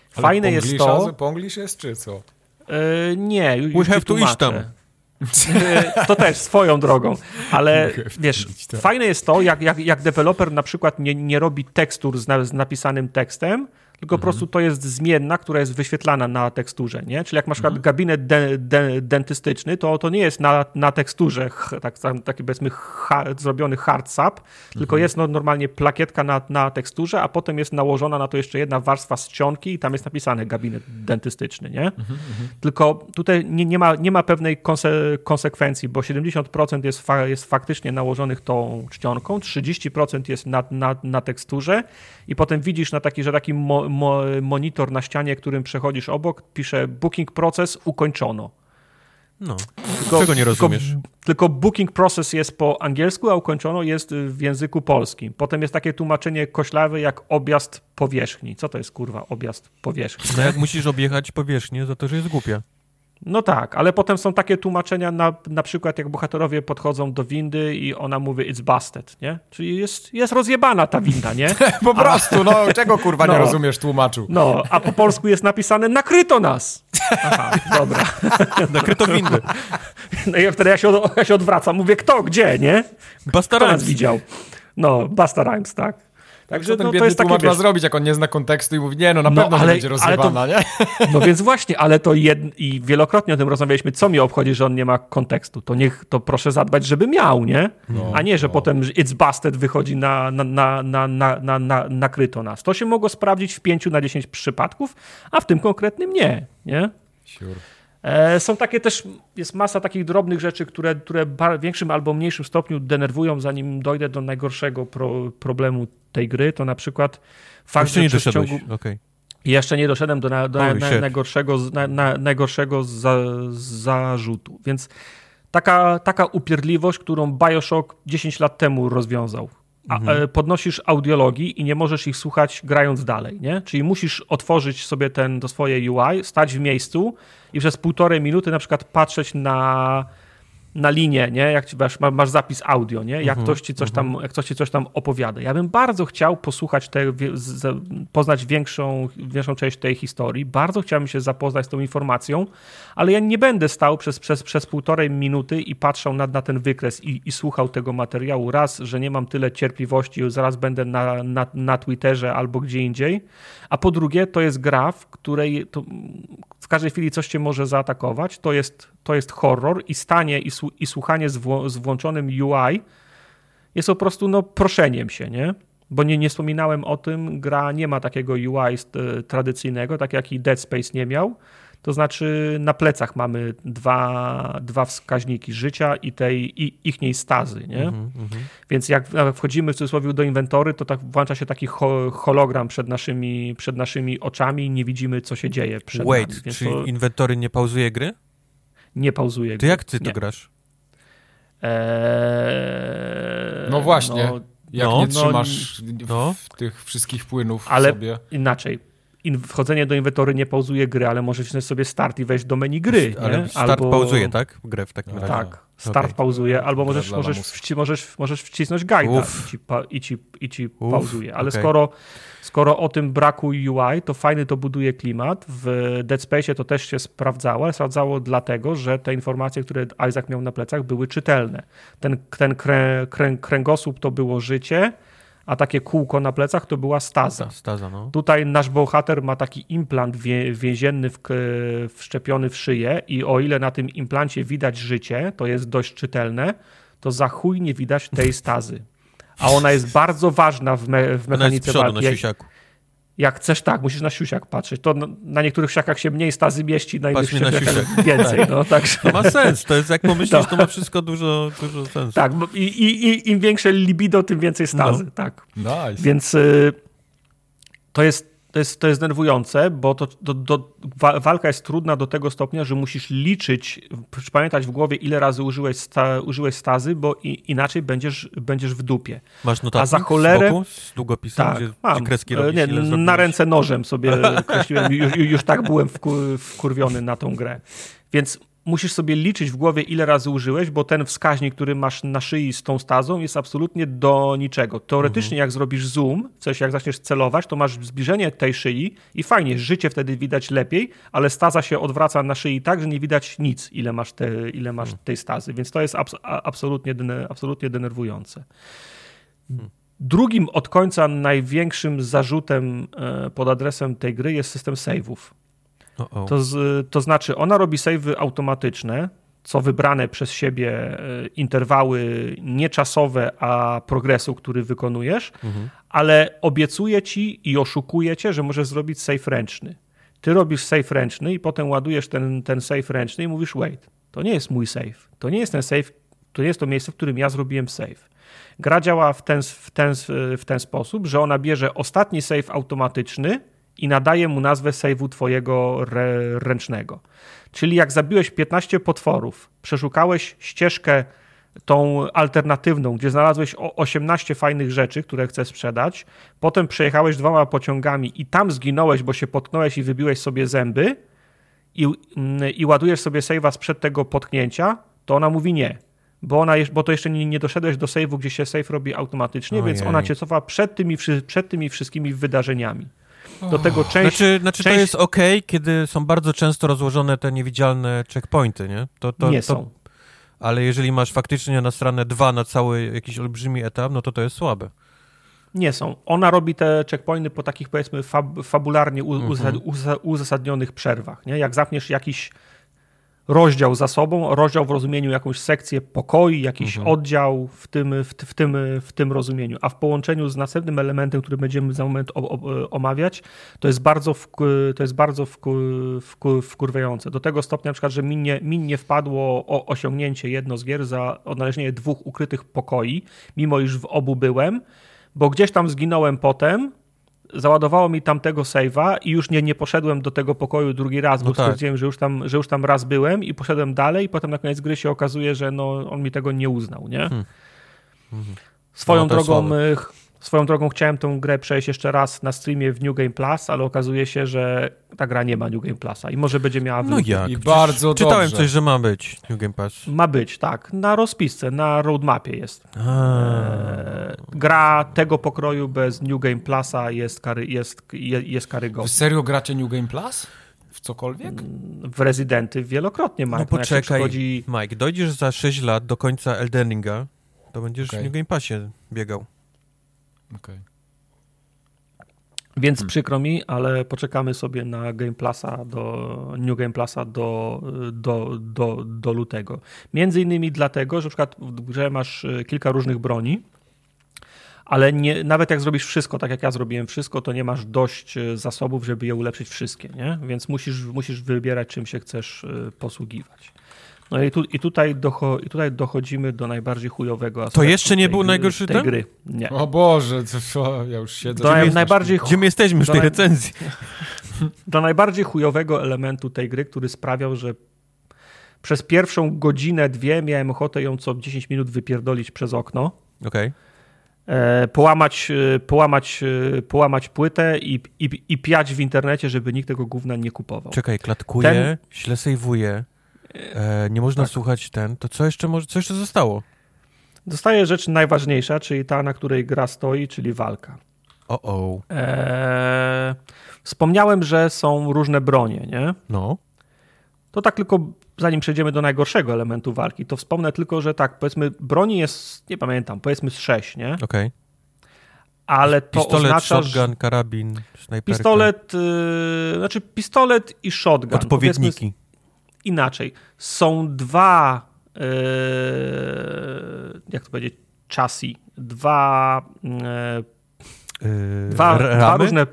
[SPEAKER 3] Fajne
[SPEAKER 1] Ale
[SPEAKER 3] jest to.
[SPEAKER 1] Po angielsku jest czy co?
[SPEAKER 3] E, nie, już
[SPEAKER 2] We have to iść tam.
[SPEAKER 3] E, to też swoją drogą, ale wiesz, fajne jest to, jak, jak, jak deweloper na przykład nie, nie robi tekstur z, na, z napisanym tekstem, tylko mhm. po prostu to jest zmienna, która jest wyświetlana na teksturze, nie? Czyli jak masz mhm. gabinet de, de, dentystyczny, to to nie jest na, na teksturze tak, taki powiedzmy ha, zrobiony hard sap, tylko mhm. jest no, normalnie plakietka na, na teksturze, a potem jest nałożona na to jeszcze jedna warstwa czcionki i tam jest napisane gabinet dentystyczny, nie? Mhm, mhm. Tylko tutaj nie, nie, ma, nie ma pewnej konse, konsekwencji, bo 70% jest, fa, jest faktycznie nałożonych tą czcionką, 30% jest na, na, na teksturze i potem widzisz na taki, że taki mo, mo, monitor na ścianie, którym przechodzisz obok, pisze booking proces ukończono.
[SPEAKER 2] No, tylko, czego nie rozumiesz?
[SPEAKER 3] Tylko, tylko, booking process jest po angielsku, a ukończono jest w języku polskim. Potem jest takie tłumaczenie koślawe jak objazd powierzchni. Co to jest kurwa objazd powierzchni?
[SPEAKER 2] No jak musisz objechać powierzchnię, za to, że jest głupia.
[SPEAKER 3] No tak, ale potem są takie tłumaczenia, na, na przykład jak bohaterowie podchodzą do windy i ona mówi it's busted, nie? Czyli jest, jest rozjebana ta winda, nie?
[SPEAKER 1] po prostu, no czego kurwa no, nie rozumiesz tłumaczu?
[SPEAKER 3] No, a po polsku jest napisane nakryto nas. Aha, dobra.
[SPEAKER 2] nakryto windy.
[SPEAKER 3] No i wtedy ja się, ja się odwracam, mówię kto, gdzie, nie?
[SPEAKER 2] Basta Kto nas
[SPEAKER 3] widział? No, Basta Rhymes, tak.
[SPEAKER 1] Także ten no, to jest tłumacz ma zrobić, jak on nie zna kontekstu i mówi, nie no, na no, pewno ale, będzie rozjebana, to, nie?
[SPEAKER 3] No więc właśnie, ale to jed... i wielokrotnie o tym rozmawialiśmy, co mnie obchodzi, że on nie ma kontekstu. To niech, to proszę zadbać, żeby miał, nie? No, a nie, że no. potem It's Busted wychodzi na, na, na, na, na, na, na, nakryto nas. To się mogło sprawdzić w 5 na 10 przypadków, a w tym konkretnym nie, nie? Sure. E, są takie też, jest masa takich drobnych rzeczy, które, które w większym albo mniejszym stopniu denerwują, zanim dojdę do najgorszego pro, problemu tej gry, to na przykład
[SPEAKER 2] fakt, Jeszcze nie doszedłeś, ciągu... Okay.
[SPEAKER 3] Jeszcze nie doszedłem do, na, do na, najgorszego, na, najgorszego za, zarzutu, więc taka, taka upierdliwość, którą Bioshock 10 lat temu rozwiązał. Mhm. E, podnosisz audiologii i nie możesz ich słuchać grając dalej, nie? Czyli musisz otworzyć sobie ten do swojej UI, stać w miejscu i przez półtorej minuty na przykład patrzeć na na linię, nie? Jak masz, masz zapis audio, nie? Jak, mhm, ktoś ci coś tam, mhm. jak ktoś ci coś tam opowiada. Ja bym bardzo chciał posłuchać, te, poznać większą, większą część tej historii. Bardzo chciałbym się zapoznać z tą informacją, ale ja nie będę stał przez, przez, przez półtorej minuty i patrzał na, na ten wykres i, i słuchał tego materiału. Raz, że nie mam tyle cierpliwości, zaraz będę na, na, na Twitterze albo gdzie indziej, a po drugie, to jest gra, w której to, w każdej chwili coś cię może zaatakować. To jest, to jest horror i stanie i, i słuchanie z, z włączonym UI jest po prostu no, proszeniem się, nie? Bo nie, nie wspominałem o tym, gra nie ma takiego UI tradycyjnego, tak jak i Dead Space nie miał. To znaczy na plecach mamy dwa, dwa wskaźniki życia i tej i ichniej stazy, nie? Mm -hmm. Więc jak wchodzimy w cudzysłowie do inwentory, to tak włącza się taki ho hologram przed naszymi, przed naszymi oczami i nie widzimy, co się dzieje przed
[SPEAKER 2] Wait,
[SPEAKER 3] nami.
[SPEAKER 2] Więc czy to... inwentory nie pauzuje gry?
[SPEAKER 3] Nie pauzuje
[SPEAKER 2] gry. To jak ty to grasz?
[SPEAKER 1] Eee, no właśnie. No, jak no, nie no, trzymasz no, w, w tych wszystkich płynów
[SPEAKER 3] ale
[SPEAKER 1] sobie.
[SPEAKER 3] inaczej wchodzenie do inwentory nie pauzuje gry, ale możesz wcisnąć sobie start i wejść do menu gry.
[SPEAKER 2] Ale
[SPEAKER 3] nie?
[SPEAKER 2] start albo... pauzuje, tak? Grę w takim razie.
[SPEAKER 3] Tak, start okay. pauzuje, albo możesz, możesz, wci, możesz, możesz wcisnąć guide i ci, pa, i ci, i ci Uf, pauzuje. Ale okay. skoro, skoro o tym braku UI, to fajny to buduje klimat. W Dead Space to też się sprawdzało, ale sprawdzało dlatego, że te informacje, które Isaac miał na plecach, były czytelne. Ten, ten krę, krę, kręgosłup to było życie, a takie kółko na plecach to była staza.
[SPEAKER 2] staza no.
[SPEAKER 3] Tutaj nasz bohater ma taki implant wie, więzienny w, wszczepiony w szyję i o ile na tym implancie widać życie, to jest dość czytelne, to za chuj nie widać tej stazy. A ona jest bardzo ważna w, me, w mechanice
[SPEAKER 2] ona jest walki. Na
[SPEAKER 3] jak chcesz, tak, musisz na siusiak patrzeć. To na, na niektórych siakach się mniej stazy mieści, na innych siakach więcej. No, także...
[SPEAKER 2] To ma sens, to jest jak pomyślisz, to ma wszystko dużo, dużo sensu.
[SPEAKER 3] Tak, i, i, i im większe libido, tym więcej stazy, no. tak.
[SPEAKER 1] Nice.
[SPEAKER 3] Więc y, to jest to jest, to jest denerwujące, bo to, do, do, walka jest trudna do tego stopnia, że musisz liczyć, pamiętać w głowie, ile razy użyłeś, sta, użyłeś stazy, bo i, inaczej będziesz, będziesz w dupie.
[SPEAKER 2] Masz notatnik A za cholerę, z, boku, z długopisem, tak, gdzie, mam. kreski robisz,
[SPEAKER 3] Nie, na ręce nożem sobie kreśliłem, już, już tak byłem wkurwiony na tą grę. Więc musisz sobie liczyć w głowie, ile razy użyłeś, bo ten wskaźnik, który masz na szyi z tą stazą, jest absolutnie do niczego. Teoretycznie, mhm. jak zrobisz zoom, w sensie jak zaczniesz celować, to masz zbliżenie tej szyi i fajnie, życie wtedy widać lepiej, ale staza się odwraca na szyi tak, że nie widać nic, ile masz, te, ile masz mhm. tej stazy, więc to jest abs absolutnie, absolutnie denerwujące. Mhm. Drugim od końca największym zarzutem e, pod adresem tej gry jest system save'ów. To, to znaczy, ona robi savey automatyczne, co wybrane przez siebie e, interwały nie czasowe, a progresu, który wykonujesz, mhm. ale obiecuje ci i oszukuje cię, że możesz zrobić save ręczny. Ty robisz save ręczny i potem ładujesz ten, ten save ręczny i mówisz, wait, to nie jest mój save. To nie jest ten save, to nie jest to miejsce, w którym ja zrobiłem save. Gra działa w ten, w ten, w ten sposób, że ona bierze ostatni save automatyczny i nadaje mu nazwę save'u twojego re ręcznego. Czyli jak zabiłeś 15 potworów, przeszukałeś ścieżkę tą alternatywną, gdzie znalazłeś 18 fajnych rzeczy, które chcesz sprzedać, potem przejechałeś dwoma pociągami i tam zginąłeś, bo się potknąłeś i wybiłeś sobie zęby i, mm, i ładujesz sobie save'a sprzed tego potknięcia, to ona mówi nie. Bo, ona, bo to jeszcze nie, nie doszedłeś do save'u, gdzie się save robi automatycznie, Ojej. więc ona cię cofa przed tymi, przed tymi wszystkimi wydarzeniami. Do tego część...
[SPEAKER 2] Znaczy, znaczy część... to jest ok, kiedy są bardzo często rozłożone te niewidzialne checkpointy, nie?
[SPEAKER 3] To, to, nie to, są
[SPEAKER 2] ale jeżeli masz faktycznie na stronę dwa na cały jakiś olbrzymi etap, no to to jest słabe.
[SPEAKER 3] Nie są. Ona robi te checkpointy po takich powiedzmy fab, fabularnie mhm. uzasadnionych przerwach. Nie? Jak zapniesz jakiś rozdział za sobą, rozdział w rozumieniu jakąś sekcję pokoi, jakiś mhm. oddział w tym, w, w, tym, w tym rozumieniu, a w połączeniu z następnym elementem, który będziemy za moment o, o, omawiać, to jest bardzo, w, to jest bardzo wkurwiające. Do tego stopnia na przykład, że mi nie, mi nie wpadło o osiągnięcie jedno z gier za odnalezienie dwóch ukrytych pokoi, mimo iż w obu byłem, bo gdzieś tam zginąłem potem, załadowało mi tamtego save'a i już nie, nie poszedłem do tego pokoju drugi raz, bo no tak. stwierdziłem, że już, tam, że już tam raz byłem i poszedłem dalej i potem na koniec gry się okazuje, że no, on mi tego nie uznał, nie? Hmm. Swoją no, drogą Swoją drogą chciałem tą grę przejść jeszcze raz na streamie w New Game Plus, ale okazuje się, że ta gra nie ma New Game Plusa i może będzie miała
[SPEAKER 2] No jak?
[SPEAKER 1] I bardzo
[SPEAKER 2] Czytałem coś, że ma być New Game Plus.
[SPEAKER 3] Ma być, tak. Na rozpisce, na roadmapie jest. Eee, gra tego pokroju bez New Game Plusa jest, kary, jest, jest karygodna.
[SPEAKER 1] Wy serio gracie New Game Plus? W cokolwiek?
[SPEAKER 3] W Rezydenty wielokrotnie, Mike.
[SPEAKER 2] No poczekaj, przychodzi... Mike, dojdziesz za 6 lat do końca Eldeninga, to będziesz okay. w New Game Passie biegał.
[SPEAKER 1] Okay.
[SPEAKER 3] Więc hmm. przykro mi, ale poczekamy sobie na Game Plusa do New Game Plusa do, do, do, do lutego. Między innymi dlatego, że na przykład w grze masz e, kilka różnych broni, ale nie, nawet jak zrobisz wszystko, tak jak ja zrobiłem wszystko, to nie masz dość e, zasobów, żeby je ulepszyć wszystkie, nie? Więc musisz, musisz wybierać, czym się chcesz e, posługiwać. No i, tu, i, tutaj, docho, i tutaj dochodzimy do najbardziej chujowego aspektu.
[SPEAKER 2] To jeszcze nie był najgorszy
[SPEAKER 3] tej
[SPEAKER 2] ten?
[SPEAKER 3] gry. Nie.
[SPEAKER 1] O Boże, to, ja już siedzę.
[SPEAKER 3] Do gdzie, najbardziej,
[SPEAKER 2] gdzie my jesteśmy w tej recenzji?
[SPEAKER 3] Do najbardziej chujowego elementu tej gry, który sprawiał, że przez pierwszą godzinę, dwie miałem ochotę ją co 10 minut wypierdolić przez okno.
[SPEAKER 2] Okej.
[SPEAKER 3] Okay. połamać, e, połamać, e, połamać płytę i, i, i piać w internecie, żeby nikt tego gówna nie kupował.
[SPEAKER 2] Czekaj, klatkuje, ten... źle. E, nie można tak. słuchać ten, to co jeszcze, może, co jeszcze zostało?
[SPEAKER 3] Zostaje rzecz najważniejsza, czyli ta, na której gra stoi, czyli walka.
[SPEAKER 2] O, o.
[SPEAKER 3] E, wspomniałem, że są różne bronie, nie?
[SPEAKER 2] No.
[SPEAKER 3] To tak tylko, zanim przejdziemy do najgorszego elementu walki, to wspomnę tylko, że tak, powiedzmy, broni jest, nie pamiętam, powiedzmy z sześć, nie?
[SPEAKER 2] Okej. Okay.
[SPEAKER 3] Ale to
[SPEAKER 2] pistolet,
[SPEAKER 3] oznacza,
[SPEAKER 2] shotgun, karabin, snajperka.
[SPEAKER 3] Pistolet, yy, znaczy pistolet i shotgun.
[SPEAKER 2] Odpowiedniki
[SPEAKER 3] inaczej. Są dwa, yy, jak to powiedzieć, chassis, dwa, yy, dwa, dwa, różne,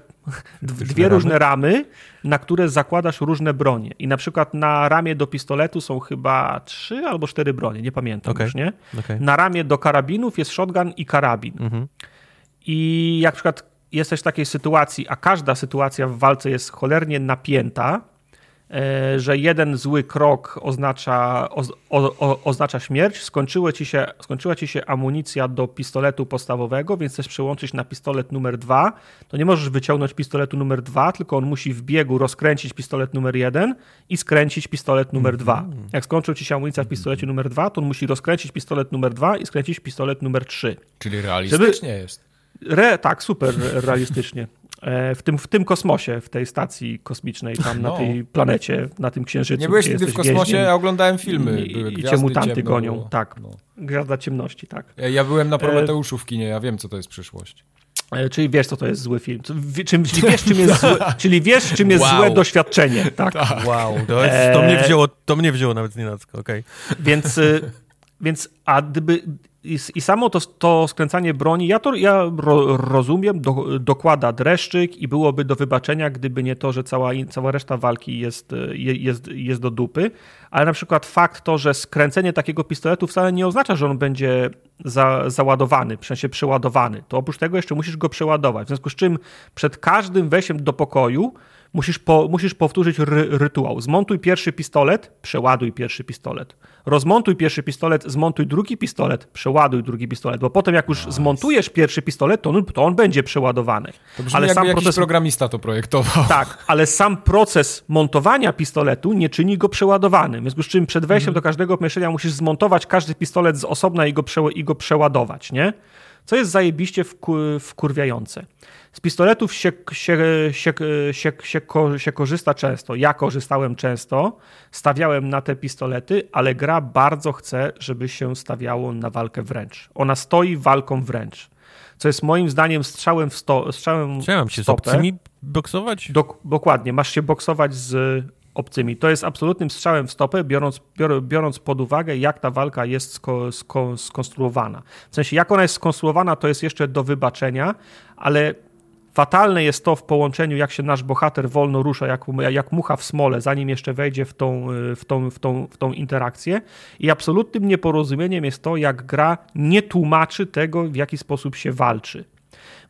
[SPEAKER 3] dwie różne ramy, na które zakładasz różne bronie. I na przykład na ramię do pistoletu są chyba trzy albo cztery bronie, nie pamiętam okay. już, nie? Okay. Na ramię do karabinów jest shotgun i karabin. Mhm. I jak na przykład jesteś w takiej sytuacji, a każda sytuacja w walce jest cholernie napięta, że jeden zły krok oznacza, o, o, oznacza śmierć, skończyła ci, się, skończyła ci się amunicja do pistoletu podstawowego, więc chcesz przełączyć na pistolet numer dwa, to nie możesz wyciągnąć pistoletu numer dwa, tylko on musi w biegu rozkręcić pistolet numer jeden i skręcić pistolet numer mm -hmm. dwa. Jak skończył ci się amunicja w pistolecie numer dwa, to on musi rozkręcić pistolet numer dwa i skręcić pistolet numer trzy.
[SPEAKER 1] Czyli realistycznie Żeby... jest.
[SPEAKER 3] Re, tak, super realistycznie. E, w tym, w tym kosmosie, w tej stacji kosmicznej, tam no. na tej planecie, na tym księżycu.
[SPEAKER 1] Nie byłeś nigdy w kosmosie, ja oglądałem filmy.
[SPEAKER 3] I, były i cię mutanty gonią, było. tak. No. Gwiazda ciemności, tak.
[SPEAKER 1] Ja, ja byłem na Prometeuszu w kinie, ja wiem, co to jest przyszłość.
[SPEAKER 3] E, czyli wiesz, co to jest zły film. Czym, czyli, wiesz, czym jest złe, czyli wiesz, czym jest wow. złe doświadczenie. Tak?
[SPEAKER 2] tak. Wow, to, jest, to, mnie wzięło, to mnie wzięło nawet z nienacka, okej.
[SPEAKER 3] Okay. Więc więc a gdyby i, samo to, to skręcanie broni, ja to ja ro, rozumiem, do, dokłada dreszczyk i byłoby do wybaczenia, gdyby nie to, że cała, cała reszta walki jest, jest, jest do dupy, ale na przykład fakt to, że skręcenie takiego pistoletu wcale nie oznacza, że on będzie za, załadowany, w sensie przeładowany. To oprócz tego jeszcze musisz go przeładować, w związku z czym przed każdym wejściem do pokoju musisz, po, musisz powtórzyć ry, rytuał. Zmontuj pierwszy pistolet, przeładuj pierwszy pistolet. Rozmontuj pierwszy pistolet, zmontuj drugi pistolet, przeładuj drugi pistolet, bo potem jak już nice. zmontujesz pierwszy pistolet, to on, to on będzie przeładowany.
[SPEAKER 1] To brzmi ale sam proces programista to projektował.
[SPEAKER 3] Tak, ale sam proces montowania pistoletu nie czyni go przeładowanym. W związku z czym przed wejściem mhm. do każdego pomieszczenia musisz zmontować każdy pistolet z osobna i go, prze, i go przeładować, nie? Co jest zajebiście wkurwiające. Z pistoletów się, się, się, się, się, się korzysta często. Ja korzystałem często, stawiałem na te pistolety, ale gra bardzo chce, żeby się stawiało na walkę wręcz. Ona stoi walką wręcz. Co jest moim zdaniem strzałem w sto, strzałem
[SPEAKER 2] mam się z obcymi boksować?
[SPEAKER 3] Dok dokładnie, masz się boksować z obcymi. To jest absolutnym strzałem w stopę, biorąc, biorąc pod uwagę, jak ta walka jest sko, sko, skonstruowana. W sensie, jak ona jest skonstruowana, to jest jeszcze do wybaczenia, ale Fatalne jest to w połączeniu, jak się nasz bohater wolno rusza, jak, jak mucha w smole, zanim jeszcze wejdzie w tą, w, tą, w, tą, w tą interakcję. I absolutnym nieporozumieniem jest to, jak gra nie tłumaczy tego, w jaki sposób się walczy.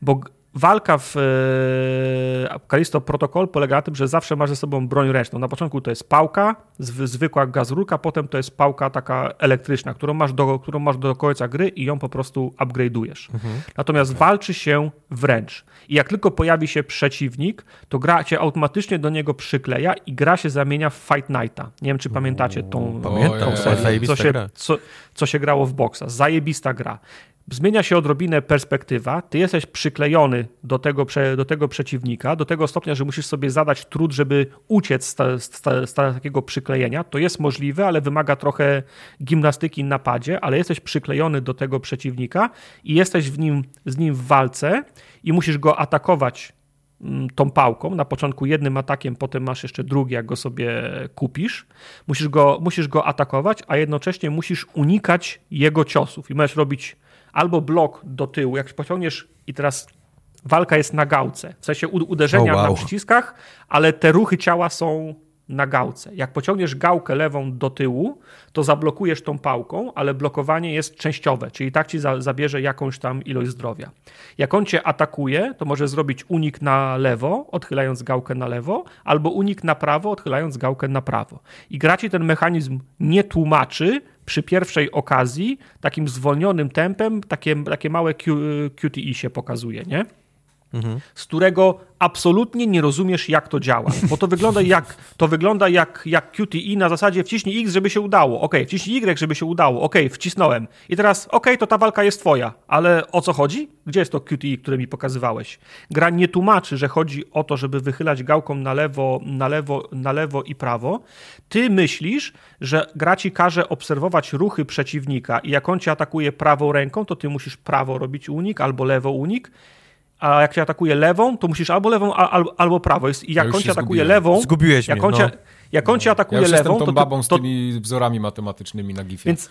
[SPEAKER 3] Bo walka w e, Kalisto Protocol polega na tym, że zawsze masz ze sobą broń ręczną. Na początku to jest pałka, zwykła gazurka, potem to jest pałka taka elektryczna, którą masz do, którą masz do końca gry i ją po prostu upgrade'ujesz. Mhm. Natomiast okay. walczy się wręcz. I jak tylko pojawi się przeciwnik, to gra cię automatycznie do niego przykleja i gra się zamienia w Fight Nighta. Nie wiem, czy pamiętacie tą,
[SPEAKER 2] Pamiętam, serię,
[SPEAKER 3] co się, co, co się grało w boksa. Zajebista gra zmienia się odrobinę perspektywa, ty jesteś przyklejony do tego, do tego przeciwnika, do tego stopnia, że musisz sobie zadać trud, żeby uciec z, ta, z, ta, z takiego przyklejenia. To jest możliwe, ale wymaga trochę gimnastyki na padzie, ale jesteś przyklejony do tego przeciwnika i jesteś w nim, z nim w walce i musisz go atakować mm, tą pałką, na początku jednym atakiem, potem masz jeszcze drugi, jak go sobie kupisz. Musisz go, musisz go atakować, a jednocześnie musisz unikać jego ciosów i możesz robić albo blok do tyłu, jak pociągniesz i teraz walka jest na gałce, w sensie uderzenia oh, wow. na przyciskach, ale te ruchy ciała są na gałce. Jak pociągniesz gałkę lewą do tyłu, to zablokujesz tą pałką, ale blokowanie jest częściowe, czyli tak ci za, zabierze jakąś tam ilość zdrowia. Jak on cię atakuje, to może zrobić unik na lewo, odchylając gałkę na lewo, albo unik na prawo, odchylając gałkę na prawo. I gra ci ten mechanizm nie tłumaczy, przy pierwszej okazji takim zwolnionym tempem takie, takie małe QTE się pokazuje, nie? Mhm. z którego absolutnie nie rozumiesz, jak to działa. Bo to wygląda jak, to wygląda jak, jak QTE na zasadzie wciśnij X, żeby się udało. Ok, wciśnij Y, żeby się udało. Ok, wcisnąłem. I teraz, ok, to ta walka jest twoja. Ale o co chodzi? Gdzie jest to QTE, które mi pokazywałeś? Gra nie tłumaczy, że chodzi o to, żeby wychylać gałką na lewo, na lewo, na lewo i prawo. Ty myślisz, że gra ci każe obserwować ruchy przeciwnika i jak on cię atakuje prawą ręką, to ty musisz prawo robić unik albo lewo unik a jak cię atakuje lewą, to musisz albo lewą, albo, albo prawo. I jak ja on cię atakuje lewą...
[SPEAKER 2] Zgubiłeś
[SPEAKER 3] jak
[SPEAKER 2] mnie,
[SPEAKER 3] on cię, no. Jak on cię atakuje ja lewą...
[SPEAKER 1] Tą babą to, z tymi wzorami matematycznymi na gifie.
[SPEAKER 3] Więc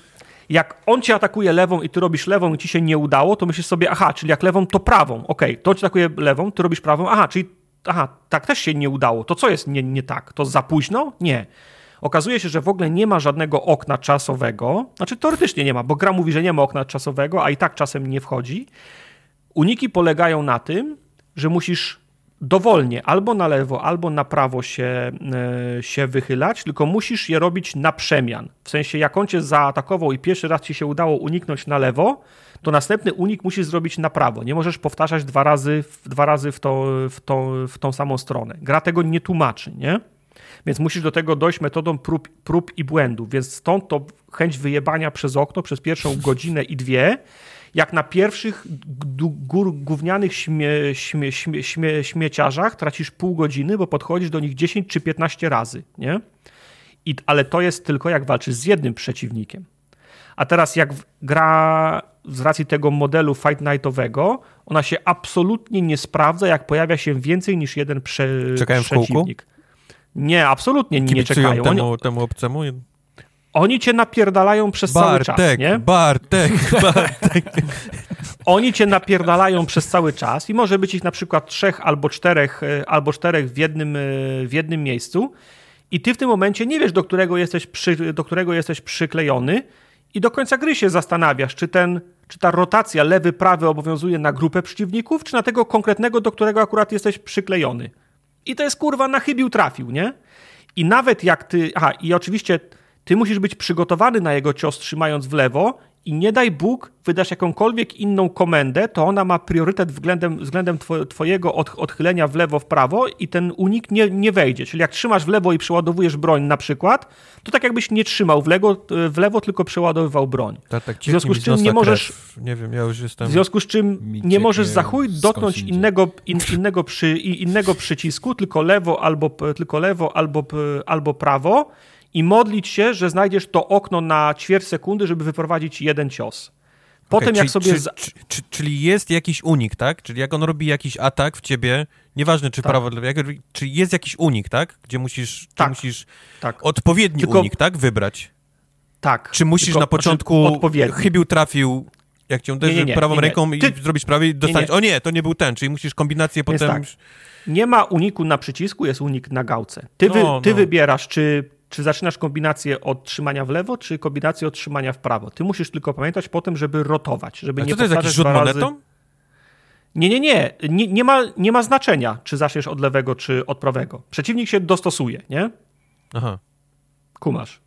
[SPEAKER 3] jak on cię atakuje lewą i ty robisz lewą i ci się nie udało, to myślisz sobie, aha, czyli jak lewą, to prawą. Okej, okay, to cię atakuje lewą, ty robisz prawą, aha, czyli aha, tak też się nie udało. To co jest nie, nie tak? To za późno? Nie. Okazuje się, że w ogóle nie ma żadnego okna czasowego. Znaczy teoretycznie nie ma, bo gra mówi, że nie ma okna czasowego, a i tak czasem nie wchodzi. Uniki polegają na tym, że musisz dowolnie albo na lewo, albo na prawo się, e, się wychylać, tylko musisz je robić na przemian. W sensie, jak on cię zaatakował i pierwszy raz ci się udało uniknąć na lewo, to następny unik musisz zrobić na prawo. Nie możesz powtarzać dwa razy, dwa razy w, to, w, to, w tą samą stronę. Gra tego nie tłumaczy, nie? Więc musisz do tego dojść metodą prób, prób i błędów. Więc stąd to chęć wyjebania przez okno przez pierwszą godzinę i dwie jak na pierwszych gór, gównianych śmie, śmie, śmie, śmie, śmieciarzach tracisz pół godziny, bo podchodzisz do nich 10 czy 15 razy, nie? I, ale to jest tylko jak walczysz z jednym przeciwnikiem. A teraz jak gra z racji tego modelu Fight Nightowego, ona się absolutnie nie sprawdza, jak pojawia się więcej niż jeden prze,
[SPEAKER 2] Czekają
[SPEAKER 3] przeciwnik. Nie, absolutnie nie czekają.
[SPEAKER 2] Temu, temu obcemu?
[SPEAKER 3] Oni cię napierdalają przez Bartek, cały czas, nie?
[SPEAKER 2] Bartek, Bartek.
[SPEAKER 3] Oni cię napierdalają przez cały czas i może być ich na przykład trzech albo czterech, e, albo czterech w jednym, e, w jednym miejscu i ty w tym momencie nie wiesz, do którego jesteś, przy, do którego jesteś przyklejony i do końca gry się zastanawiasz, czy, ten, czy ta rotacja lewy-prawy obowiązuje na grupę przeciwników, czy na tego konkretnego, do którego akurat jesteś przyklejony. I to jest kurwa na chybił trafił, nie? I nawet jak ty. Aha, i oczywiście ty musisz być przygotowany na jego cios, trzymając w lewo, i nie daj Bóg, wydasz jakąkolwiek inną komendę, to ona ma priorytet względem, względem twojego odchylenia w lewo, w prawo i ten unik nie, nie wejdzie. Czyli jak trzymasz w lewo i przeładowujesz broń na przykład, to tak jakbyś nie trzymał w lewo, w lewo tylko przeładowywał broń.
[SPEAKER 2] Tak, tak, w związku z czym nie możesz... Nie wiem, ja już jestem...
[SPEAKER 3] W związku z czym nie możesz za chuj dotknąć innego, in, innego, przy, innego przycisku, tylko lewo albo, tylko lewo albo, albo prawo i modlić się, że znajdziesz to okno na ćwierć sekundy, żeby wyprowadzić jeden cios. Potem okay, jak czyli, sobie...
[SPEAKER 2] Czy, czy, czyli jest jakiś unik, tak? Czyli jak on robi jakiś atak w ciebie, nieważne czy tak. prawo, jak, czy jest jakiś unik, tak? Gdzie musisz, tak. musisz tak. odpowiedni Tylko... unik, tak? Wybrać.
[SPEAKER 3] Tak.
[SPEAKER 2] Czy musisz Tylko, na początku znaczy, chybił trafił, jak cię uderzy nie, nie, nie, prawą ręką i Ty... zrobisz prawie i dostaniesz, o nie, to nie był ten, czyli musisz kombinację potem... Tak.
[SPEAKER 3] Nie ma uniku na przycisku, jest unik na gałce. Ty, wy, no, ty no. wybierasz, czy czy zaczynasz kombinację od trzymania w lewo, czy kombinację od trzymania w prawo. Ty musisz tylko pamiętać po tym, żeby rotować, żeby
[SPEAKER 2] A
[SPEAKER 3] nie
[SPEAKER 2] to jest jakiś rzut monetą? Razy...
[SPEAKER 3] Nie, nie, nie. nie. Nie, ma, nie ma znaczenia, czy zaczniesz od lewego, czy od prawego. Przeciwnik się dostosuje, nie?
[SPEAKER 2] Aha.
[SPEAKER 3] Kumasz.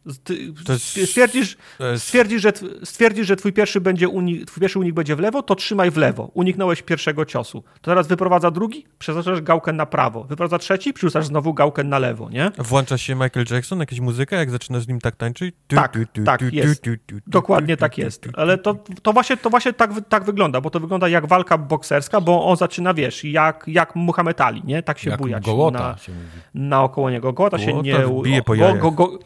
[SPEAKER 3] stwierdzisz, stwierdzisz, że, stwierdzisz, że twój pierwszy, będzie unik, twój pierwszy unik będzie w lewo, to trzymaj w lewo. Uniknąłeś pierwszego ciosu. To teraz wyprowadza drugi, przeznaczasz gałkę na prawo. Wyprowadza trzeci, przerzucasz znowu gałkę na lewo, nie?
[SPEAKER 2] Włącza się Michael Jackson, jakieś muzyka, jak zaczynasz z nim tak tańczyć?
[SPEAKER 3] Tak, tak, jest. Dokładnie tak jest. Ale to, to właśnie, to właśnie tak, tak wygląda, bo to wygląda jak walka bokserska, bo on zaczyna, wiesz, jak, jak Muhammad Ali, nie? Tak się jak bujać.
[SPEAKER 1] Gołota
[SPEAKER 3] na,
[SPEAKER 1] się mówi.
[SPEAKER 3] Naokoło niego. Gołota,
[SPEAKER 2] się
[SPEAKER 3] nie...
[SPEAKER 2] Bije po go, go, go,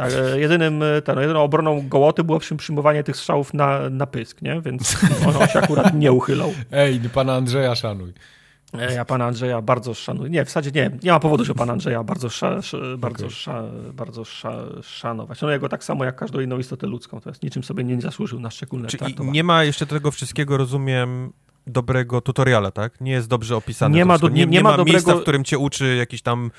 [SPEAKER 3] tak, e, jedynym, e, ten, jedyną obroną Gołoty było przyjmowanie tych strzałów na, na pysk, nie? Więc on się akurat nie uchylał.
[SPEAKER 1] Ej, pana Andrzeja szanuj.
[SPEAKER 3] E, ja pana Andrzeja bardzo szanuję. Nie, w zasadzie nie, nie ma powodu, że pana Andrzeja bardzo, sza, bardzo, okay. sza, bardzo sza, szanować. Szanuję go tak samo jak każdą inną istotę ludzką. To jest niczym sobie nie zasłużył na szczególne
[SPEAKER 2] Czyli
[SPEAKER 3] traktowanie.
[SPEAKER 2] nie ma jeszcze tego wszystkiego, rozumiem, dobrego tutoriala, tak? Nie jest dobrze opisane.
[SPEAKER 3] Nie ma, do, nie, nie, nie, ma, ma dobrego... miejsca,
[SPEAKER 2] w którym cię uczy jakiś tam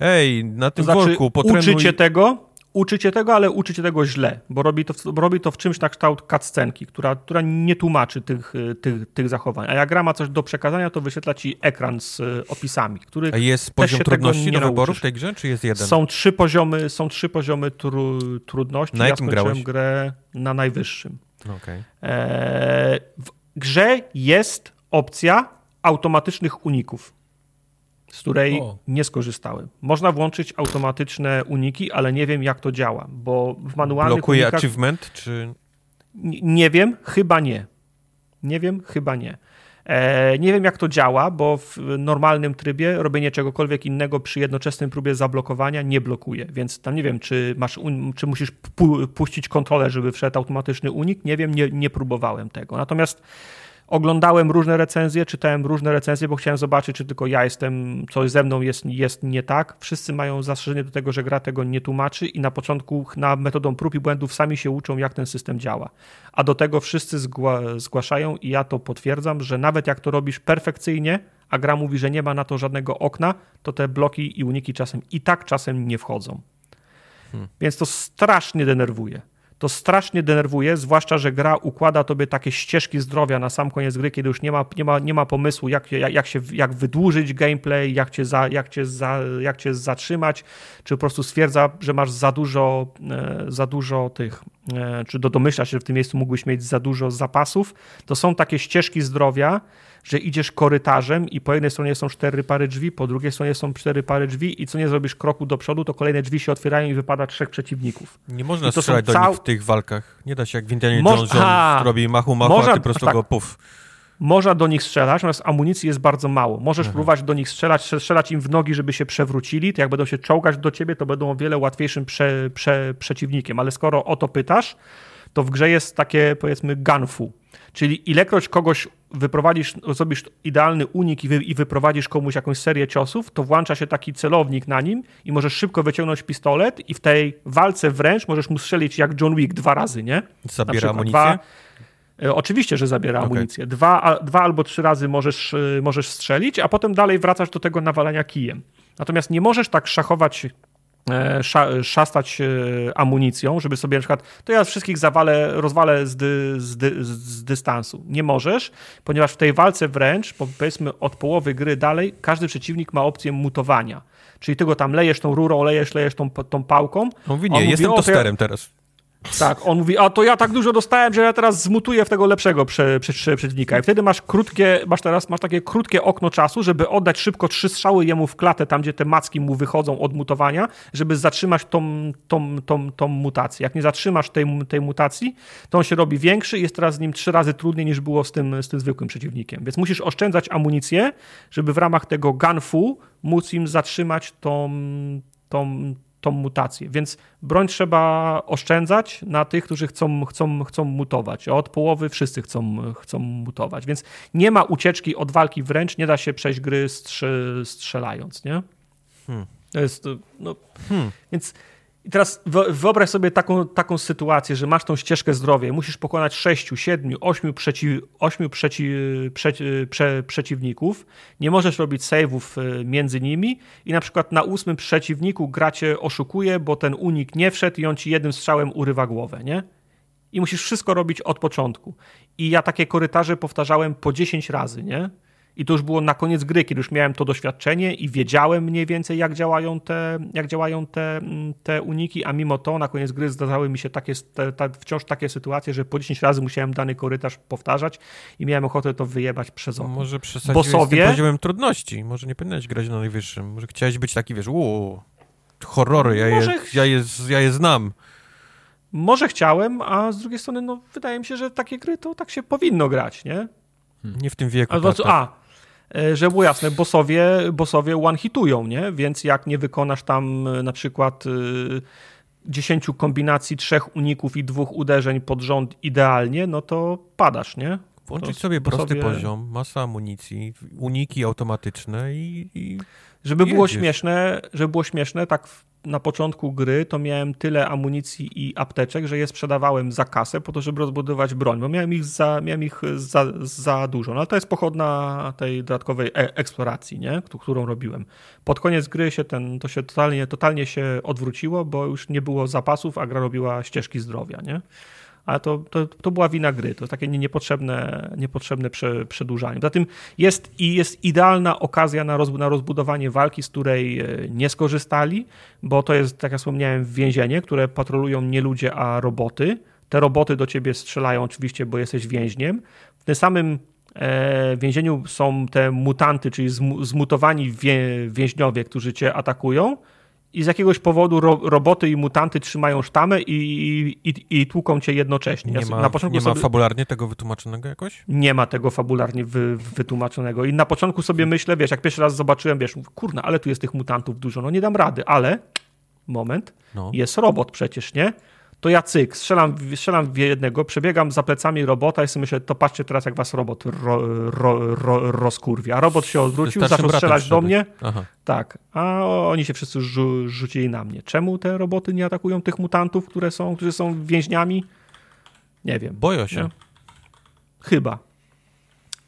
[SPEAKER 2] Ej, na tym to znaczy, worku potrenuj...
[SPEAKER 3] Uczycie tego, uczycie tego, ale uczycie tego źle, bo robi to, bo robi to w czymś na kształt cutscenki, która, która nie tłumaczy tych, tych, tych zachowań. A jak gra ma coś do przekazania, to wyświetla ci ekran z e, opisami, który
[SPEAKER 2] A jest poziom trudności do wyboru w tej grze, czy jest jeden?
[SPEAKER 3] Są trzy poziomy, są trzy poziomy tru, trudności.
[SPEAKER 2] Na
[SPEAKER 3] ja
[SPEAKER 2] jakim grałeś?
[SPEAKER 3] grę na najwyższym.
[SPEAKER 2] Okay.
[SPEAKER 3] E, w grze jest opcja automatycznych uników z której o. nie skorzystałem. Można włączyć automatyczne uniki, ale nie wiem jak to działa, bo w manualnych
[SPEAKER 2] Blokuje
[SPEAKER 3] unikach...
[SPEAKER 2] achievement, czy...
[SPEAKER 3] Nie wiem, chyba nie. Nie wiem, chyba nie. E, nie wiem, jak to działa, bo w normalnym trybie robienie czegokolwiek innego przy jednoczesnym próbie zablokowania nie blokuje, więc tam nie wiem, czy, masz, czy musisz pu puścić kontrolę, żeby wszedł automatyczny unik. Nie wiem, nie, nie próbowałem tego. Natomiast Oglądałem różne recenzje, czytałem różne recenzje, bo chciałem zobaczyć, czy tylko ja jestem, coś ze mną jest, jest nie tak. Wszyscy mają zastrzeżenie do tego, że gra tego nie tłumaczy i na początku na metodą prób i błędów sami się uczą, jak ten system działa. A do tego wszyscy zgła zgłaszają i ja to potwierdzam, że nawet jak to robisz perfekcyjnie, a gra mówi, że nie ma na to żadnego okna, to te bloki i uniki czasem i tak czasem nie wchodzą. Hmm. Więc to strasznie denerwuje to strasznie denerwuje, zwłaszcza, że gra układa tobie takie ścieżki zdrowia na sam koniec gry, kiedy już nie ma, nie ma, nie ma pomysłu, jak, jak, jak, się, jak wydłużyć gameplay, jak cię, za, jak, cię za, jak cię zatrzymać, czy po prostu stwierdza, że masz za dużo, e, za dużo tych, e, czy do, domyśla się, że w tym miejscu mógłbyś mieć za dużo zapasów. To są takie ścieżki zdrowia, że idziesz korytarzem i po jednej stronie są cztery pary drzwi, po drugiej stronie są cztery pary drzwi i co nie zrobisz kroku do przodu, to kolejne drzwi się otwierają i wypada trzech przeciwników.
[SPEAKER 2] Nie można strzelać do cał... nich w tych walkach. Nie da się jak w Indianie Moż... Jones, robi machu machu, można... a ty po prostu tak. go puf.
[SPEAKER 3] Można do nich strzelać, natomiast amunicji jest bardzo mało. Możesz Aha. próbować do nich strzelać, strzelać im w nogi, żeby się przewrócili. To jak będą się czołgać do ciebie, to będą o wiele łatwiejszym prze, prze, przeciwnikiem. Ale skoro o to pytasz, to w grze jest takie, powiedzmy, gunfu. Czyli ilekroć kogoś wyprowadzisz, zrobisz idealny unik i, wy, i wyprowadzisz komuś jakąś serię ciosów, to włącza się taki celownik na nim i możesz szybko wyciągnąć pistolet i w tej walce wręcz możesz mu strzelić jak John Wick dwa razy, nie?
[SPEAKER 2] Zabiera amunicję? Dwa,
[SPEAKER 3] e, Oczywiście, że zabiera okay. amunicję. Dwa, dwa albo trzy razy możesz, e, możesz strzelić, a potem dalej wracasz do tego nawalania kijem. Natomiast nie możesz tak szachować szastać e, amunicją, żeby sobie na przykład, to ja wszystkich zawalę, rozwalę z, dy, z, dy, z, dystansu. Nie możesz, ponieważ w tej walce wręcz, powiedzmy od połowy gry dalej, każdy przeciwnik ma opcję mutowania. Czyli ty go tam lejesz tą rurą, lejesz, lejesz tą, tą pałką. On
[SPEAKER 2] mówi, nie, on jestem mówi, tosterem teraz.
[SPEAKER 3] Tak, on mówi, a to ja tak dużo dostałem, że ja teraz zmutuję w tego lepszego prze, prze, prze, przeciwnika. I wtedy masz krótkie, masz teraz masz takie krótkie okno czasu, żeby oddać szybko trzy strzały jemu w klatę, tam gdzie te macki mu wychodzą od mutowania, żeby zatrzymać tą, tą, tą, tą mutację. Jak nie zatrzymasz tej, tej mutacji, to on się robi większy i jest teraz z nim trzy razy trudniej niż było z tym, z tym zwykłym przeciwnikiem. Więc musisz oszczędzać amunicję, żeby w ramach tego gunfu móc im zatrzymać tą, tą tą mutację. Więc broń trzeba oszczędzać na tych, którzy chcą, chcą, chcą mutować. Od połowy wszyscy chcą, chcą mutować. Więc nie ma ucieczki od walki wręcz, nie da się przejść gry strzelając, nie? Hmm. To jest, no, hmm. więc i teraz wyobraź sobie taką, taką sytuację, że masz tą ścieżkę zdrowia, musisz pokonać sześciu, siedmiu, ośmiu, przeciw, ośmiu przeci, prze, prze, przeciwników, nie możesz robić saveów e, między nimi i na przykład na ósmym przeciwniku gra cię oszukuje, bo ten unik nie wszedł i on ci jednym strzałem urywa głowę, nie? I musisz wszystko robić od początku. I ja takie korytarze powtarzałem po 10 razy, nie? I to już było na koniec gry, kiedy już miałem to doświadczenie i wiedziałem mniej więcej, jak działają te, jak działają te, mm, te uniki, a mimo to na koniec gry zdarzały mi się takie, te, te, wciąż takie sytuacje, że po 10 razy musiałem dany korytarz powtarzać i miałem ochotę to wyjebać przez okno.
[SPEAKER 2] Może przesadziłeś Bossowie... z poziomem trudności. Może nie powinieneś grać na najwyższym. Może chciałeś być taki, wiesz, uuu, horrory, ja, Może... je, ja, je, ja je znam.
[SPEAKER 3] Może chciałem, a z drugiej strony, no, wydaje mi się, że takie gry to tak się powinno grać, nie?
[SPEAKER 2] Nie w tym wieku.
[SPEAKER 3] A,
[SPEAKER 2] tak,
[SPEAKER 3] tak. a E, że było jasne, bossowie, bossowie one-hitują, nie? Więc jak nie wykonasz tam e, na przykład e, dziesięciu kombinacji, trzech uników i dwóch uderzeń pod rząd idealnie, no to padasz, nie?
[SPEAKER 2] Włączyć sobie prosty poziom, masa amunicji, uniki automatyczne i, i
[SPEAKER 3] żeby było śmieszne, żeby było śmieszne, tak na początku gry to miałem tyle amunicji i apteczek, że je sprzedawałem za kasę po to, żeby rozbudować broń, bo miałem ich za, miałem ich za, za dużo. No ale to jest pochodna tej dodatkowej e eksploracji, nie? którą robiłem. Pod koniec gry się ten, to się totalnie, totalnie się odwróciło, bo już nie było zapasów, a gra robiła ścieżki zdrowia, nie? Ale to, to, to była wina gry, to takie niepotrzebne, niepotrzebne prze, przedłużanie. Poza tym jest, i jest idealna okazja na, na rozbudowanie walki, z której e, nie skorzystali, bo to jest, tak jak wspomniałem, więzienie, które patrolują nie ludzie, a roboty. Te roboty do ciebie strzelają oczywiście, bo jesteś więźniem. W tym samym e, więzieniu są te mutanty, czyli zmutowani więźniowie, którzy cię atakują i z jakiegoś powodu ro, roboty i mutanty trzymają sztamę i, i, i tłuką cię jednocześnie.
[SPEAKER 2] Nie ma, na początku nie ma sobie... fabularnie tego wytłumaczonego jakoś?
[SPEAKER 3] Nie ma tego fabularnie wy, wytłumaczonego. I na początku sobie myślę, wiesz, jak pierwszy raz zobaczyłem, wiesz, kurna, ale tu jest tych mutantów dużo, no nie dam rady, ale moment, no. jest robot przecież, nie? To ja cyk, strzelam, strzelam w jednego, przebiegam za plecami robota i sobie myślę, to patrzcie teraz jak was robot ro, ro, ro, rozkurwia. Robot się odwrócił, zaczął strzelać do mnie. Aha. Tak, a oni się wszyscy rzu, rzucili na mnie. Czemu te roboty nie atakują tych mutantów, które są, którzy są więźniami? Nie wiem.
[SPEAKER 2] Boją się. Nie?
[SPEAKER 3] Chyba.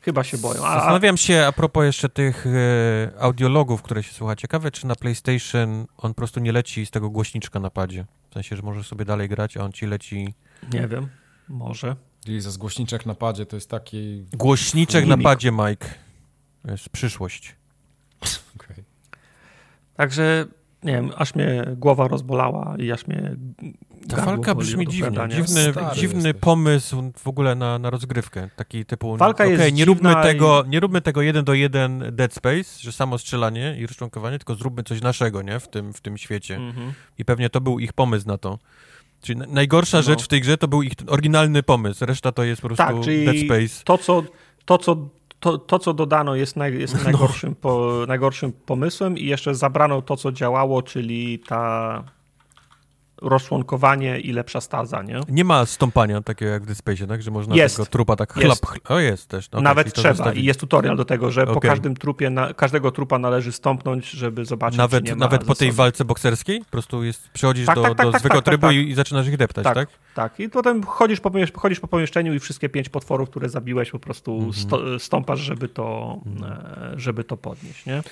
[SPEAKER 3] Chyba się boją.
[SPEAKER 2] A... Zastanawiam się a propos jeszcze tych e, audiologów, które się słucha. Ciekawe, czy na PlayStation on po prostu nie leci z tego głośniczka na padzie. W sensie, że możesz sobie dalej grać, a on ci leci...
[SPEAKER 3] Nie wiem, może.
[SPEAKER 1] Za głośniczek na padzie to jest taki...
[SPEAKER 2] Głośniczek na padzie, Mike. To jest przyszłość.
[SPEAKER 3] Okay. Także, nie wiem, aż mnie głowa rozbolała i aż mnie
[SPEAKER 2] ta walka brzmi dziwnie. Dziwny, dziwny pomysł w ogóle na, na rozgrywkę. Taki typu,
[SPEAKER 3] walka okay, jest nie róbmy,
[SPEAKER 2] tego, i... nie róbmy tego jeden do jeden Dead Space, że samo strzelanie i rozczłonkowanie, tylko zróbmy coś naszego nie? W, tym, w tym świecie. -hmm. I pewnie to był ich pomysł na to. Czyli najgorsza no. rzecz w tej grze to był ich oryginalny pomysł, reszta to jest po prostu tak, Dead Space.
[SPEAKER 3] To, co, to, co to, to, co dodano, jest, naj, jest no. najgorszym, po, najgorszym pomysłem, i jeszcze zabrano to, co działało, czyli ta rozczłonkowanie i lepsza staza, nie?
[SPEAKER 2] Nie ma stąpania takiego jak w Dead Space, tak? Że można jest. tego trupa tak chlap, jest. Chlap. O, jest też.
[SPEAKER 3] Okay, Nawet trzeba zostawić. i jest tutorial do tego, że okay. po każdym trupie, na, każdego trupa należy stąpnąć, żeby zobaczyć,
[SPEAKER 2] Nawet,
[SPEAKER 3] nie
[SPEAKER 2] nawet po tej walce bokserskiej? Po prostu jest, przychodzisz tak, do, tak, tak, do tak, zwykłego tak, trybu i, i zaczynasz ich deptać, tak?
[SPEAKER 3] Tak, i potem chodzisz po, chodzisz po pomieszczeniu i wszystkie pięć potworów, które zabiłeś, po prostu mm -hmm. stąpasz, żeby to, mm. żeby to podnieść, nie?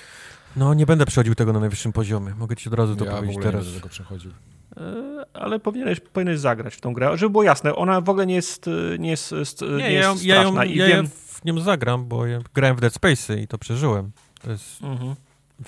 [SPEAKER 2] No, nie będę przechodził tego na najwyższym poziomie. Mogę ci od razu to
[SPEAKER 1] ja
[SPEAKER 2] powiedzieć
[SPEAKER 1] w
[SPEAKER 2] teraz.
[SPEAKER 1] Nie tego przechodził.
[SPEAKER 3] E, ale powinieneś, powinieneś zagrać w tą grę, żeby było jasne. Ona w ogóle nie jest, nie jest, nie, nie jest ja, straszna.
[SPEAKER 2] Ja, ją, ja wiem... w nią zagram, bo ja grałem w Dead Space i to przeżyłem. To jest... Mhm.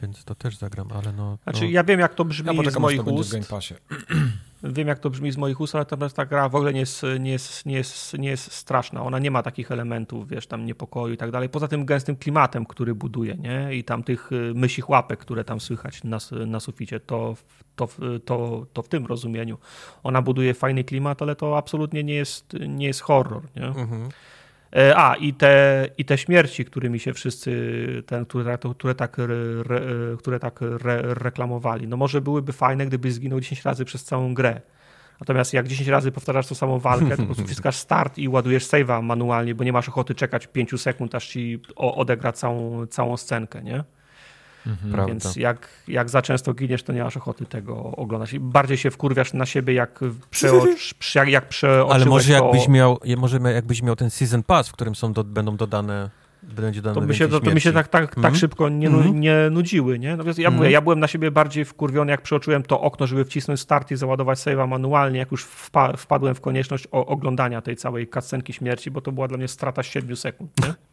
[SPEAKER 2] Więc to też zagram, ale no...
[SPEAKER 3] Znaczy, ja wiem, jak to brzmi ja z moich ust.
[SPEAKER 1] W Game Passie.
[SPEAKER 3] Wiem, jak to brzmi z moich ust, ale natomiast ta gra w ogóle nie jest, nie, jest, nie, jest, nie jest straszna. Ona nie ma takich elementów, wiesz, tam niepokoju i tak dalej. Poza tym gęstym klimatem, który buduje, nie? I tam tych y, mysich łapek, które tam słychać na, na suficie, to, to, to, to w tym rozumieniu. Ona buduje fajny klimat, ale to absolutnie nie jest, nie jest horror, nie? Mhm. E, a, i te, i te śmierci, którymi się wszyscy, ten, które, które tak, re, które tak re, reklamowali, no może byłyby fajne, gdybyś zginął 10 razy przez całą grę. Natomiast jak 10 razy powtarzasz tą samą walkę, to po prostu wciskasz start i ładujesz save'a manualnie, bo nie masz ochoty czekać 5 sekund, aż ci odegra całą, całą scenkę, nie? Mhm, Więc jak, jak za często giniesz, to nie masz ochoty tego oglądać. Bardziej się wkurwiasz na siebie, jak, przeocz, jak, jak przeoczyłeś
[SPEAKER 2] Ale może jakbyś, miał, może jakbyś miał ten season pass, w którym są do, będą dodane będzie
[SPEAKER 3] to by się, to, to mi się tak, tak, tak mm -hmm. szybko nie, mm nie nudziły. Nie? No więc ja, mm mówię, ja byłem na siebie bardziej wkurwiony, jak przeoczyłem to okno, żeby wcisnąć start i załadować save'a manualnie, jak już wpa wpadłem w konieczność oglądania tej całej cutscenki śmierci, bo to była dla mnie strata 7 sekund. Nie?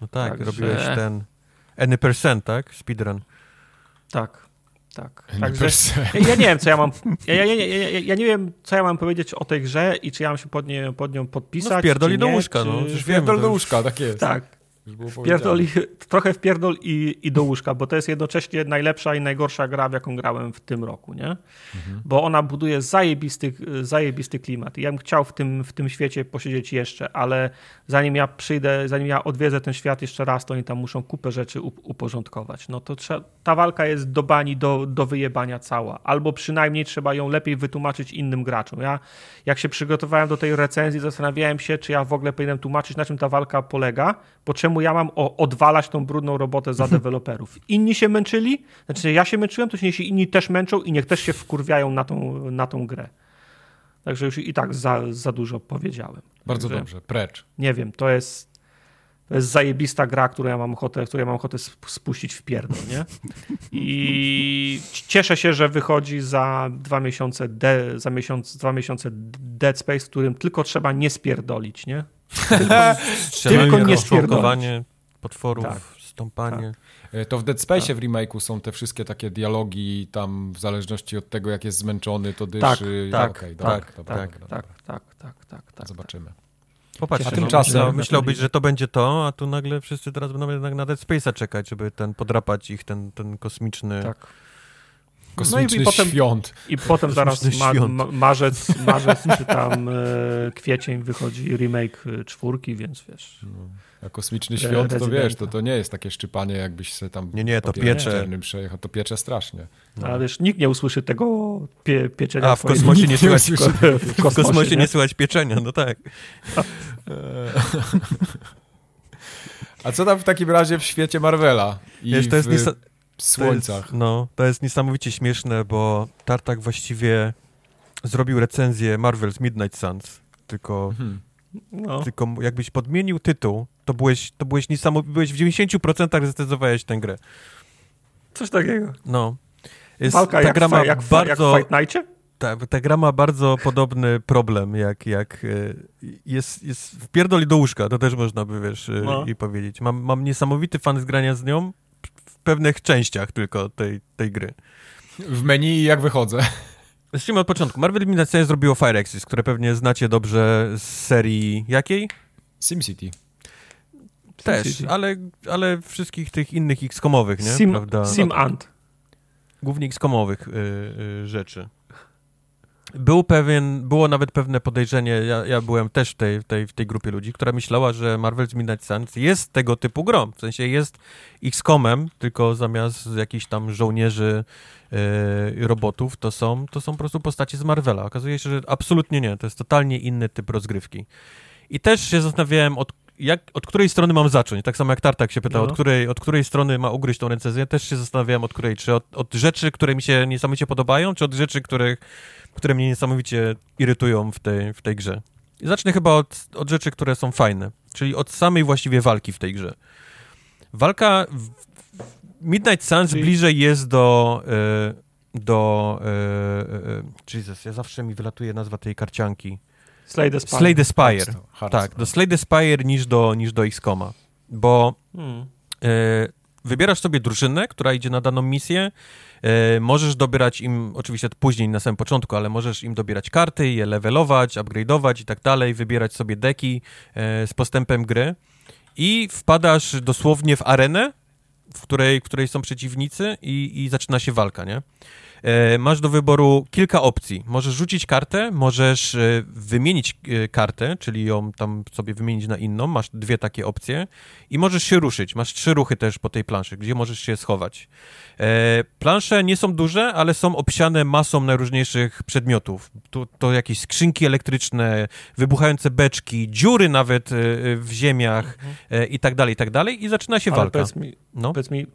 [SPEAKER 2] No tak, Także... robiłeś ten Any percent, tak? Speedrun.
[SPEAKER 3] Tak, tak. Także ja, ja, nie wiem, co ja mam. Ja, ja, ja, ja, nie wiem, co ja mam powiedzieć o tej grze i czy ja mam się pod, nie, pod nią podpisać. No,
[SPEAKER 2] wpierdoli do łóżka,
[SPEAKER 3] czy...
[SPEAKER 2] no.
[SPEAKER 1] Wpierdol do łóżka, tak jest.
[SPEAKER 3] Tak. Wpierdol i, trochę wpierdol i, i do łóżka, bo to jest jednocześnie najlepsza i najgorsza gra, w jaką grałem w tym roku, nie? Mhm. Bo ona buduje zajebisty, zajebisty klimat. I ja bym chciał w tym, w tym świecie posiedzieć jeszcze, ale zanim ja przyjdę, zanim ja odwiedzę ten świat jeszcze raz, to oni tam muszą kupę rzeczy uporządkować. No to trzeba, ta walka jest do bani, do, do wyjebania cała. Albo przynajmniej trzeba ją lepiej wytłumaczyć innym graczom. Ja jak się przygotowałem do tej recenzji, zastanawiałem się, czy ja w ogóle powinienem tłumaczyć, na czym ta walka polega, bo czemu ja mam odwalać tą brudną robotę za deweloperów. Inni się męczyli, znaczy ja się męczyłem, to się inni też męczą i niech też się wkurwiają na tą, na tą grę. Także już i tak za, za dużo powiedziałem.
[SPEAKER 1] Bardzo Także, dobrze, precz.
[SPEAKER 3] Nie wiem, to jest, to jest zajebista gra, którą ja mam ochotę, którą ja mam ochotę spuścić w pierdol, nie? I cieszę się, że wychodzi za dwa miesiące, de, za miesiąc, dwa miesiące Dead Space, którym tylko trzeba nie spierdolić, nie?
[SPEAKER 2] Tylko nie szpilkowanie potworów, tak. tak. stąpanie.
[SPEAKER 1] Tak. To w Dead Space tak. w remake'u są te wszystkie takie dialogi tam w zależności od tego, jak jest zmęczony, to dyszy.
[SPEAKER 3] Tak, tak, tak, tak tak, tak, tak, tak, tak, tak,
[SPEAKER 1] Zobaczymy.
[SPEAKER 2] Popatrzcie, a tymczasem no, myślałbyś, że to będzie to, a tu nagle wszyscy teraz będą jednak na Dead Space'a czekać, żeby ten podrapać ich, ten, ten kosmiczny... Tak
[SPEAKER 1] Kosmiczny no i, i potem, świąt.
[SPEAKER 3] I potem zaraz ma, ma, marzec, marzec czy tam e, kwiecień wychodzi remake e, czwórki, więc wiesz. No.
[SPEAKER 1] A kosmiczny świąt to wiesz, to, to nie jest takie szczypanie, jakbyś się tam
[SPEAKER 2] nie, nie, to piecze.
[SPEAKER 1] przejechał, to piecze strasznie.
[SPEAKER 3] No. Ale wiesz, nikt nie usłyszy tego pie, pieczenia.
[SPEAKER 2] A w kosmosie nie słychać w, kosmosie, w kosmosie nie? nie słychać pieczenia, no tak.
[SPEAKER 1] A co tam w takim razie w świecie Marvela?
[SPEAKER 2] I wiesz, to jest
[SPEAKER 1] w słońcach.
[SPEAKER 2] To jest, no, to jest niesamowicie śmieszne, bo Tartak właściwie zrobił recenzję Marvel's Midnight Suns, tylko, mhm. no. tylko jakbyś podmienił tytuł, to byłeś, to byłeś niesamowity, byłeś w 90% recenzowałeś tę grę.
[SPEAKER 3] Coś takiego.
[SPEAKER 2] No.
[SPEAKER 3] Jest, Walka ta jak, gra ma jak, bardzo, jak Fight Nightie?
[SPEAKER 2] Ta, ta gra ma bardzo podobny problem, jak, jak e, jest, jest w pierdoli do łóżka, to też można by, wiesz, e, no. i powiedzieć. Mam, mam niesamowity fan z grania z nią, pewnych częściach tylko tej, tej gry.
[SPEAKER 1] W menu i jak wychodzę.
[SPEAKER 2] Zacznijmy od początku. Marvel Eliminacja zrobiło Fire Axis, które pewnie znacie dobrze z serii jakiej?
[SPEAKER 1] SimCity.
[SPEAKER 2] Też, Sim ale, ale wszystkich tych innych X-komowych, nie?
[SPEAKER 3] Sim, Prawda? Sim Ant.
[SPEAKER 2] Głównie X-komowych y, y, rzeczy. Był pewien, było nawet pewne podejrzenie, ja, ja byłem też w tej, w, tej, w tej grupie ludzi, która myślała, że Marvel's Midnight Suns jest tego typu grą, w sensie jest XCOMem, tylko zamiast jakichś tam żołnierzy yy, robotów, to są, to są po prostu postacie z Marvela. Okazuje się, że absolutnie nie, to jest totalnie inny typ rozgrywki. I też się zastanawiałem, od, jak, od której strony mam zacząć. Tak samo jak Tartak się pytał, no. od, której, od której strony ma ugryźć tą recenzję. Też się zastanawiałem, od której. Czy od, od rzeczy, które mi się niesamowicie podobają, czy od rzeczy, których, które mnie niesamowicie irytują w tej, w tej grze. I zacznę chyba od, od rzeczy, które są fajne, czyli od samej właściwie walki w tej grze. Walka w Midnight Suns czyli... bliżej jest do... Y, do y, y, Jesus, ja zawsze mi wylatuje nazwa tej karcianki.
[SPEAKER 3] Slay the Spire.
[SPEAKER 2] Slay the Spire. Tak, do Slay the Spire niż do, niż do XCOMa, bo hmm. y, wybierasz sobie drużynę, która idzie na daną misję, y, możesz dobierać im, oczywiście później na samym początku, ale możesz im dobierać karty, je levelować, upgrade'ować i tak dalej, wybierać sobie deki y, z postępem gry i wpadasz dosłownie w arenę, w której, w której są przeciwnicy i, i zaczyna się walka, nie? E, masz do wyboru kilka opcji. Możesz rzucić kartę, możesz e, wymienić e, kartę, czyli ją tam sobie wymienić na inną. Masz dwie takie opcje i możesz się ruszyć. Masz trzy ruchy też po tej planszy, gdzie możesz się schować. Plansze nie są duże, ale są obsiane masą najróżniejszych przedmiotów. To, to jakieś skrzynki elektryczne, wybuchające beczki, dziury nawet w ziemiach mhm. i tak dalej, i tak dalej. I zaczyna się ale walka.
[SPEAKER 3] Powiedz mi, no? powiedz mi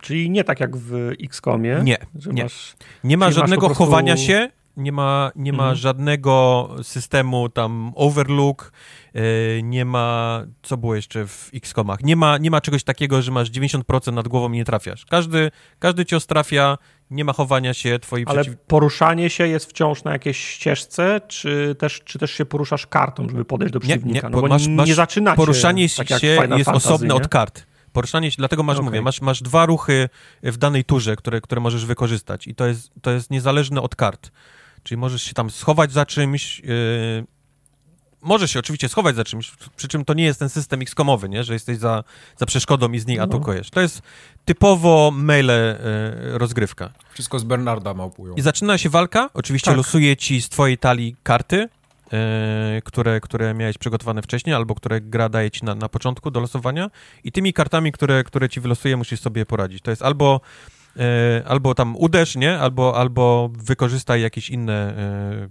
[SPEAKER 3] czyli nie tak jak w XCOMie.
[SPEAKER 2] Nie, nie. Masz, nie ma żadnego prostu... chowania się, nie ma, nie ma mhm. żadnego systemu tam overlook, yy, nie ma, co było jeszcze w X-komach, nie ma, nie ma czegoś takiego, że masz 90% nad głową i nie trafiasz. Każdy, każdy cios trafia, nie ma chowania się, twoi
[SPEAKER 3] Ale przeciw... poruszanie się jest wciąż na jakiejś ścieżce, czy też, czy też się poruszasz kartą, żeby podejść do przeciwnika? Nie, nie, no masz, masz, nie zaczynacie
[SPEAKER 2] Poruszanie tak się jest Fantasy, osobne nie? od kart. Poruszanie się, dlatego masz, okay. mówię, masz, masz dwa ruchy w danej turze, które, które możesz wykorzystać i to jest, to jest niezależne od kart. Czyli możesz się tam schować za czymś, yy, możesz się oczywiście schować za czymś, przy czym to nie jest ten system X-komowy, nie? że jesteś za, za przeszkodą i z niej no. atakujesz. To jest typowo maile yy, rozgrywka.
[SPEAKER 1] Wszystko z Bernarda małpują.
[SPEAKER 2] I zaczyna się walka, oczywiście tak. losuje ci z twojej talii karty, które, które miałeś przygotowane wcześniej, albo które gra daje ci na, na początku do losowania i tymi kartami, które, które ci wylosuje, musisz sobie poradzić. To jest albo e, albo tam uderz, nie? Albo, albo wykorzystaj jakieś inne e,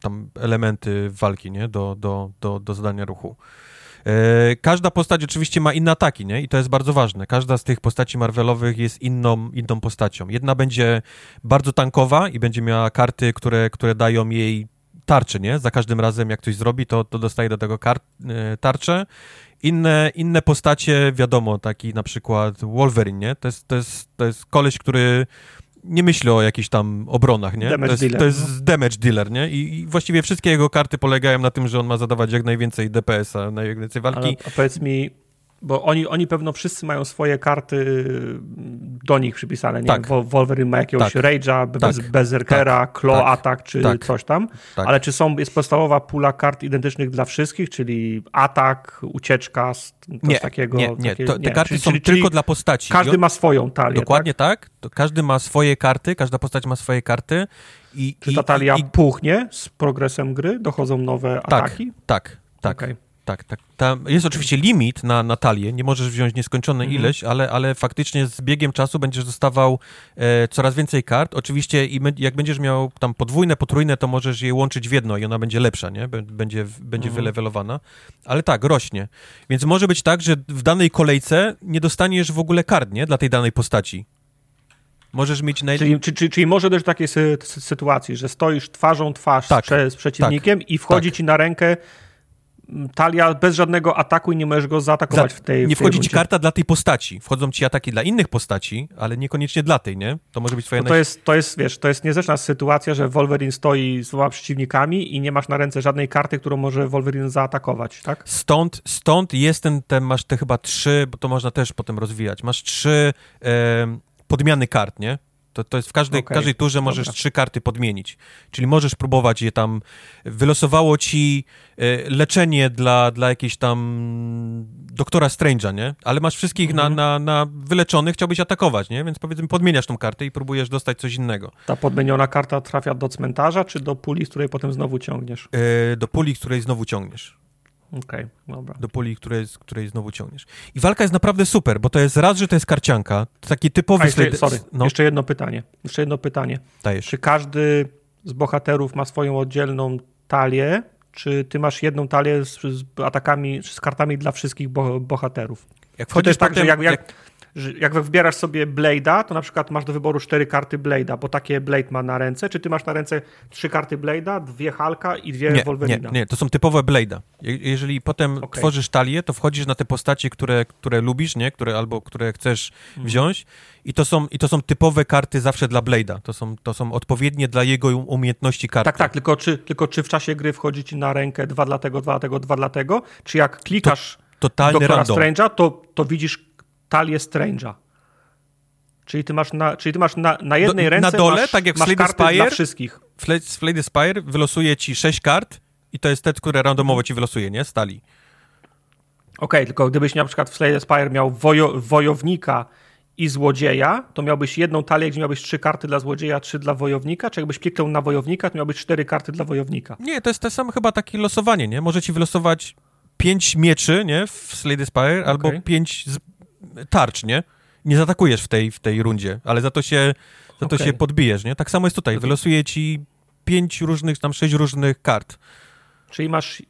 [SPEAKER 2] tam elementy walki, nie? Do, do, do, do zadania ruchu. Każda postać oczywiście ma inne ataki, nie? I to jest bardzo ważne. Każda z tych postaci Marvelowych jest inną, inną postacią. Jedna będzie bardzo tankowa i będzie miała karty, które, które dają jej tarczy, nie? Za każdym razem, jak ktoś zrobi, to, to dostaje do tego kar- e, tarczę. Inne, inne postacie, wiadomo, taki na przykład Wolverine, nie? To jest, to jest, to jest koleś, który nie myśli o jakichś tam obronach, nie?
[SPEAKER 3] Damage
[SPEAKER 2] to jest,
[SPEAKER 3] dealer,
[SPEAKER 2] to jest no. damage dealer, nie? I, I, właściwie wszystkie jego karty polegają na tym, że on ma zadawać jak najwięcej DPS-a, najwięcej walki. Ale,
[SPEAKER 3] a powiedz mi, bo oni, oni pewno wszyscy mają swoje karty do nich przypisane. Nie tak. Wolverine ma jakiegoś tak. Rage'a, bez, tak. Berserkera, tak. Claw tak. Attack czy tak. coś tam. Tak. Ale czy są, jest podstawowa pula kart identycznych dla wszystkich, czyli atak, ucieczka, coś
[SPEAKER 2] nie,
[SPEAKER 3] takiego?
[SPEAKER 2] Nie, nie. To, te karty czyli, są czyli, tylko dla postaci.
[SPEAKER 3] Każdy ma swoją talię,
[SPEAKER 2] Dokładnie tak. To każdy ma swoje karty, każda postać ma swoje karty. I,
[SPEAKER 3] czy ta talia i, puchnie z progresem gry? Dochodzą nowe ataki?
[SPEAKER 2] Tak, tak. Okay tak, tak. Tam jest oczywiście limit na, na talię, nie możesz wziąć nieskończonej mhm. ileś, ale, ale faktycznie z biegiem czasu będziesz dostawał e, coraz więcej kart. Oczywiście i jak będziesz miał tam podwójne, potrójne, to możesz je łączyć w jedno i ona będzie lepsza, nie? Będzie, będzie mhm. wylewelowana. Ale tak, rośnie. Więc może być tak, że w danej kolejce nie dostaniesz w ogóle kart, nie? Dla tej danej postaci. Możesz mieć naj...
[SPEAKER 3] czyli, czyli, czyli może do takiej sy sytuacji, że stoisz twarzą twarz tak, z, z przeciwnikiem tak, i wchodzi tak. ci na rękę talia bez żadnego ataku i nie możesz go zaatakować
[SPEAKER 2] Za,
[SPEAKER 3] w tej
[SPEAKER 2] Nie
[SPEAKER 3] wchodzi
[SPEAKER 2] tej ci karta dla tej postaci. Wchodzą ci ataki dla innych postaci, ale niekoniecznie dla tej, nie? To może być twoja...
[SPEAKER 3] No to, jest, to jest, wiesz, to jest niezręczna sytuacja, że Wolverine stoi z dwoma przeciwnikami i nie masz na ręce żadnej karty, którą może Wolverine zaatakować, tak?
[SPEAKER 2] Stąd, stąd jest ten, ten masz te chyba trzy, bo to można też potem rozwijać. Masz trzy e, podmiany kart, nie? To, to jest w każdej, okay. każdej turze możesz Dobra. trzy karty podmienić. Czyli możesz próbować je tam. Wylosowało ci e, leczenie dla, dla jakiejś tam doktora Strange'a, nie? Ale masz wszystkich mhm. na, na, na wyleczonych, chciałbyś atakować, nie? Więc powiedzmy podmieniasz tą kartę i próbujesz dostać coś innego.
[SPEAKER 3] Ta podmieniona karta trafia do cmentarza, czy do puli, z której potem znowu ciągniesz?
[SPEAKER 2] E, do puli, z której znowu ciągniesz.
[SPEAKER 3] Okej, okay, dobra.
[SPEAKER 2] Do puli, której, której znowu ciągniesz. I walka jest naprawdę super, bo to jest raz, że to jest karcianka, taki typowy... A
[SPEAKER 3] jeszcze, sorry, no. jeszcze jedno pytanie. Jeszcze jedno pytanie.
[SPEAKER 2] Dajesz.
[SPEAKER 3] Czy każdy z bohaterów ma swoją oddzielną talię, czy ty masz jedną talię z, z atakami, z kartami dla wszystkich bo, bohaterów? Jak wchodzisz to tak, że jak, jak, jak że jak wybierasz sobie Blade'a, to na przykład masz do wyboru cztery karty Blade'a, bo takie Blade ma na ręce, czy ty masz na ręce trzy karty Blade'a, dwie Halka i dwie nie, Wolverina?
[SPEAKER 2] Nie, nie, to są typowe Blade'a. Jeżeli potem okay. tworzysz talię, to wchodzisz na te postacie, które, które lubisz, nie? Które, albo które chcesz mhm. wziąć i to, są, i to są typowe karty zawsze dla Blade'a. To są, to są odpowiednie dla jego umiejętności karty.
[SPEAKER 3] Tak, tak, tylko czy, tylko czy w czasie gry wchodzi ci na rękę dwa dla tego, dwa dla tego, dwa dla tego, czy jak klikasz to, totalny Doktora Strange'a, to, to widzisz talię Strange'a. Czyli ty masz na, czyli ty masz na, na jednej Do, ręce
[SPEAKER 2] Na dole,
[SPEAKER 3] masz,
[SPEAKER 2] tak jak w Slade Spire, dla wszystkich. W Slade Spire wylosuje ci sześć kart i to jest te, które randomowo ci wylosuje, nie? Stali.
[SPEAKER 3] Okej, okay, tylko gdybyś na przykład w Slade Spire miał wojo, wojownika i złodzieja, to miałbyś jedną talię, gdzie miałbyś trzy karty dla złodzieja, trzy dla wojownika, czy jakbyś kliknął na wojownika, to miałbyś cztery karty dla wojownika.
[SPEAKER 2] Nie, to jest to samo chyba takie losowanie, nie? Może ci wylosować pięć mieczy, nie? W Slade Spire, okay. albo pięć tarcz, nie? Nie zaatakujesz w tej, w tej rundzie, ale za to się, za to okay. się podbijesz, nie? Tak samo jest tutaj. Wylosuje ci pięć różnych, tam sześć różnych kart.
[SPEAKER 3] Czyli masz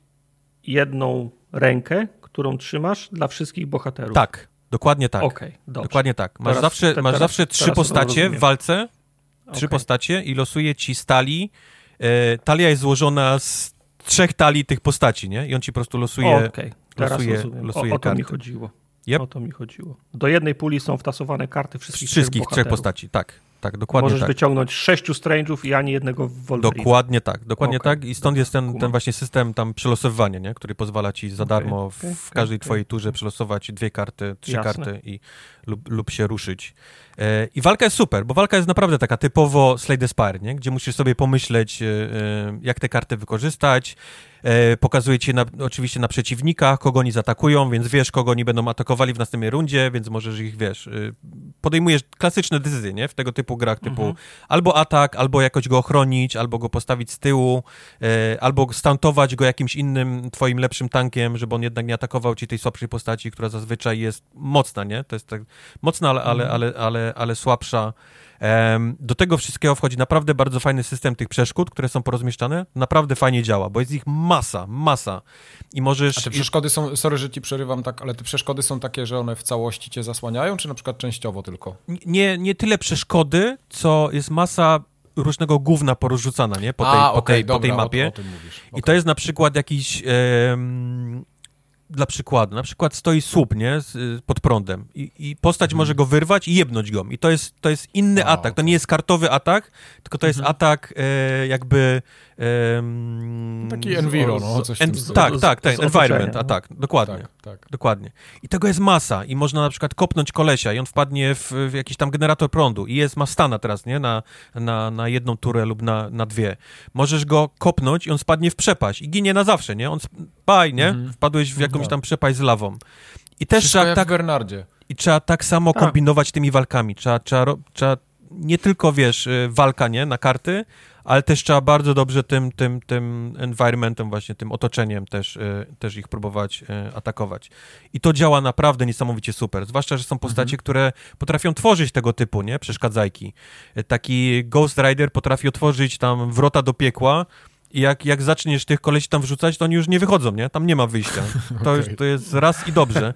[SPEAKER 3] jedną rękę, którą trzymasz dla wszystkich bohaterów.
[SPEAKER 2] Tak, dokładnie tak. Okay, Dokładnie tak. Masz teraz, zawsze, te, masz teraz, zawsze trzy postacie w walce, trzy okay. postacie i losuje ci stali. E, talia jest złożona z trzech talii tych postaci, nie? I on ci po prostu losuje,
[SPEAKER 3] okay. losuje, losuje o, o to mi chodziło. Yep. O to mi chodziło. Do jednej puli są wtasowane karty wszystkich,
[SPEAKER 2] wszystkich trzech, trzech postaci, tak. Tak, dokładnie
[SPEAKER 3] Możesz
[SPEAKER 2] tak.
[SPEAKER 3] wyciągnąć sześciu Strange'ów i ani jednego Wolverine.
[SPEAKER 2] Dokładnie tak, dokładnie okay. tak i stąd jest ten, ten właśnie system tam przelosowywania, nie? który pozwala ci za darmo okay. w, każdej twojej turze przelosować dwie karty, trzy Jasne. karty i, lub, lub się ruszyć. E, I walka jest super, bo walka jest naprawdę taka typowo Slay Spire, nie? gdzie musisz sobie pomyśleć, e, e, jak te karty wykorzystać, pokazuje ci na, oczywiście na przeciwnikach, kogo oni zaatakują, więc wiesz, kogo oni będą atakowali w następnej rundzie, więc możesz ich, wiesz, podejmujesz klasyczne decyzje, nie? W tego typu grach, typu mhm. albo atak, albo jakoś go ochronić, albo go postawić z tyłu, albo stuntować go jakimś innym twoim lepszym tankiem, żeby on jednak nie atakował ci tej słabszej postaci, która zazwyczaj jest mocna, nie? To jest tak mocna, ale, ale, mhm. ale, ale, ale słabsza. Do tego wszystkiego wchodzi naprawdę bardzo fajny system tych przeszkód, które są porozmieszczane. Naprawdę fajnie działa, bo jest ich masa, masa. I możesz...
[SPEAKER 1] A te przeszkody są, sorry, że ci przerywam tak, ale te przeszkody są takie, że one w całości cię zasłaniają, czy na przykład częściowo tylko?
[SPEAKER 2] Nie, nie tyle przeszkody, co jest masa różnego gówna porozrzucana, nie? Po tej, A, po okay, tej, dobra, po tej mapie. O, o I to jest na przykład jakiś dla przykładu, na przykład stoi słup, nie, z, pod prądem i, i postać mhm. może go wyrwać i jebnąć go. I to jest, to jest inny wow. atak, to nie jest kartowy atak, tylko to jest mhm. atak e, jakby
[SPEAKER 1] Taki enviro, no, coś en,
[SPEAKER 2] Tak, tak, ten environment, a tak, dokładnie. Tak, tak. Dokładnie. I tego jest masa i można na przykład kopnąć kolesia i on wpadnie w, w jakiś tam generator prądu i jest, ma stana teraz, nie, na, na, na jedną turę lub na, na dwie. Możesz go kopnąć i on spadnie w przepaść i ginie na zawsze, nie? On, baj, nie? Mhm. Wpadłeś w jakąś tam przepaść z lawą.
[SPEAKER 1] I też Wszystko trzeba tak... w Bernardzie.
[SPEAKER 2] I trzeba tak samo tak. kombinować tymi walkami. Trzeba, trzeba, trzeba nie tylko, wiesz, y, walka, nie, na karty, ale też trzeba bardzo dobrze tym, tym, tym environmentem, właśnie tym otoczeniem też, y, też ich próbować y, atakować. I to działa naprawdę niesamowicie super, zwłaszcza, że są postacie, mhm. które potrafią tworzyć tego typu, nie, przeszkadzajki. Taki Ghost Rider potrafi otworzyć tam wrota do piekła, i jak, jak zaczniesz tych kolesi tam wrzucać, to oni już nie wychodzą, nie? Tam nie ma wyjścia. To, okay. to jest raz i dobrze.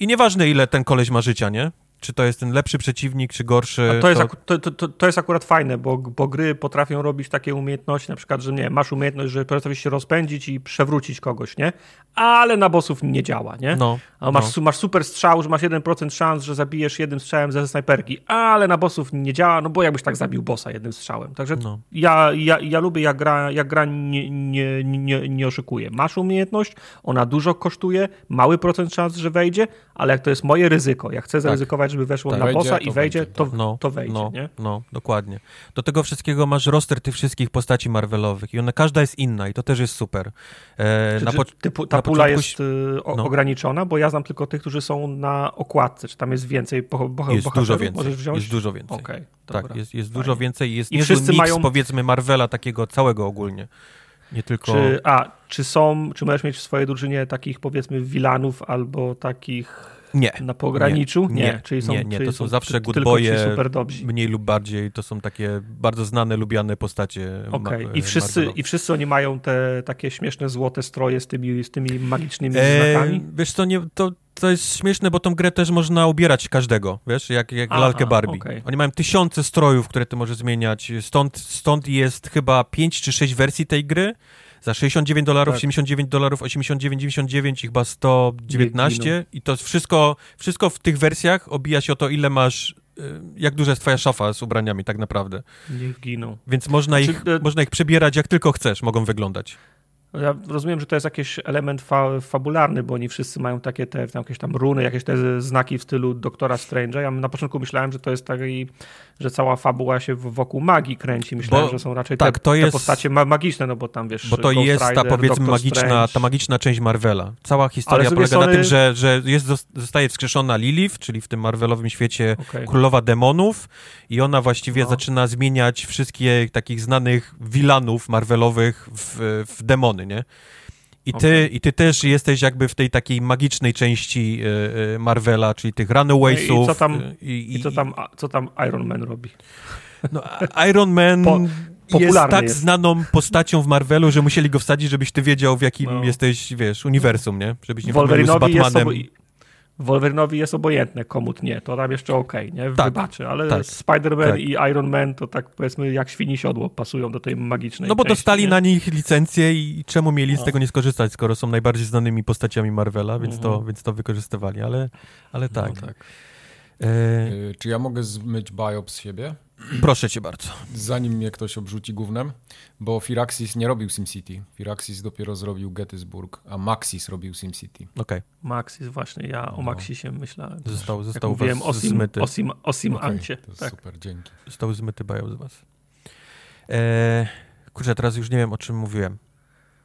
[SPEAKER 2] I nieważne, ile ten koleś ma życia, nie? Czy to jest ten lepszy przeciwnik, czy gorszy.
[SPEAKER 3] A to, jest, to... To, to, to jest akurat fajne, bo, bo gry potrafią robić takie umiejętności, na przykład, że nie, masz umiejętność, że potrafisz się rozpędzić i przewrócić kogoś, nie? Ale na bossów nie działa, nie? No, A masz, no. masz super strzał, że masz 1% szans, że zabijesz jednym strzałem ze snajperki, ale na bossów nie działa, no bo jakbyś tak zabił bossa jednym strzałem. Także no. ja, ja, ja lubię, jak gra, jak gra nie, nie, nie, nie oszukuje. Masz umiejętność, ona dużo kosztuje, mały procent szans, że wejdzie, ale jak to jest moje ryzyko, jak chcę zaryzykować grać, żeby weszło tak. na bossa i wejdzie, to, tak. no, to wejdzie,
[SPEAKER 2] no,
[SPEAKER 3] nie?
[SPEAKER 2] No, dokładnie. Do tego wszystkiego masz roster tych wszystkich postaci Marvelowych i ona każda jest inna i to też jest super.
[SPEAKER 3] E, czy, czy, typu, ta pula jest y, o, no. ograniczona, bo ja znam tylko tych, którzy są na okładce, czy tam jest więcej bo, bo,
[SPEAKER 2] jest dużo więcej. Jest dużo więcej.
[SPEAKER 3] Okay,
[SPEAKER 2] tak, jest, jest dużo więcej jest I niezły mix, mają... powiedzmy Marvela takiego całego ogólnie. Nie tylko...
[SPEAKER 3] Czy, a, czy są, czy możesz mieć w swojej drużynie takich powiedzmy wilanów albo takich
[SPEAKER 2] nie.
[SPEAKER 3] Na pograniczu?
[SPEAKER 2] Nie, nie, czyli są, nie, nie. to są, zawsze good boye, mniej lub bardziej, to są takie bardzo znane, lubiane postacie.
[SPEAKER 3] Okay. I, wszyscy, I wszyscy oni mają te takie śmieszne złote stroje z tymi, z tymi magicznymi e, znakami?
[SPEAKER 2] Wiesz co, nie, to, to jest śmieszne, bo tą grę też można ubierać każdego, wiesz, jak, jak Aha, lalkę Barbie. Okay. Oni mają tysiące strojów, które ty możesz zmieniać, stąd, stąd jest chyba pięć czy sześć wersji tej gry, za 69 dolarów, tak. 79 dolarów, 89, 99 i chyba 119 i to wszystko, wszystko w tych wersjach obija się o to, ile masz y, jak duża jest twoja szafa z ubraniami tak naprawdę.
[SPEAKER 3] Niech giną.
[SPEAKER 2] Więc można, ich, Czy... można ich przebierać jak tylko chcesz, mogą wyglądać.
[SPEAKER 3] Ja rozumiem, że to jest jakiś element fa fabularny, bo oni wszyscy mają takie te jakieś tam runy, jakieś te znaki w stylu Doktora Strange'a. Ja na początku myślałem, że to jest taki, że cała fabuła się wokół magii kręci. Myślałem, bo, że są raczej tak, te, to jest, te postacie ma magiczne, no bo tam wiesz.
[SPEAKER 2] Bo to Ghost jest Rider, ta powiedzmy magiczna, ta magiczna część Marvela. Cała historia polega strony... na tym, że, że jest, zostaje wskrzeszona Lilith, czyli w tym Marvelowym świecie okay. królowa demonów i ona właściwie no. zaczyna zmieniać wszystkie takich znanych wilanów Marvelowych w, w demony nie? I ty, okay. I ty też jesteś jakby w tej takiej magicznej części e, e, Marvela, czyli tych Runawaysów.
[SPEAKER 3] I co tam, e, i, i co tam, co tam Iron Man robi?
[SPEAKER 2] No, Iron Man po, jest tak jest. znaną postacią w Marvelu, że musieli go wsadzić, żebyś ty wiedział, w jakim no. jesteś, wiesz, uniwersum, nie? Żebyś nie
[SPEAKER 3] Wolverine'owi z Batmanem. Jest Wolverine'owi jest obojętne, komut nie, to tam jeszcze okej, okay, nie? Tak, Wybaczy, ale tak, Spider-Man tak. i Iron Man to tak powiedzmy jak świni siodło pasują do tej magicznej
[SPEAKER 2] No bo
[SPEAKER 3] części,
[SPEAKER 2] dostali nie? na nich licencję i czemu mieli no. z tego nie skorzystać, skoro są najbardziej znanymi postaciami Marvela, więc, to, mhm. więc to wykorzystywali, ale, ale no tak. No, tak.
[SPEAKER 1] E... Czy ja mogę zmyć biop z siebie?
[SPEAKER 2] Proszę cię bardzo.
[SPEAKER 1] Zanim mnie ktoś obrzuci gównem, bo Firaxis nie robił SimCity. Firaxis dopiero zrobił Gettysburg, a Maxis robił SimCity.
[SPEAKER 2] Okej. Okay.
[SPEAKER 3] Maxis, właśnie, ja o no. Maxisie myślałem.
[SPEAKER 2] Został, został was o sim, zmyty.
[SPEAKER 3] O, sim, o sim okay, Ancie.
[SPEAKER 1] Tak. Super, dzięki.
[SPEAKER 2] Został zmyty bają z was. Eee, kurczę, teraz już nie wiem, o czym mówiłem.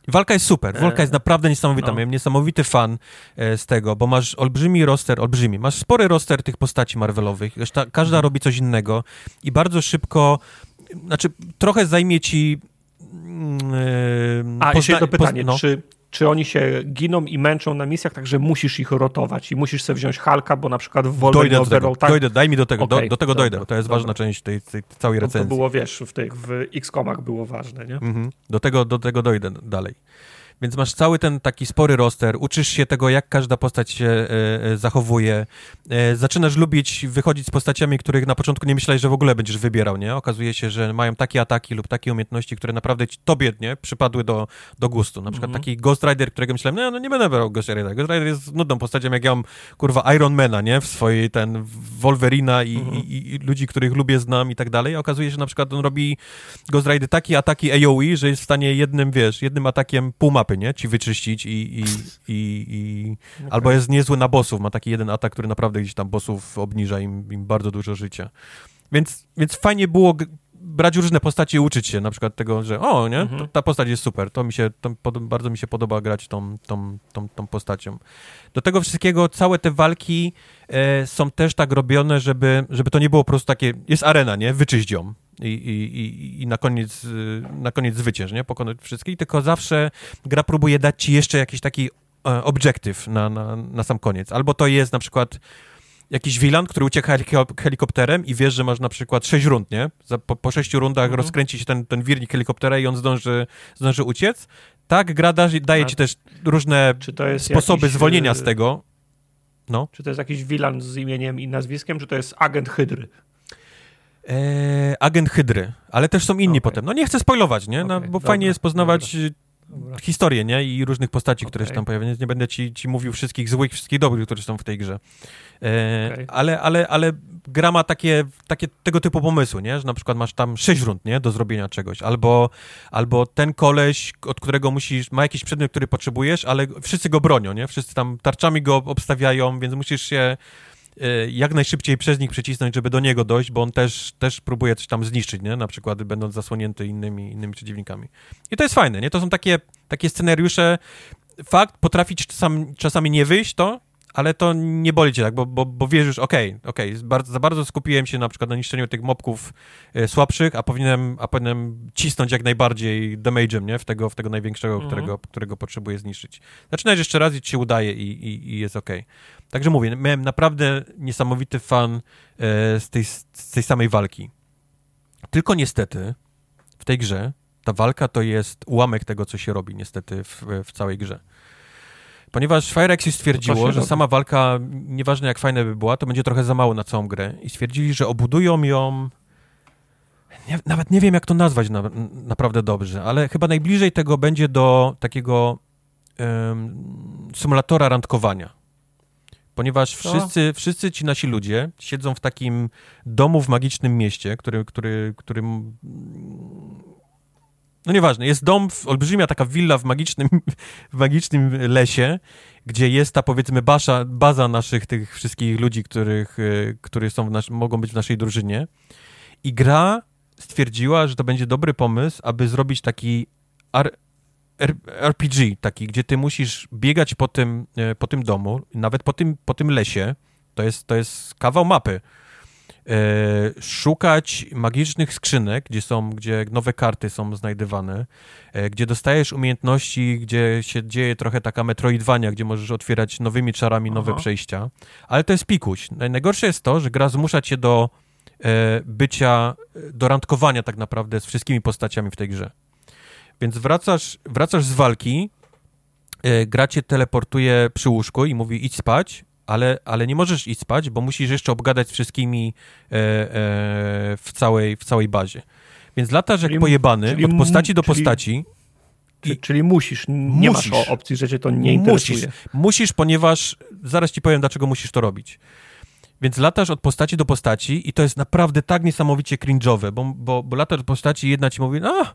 [SPEAKER 2] Walka jest super, walka jest e, naprawdę niesamowita. No. Miałem niesamowity fan e, z tego, bo masz olbrzymi roster, olbrzymi, masz spory roster tych postaci Marvelowych, każda mhm. robi coś innego i bardzo szybko, znaczy trochę zajmie ci...
[SPEAKER 3] Yy, A, jeszcze jedno pytanie, no. czy czy oni się giną i męczą na misjach, także musisz ich rotować i musisz sobie wziąć Halka, bo na przykład w Wolverine
[SPEAKER 2] dojdę do tego, tak... dojdę, daj mi do tego, okay, do, do, tego dobra, dojdę, to jest dobra. ważna część tej, tej całej recenzji.
[SPEAKER 3] To było, wiesz, w tych, w X-komach było ważne, nie? Mhm.
[SPEAKER 2] Do, tego, do tego dojdę dalej. Więc masz cały ten taki spory roster, uczysz się tego, jak każda postać się e, e, zachowuje. E, zaczynasz lubić wychodzić z postaciami, których na początku nie myślałeś, że w ogóle będziesz wybierał, nie? Okazuje się, że mają takie ataki lub takie umiejętności, które naprawdę ci, tobie, nie? Przypadły do, do gustu. Na przykład mm -hmm. taki Ghost Rider, którego myślałem, no, no nie będę brał Ghost Rider. Ghost Rider jest nudną postacią, jak ja mam, kurwa, Ironmana, nie? W swojej, ten, Wolverina i, mm -hmm. i, i, ludzi, których lubię, znam i tak dalej. okazuje się, że na przykład on robi Ghost Rider takie ataki AoE, że jest w stanie jednym, wiesz, jednym atakiem pół mapy, nie? Ci wyczyścić i, i, i, i... Okay. albo jest niezły na bossów, ma taki jeden atak, który naprawdę gdzieś tam bossów obniża im, im bardzo dużo życia. Więc, więc fajnie było brać różne postacie i uczyć się na przykład tego, że o, nie, mhm. ta postać jest super, to mi się, to, bardzo mi się podoba grać tą, tą, tą, tą postacią. Do tego wszystkiego całe te walki e, są też tak robione, żeby, żeby to nie było po prostu takie, jest arena, nie, wyczyść ją i, i, i na koniec, na koniec zwycięż, nie, pokonać wszystkich, tylko zawsze gra próbuje dać ci jeszcze jakiś taki e, obiektyw na, na, na sam koniec. Albo to jest na przykład jakiś wilan, który ucieka helikopterem i wiesz, że masz na przykład sześć rund, nie? po, po sześciu rundach mhm. rozkręci się ten, ten wirnik helikoptera i on zdąży, zdąży uciec. Tak, gra da, daje ci też różne sposoby jakiś, zwolnienia z y, tego. No.
[SPEAKER 3] Czy to jest jakiś wilan z imieniem i nazwiskiem, czy to jest agent Hydry?
[SPEAKER 2] Eee, agent Hydry, ale też są inni okay. potem. No nie chcę spoilować, nie? No, okay, bo dobra, fajnie jest poznawać dobra. Dobra. historię, nie? I różnych postaci, okay. które się tam pojawiają, nie będę ci, ci mówił wszystkich złych, wszystkich dobrych, które są w tej grze. E, ale, ale, ale gra ma takie, takie tego typu pomysły, nie? Że na przykład masz tam sześć rund, nie? Do zrobienia czegoś. Albo, albo ten koleś, od którego musisz, ma jakiś przedmiot, który potrzebujesz, ale wszyscy go bronią, nie? Wszyscy tam tarczami go obstawiają, więc musisz się e, jak najszybciej przez nich przycisnąć, żeby do niego dojść, bo on też, też próbuje coś tam zniszczyć, nie? Na przykład będąc zasłonięty innymi, innymi przeciwnikami. I to jest fajne, nie? To są takie, takie scenariusze, fakt, potrafić czasami, czasami nie wyjść to, ale to nie boli cię tak, bo, bo, bo wiesz już, okej, okay, okej, okay, za bardzo skupiłem się na przykład na niszczeniu tych mobków y, słabszych, a powinienem, a powinienem cisnąć jak najbardziej damage'em, nie? W tego, w tego największego, mhm. którego, którego potrzebuję zniszczyć. Zaczynać jeszcze raz i ci się udaje i, i, i jest okej. Okay. Także mówię, miałem naprawdę niesamowity fan y, z, tej, z tej samej walki. Tylko niestety w tej grze ta walka to jest ułamek tego, co się robi niestety w, w całej grze. Ponieważ Firexy stwierdziło, że robi. sama walka, nieważne jak fajna by była, to będzie trochę za mało na całą grę. I stwierdzili, że obudują ją... Nie, nawet nie wiem, jak to nazwać na, naprawdę dobrze, ale chyba najbliżej tego będzie do takiego um, symulatora randkowania. Ponieważ wszyscy, wszyscy ci nasi ludzie siedzą w takim domu w magicznym mieście, który, który, którym no nieważne, jest dom, olbrzymia taka willa w magicznym, w magicznym lesie, gdzie jest ta powiedzmy basza, baza naszych tych wszystkich ludzi, których, e, którzy są nas, mogą być w naszej drużynie. I gra stwierdziła, że to będzie dobry pomysł, aby zrobić taki R, R, RPG, taki, gdzie ty musisz biegać po tym, e, po tym domu, nawet po tym, po tym lesie. To jest, to jest kawał mapy e, szukać magicznych skrzynek, gdzie są, gdzie nowe karty są znajdywane, e, gdzie dostajesz umiejętności, gdzie się dzieje trochę taka metroidwania, gdzie możesz otwierać nowymi czarami nowe Aha. przejścia, ale to jest pikuś. Najgorsze jest to, że gra zmusza cię do e, bycia, do randkowania tak naprawdę z wszystkimi postaciami w tej grze. Więc wracasz, wracasz z walki, e, gra cię teleportuje przy łóżku i mówi idź spać, ale, ale nie możesz iść spać, bo musisz jeszcze obgadać z wszystkimi e, e, w, całej, w całej bazie. Więc latasz czyli, jak pojebany od postaci do czyli, postaci.
[SPEAKER 3] Czyli, czyli musisz, nie musisz, masz opcji, że cię to nie interesuje.
[SPEAKER 2] Musisz, musisz, ponieważ zaraz ci powiem, dlaczego musisz to robić. Więc latasz od postaci do postaci i to jest naprawdę tak niesamowicie cringe'owe, bo, bo, bo latasz od postaci i jedna ci mówi, no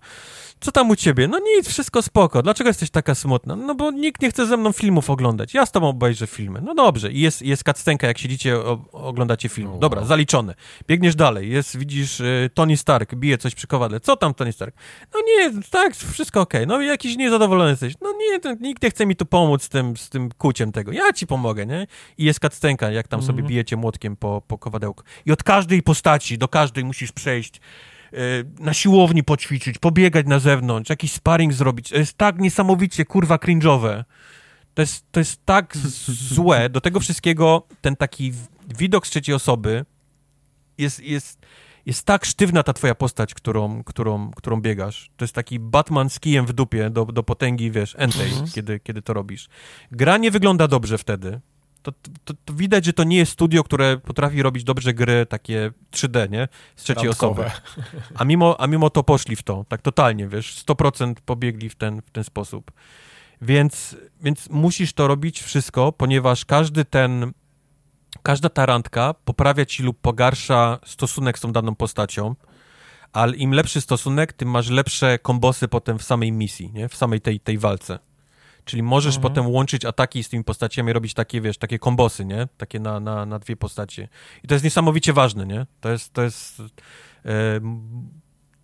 [SPEAKER 2] co tam u ciebie? No nic, wszystko spoko. Dlaczego jesteś taka smutna? No bo nikt nie chce ze mną filmów oglądać. Ja z tobą obejrzę filmy. No dobrze. I jest, jest kacstenka, jak siedzicie, o, oglądacie film. Dobra, zaliczone. Biegniesz dalej. Jest, widzisz, y, Tony Stark bije coś przy kowadle. Co tam Tony Stark? No nie, tak, wszystko okej. Okay. No jakiś niezadowolony jesteś. No nie, nikt nie chce mi tu pomóc z tym, z tym kuciem tego. Ja ci pomogę, nie? I jest kacstenka, jak tam sobie mhm. bijecie młotkiem po, po kowadełku. I od każdej postaci, do każdej musisz przejść na siłowni poćwiczyć, pobiegać na zewnątrz, jakiś sparring zrobić. To jest tak niesamowicie, kurwa, cringe'owe. To jest, to jest tak złe. Do tego wszystkiego ten taki widok z trzeciej osoby jest, jest, jest tak sztywna ta twoja postać, którą, którą, którą biegasz. To jest taki Batman z kijem w dupie do, do potęgi, wiesz, entej, mhm. kiedy, kiedy to robisz. Gra nie wygląda dobrze wtedy to, to, to, widać, że to nie jest studio, które potrafi robić dobrze gry takie 3D, nie? Z trzeciej Randkowe. osoby. A mimo, a mimo to poszli w to, tak totalnie, wiesz, 100% pobiegli w ten, w ten sposób. Więc, więc musisz to robić wszystko, ponieważ każdy ten, każda ta randka poprawia ci lub pogarsza stosunek z tą daną postacią, ale im lepszy stosunek, tym masz lepsze kombosy potem w samej misji, nie? W samej tej, tej walce. Czyli możesz mhm. potem łączyć ataki z tymi postaciami, robić takie, wiesz, takie kombosy, nie? Takie na, na, na dwie postacie. I to jest niesamowicie ważne, nie? To jest, to jest... E,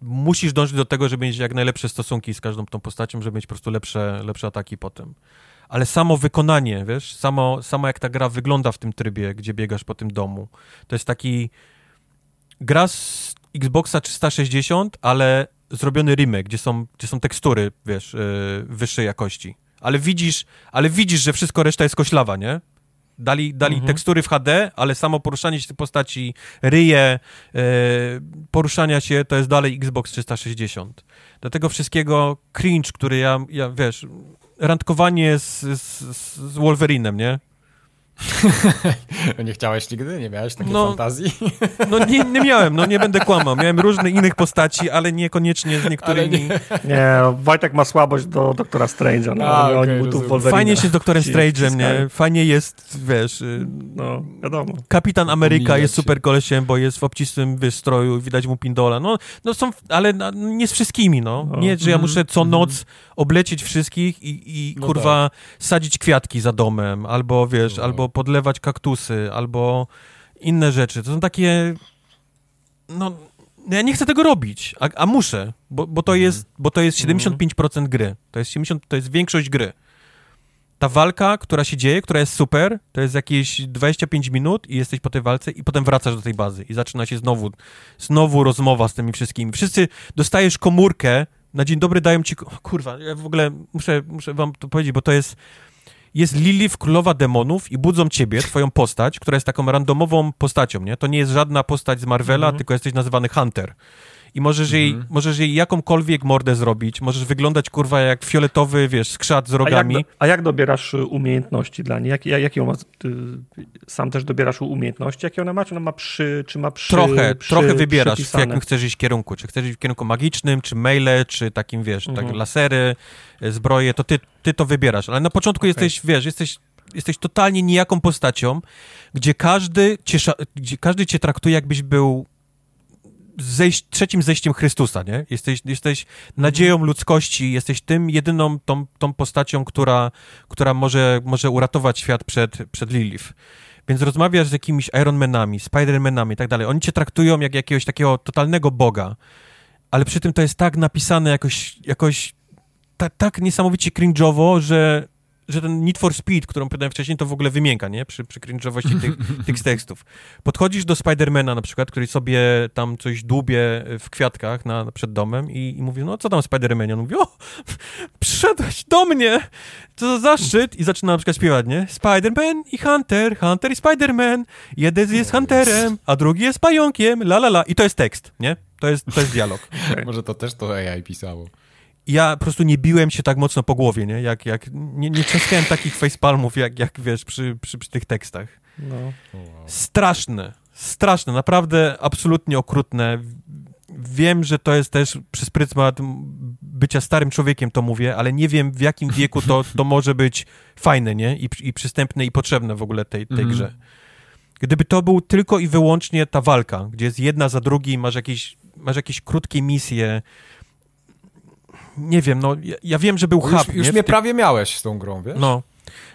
[SPEAKER 2] musisz dążyć do tego, żeby mieć jak najlepsze stosunki z każdą tą postacią, żeby mieć po prostu lepsze, lepsze ataki potem. Ale samo wykonanie, wiesz, samo, samo jak ta gra wygląda w tym trybie, gdzie biegasz po tym domu, to jest taki gra z Xboxa 360, ale zrobiony remake, gdzie są, gdzie są tekstury, wiesz, yy, wyższej jakości ale widzisz, ale widzisz, że wszystko reszta jest koślawa, nie? Dali, dali mhm. tekstury w HD, ale samo poruszanie się postaci, ryje, e, poruszania się, to jest dalej Xbox 360. Do tego wszystkiego cringe, który ja, ja wiesz, randkowanie z, z, z Wolverinem, nie?
[SPEAKER 1] nie chciałeś nigdy? Nie miałeś takiej no, fantazji?
[SPEAKER 2] no nie, nie miałem, no nie będę kłamał. Miałem różne innych postaci, ale niekoniecznie z niektórymi...
[SPEAKER 3] Nie. nie, Wojtek ma słabość do doktora Strange'a. No, A,
[SPEAKER 2] okay, Fajnie się z doktorem Strange'em, nie? Fajnie jest, wiesz... Y,
[SPEAKER 3] no, wiadomo.
[SPEAKER 2] Kapitan Ameryka jest super kolesiem, bo jest w obcisłym wiesz, stroju, widać mu pindola. No, no są, ale nie z wszystkimi, no. no. Nie, że ja muszę co mhm. noc oblecieć wszystkich i, i no kurwa tak. sadzić kwiatki za domem, albo wiesz, no. albo albo podlewać kaktusy, albo inne rzeczy. To są takie, no, ja nie chcę tego robić, a, a muszę, bo, bo, to mhm. jest, bo to jest 75% gry. To jest 70, to jest większość gry. Ta walka, która się dzieje, która jest super, to jest jakieś 25 minut i jesteś po tej walce i potem wracasz do tej bazy i zaczyna się znowu, znowu rozmowa z tymi wszystkimi. Wszyscy dostajesz komórkę, na dzień dobry dają ci... Kurwa, ja w ogóle muszę, muszę wam to powiedzieć, bo to jest jest Lilith, królowa demonów i budzą ciebie, twoją postać, która jest taką randomową postacią, nie? To nie jest żadna postać z Marvela, mm -hmm. tylko jesteś nazywany Hunter i możesz, jej, mm. możesz jej jakąkolwiek mordę zrobić, możesz wyglądać, kurwa, jak fioletowy, wiesz, skrzat z rogami.
[SPEAKER 3] A jak, do, a jak dobierasz y, umiejętności dla niej? Jak, jak, jakie ma, ty, sam też dobierasz umiejętności? Jakie ona ma? Czy ona ma przy, czy ma przy
[SPEAKER 2] Trochę,
[SPEAKER 3] przy,
[SPEAKER 2] trochę wybierasz, przypisane. w jakim chcesz iść kierunku. Czy chcesz iść w kierunku magicznym, czy maile, czy takim, wiesz, tak, mhm. lasery, y, zbroje, to ty, ty to wybierasz. Ale na początku okay. jesteś, wiesz, jesteś jesteś totalnie nijaką postacią, gdzie każdy cię, gdzie każdy cię traktuje, jakbyś był zejść, trzecim zejściem Chrystusa, nie? Jesteś, jesteś nadzieją ludzkości, jesteś tym jedyną tą, tą postacią, która, która może, może uratować świat przed, przed Lilith. Więc rozmawiasz z jakimiś Ironmanami, Spidermanami i tak dalej. Oni cię traktują jak jakiegoś takiego totalnego boga, ale przy tym to jest tak napisane jakoś, jakoś ta, tak niesamowicie cringe'owo, że że ten Need for Speed, którą pytałem wcześniej, to w ogóle wymienka, nie? Przy, przy tych, tych tekstów. Podchodzisz do Spidermana na przykład, który sobie tam coś dłubie w kwiatkach na, przed domem i, i mówi, no co tam Spidermanie? On mówi, o, przyszedłeś do mnie, co za zaszczyt. I zaczyna na przykład śpiewać, nie? Spiderman i Hunter, Hunter i Spiderman. Jeden jest Hunterem, a drugi jest pająkiem, la la la. I to jest tekst, nie? To jest, to jest dialog.
[SPEAKER 1] Może to też to AI pisało
[SPEAKER 2] ja po prostu nie biłem się tak mocno po głowie, nie? Jak, jak, nie, nie trzaskałem takich facepalmów, jak, jak wiesz, przy, przy, przy tych tekstach. No. Straszne, straszne, naprawdę absolutnie okrutne. Wiem, że to jest też przez pryzmat bycia starym człowiekiem to mówię, ale nie wiem w jakim wieku to, to może być fajne, nie? I, i przystępne i potrzebne w ogóle tej, tej mm. grze. Gdyby to był tylko i wyłącznie ta walka, gdzie jest jedna za drugim, masz jakieś, masz jakieś krótkie misje, nie wiem, no ja, ja wiem, że był hub.
[SPEAKER 1] Już, już mnie prawie miałeś z tą grą, wiesz?
[SPEAKER 2] No.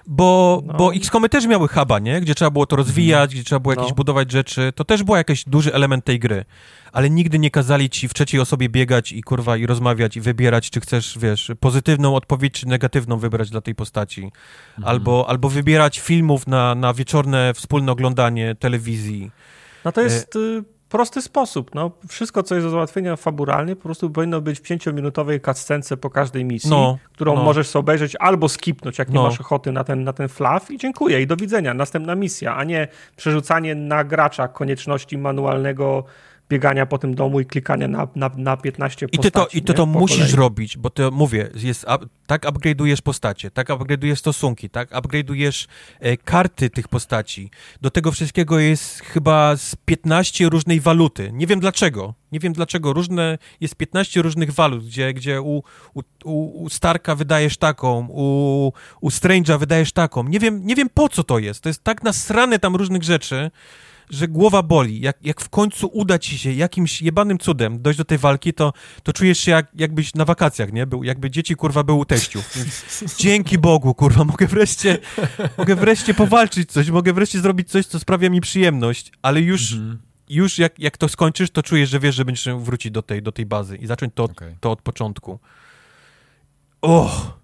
[SPEAKER 2] Bo, no. bo XCOMy też miały huba, nie? Gdzie trzeba było to rozwijać, mm. gdzie trzeba było jakieś no. budować rzeczy. To też był jakiś duży element tej gry. Ale nigdy nie kazali ci w trzeciej osobie biegać i kurwa i rozmawiać i wybierać, czy chcesz, wiesz, pozytywną odpowiedź, czy negatywną wybrać dla tej postaci. Mm. Albo, albo wybierać filmów na, na wieczorne wspólne oglądanie telewizji.
[SPEAKER 3] No to jest... Y prosty sposób. No, wszystko, co jest do załatwienia faburalnie, po prostu powinno być w pięciominutowej cutscence po każdej misji, no, którą no. możesz sobie obejrzeć albo skipnąć, jak nie no. masz ochoty na ten, na ten flaw i dziękuję i do widzenia, następna misja, a nie przerzucanie na gracza konieczności manualnego biegania po tym domu i klikania na, na, na 15
[SPEAKER 2] I ty to, I ty to musisz kolei. robić, bo to mówię, jest, tak upgrade'ujesz postacie, tak upgrade'ujesz stosunki, tak upgrade'ujesz e, karty tych postaci. Do tego wszystkiego jest chyba z 15 różnej waluty. Nie wiem dlaczego. Nie wiem dlaczego. Różne, jest 15 różnych walut, gdzie, gdzie u, u, u Starka wydajesz taką, u, u Strange'a wydajesz taką. Nie wiem, nie wiem po co to jest. To jest tak nasrane tam różnych rzeczy, że głowa boli. Jak, jak w końcu uda ci się jakimś jebanym cudem dojść do tej walki, to, to czujesz się jak, jakbyś na wakacjach, nie? Był, jakby dzieci, kurwa, były u teściów. Dzięki Bogu, kurwa, mogę wreszcie, mogę wreszcie powalczyć coś, mogę wreszcie zrobić coś, co sprawia mi przyjemność, ale już... Mhm. Już jak, jak to skończysz, to czujesz, że wiesz, że będziesz wrócić do tej, do tej bazy i zacząć to, okay. to od początku. Och!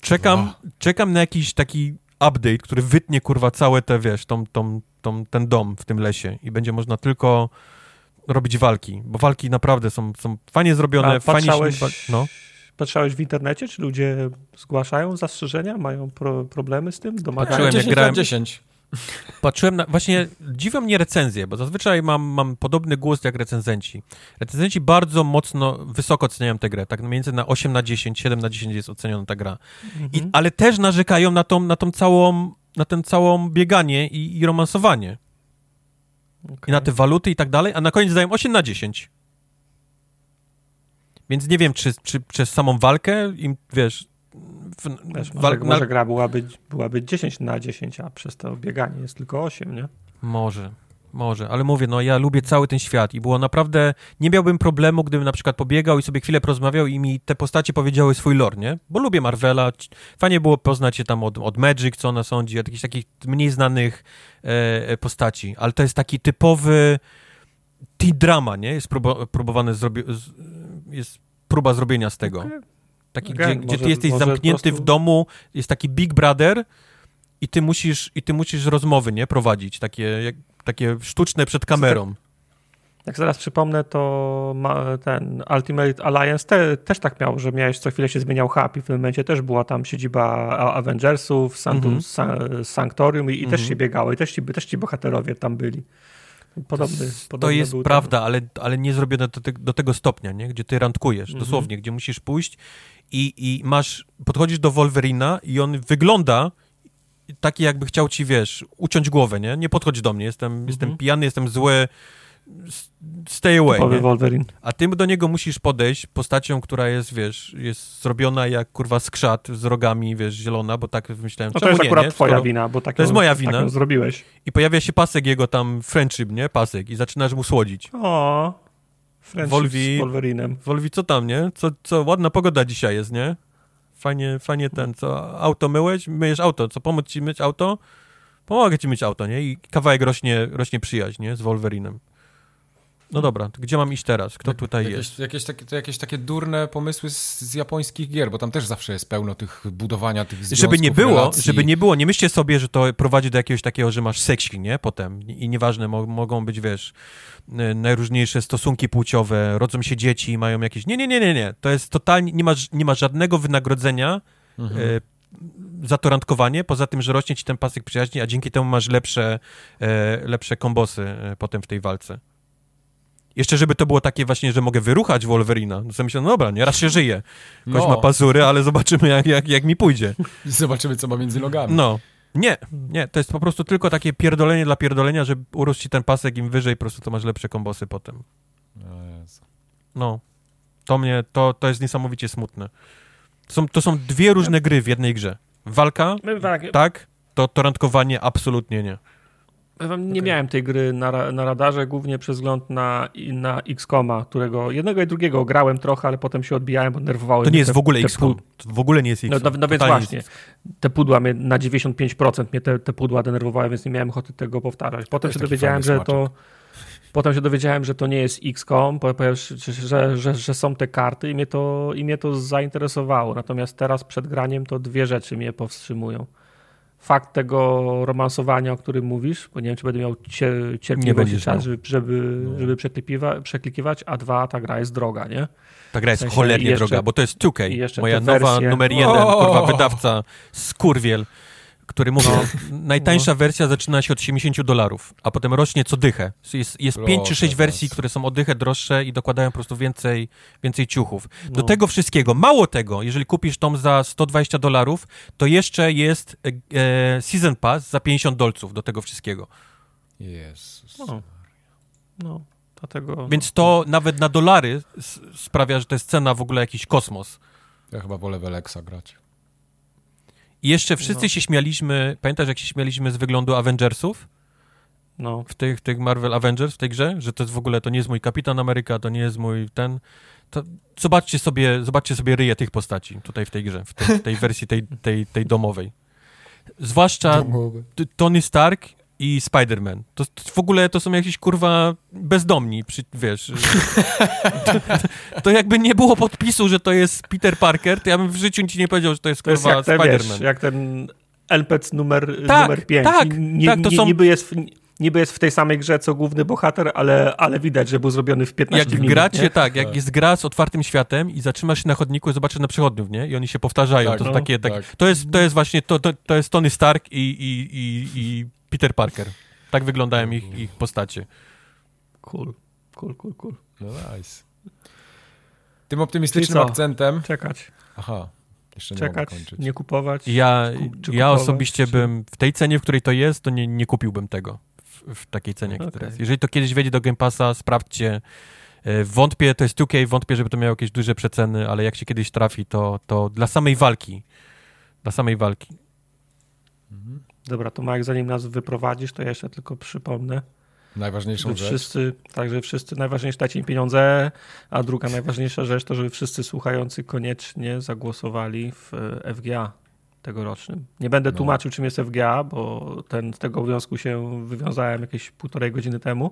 [SPEAKER 2] Czekam, czekam na jakiś taki update, który wytnie kurwa całe te, wiesz, tą, tą, tą, ten dom w tym lesie i będzie można tylko robić walki, bo walki naprawdę są, są fajnie zrobione, A fajnie patrzałeś, się... No.
[SPEAKER 3] Patrzałeś w internecie, czy ludzie zgłaszają zastrzeżenia, mają pro, problemy z tym, domagają?
[SPEAKER 1] Patrzyłem, 10 jak grałem... 10.
[SPEAKER 2] Patrzyłem na, właśnie dziwią mnie recenzje, bo zazwyczaj mam, mam podobny głos jak recenzenci. Recenzenci bardzo mocno, wysoko oceniają tę grę, tak mniej więcej na 8 na 10, 7 na 10 jest oceniona ta gra. Mhm. I, ale też narzekają na tą, na tą całą, na ten całą bieganie i, i romansowanie. Okay. I na te waluty i tak dalej, a na koniec dają 8 na 10. Więc nie wiem, czy, czy przez samą walkę im, wiesz,
[SPEAKER 3] w, Wiesz, może, na... gra byłaby, byłaby 10 na 10, a przez to bieganie jest tylko 8, nie?
[SPEAKER 2] Może. Może, ale mówię, no ja lubię cały ten świat i było naprawdę, nie miałbym problemu, gdybym na przykład pobiegał i sobie chwilę porozmawiał i mi te postacie powiedziały swój lore, nie? Bo lubię Marvela, fajnie było poznać się tam od, od Magic, co ona sądzi, od jakichś takich mniej znanych e, e postaci, ale to jest taki typowy T-drama, nie? Jest próba, próbowane zrobić, jest próba zrobienia z tego. Okay. Taki, okay. Gdzie, gdzie ty jesteś zamknięty prostu... w domu, jest taki Big Brother i ty musisz, i ty musisz rozmowy, nie? Prowadzić, takie, jak, takie sztuczne przed kamerą.
[SPEAKER 3] Jak zaraz przypomnę, to ten Ultimate Alliance te, też tak miał, że miałeś co chwilę się zmieniał hub i w tym momencie też była tam siedziba Avengersów, Sanctum, mm -hmm. Sanctorium i, i mm -hmm. też mhm. się biegało i też ci, też ci bohaterowie tam byli. Podobny,
[SPEAKER 2] to, to jest prawda, ale, ale nie zrobione do, te, do, tego stopnia, nie? gdzie ty randkujesz, mm -hmm. dosłownie, gdzie musisz pójść i, i masz, podchodzisz do Wolverina i on wygląda taki jakby chciał ci, wiesz, uciąć głowę, nie? Nie podchodź do mnie, jestem, -hmm. jestem pijany, jestem zły, stay away. A ty do niego musisz podejść postacią, która jest, wiesz, jest zrobiona jak kurwa skrzat z rogami, wiesz, zielona, bo tak myślałem,
[SPEAKER 3] no to jest nie, akurat nie? twoja Skoro... wina, bo tak
[SPEAKER 2] To jest moja wina.
[SPEAKER 3] zrobiłeś.
[SPEAKER 2] I pojawia się pasek jego tam, friendship, nie? Pasek i zaczynasz mu słodzić.
[SPEAKER 3] O, friendship Wolvi, z Wolverinem.
[SPEAKER 2] Wolvi, co tam, nie? Co, co, ładna pogoda dzisiaj jest, nie? Fajnie, fajnie ten, co, auto myłeś? Myjesz auto, co, pomóc ci myć auto? Pomogę ci myć auto, nie? I kawałek rośnie, rośnie przyjaźń, nie? Z Wolverinem. No dobra, gdzie mam iść teraz? Kto tutaj
[SPEAKER 1] jakieś,
[SPEAKER 2] jest?
[SPEAKER 1] Jakieś takie, to jakieś takie durne pomysły z, z, japońskich gier, bo tam też zawsze jest pełno tych budowania tych związków,
[SPEAKER 2] Żeby nie było,
[SPEAKER 1] relacji.
[SPEAKER 2] żeby nie było, nie myślcie sobie, że to prowadzi do jakiegoś takiego, że masz seksy, nie? Potem. I nieważne, mo mogą być, wiesz, najróżniejsze stosunki płciowe, rodzą się dzieci, mają jakieś... Nie, nie, nie, nie, nie. To jest totalnie, nie ma, nie ma żadnego wynagrodzenia mhm. e, za to randkowanie, poza tym, że rośnie ci ten pasek przyjaźni, a dzięki temu masz lepsze, e, lepsze kombosy e, potem w tej walce. Jeszcze żeby to było takie właśnie, że mogę wyruchać Wolverina. No to myślę, no dobra, nie, raz się żyje. Ktoś no. ma pazury, ale zobaczymy jak, jak, jak mi pójdzie.
[SPEAKER 1] Zobaczymy, co ma między nogami.
[SPEAKER 2] No. Nie, nie, to jest po prostu tylko takie pierdolenie dla pierdolenia, że urósł ci ten pasek im wyżej, po prostu to masz lepsze kombosy potem. No. To mnie, to, to jest niesamowicie smutne. To są, to są dwie różne gry w jednej grze. Walka, tak, to, to randkowanie absolutnie nie.
[SPEAKER 3] Nie okay. miałem tej gry na, na radarze, głównie przez wzgląd na, na X-Koma, którego jednego i drugiego grałem trochę, ale potem się odbijałem, bo nerwowały
[SPEAKER 2] To nie jest te, w ogóle XCOM. W ogóle nie jest XCOM.
[SPEAKER 3] No, no, no więc właśnie. Te pudła mnie na 95% mnie te, te pudła denerwowały, więc nie miałem ochoty tego powtarzać. Potem się dowiedziałem, że to. Potem się dowiedziałem, że to nie jest XCOM, że, że, że, są te karty i mnie, to, i mnie to zainteresowało. Natomiast teraz przed graniem to dwie rzeczy mnie powstrzymują fakt tego romansowania, o którym mówisz, bo nie wiem, czy będę miał cierpliwość czas, żeby, żeby, no. żeby przeklikiwać, a dwa, ta gra jest droga, nie?
[SPEAKER 2] Ta gra jest w sensie cholernie jeszcze, droga, bo to jest 2K, moja nowa wersje... numer jeden, kurwa, wydawca, skurwiel który mówi, no. najtańsza no. wersja zaczyna się od 70 dolarów, a potem rośnie co dychę. Jest, jest 5 czy 6 wersji, które są o dychę droższe i dokładają po prostu więcej, więcej ciuchów. Do no. tego wszystkiego, mało tego, jeżeli kupisz tom za 120 dolarów, to jeszcze jest e, e, Season Pass za 50 dolców do tego wszystkiego.
[SPEAKER 1] Jezus.
[SPEAKER 3] No. no. Dlatego...
[SPEAKER 2] Więc to nawet na dolary sprawia, że to jest cena w ogóle jakiś kosmos.
[SPEAKER 1] Ja chyba wolę w Alexa grać.
[SPEAKER 2] I jeszcze wszyscy no. się śmialiśmy, pamiętasz jak się śmialiśmy z wyglądu Avengersów? No. W tych, tych Marvel Avengers, w tej grze, że to jest w ogóle, to nie jest mój Kapitan Ameryka, to nie jest mój ten... To zobaczcie sobie, zobaczcie sobie ryje tych postaci tutaj w tej grze, w tej, tej wersji tej, tej, tej domowej. Zwłaszcza Tony Stark i Spider-Man. To, to, w ogóle to są jakieś kurwa bezdomni, przy, wiesz. to, to, jakby nie było podpisu, że to jest Peter Parker, to ja bym w życiu ci nie powiedział, że to jest kurwa Spider-Man.
[SPEAKER 3] Jak ten LPC numer, tak, numer 5.
[SPEAKER 2] Tak, tak, to są...
[SPEAKER 3] niby jest niby jest w tej samej grze co główny bohater, ale, ale widać, że był zrobiony w 15
[SPEAKER 2] jak
[SPEAKER 3] minut.
[SPEAKER 2] Gracie,
[SPEAKER 3] nie?
[SPEAKER 2] tak, jak tak. jest gra z otwartym światem i zatrzymasz się na chodniku i zobaczysz na przechodniów, nie? I oni się powtarzają. Tak, to, no, takie, tak. tak. to, jest, to jest właśnie, to, to, to jest Tony Stark i, i, i, i Peter Parker. Tak wyglądają ich, ich postacie.
[SPEAKER 3] Cool, cool, cool, cool.
[SPEAKER 1] No nice. Tym optymistycznym akcentem...
[SPEAKER 3] Czekać.
[SPEAKER 1] Aha. Jeszcze nie
[SPEAKER 3] Czekać, nie kupować.
[SPEAKER 2] Ja, kupować, ja osobiście czy... bym w tej cenie, w której to jest, to nie, nie kupiłbym tego w, w takiej cenie, okay. która jest. Jeżeli to kiedyś wejdzie do Game Passa, sprawdźcie. E, wątpię, to jest 2K, wątpię, żeby to miało jakieś duże przeceny, ale jak się kiedyś trafi, to, to dla samej walki. Dla samej walki.
[SPEAKER 3] Mhm. Dobra, to Marek, zanim nas wyprowadzisz, to ja jeszcze tylko przypomnę,
[SPEAKER 1] najważniejszą
[SPEAKER 3] żeby
[SPEAKER 1] rzecz.
[SPEAKER 3] Wszyscy, także wszyscy, najważniejsze dajcie im pieniądze, a druga najważniejsza rzecz to, żeby wszyscy słuchający koniecznie zagłosowali w e, FGA tegorocznym. Nie będę
[SPEAKER 1] No.
[SPEAKER 3] tłumaczył, czym jest FGA, bo ten, z tego obowiązku się wywiązałem jakieś półtorej godziny temu,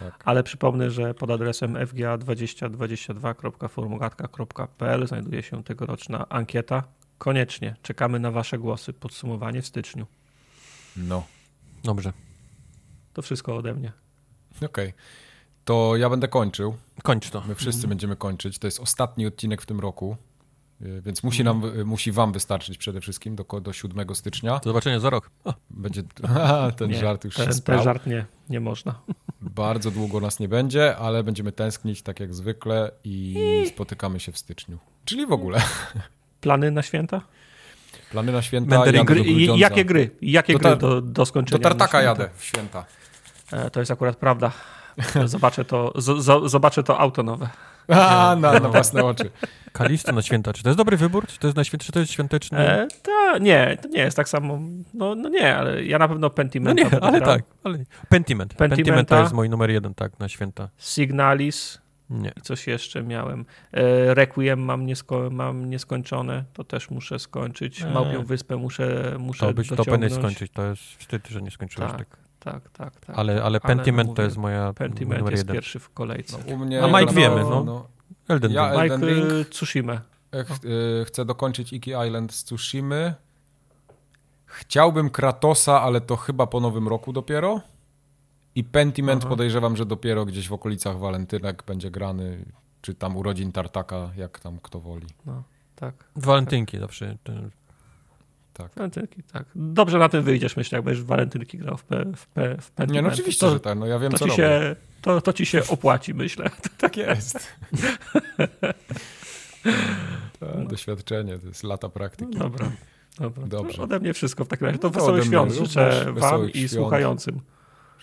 [SPEAKER 1] Tak.
[SPEAKER 3] ale przypomnę, że pod adresem fga2022.formogatka.pl znajduje się tegoroczna ankieta. Koniecznie czekamy na Wasze głosy. Podsumowanie w styczniu.
[SPEAKER 1] No,
[SPEAKER 2] Dobrze.
[SPEAKER 3] To wszystko ode mnie.
[SPEAKER 1] okej. To ja będę kończył.
[SPEAKER 2] Kończ to.
[SPEAKER 1] My wszyscy będziemy kończyć. To jest ostatni odcinek w tym roku, y, więc musi, nam, y, musi wam wystarczyć przede wszystkim do, do 7 stycznia.
[SPEAKER 2] Do zobaczenia za rok. O,
[SPEAKER 1] Będzie ten
[SPEAKER 3] Nie,
[SPEAKER 1] żart już się
[SPEAKER 3] ten,
[SPEAKER 1] sprał.
[SPEAKER 3] ten żart nie, nie można.
[SPEAKER 1] Bardzo długo nas nie będzie, ale będziemy tęsknić tak jak zwykle i spotykamy się w styczniu. Czyli w ogóle.
[SPEAKER 3] Plany na święta?
[SPEAKER 1] Plany na święta. Jadę
[SPEAKER 3] Gry,
[SPEAKER 1] do
[SPEAKER 3] jakie gry? Jakie
[SPEAKER 1] Do
[SPEAKER 3] gry
[SPEAKER 1] tar-
[SPEAKER 3] do, do
[SPEAKER 1] Do
[SPEAKER 3] skończenia?
[SPEAKER 1] Tartaka
[SPEAKER 3] na święta?
[SPEAKER 1] jadę w święta.
[SPEAKER 3] E, To jest akurat prawda. Zobaczę to, z, z, zobaczę to auto nowe.
[SPEAKER 1] A, na, na własne oczy.
[SPEAKER 2] Kalisto na święta. Czy to jest dobry wybór? Czy to jest, na święta, czy to jest świąteczny?
[SPEAKER 3] E, ta, nie, to nie jest tak samo. No, no nie, ale ja na pewno
[SPEAKER 2] no
[SPEAKER 3] Pentimenta
[SPEAKER 2] nie, ale tak. Ale... Pentiment. Pentiment
[SPEAKER 3] Pentimenta.
[SPEAKER 2] to jest mój numer jeden, tak, na święta.
[SPEAKER 3] Signalis
[SPEAKER 2] Nie.
[SPEAKER 3] i coś jeszcze miałem. E, Requiem mam, niesko, mam nieskończone, to też muszę skończyć.
[SPEAKER 2] E.
[SPEAKER 3] Małpią Wyspę muszę, muszę
[SPEAKER 2] To być to
[SPEAKER 3] dociągnąć.
[SPEAKER 2] powinien skończyć. To jest wstyd, że nie skończyłeś tak.
[SPEAKER 3] Tak, tak, tak. tak.
[SPEAKER 2] Ale, ale Pentiment
[SPEAKER 3] no
[SPEAKER 2] to
[SPEAKER 3] mówię,
[SPEAKER 2] jest moja
[SPEAKER 3] Pentiment
[SPEAKER 2] numer
[SPEAKER 3] jest
[SPEAKER 2] jeden.
[SPEAKER 3] pierwszy w kolejce.
[SPEAKER 1] No, u mnie
[SPEAKER 2] A Mike
[SPEAKER 1] na
[SPEAKER 2] wiemy,
[SPEAKER 1] pewno,
[SPEAKER 2] no. Elden
[SPEAKER 1] Ja-
[SPEAKER 2] Ring.
[SPEAKER 1] Elden
[SPEAKER 3] Mike
[SPEAKER 1] Ring.
[SPEAKER 3] Tsushima.
[SPEAKER 1] E, ch- e, Chcę dokończyć Iki Island z Tsushimy. Chciałbym Kratosa, ale to chyba po nowym roku dopiero. I Pentiment
[SPEAKER 3] Aha.
[SPEAKER 1] podejrzewam, że dopiero gdzieś w okolicach walentynek będzie grany, czy tam urodzin Tartaka, jak tam kto woli.
[SPEAKER 3] No, tak.
[SPEAKER 2] Walentynki zawsze. ten-
[SPEAKER 1] Tak.
[SPEAKER 3] Walentynki, tak. Dobrze na tym wyjdziesz, myślę, jak będziesz w walentynki grał w, P, w, P, w
[SPEAKER 1] Nie,
[SPEAKER 3] Pentiment.
[SPEAKER 1] no oczywiście,
[SPEAKER 3] to,
[SPEAKER 1] że tak, no ja wiem
[SPEAKER 3] to
[SPEAKER 1] co
[SPEAKER 3] ci
[SPEAKER 1] robię.
[SPEAKER 3] się, to, to ci się opłaci, myślę.
[SPEAKER 1] Tak jest. To Doświadczenie, to jest lata praktyki.
[SPEAKER 3] Dobra. Dobra.
[SPEAKER 1] Dobrze.
[SPEAKER 3] Ode mnie wszystko w takim razie. To
[SPEAKER 1] No to
[SPEAKER 3] wesołych świąt życzę wam i
[SPEAKER 1] świąt.
[SPEAKER 3] słuchającym.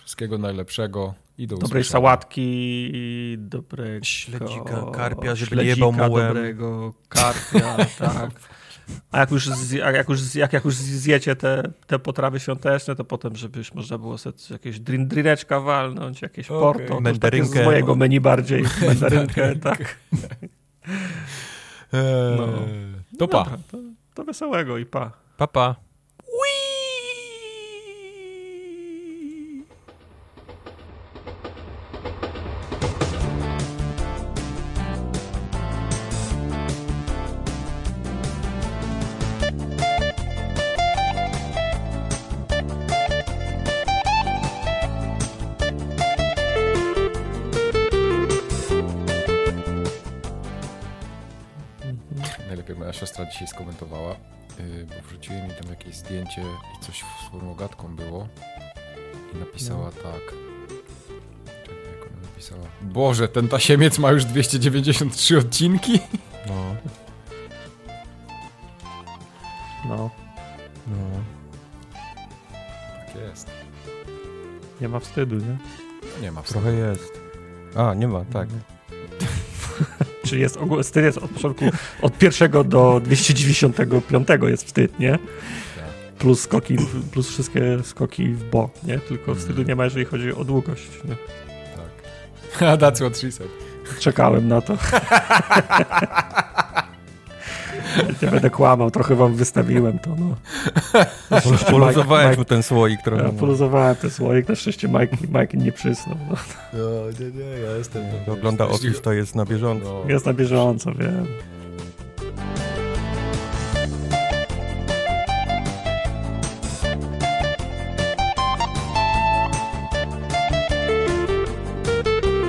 [SPEAKER 1] Wszystkiego najlepszego i do
[SPEAKER 3] Dobrej
[SPEAKER 1] usłyszenia.
[SPEAKER 3] sałatki, dobrego
[SPEAKER 2] Śledzika, karpia, żeby nie jebał mułem.
[SPEAKER 3] dobrego karpia, tak. A jak już, zje- a jak już, jak, jak już zjecie te, te potrawy świąteczne, to potem, żeby już można było sobie jakieś drin, drineczka walnąć, jakieś
[SPEAKER 1] Okej.
[SPEAKER 3] porto.
[SPEAKER 2] Mandarynkę.
[SPEAKER 3] Z mojego menu bardziej. Mandarynkę, tak. No.
[SPEAKER 1] To pa.
[SPEAKER 3] Dobra, to, to wesołego i pa.
[SPEAKER 2] Papa.
[SPEAKER 1] Najlepiej bo wrzuciłem mi tam jakieś zdjęcie i coś z formogatką było i napisała tak. Czekaj, jak ona napisała? Boże, ten tasiemiec ma już 293 odcinki?
[SPEAKER 2] No,
[SPEAKER 3] No,
[SPEAKER 2] no.
[SPEAKER 1] Tak jest.
[SPEAKER 3] nie ma wstydu, nie?
[SPEAKER 1] Nie ma w
[SPEAKER 2] Trochę jest. A, nie ma, tak.
[SPEAKER 3] Czy jest wstyd jest od początku, od pierwszego do 295 jest wstyd, nie? Plus skoki, plus wszystkie skoki w bok, nie? Tylko wstydu nie ma, jeżeli chodzi o długość. Nie?
[SPEAKER 1] Tak. That's what she said.
[SPEAKER 3] Czekałem na to. Nie będę kłamał, trochę wam wystawiłem to, no.
[SPEAKER 2] Pol- Poluzowałem
[SPEAKER 3] Mike-
[SPEAKER 2] tu ten słoik trochę.
[SPEAKER 3] Ja
[SPEAKER 2] no.
[SPEAKER 3] poluzowałem ten słoik, na szczęście Mike, Mike nie przysnął. No.
[SPEAKER 1] No, nie, nie, ja jestem...
[SPEAKER 2] Ogląda Office, to jest na bieżąco.
[SPEAKER 1] No.
[SPEAKER 3] Jest na bieżąco, wiem.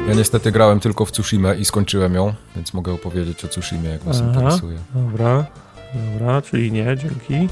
[SPEAKER 1] Ja niestety grałem tylko w Tsushima i skończyłem ją, więc mogę opowiedzieć o Tsushimie, jak was
[SPEAKER 3] Aha.
[SPEAKER 1] interesuje.
[SPEAKER 3] Dobra, dobra, czyli nie, dzięki.